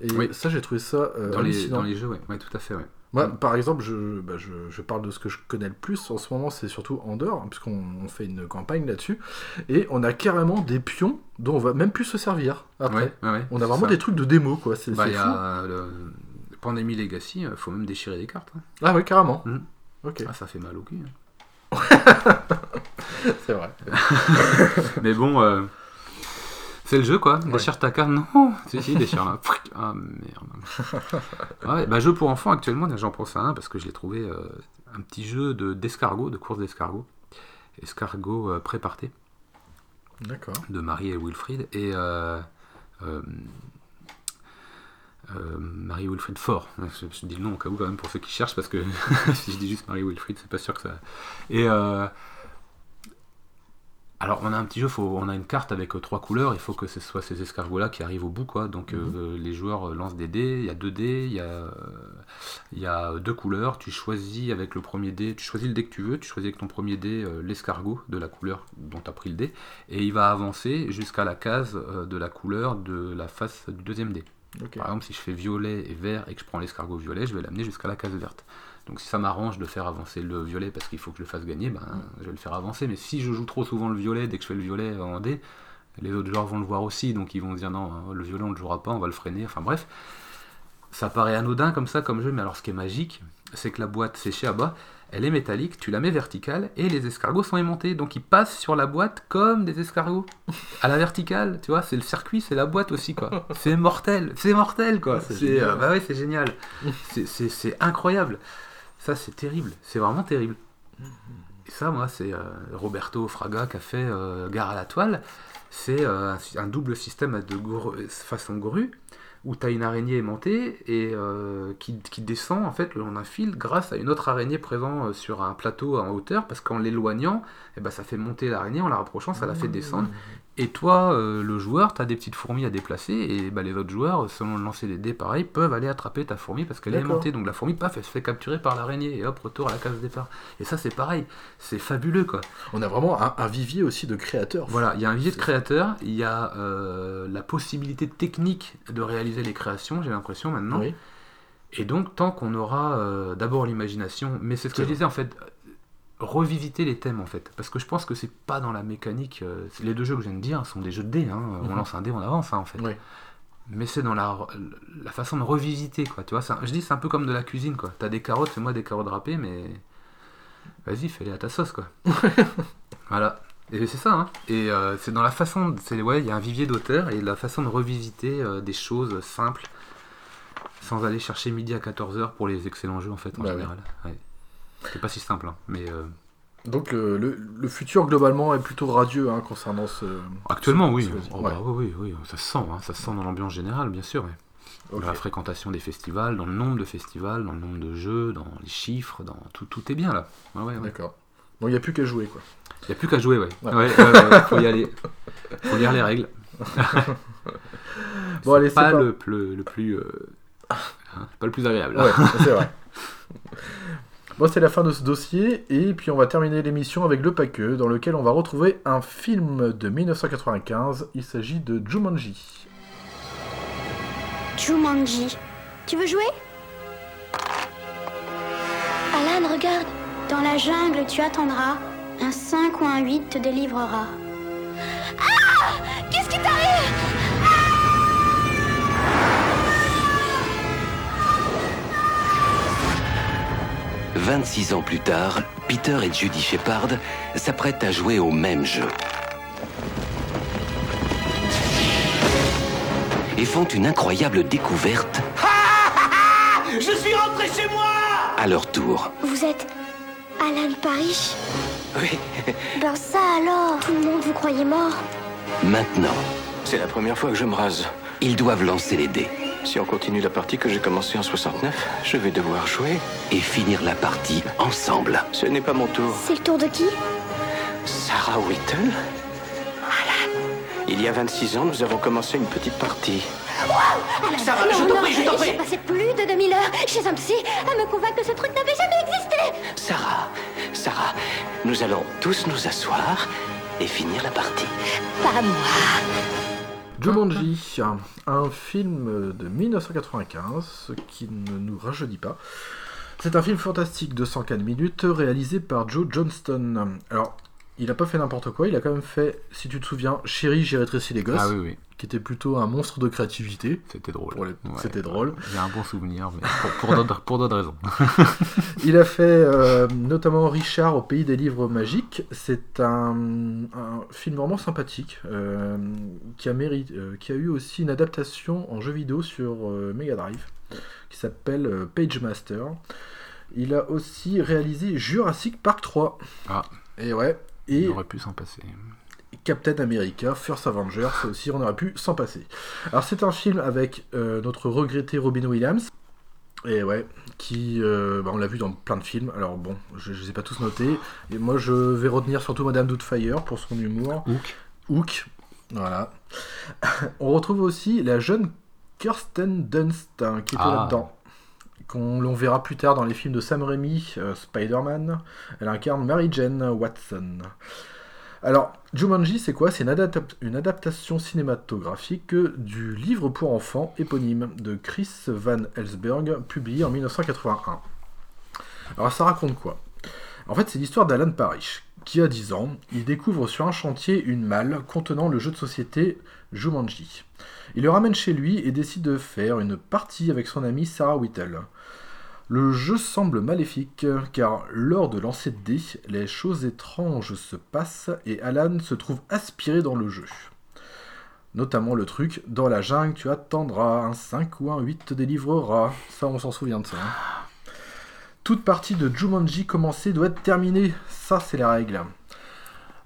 Et Oui. ça, j'ai trouvé ça euh, Dans les, dans les jeux, ouais, tout à fait, ouais. Moi, Mm. par exemple, je, bah, je, je parle de ce que je connais le plus en ce moment, c'est surtout Andorre, hein, puisqu'on on fait une campagne là-dessus, et on a carrément des pions dont on va même plus se servir après. Ouais, ouais, ouais, On a vraiment ça. des trucs de démo, quoi. C'est Bah, il y fou. a le Pandémie Legacy, euh, faut même déchirer les cartes. hein. Ah ouais, carrément. Mm. Ok, Ah, ça fait mal au cul. hein. c'est vrai. Mais bon, euh, c'est le jeu quoi. Déchire ta carte, non Si, si, déchire là. Ah merde. Ouais, bah, jeu pour enfants actuellement, j'en pense à un parce que je l'ai trouvé euh, un petit jeu de- d'escargot, de, course d'escargot. Escargot euh, préparté. D'accord. de Marie et Wilfried et euh, euh, euh, Marie Wilfried Fort. Je, je dis le nom au cas où quand même pour ceux qui cherchent parce que si je dis juste Marie Wilfried, c'est pas sûr que ça. Et euh, Alors on a un petit jeu, faut, on a une carte avec euh, trois couleurs, il faut que ce soit ces escargots-là qui arrivent au bout, quoi. Donc Mhm. les joueurs lancent des dés, il y a deux dés, il y a, il y a deux couleurs, tu choisis avec le premier dé, tu choisis le dé que tu veux, tu choisis avec ton premier dé l'escargot de la couleur dont tu as pris le dé, et il va avancer jusqu'à la case de la couleur de la face du deuxième dé. Par exemple, si je fais violet et vert et que je prends l'escargot violet, je vais l'amener jusqu'à la case verte. Donc si ça m'arrange de faire avancer le violet parce qu'il faut que je le fasse gagner, ben, je vais le faire avancer. Mais si je joue trop souvent le violet, dès que je fais le violet en dé, les autres joueurs vont le voir aussi, donc ils vont se dire non, hein, le violet on ne le jouera pas, on va le freiner. Enfin bref, ça paraît anodin comme ça comme jeu, mais alors ce qui est magique, c'est que la boîte séchée à bas, elle est métallique, tu la mets verticale et les escargots sont aimantés, donc ils passent sur la boîte comme des escargots à la verticale, tu vois, c'est le circuit, c'est la boîte aussi quoi. C'est mortel, c'est mortel quoi. c'est euh, bah ouais, c'est génial. C'est- incroyable. Ça c'est terrible, c'est vraiment terrible. Et ça moi c'est euh, Roberto Fraga qui a fait euh, Gare à la toile. C'est euh, un, double système de gru- façon grue où tu as une araignée aimantée et euh, qui, descend en fait le long d'un fil grâce à une autre araignée présente euh, sur un plateau en hauteur parce qu'en l'éloignant, eh ben, ça fait monter l'araignée, en la rapprochant, ça la fait descendre. Et toi, euh, le joueur, tu as des petites fourmis à déplacer et bah, les autres joueurs, selon le lancer des dés, pareil, peuvent aller attraper ta fourmi parce qu'elle est aimantée. Donc la fourmi, paf, elle se fait capturer par l'araignée et hop, retour à la case départ. Et ça, c'est pareil, c'est fabuleux quoi. On a vraiment un, un vivier aussi de créateurs. Voilà, il y a un vivier de créateurs, il y a euh, la possibilité technique de réaliser les créations, j'ai l'impression maintenant. Oui. Et donc, tant qu'on aura euh, d'abord l'imagination, mais c'est ce que je disais en fait, revisiter les thèmes en fait. Parce que je pense que c'est pas dans la mécanique. euh, les deux jeux que je viens de dire sont des jeux de dés, hein, on Mhm. lance un dé, on avance hein, en fait. Oui. Mais c'est dans la, la façon de revisiter quoi. Tu vois, un- je dis c'est un peu comme de la cuisine quoi. T'as des carottes, fais-moi des carottes râpées, mais vas-y, fais-les à ta sauce quoi. voilà. Et c'est ça, hein. Et euh, c'est dans la façon, c'est ouais, il y a un vivier d'auteur et la façon de revisiter euh, des choses simples sans aller chercher midi à 14h pour les excellents jeux en fait en Bah général. Ouais. C'est pas si simple, hein. mais euh, Donc le, le- le futur globalement est plutôt radieux hein, concernant ce. actuellement ce- oui. ce- Oh, ouais. bah, oui, oui, oui, ça se sent, hein. ça se sent dans l'ambiance générale bien sûr. ouais. Dans la fréquentation des festivals, dans le nombre de festivals, dans le nombre de jeux, dans les chiffres, dans tout, tout est bien là. Ouais. D'accord. Donc il n'y a plus qu'à jouer quoi. Il n'y a plus qu'à jouer, ouais. Ouais. Ouais, faut y aller. Faut lire les règles. Bon, allez, c'est pas pas- le, le, le plus. euh, hein, pas le plus agréable. Ouais, c'est vrai. Bon, c'est la fin de ce dossier, et puis on va terminer l'émission avec le paqueux, dans lequel on va retrouver un film de 1995. Il s'agit de Jumanji. Jumanji. Tu veux jouer? Alan, regarde. Dans la jungle, tu attendras. Un 5 ou un 8 te délivrera. Ah Qu'est-ce qui t'arrive? 26 ans plus tard, Peter et Judy Shepard s'apprêtent à jouer au même jeu. Et font une incroyable découverte Je suis rentré chez moi à leur tour. Vous êtes Alan Parrish? Oui. Ben ça alors Tout le monde vous croyait mort Maintenant, C'est la première fois que je me rase. Ils doivent lancer les dés Si on continue la partie que j'ai commencée en 69, je vais devoir jouer. et finir la partie ensemble. Ce n'est pas mon tour. C'est le tour de qui? Sarah Whittle Il y a 26 ans, nous avons commencé une petite partie. Sarah, Non, je t'en prie, je t'en J'ai prie passé plus de 2000 heures chez un psy à me convaincre que ce truc n'avait jamais existé Sarah, Sarah, nous allons tous nous asseoir et finir la partie. Pas moi Jumanji, un, un film de 1995 ce qui ne nous rajeunit pas. C'est un film fantastique de 104 minutes réalisé par Joe Johnston. Alors, il a pas fait n'importe quoi, il a quand même fait, si tu te souviens, Chérie, j'ai rétréci les gosses, Ah oui, oui, qui était plutôt un monstre de créativité. c'était drôle. Pour les- Ouais, c'était ouais. drôle. J'ai un bon souvenir, mais pour, d'autres- raisons. Il a fait euh, notamment Richard au pays des livres magiques. C'est un, un film vraiment sympathique euh, qui, a mérité, euh, qui a eu aussi une adaptation en jeu vidéo sur Mega Drive qui s'appelle Page Master. Il a aussi réalisé Jurassic Park 3. Ah. Et ouais. Et aurait pu s'en passer. Captain America, First Avenger, ça aussi on aurait pu s'en passer. Alors c'est un film avec euh, notre regretté Robin Williams. Et ouais, qui, euh, bah, on l'a vu dans plein de films. Alors bon, je, je les ai pas tous notés. Et moi, je vais retenir surtout Madame Doubtfire pour son humour. Hook. Hook, voilà. on retrouve aussi la jeune Kirsten Dunst hein, qui était Ah. là-dedans. Qu'on l'on verra plus tard dans les films de Sam Raimi, euh, Spider-Man. Elle incarne Mary Jane Watson. Alors, Jumanji, c'est quoi? C'est une, une adaptation cinématographique du livre pour enfants éponyme de Chris Van Ellsberg, publié en 1981. Alors, ça raconte quoi? En fait, c'est l'histoire d'Alan Parrish, qui a 10 ans, il découvre sur un chantier une malle contenant le jeu de société Jumanji. Il le ramène chez lui et décide de faire une partie avec son amie Sarah Whittle. Le jeu semble maléfique, car lors de lancer de dés, les choses étranges se passent et Alan se trouve aspiré dans le jeu. Notamment le truc, dans la jungle tu attendras, un 5 ou un 8 te délivrera. Ça, on s'en souvient de ça. hein. Toute partie de Jumanji commencée doit être terminée. Ça, c'est les règles.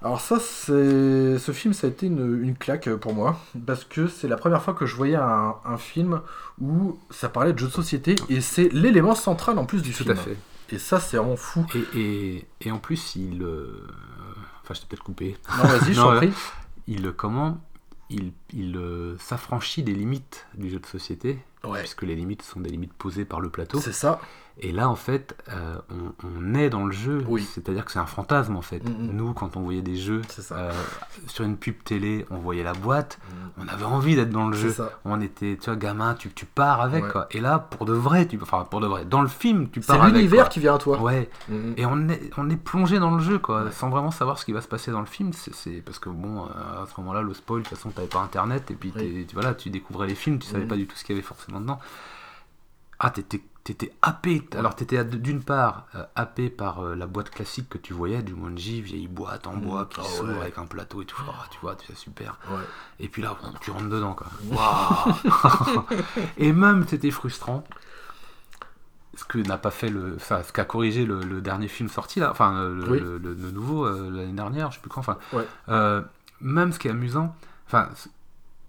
Alors ça, c'est ce film, ça a été une, une claque pour moi, parce que c'est la première fois que je voyais un, un film où ça parlait de jeux de société, et c'est l'élément central en plus du Tout film. à fait. Et ça, c'est vraiment fou. Et, et, et en plus, il. euh, Enfin, je t'ai peut-être coupé. Non, vas-y, je t'en prie. Il. Comment Il, il euh, s'affranchit des limites du jeu de société, Ouais. puisque les limites sont des limites posées par le plateau. C'est ça. Et là, en fait, euh, on, on est dans le jeu. Oui. C'est-à-dire que c'est un fantasme, en fait. Mm, mm. Nous, quand on voyait des jeux C'est euh, sur une pub télé, on voyait la boîte, Mm. on avait envie d'être dans le C'est jeu. ça. On était, tu vois, gamin, tu, tu pars avec, Ouais. quoi. Et là, pour de vrai, tu, enfin, pour de vrai, dans le film, tu C'est pars avec. l'univers quoi. qui vient à toi. Ouais, et on est, on est plongé dans le jeu, quoi, Ouais. sans vraiment savoir ce qui va se passer dans le film. C'est, c'est- parce que bon, euh, à ce moment-là, le spoil, de toute façon, t'avais pas internet, et puis Oui. tu, voilà, tu découvrais les films, tu savais pas du tout ce qu'il y avait forcément dedans. Ah, t'étais, t'étais happé. Alors, t'étais d'une part euh, happé par euh, la boîte classique que tu voyais, du Monji, vieille boîte en Mhm. bois qui Ah s'ouvre ouais. avec un plateau et tout. Ah, tu vois, tu sais, super. Ouais. Et puis là, tu rentres dedans, quoi. Et même, c'était frustrant. Ce que n'a pas fait le. Enfin, ce qu'a corrigé le, le dernier film sorti, là. Enfin, le, Oui. le- le- le nouveau, euh, l'année dernière, je sais plus quand. Enfin, Ouais. même ce qui est amusant. Enfin,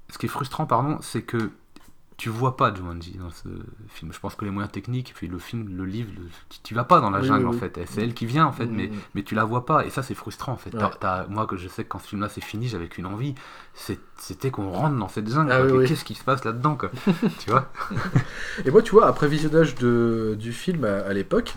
ce qui est frustrant, pardon, c'est que tu vois pas Jumanji dans ce film. Je pense que les moyens techniques, puis le film, le livre, le- tu, vas pas dans la Oui, jungle oui, en fait. C'est elle qui vient en fait, mais, mais tu la vois pas. Et ça, c'est frustrant en fait. Ouais. Moi, que je sais que quand ce film-là c'est fini, j'avais qu'une envie, c'était qu'on rentre dans cette jungle. Ah. Qu'est-ce qui se passe là-dedans, Tu vois Et moi, tu vois, après visionnage de, du film à, à l'époque,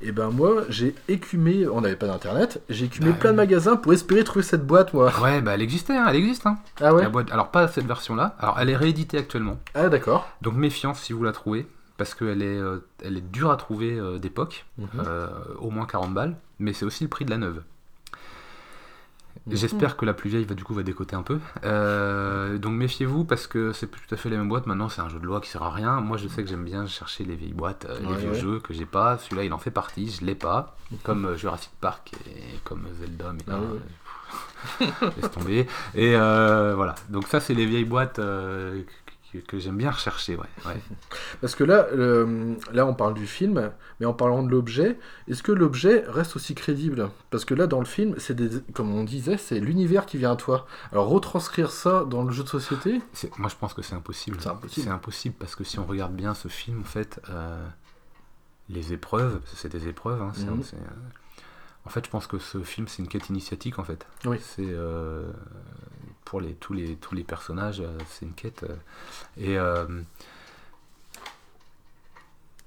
et ben moi, j'ai écumé, on n'avait pas d'internet, j'ai écumé Bah plein de magasins pour espérer trouver cette boîte, moi. Ouais, bah elle existait, hein, elle existe. Hein. Ah ouais La boîte- Alors, pas cette version-là. Alors, elle est rééditée actuellement. Ah d'accord. Donc, méfiance si vous la trouvez. Parce qu'elle est, euh, elle est dure à trouver euh, d'époque. Mhm. Euh, au moins 40 balles, mais c'est aussi le prix de la neuve. Mhm. J'espère que la plus vieille va du coup va décoter un peu. Euh, donc méfiez-vous parce que c'est plus tout à fait les mêmes boîtes. Maintenant c'est un jeu de loi qui sert à rien. Moi je sais que j'aime bien chercher les vieilles boîtes, euh, Ouais, les vieux ouais. jeux que j'ai pas. Celui-là il en fait partie, je l'ai pas. Comme euh, Jurassic Park et comme Zelda, mais là, Ah ouais, laisse tomber. Et euh, voilà. Donc ça c'est les vieilles boîtes euh, que, que j'aime bien rechercher. Ouais. ouais. Parce que là, euh, là, on parle du film, mais en parlant de l'objet, est-ce que l'objet reste aussi crédible? Parce que là, dans le film, c'est des, comme on disait, c'est l'univers qui vient à toi. Alors retranscrire ça dans le jeu de société, C'est- Moi, je pense que c'est impossible. C'est impossible. C'est impossible parce que si on regarde bien ce film, en fait, euh, les épreuves, parce que c'est des épreuves. hein, c'est- Mhm. c'est, euh, en fait, je pense que ce film, c'est une quête initiatique, en fait. Oui. C'est pour les, tous, les, tous les personnages, euh, c'est une quête. euh, et euh,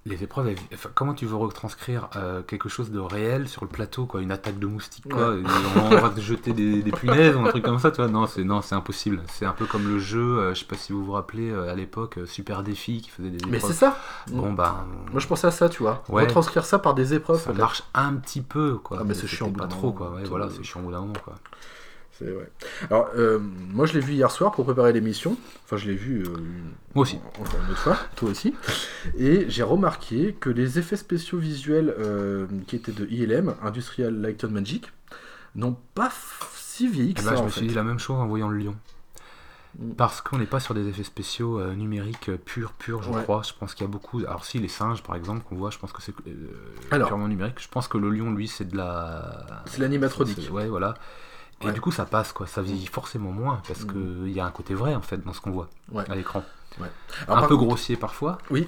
les épreuves, elles- enfin, comment tu veux retranscrire euh, quelque chose de réel sur le plateau, quoi, une attaque de moustique, quoi, Ouais. on va te jeter des, des punaises ou un truc comme ça, tu vois, non, c'est non, c'est impossible. C'est un peu comme le jeu, euh, je sais pas si vous vous rappelez euh, à l'époque, Super Défi qui faisait des mais épreuves. c'est ça. Bon bah, Moi, je pensais à ça, tu vois. Ouais. Retranscrire ça par des épreuves. ça marche un petit peu, quoi. Ah, mais c'est chiant pas trop, quoi. Ouais, C'est- voilà, c'est chiant au bout d'un moment, quoi. C'est. Alors, euh, moi, je l'ai vu hier soir pour préparer l'émission. Enfin, je l'ai vu. euh, une- Moi aussi. Encore une autre fois, toi aussi. Et j'ai remarqué que les effets spéciaux visuels euh, qui étaient de ILM, Industrial Light and Magic, n'ont pas si vieilli que Eh ça. ben, je en me fait. suis dit la même chose en voyant le lion. Mm. Parce qu'on n'est pas sur des effets spéciaux numériques purs, purs, je Ouais. crois. Je pense qu'il y a beaucoup. Alors, si les singes, par exemple, qu'on voit, je pense que c'est purement numérique. Je pense que le lion, lui, c'est de la. C'est l'animatronique. Ouais, voilà. Et Ouais. du coup, ça passe, quoi. Ça vieillit forcément moins parce Mm. qu'il y a un côté vrai, en fait, dans ce qu'on voit Ouais. à l'écran. Un peu contre- grossier parfois. Oui.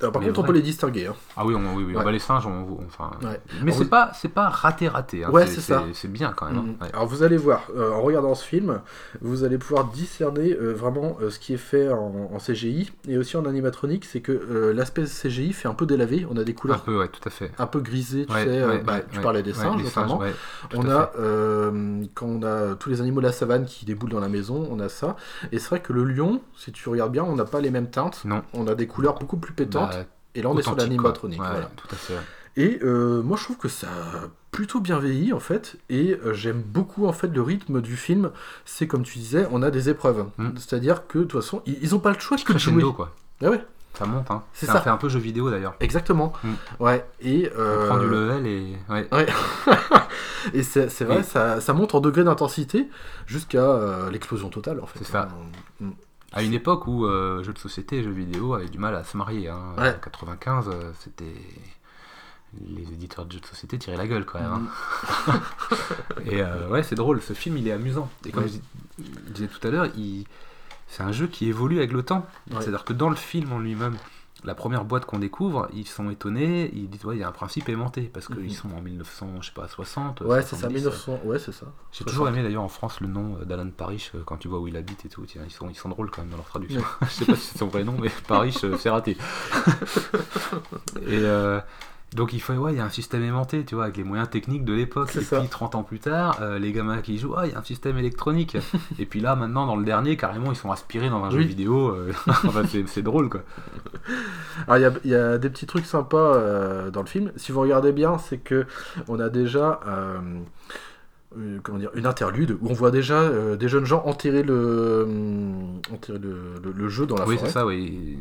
Alors, par Mais contre, on peut les distinguer. hein. Ah oui, on, oui, oui. Ouais. Bah, les singes, on, enfin. Ouais. Mais c'est vous- pas, c'est pas raté raté. hein. Ouais, c'est ça. C'est bien quand même. hein. Mhm. Ouais. Alors vous allez voir, euh, en regardant ce film, vous allez pouvoir discerner euh, vraiment euh, ce qui est fait en, en CGI et aussi en animatronique, c'est que euh, l'aspect CGI fait un peu délavé, on a des Un couleurs peu, ouais, tout à fait. un peu grisées, tu Ouais, sais, euh, ouais, bah, ouais, tu ouais. parlais des Ouais, singes notamment. ouais, On a, euh, quand on a tous les animaux de la savane qui déboulent dans la maison, on a ça. Et c'est vrai que le lion, si tu regardes bien, on n'a pas les mêmes teintes. Non. On a des couleurs beaucoup plus pétantes. Bah, et là, on est sur l'animatronique. Ouais, voilà. tout à fait. ouais. Et euh, moi, je trouve que ça a plutôt bien vieilli en fait. Et euh, j'aime beaucoup en fait le rythme du film. C'est comme tu disais, on a des épreuves. Mm. C'est-à-dire que de toute façon, ils, ils ont pas le choix que de jouer. Quoi. Ah ouais, Ça monte, hein. C'est Ça fait un peu jeu vidéo d'ailleurs. exactement. Mm. Ouais. Et On euh, prend du level et. Ouais. Ouais. et c'est vrai, ça, ça monte en degré d'intensité jusqu'à euh, l'explosion totale en fait. C'est ça. Mm. À une époque où euh, jeux de société et jeux vidéo avaient du mal à se marier. Hein. Ouais. En 95, euh, c'était. Les éditeurs de jeux de société tiraient la gueule quand même. hein. Mm. Et euh, ouais, c'est drôle, ce film il est amusant. Et comme Ouais. je, dis- je disais tout à l'heure, il... c'est un jeu qui évolue avec le temps. Ouais. C'est-à-dire que dans le film en lui-même, la première boîte qu'on découvre, ils sont étonnés, ils disent ouais, il y a un principe aimanté parce qu'ils Mhm. sont en 1900, je sais pas, 60. Ouais, c'est ça, 70, 1900. Ouais, c'est ça. J'ai toujours aimé d'ailleurs en France le nom euh, d'Alan Parrish euh, quand tu vois où il habite et tout. Tiens, ils sont, ils sont drôles quand même dans leur traduction. je sais pas si c'est son vrai nom, mais Parrish, euh, c'est raté. et euh, donc il faut, ouais, il y a un système aimanté, tu vois, avec les moyens techniques de l'époque. Et ça. puis 30 ans plus tard, euh, les gamins qui jouent, ah, il y a un système électronique. et puis là, maintenant, dans le dernier, carrément, ils sont aspirés dans un jeu Oui. vidéo. euh, enfin, c'est, drôle quoi. Alors il y y a des petits trucs sympas euh, dans le film. Si vous regardez bien, c'est que on a déjà comment dire une interlude où on voit déjà euh, des jeunes gens enterrer le hum, enterrer le, le- le jeu dans la oui, forêt. c'est ça, oui.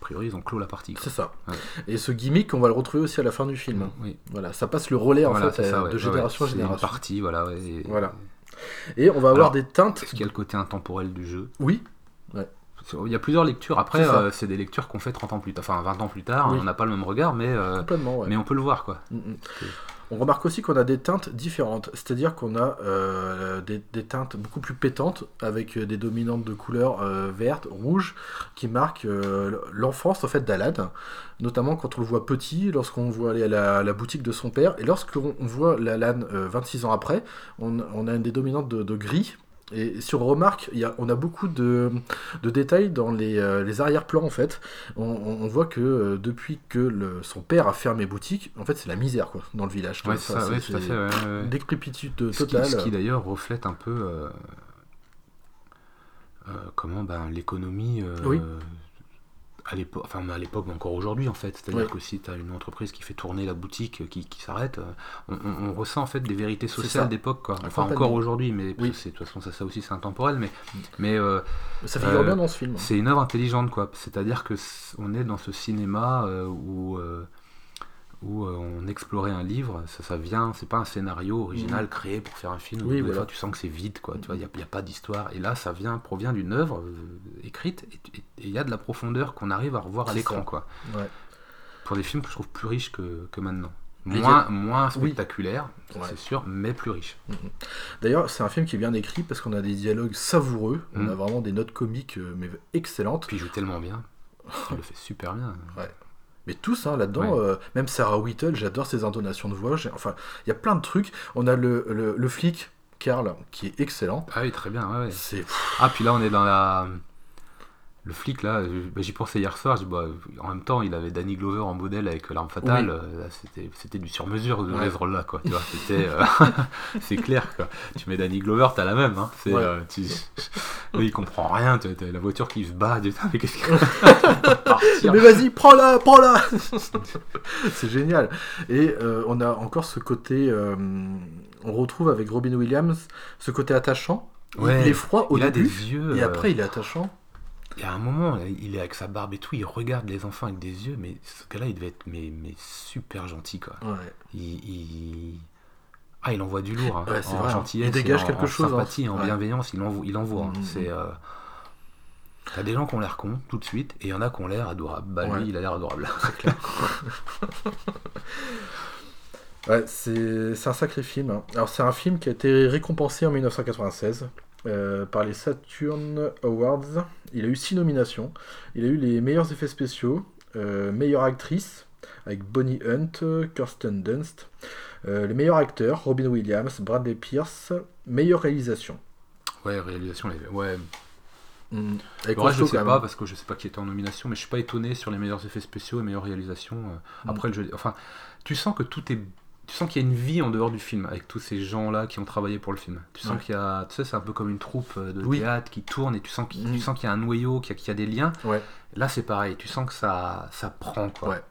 A priori, ils ont clos la partie. C'est ça. Ouais. Et ce gimmick, on va le retrouver aussi à la fin du film. Oui. Voilà, ça passe le relais en Voilà, fait ça, euh, ouais. de génération en C'est une génération. partie, voilà. et- Voilà. Et on va avoir Alors, des teintes. Est-ce qu'il y a le côté intemporel du jeu? Oui. Il y a plusieurs lectures. Après, C'est euh, des lectures qu'on fait 30 ans plus tard, enfin 20 ans plus tard. Oui. On n'a pas le même regard, mais, euh, ouais. mais on peut le voir, quoi. Mm, mm. On remarque aussi qu'on a des teintes différentes, c'est-à-dire qu'on a euh, des, teintes beaucoup plus pétantes, avec euh, des dominantes de couleurs euh, vertes, rouges, qui marquent euh, l'enfance en fait d'Alan, notamment quand on le voit petit, lorsqu'on voit aller à la, boutique de son père, et lorsqu'on on voit l'Alan euh, 26 ans après, on, a des dominantes de gris. Et si on remarque, il y a, on a beaucoup de, de détails dans les, euh, les arrière-plans en fait. On, voit que euh, depuis que le- son père a fermé boutique, en fait c'est la misère quoi dans le village. Ouais, ça, tout à fait. ouais. Décrépitude Ce qui, totale. ce qui, d'ailleurs reflète un peu euh, comment ben, l'économie Oui. À l'époque, enfin à l'époque, mais encore aujourd'hui en fait. C'est-à-dire Oui. que si tu as une entreprise qui fait tourner la boutique, euh, qui, qui s'arrête, euh, on, on- on ressent en fait des vérités sociales d'époque. quoi. Enfin encore aujourd'hui, mais Oui. de toute façon ça, ça aussi c'est intemporel, mais, mais euh, Ça figure Euh, bien dans ce film. C'est une œuvre intelligente, quoi. C'est-à-dire que c- on est dans ce cinéma euh, où, où euh, on explorait un livre. Ça, ça vient, c'est pas un scénario original créé pour faire un film. Oui, Des voilà. fois, tu sens que c'est vide, quoi. Tu vois, il n'y a, pas d'histoire. Et là, ça vient, provient d'une œuvre euh, écrite et- il y a de la profondeur qu'on arrive à revoir à l'écran, quoi. Ouais. Pour des films que je trouve plus riches que, que maintenant. Moins, a- moins spectaculaire, Ouais. c'est sûr, mais plus riche. D'ailleurs, c'est un film qui est bien écrit parce qu'on a des dialogues savoureux, on Mm. a vraiment des notes comiques euh, mais excellentes. Puis il joue tellement bien. Il le fait super bien. Mais tous hein, là-dedans, Ouais. euh, même Sarah Whittle, j'adore ses intonations de voix. Enfin, il y a plein de trucs. On a le, le, le flic, Carl, qui est excellent. Ah oui, très bien. ouais, ouais. C'est Ah, puis là, on est dans la. Le flic, là, bah, j'y pensais hier soir. je bah, en même temps, il avait Danny Glover en modèle avec l'arme fatale. Oui. euh, là, c'était, du sur-mesure de Ouais. rôle-là, quoi. Tu vois, c'était. euh, c'est clair, quoi. Tu mets Danny Glover, t'as la même. Hein. Ouais. euh, tu- il comprend rien. Tu t'as la voiture qui se bat. Tu mais qu'est-ce que. Partir. Mais vas-y, prends-la, prends-la C'est génial. Et euh, on a encore ce côté, on retrouve avec Robin Williams, ce côté attachant. Ouais, il est froid au il a début, des yeux. et après il est attachant. Y a un moment, il est avec sa barbe et tout, il regarde les enfants avec des yeux, mais ce gars-là, il devait être mais, mais super gentil, quoi. Ouais. Il, il- Ah, il envoie du lourd, hein. Ouais, c'est en vrai, hein. gentillesse, Il dégage en, quelque en chose, hein. sympathie, en Ouais. bienveillance, il envoie. Il envoie hein. Mhm. C'est. euh, T'as des gens qui ont l'air cons tout de suite, et il y en a qui ont l'air adorables. Bah, lui, il a l'air adorable. Ouais, c'est c'est un sacré film. Alors c'est un film qui a été récompensé en 1996 euh, par les Saturn Awards. Il a eu six nominations. Il a eu les meilleurs effets spéciaux, Euh, meilleure actrice avec Bonnie Hunt, Kirsten Dunst. Euh, les meilleurs acteurs, Robin Williams, Bradley Pierce. Meilleure réalisation. Ouais, réalisation, ouais. Avec Le reste, je sais pas même. parce que je sais pas qui était en nomination, mais je suis pas étonné sur les meilleurs effets spéciaux et meilleures réalisations. Mm. Après le jeu, enfin, tu sens que tout est, tu sens qu'il y a une vie en dehors du film avec tous ces gens là qui ont travaillé pour le film. Tu sens Ouais. qu'il y a, tu sais, c'est un peu comme une troupe euh, de Oui. théâtre qui tourne et tu sens qu'il, tu sens qu'il y a un noyau, qu'il y a, qu'il y a des liens. Ouais. Là, c'est pareil. Tu sens que ça, ça prend quoi. Ouais.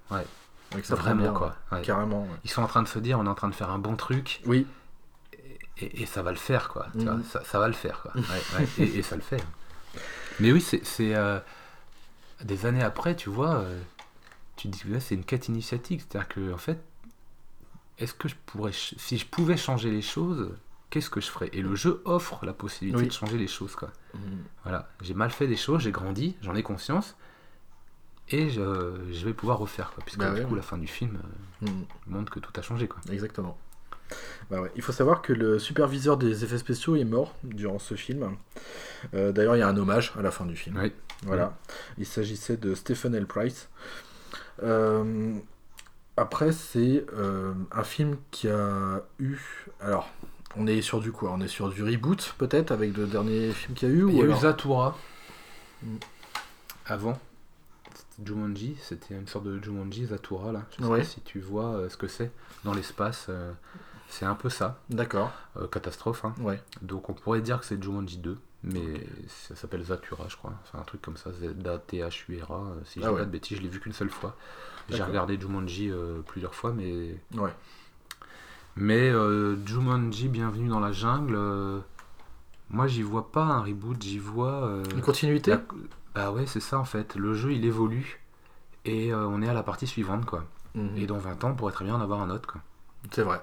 Ouais. Ça, Vraiment bien, quoi. Carrément. Ils sont en train de se dire, on est en train de faire un bon truc Oui. et, et ça va le faire quoi. Tu vois, Mhm. ça, ça va le faire quoi. Et, et ça le fait. Mais oui, c'est c'est, euh, des années après, tu vois, euh, tu te dis que là, c'est une quête initiatique. C'est-à-dire que en fait, est-ce que je pourrais, si je pouvais changer les choses, qu'est-ce que je ferais? Et le jeu offre la possibilité Oui. de changer les choses quoi. Mhm. Voilà, j'ai mal fait des choses, j'ai grandi, j'en ai conscience. Et je, je vais pouvoir refaire, quoi, puisque Bah du ouais. coup la fin du film euh, Mhm. montre que tout a changé. Quoi. Exactement. Bah ouais. Il faut savoir que le superviseur des effets spéciaux est mort durant ce film. Euh, D'ailleurs, il y a un hommage à la fin du film. Oui. Voilà. Il s'agissait de Stephen L. Price. Euh, après, c'est euh, un film qui a eu. Alors, on est sur du quoi? On est sur du reboot, peut-être, avec le dernier film qu'il y a eu Il y ou a eu Zatura Mm. avant. C'était Jumanji, c'était une sorte de Jumanji, Zatura là. Je sais Ouais. pas si tu vois euh, ce que c'est dans l'espace. euh, c'est un peu ça. D'accord. Catastrophe. Hein. Ouais. Donc on pourrait dire que c'est Jumanji 2, mais ça s'appelle Zatura, je crois. C'est un truc comme ça, Z-A-T-H-U-R-A. euh, Si je Ah ouais. pas de bêtises, je l'ai vu qu'une seule fois. J'ai regardé Jumanji euh, plusieurs fois, mais Ouais. mais euh, Jumanji, Bienvenue dans la jungle, euh, moi j'y vois pas un reboot, j'y vois. Une continuité la- Bah ouais, c'est ça en fait. Le jeu il évolue et on est à la partie suivante quoi. Mhm. Et dans 20 ans, on pourrait très bien en avoir un autre quoi. C'est vrai.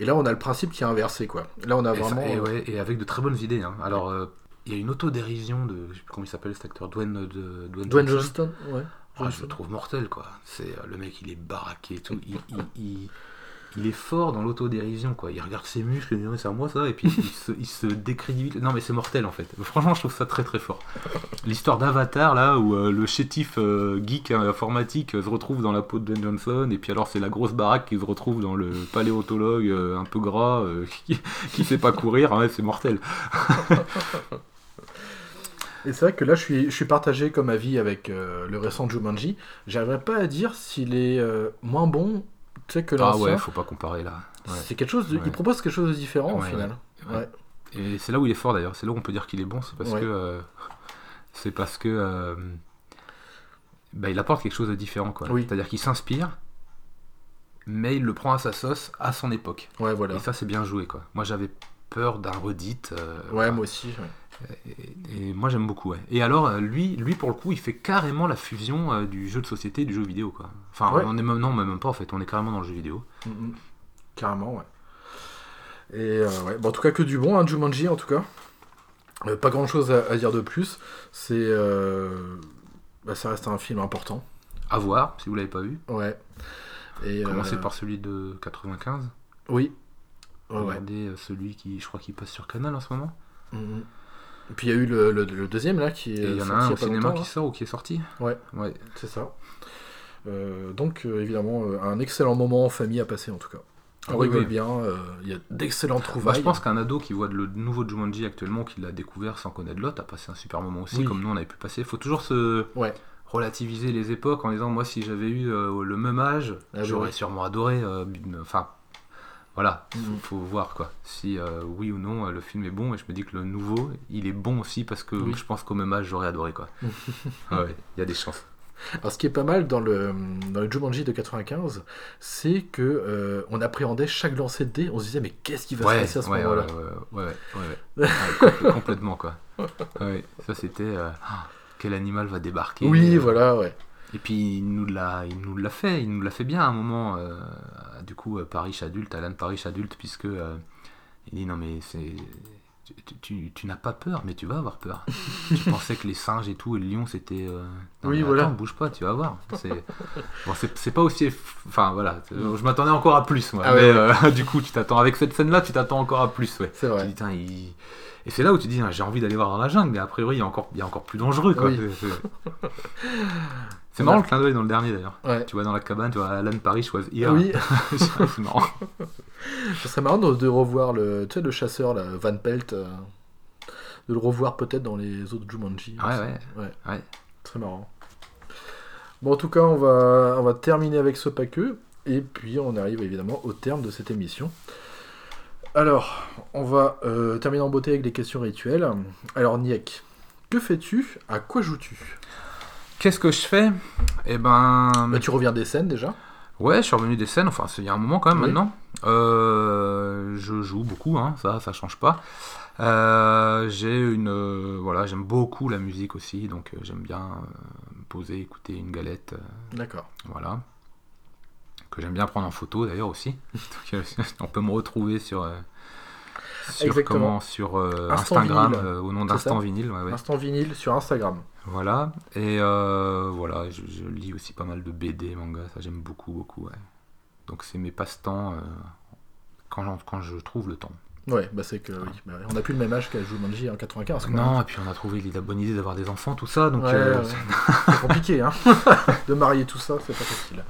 Et là, on a le principe qui est inversé, quoi. Là, on a vraiment. et euh, ouais, et avec de très bonnes idées. hein. Alors euh, il y a une autodérision de. Je sais plus comment il s'appelle cet acteur, Dwayne, de, Dwayne, Dwayne Johnson. Johnston, ouais. Ah, je le trouve mortel quoi. C'est euh, le mec, il est baraqué et tout. Il, il- il- il est fort dans l'autodérision quoi. Il regarde ses muscles, il dit c'est à moi ça, et puis il se, il se décrédibilise. Non mais c'est mortel en fait. Franchement, je trouve ça très très fort. L'histoire d'Avatar là où euh, le chétif euh, geek hein, informatique euh, se retrouve dans la peau de Dwayne Johnson, et puis alors c'est la grosse baraque qui se retrouve dans le paléontologue un peu gras qui, qui sait pas courir. Ouais, c'est mortel. Et c'est vrai que là, je suis, partagé comme avis avec le récent Jumanji. J'arriverai pas à dire s'il est moins bon tu sais, que Ah l'ancien. ouais, faut pas comparer là. Ouais. C'est quelque chose de- Ouais. Il propose quelque chose de différent au final. Et c'est là où il est fort d'ailleurs, c'est là où on peut dire qu'il est bon, c'est parce que euh, c'est parce que euh, bah, il apporte quelque chose de différent quoi. Oui. C'est-à-dire qu'il s'inspire, mais il le prend à sa sauce à son époque. Ouais, voilà. Et ça c'est bien joué quoi. Moi j'avais peur d'un redit. euh, Ouais, moi aussi. Et, et moi j'aime beaucoup. ouais. Et alors euh, lui, lui pour le coup, il fait carrément la fusion euh, du jeu de société et du jeu vidéo quoi. Enfin Ouais. on est même non même pas en fait, on est carrément dans le jeu vidéo. Mhm. Carrément, ouais. Et euh, ouais. Bon, en tout cas, que du bon, hein, Jumanji, en tout cas. Euh, pas grand chose à, à dire de plus. C'est. bah, ça reste un film important. À voir si vous l'avez pas vu. Ouais. Et, Commencez par celui de 95. Oui. Ouais. Regardez celui qui, je crois, qui passe sur Canal en ce moment. Mhm. Et puis il y a eu le, le- le deuxième là qui est. Il y en a un au cinéma qui sort ou qui est sorti. Ouais, Ouais. c'est ça. Euh, donc euh, évidemment euh, un excellent moment en famille à passer en tout cas. Ah On oui, rigole oui. bien, il y a d'excellentes Bah, trouvailles. je pense qu'un ado qui voit le nouveau Jumanji actuellement, qui l'a découvert sans connaître l'autre, a passé un super moment aussi, Oui. comme nous on avait pu passer. Il faut toujours se Ouais. relativiser les époques en disant moi si j'avais eu le même âge, Ah, j'aurais oui. sûrement adoré. Enfin, voilà, faut, Mhm. faut voir quoi. Si euh, oui ou non euh, le film est bon, et je me dis que le nouveau, il est bon aussi parce que Oui. je pense qu'au même âge j'aurais adoré quoi. Ah ouais, il y a des chances. Alors ce qui est pas mal dans le, dans le Jumanji de 95, c'est que euh, on appréhendait chaque lancer de dés, on se disait mais qu'est-ce qui va se passer à ce ouais, moment-là ouais. Ouais, compl- complètement quoi. Ça c'était euh, ah, quel animal va débarquer. Oui, voilà, ouais. Et puis il nous l'a, il nous l'a fait, il nous l'a fait bien à un moment. euh, du coup, euh, Paris adulte, Alan Paris adulte, puisque euh, il dit non mais c'est, tu, tu- tu n'as pas peur, mais tu vas avoir peur. tu pensais que les singes et tout et le lion c'était. euh, Oui, voilà. attends, bouge pas, tu vas voir. C'est, bon, c'est, c'est pas aussi, enfin voilà, je m'attendais encore à plus moi. Ah mais ouais. du coup, tu t'attends avec cette scène là, tu t'attends encore à plus, ouais. C'est Tu vrai. dis, Tain, il- Et c'est là où tu dis, ah, j'ai envie d'aller voir dans la jungle, mais a priori, il y a encore, il y a encore plus dangereux. Quoi. Oui. C'est- marrant le clin d'œil dans le dernier d'ailleurs. Ouais. Tu vois dans la cabane, tu vois Alan Parrish was here. Oui. c'est marrant. Ce serait marrant de, de revoir le, tu sais, le chasseur, là, Van Pelt, euh, de le revoir peut-être dans les autres Jumanji. Ouais, ouais. ouais. Ouais. Très marrant. Bon, en tout cas, on va, on va terminer avec ce paqueux. Et puis, on arrive évidemment au terme de cette émission. Alors, on va euh, terminer en beauté avec les questions rituelles. Alors, Niek, que fais-tu? À quoi joues-tu? Qu'est-ce que je fais? Eh ben. Bah, Tu reviens des scènes déjà Ouais, je suis revenu des scènes, enfin, c'est il y a un moment quand même Oui. maintenant. Euh, je joue beaucoup, hein, ça, ça change pas. Euh, j'ai une. euh, voilà, j'aime beaucoup la musique aussi, donc euh, j'aime bien euh, me poser, écouter une galette. euh, D'accord. Voilà. Que j'aime bien prendre en photo d'ailleurs aussi. Donc, euh, on peut me retrouver sur. euh, sur Exactement. comment Sur euh, Instagram euh, au nom d'Instant Vinyle. ouais, ouais. Instant vinyle sur Instagram. Voilà. Et euh, voilà, je, je lis aussi pas mal de BD, manga, ça j'aime beaucoup, beaucoup. ouais. Donc c'est mes passe-temps quand, quand je trouve le temps. Ouais, bah c'est que oui. bah, on n'a plus le même âge qu'à Jumanji en 95. quoi. Non, et puis on a trouvé la bonne idée d'avoir des enfants, tout ça. Donc Ouais, euh, ouais. C'est compliqué, hein. de marier tout ça, c'est pas facile.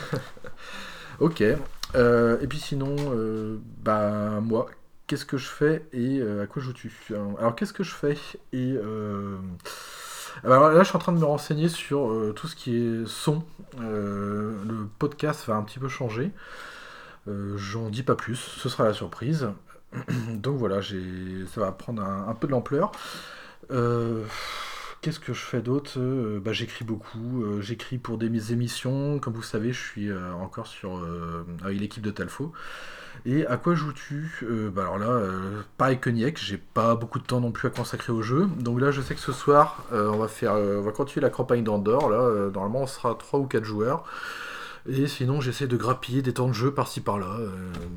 ok. Euh, et puis sinon, euh, bah moi, qu'est-ce que je fais et euh, à quoi joues-tu Alors qu'est-ce que je fais et euh, alors là, je suis en train de me renseigner sur euh, tout ce qui est son. Le podcast va un petit peu changer. J'en dis pas plus, ce sera la surprise. Donc voilà, ça va prendre un, peu de l'ampleur. Qu'est-ce que je fais d'autre? Bah, J'écris beaucoup. J'écris pour des émissions. Comme vous savez, je suis encore sur avec l'équipe de Talfo. Et à quoi joues-tu Euh, bah Alors là, euh, pareil que Niek, j'ai pas beaucoup de temps non plus à consacrer au jeu. Donc là, je sais que ce soir, euh, on va faire, euh, on va continuer la campagne d'Andorre. Là, normalement, on sera 3 ou 4 joueurs. Et sinon, j'essaie de grappiller des temps de jeu par-ci par-là,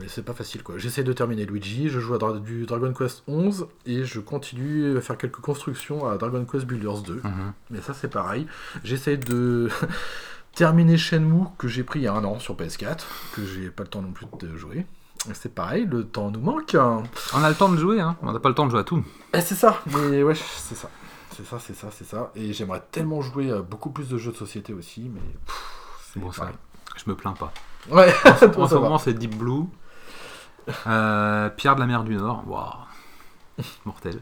mais c'est pas facile quoi. J'essaie de terminer Luigi, je joue à Dra- du Dragon Quest 11 et je continue à faire quelques constructions à Dragon Quest Builders 2. mhm. Mais ça, c'est pareil. J'essaie de terminer Shenmue que j'ai pris il y a un an sur PS4, que j'ai pas le temps non plus de jouer. C'est pareil, le temps nous manque. On a le temps de jouer, hein. on n'a pas le temps de jouer à tout. Eh, c'est ça, mais ouais, c'est ça. C'est ça, c'est ça, c'est ça. Et j'aimerais tellement jouer à beaucoup plus de jeux de société aussi, mais pff, c'est Bon, ça, pareil. je me plains pas. Ouais, En ce ça moment, c'est Deep Blue, euh, Pierre de la mer du Nord, waouh, mortel.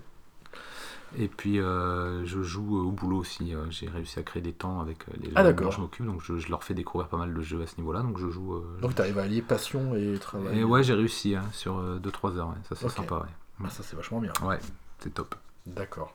Et puis, euh, je joue euh, au boulot aussi. euh, J'ai réussi à créer des temps avec les gens Ah, dont je m'occupe, donc je, je leur fais découvrir pas mal de jeux à ce niveau-là. Donc, je joue. euh, Donc t'arrives à allier passion et travail. Et ouais, j'ai réussi hein, sur 2-3 heures. ouais. Ça, c'est sympa. Ouais, Bah, ça c'est vachement bien. ouais c'est top. D'accord.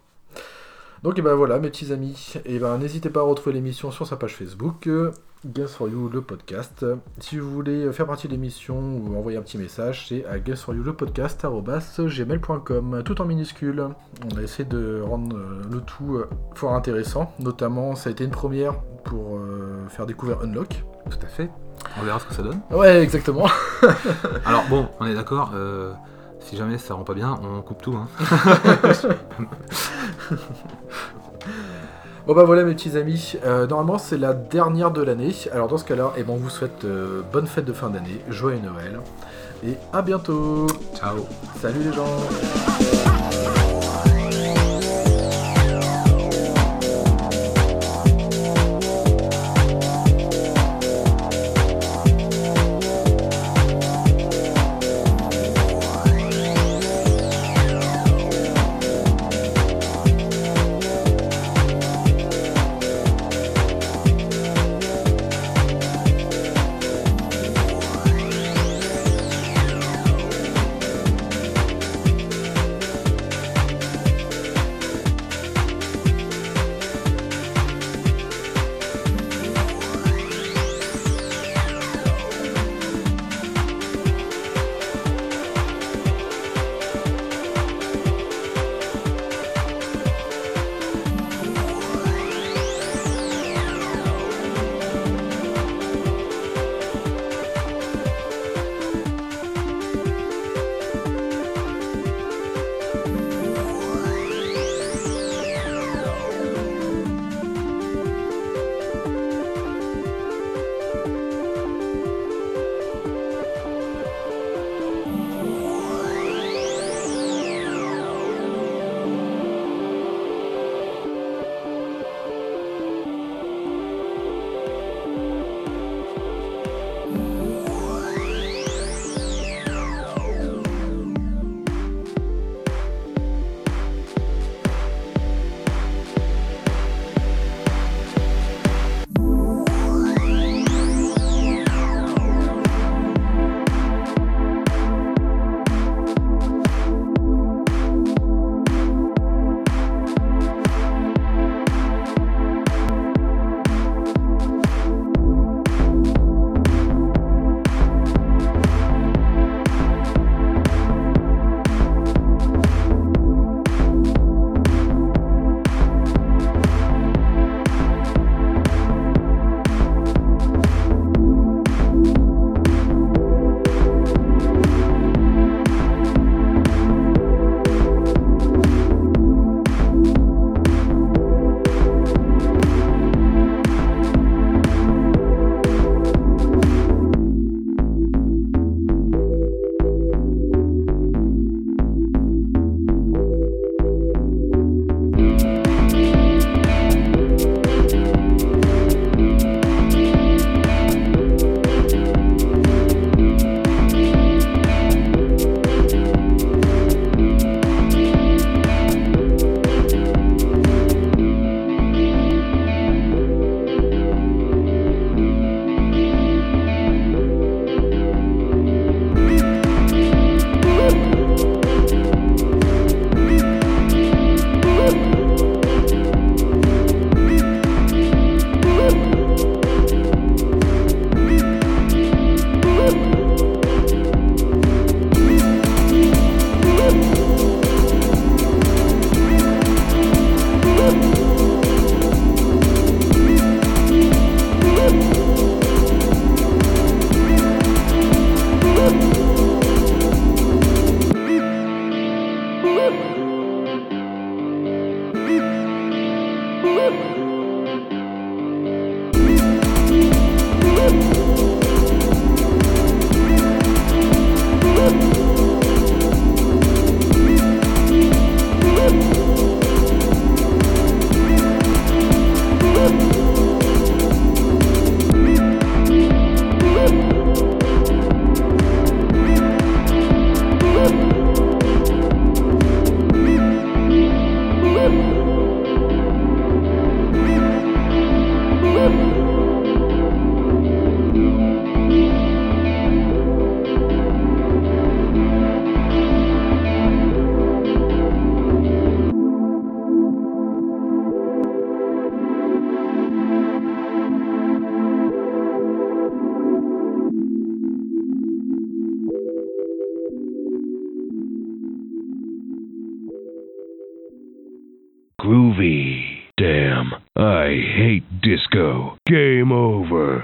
Donc et ben voilà mes petits amis, et ben n'hésitez pas à retrouver l'émission sur sa page Facebook, euh, Games for You le podcast. Si vous voulez faire partie de l'émission ou envoyer un petit message, c'est à Games for You le podcast gmail.com, tout en minuscule. On a essayé de rendre euh, le tout euh, fort intéressant, notamment ça a été une première pour euh, faire découvrir Unlock. Tout à fait. On verra ce que ça donne. Ouais exactement. Alors, bon, on est d'accord. euh, si jamais ça rend pas bien, on coupe tout. Hein. Bon bah voilà mes petits amis, Euh, normalement c'est la dernière de l'année, alors dans ce cas-là, eh ben, on vous souhaite euh, bonne fête de fin d'année, joyeux Noël, et à bientôt. Ciao. Salut les gens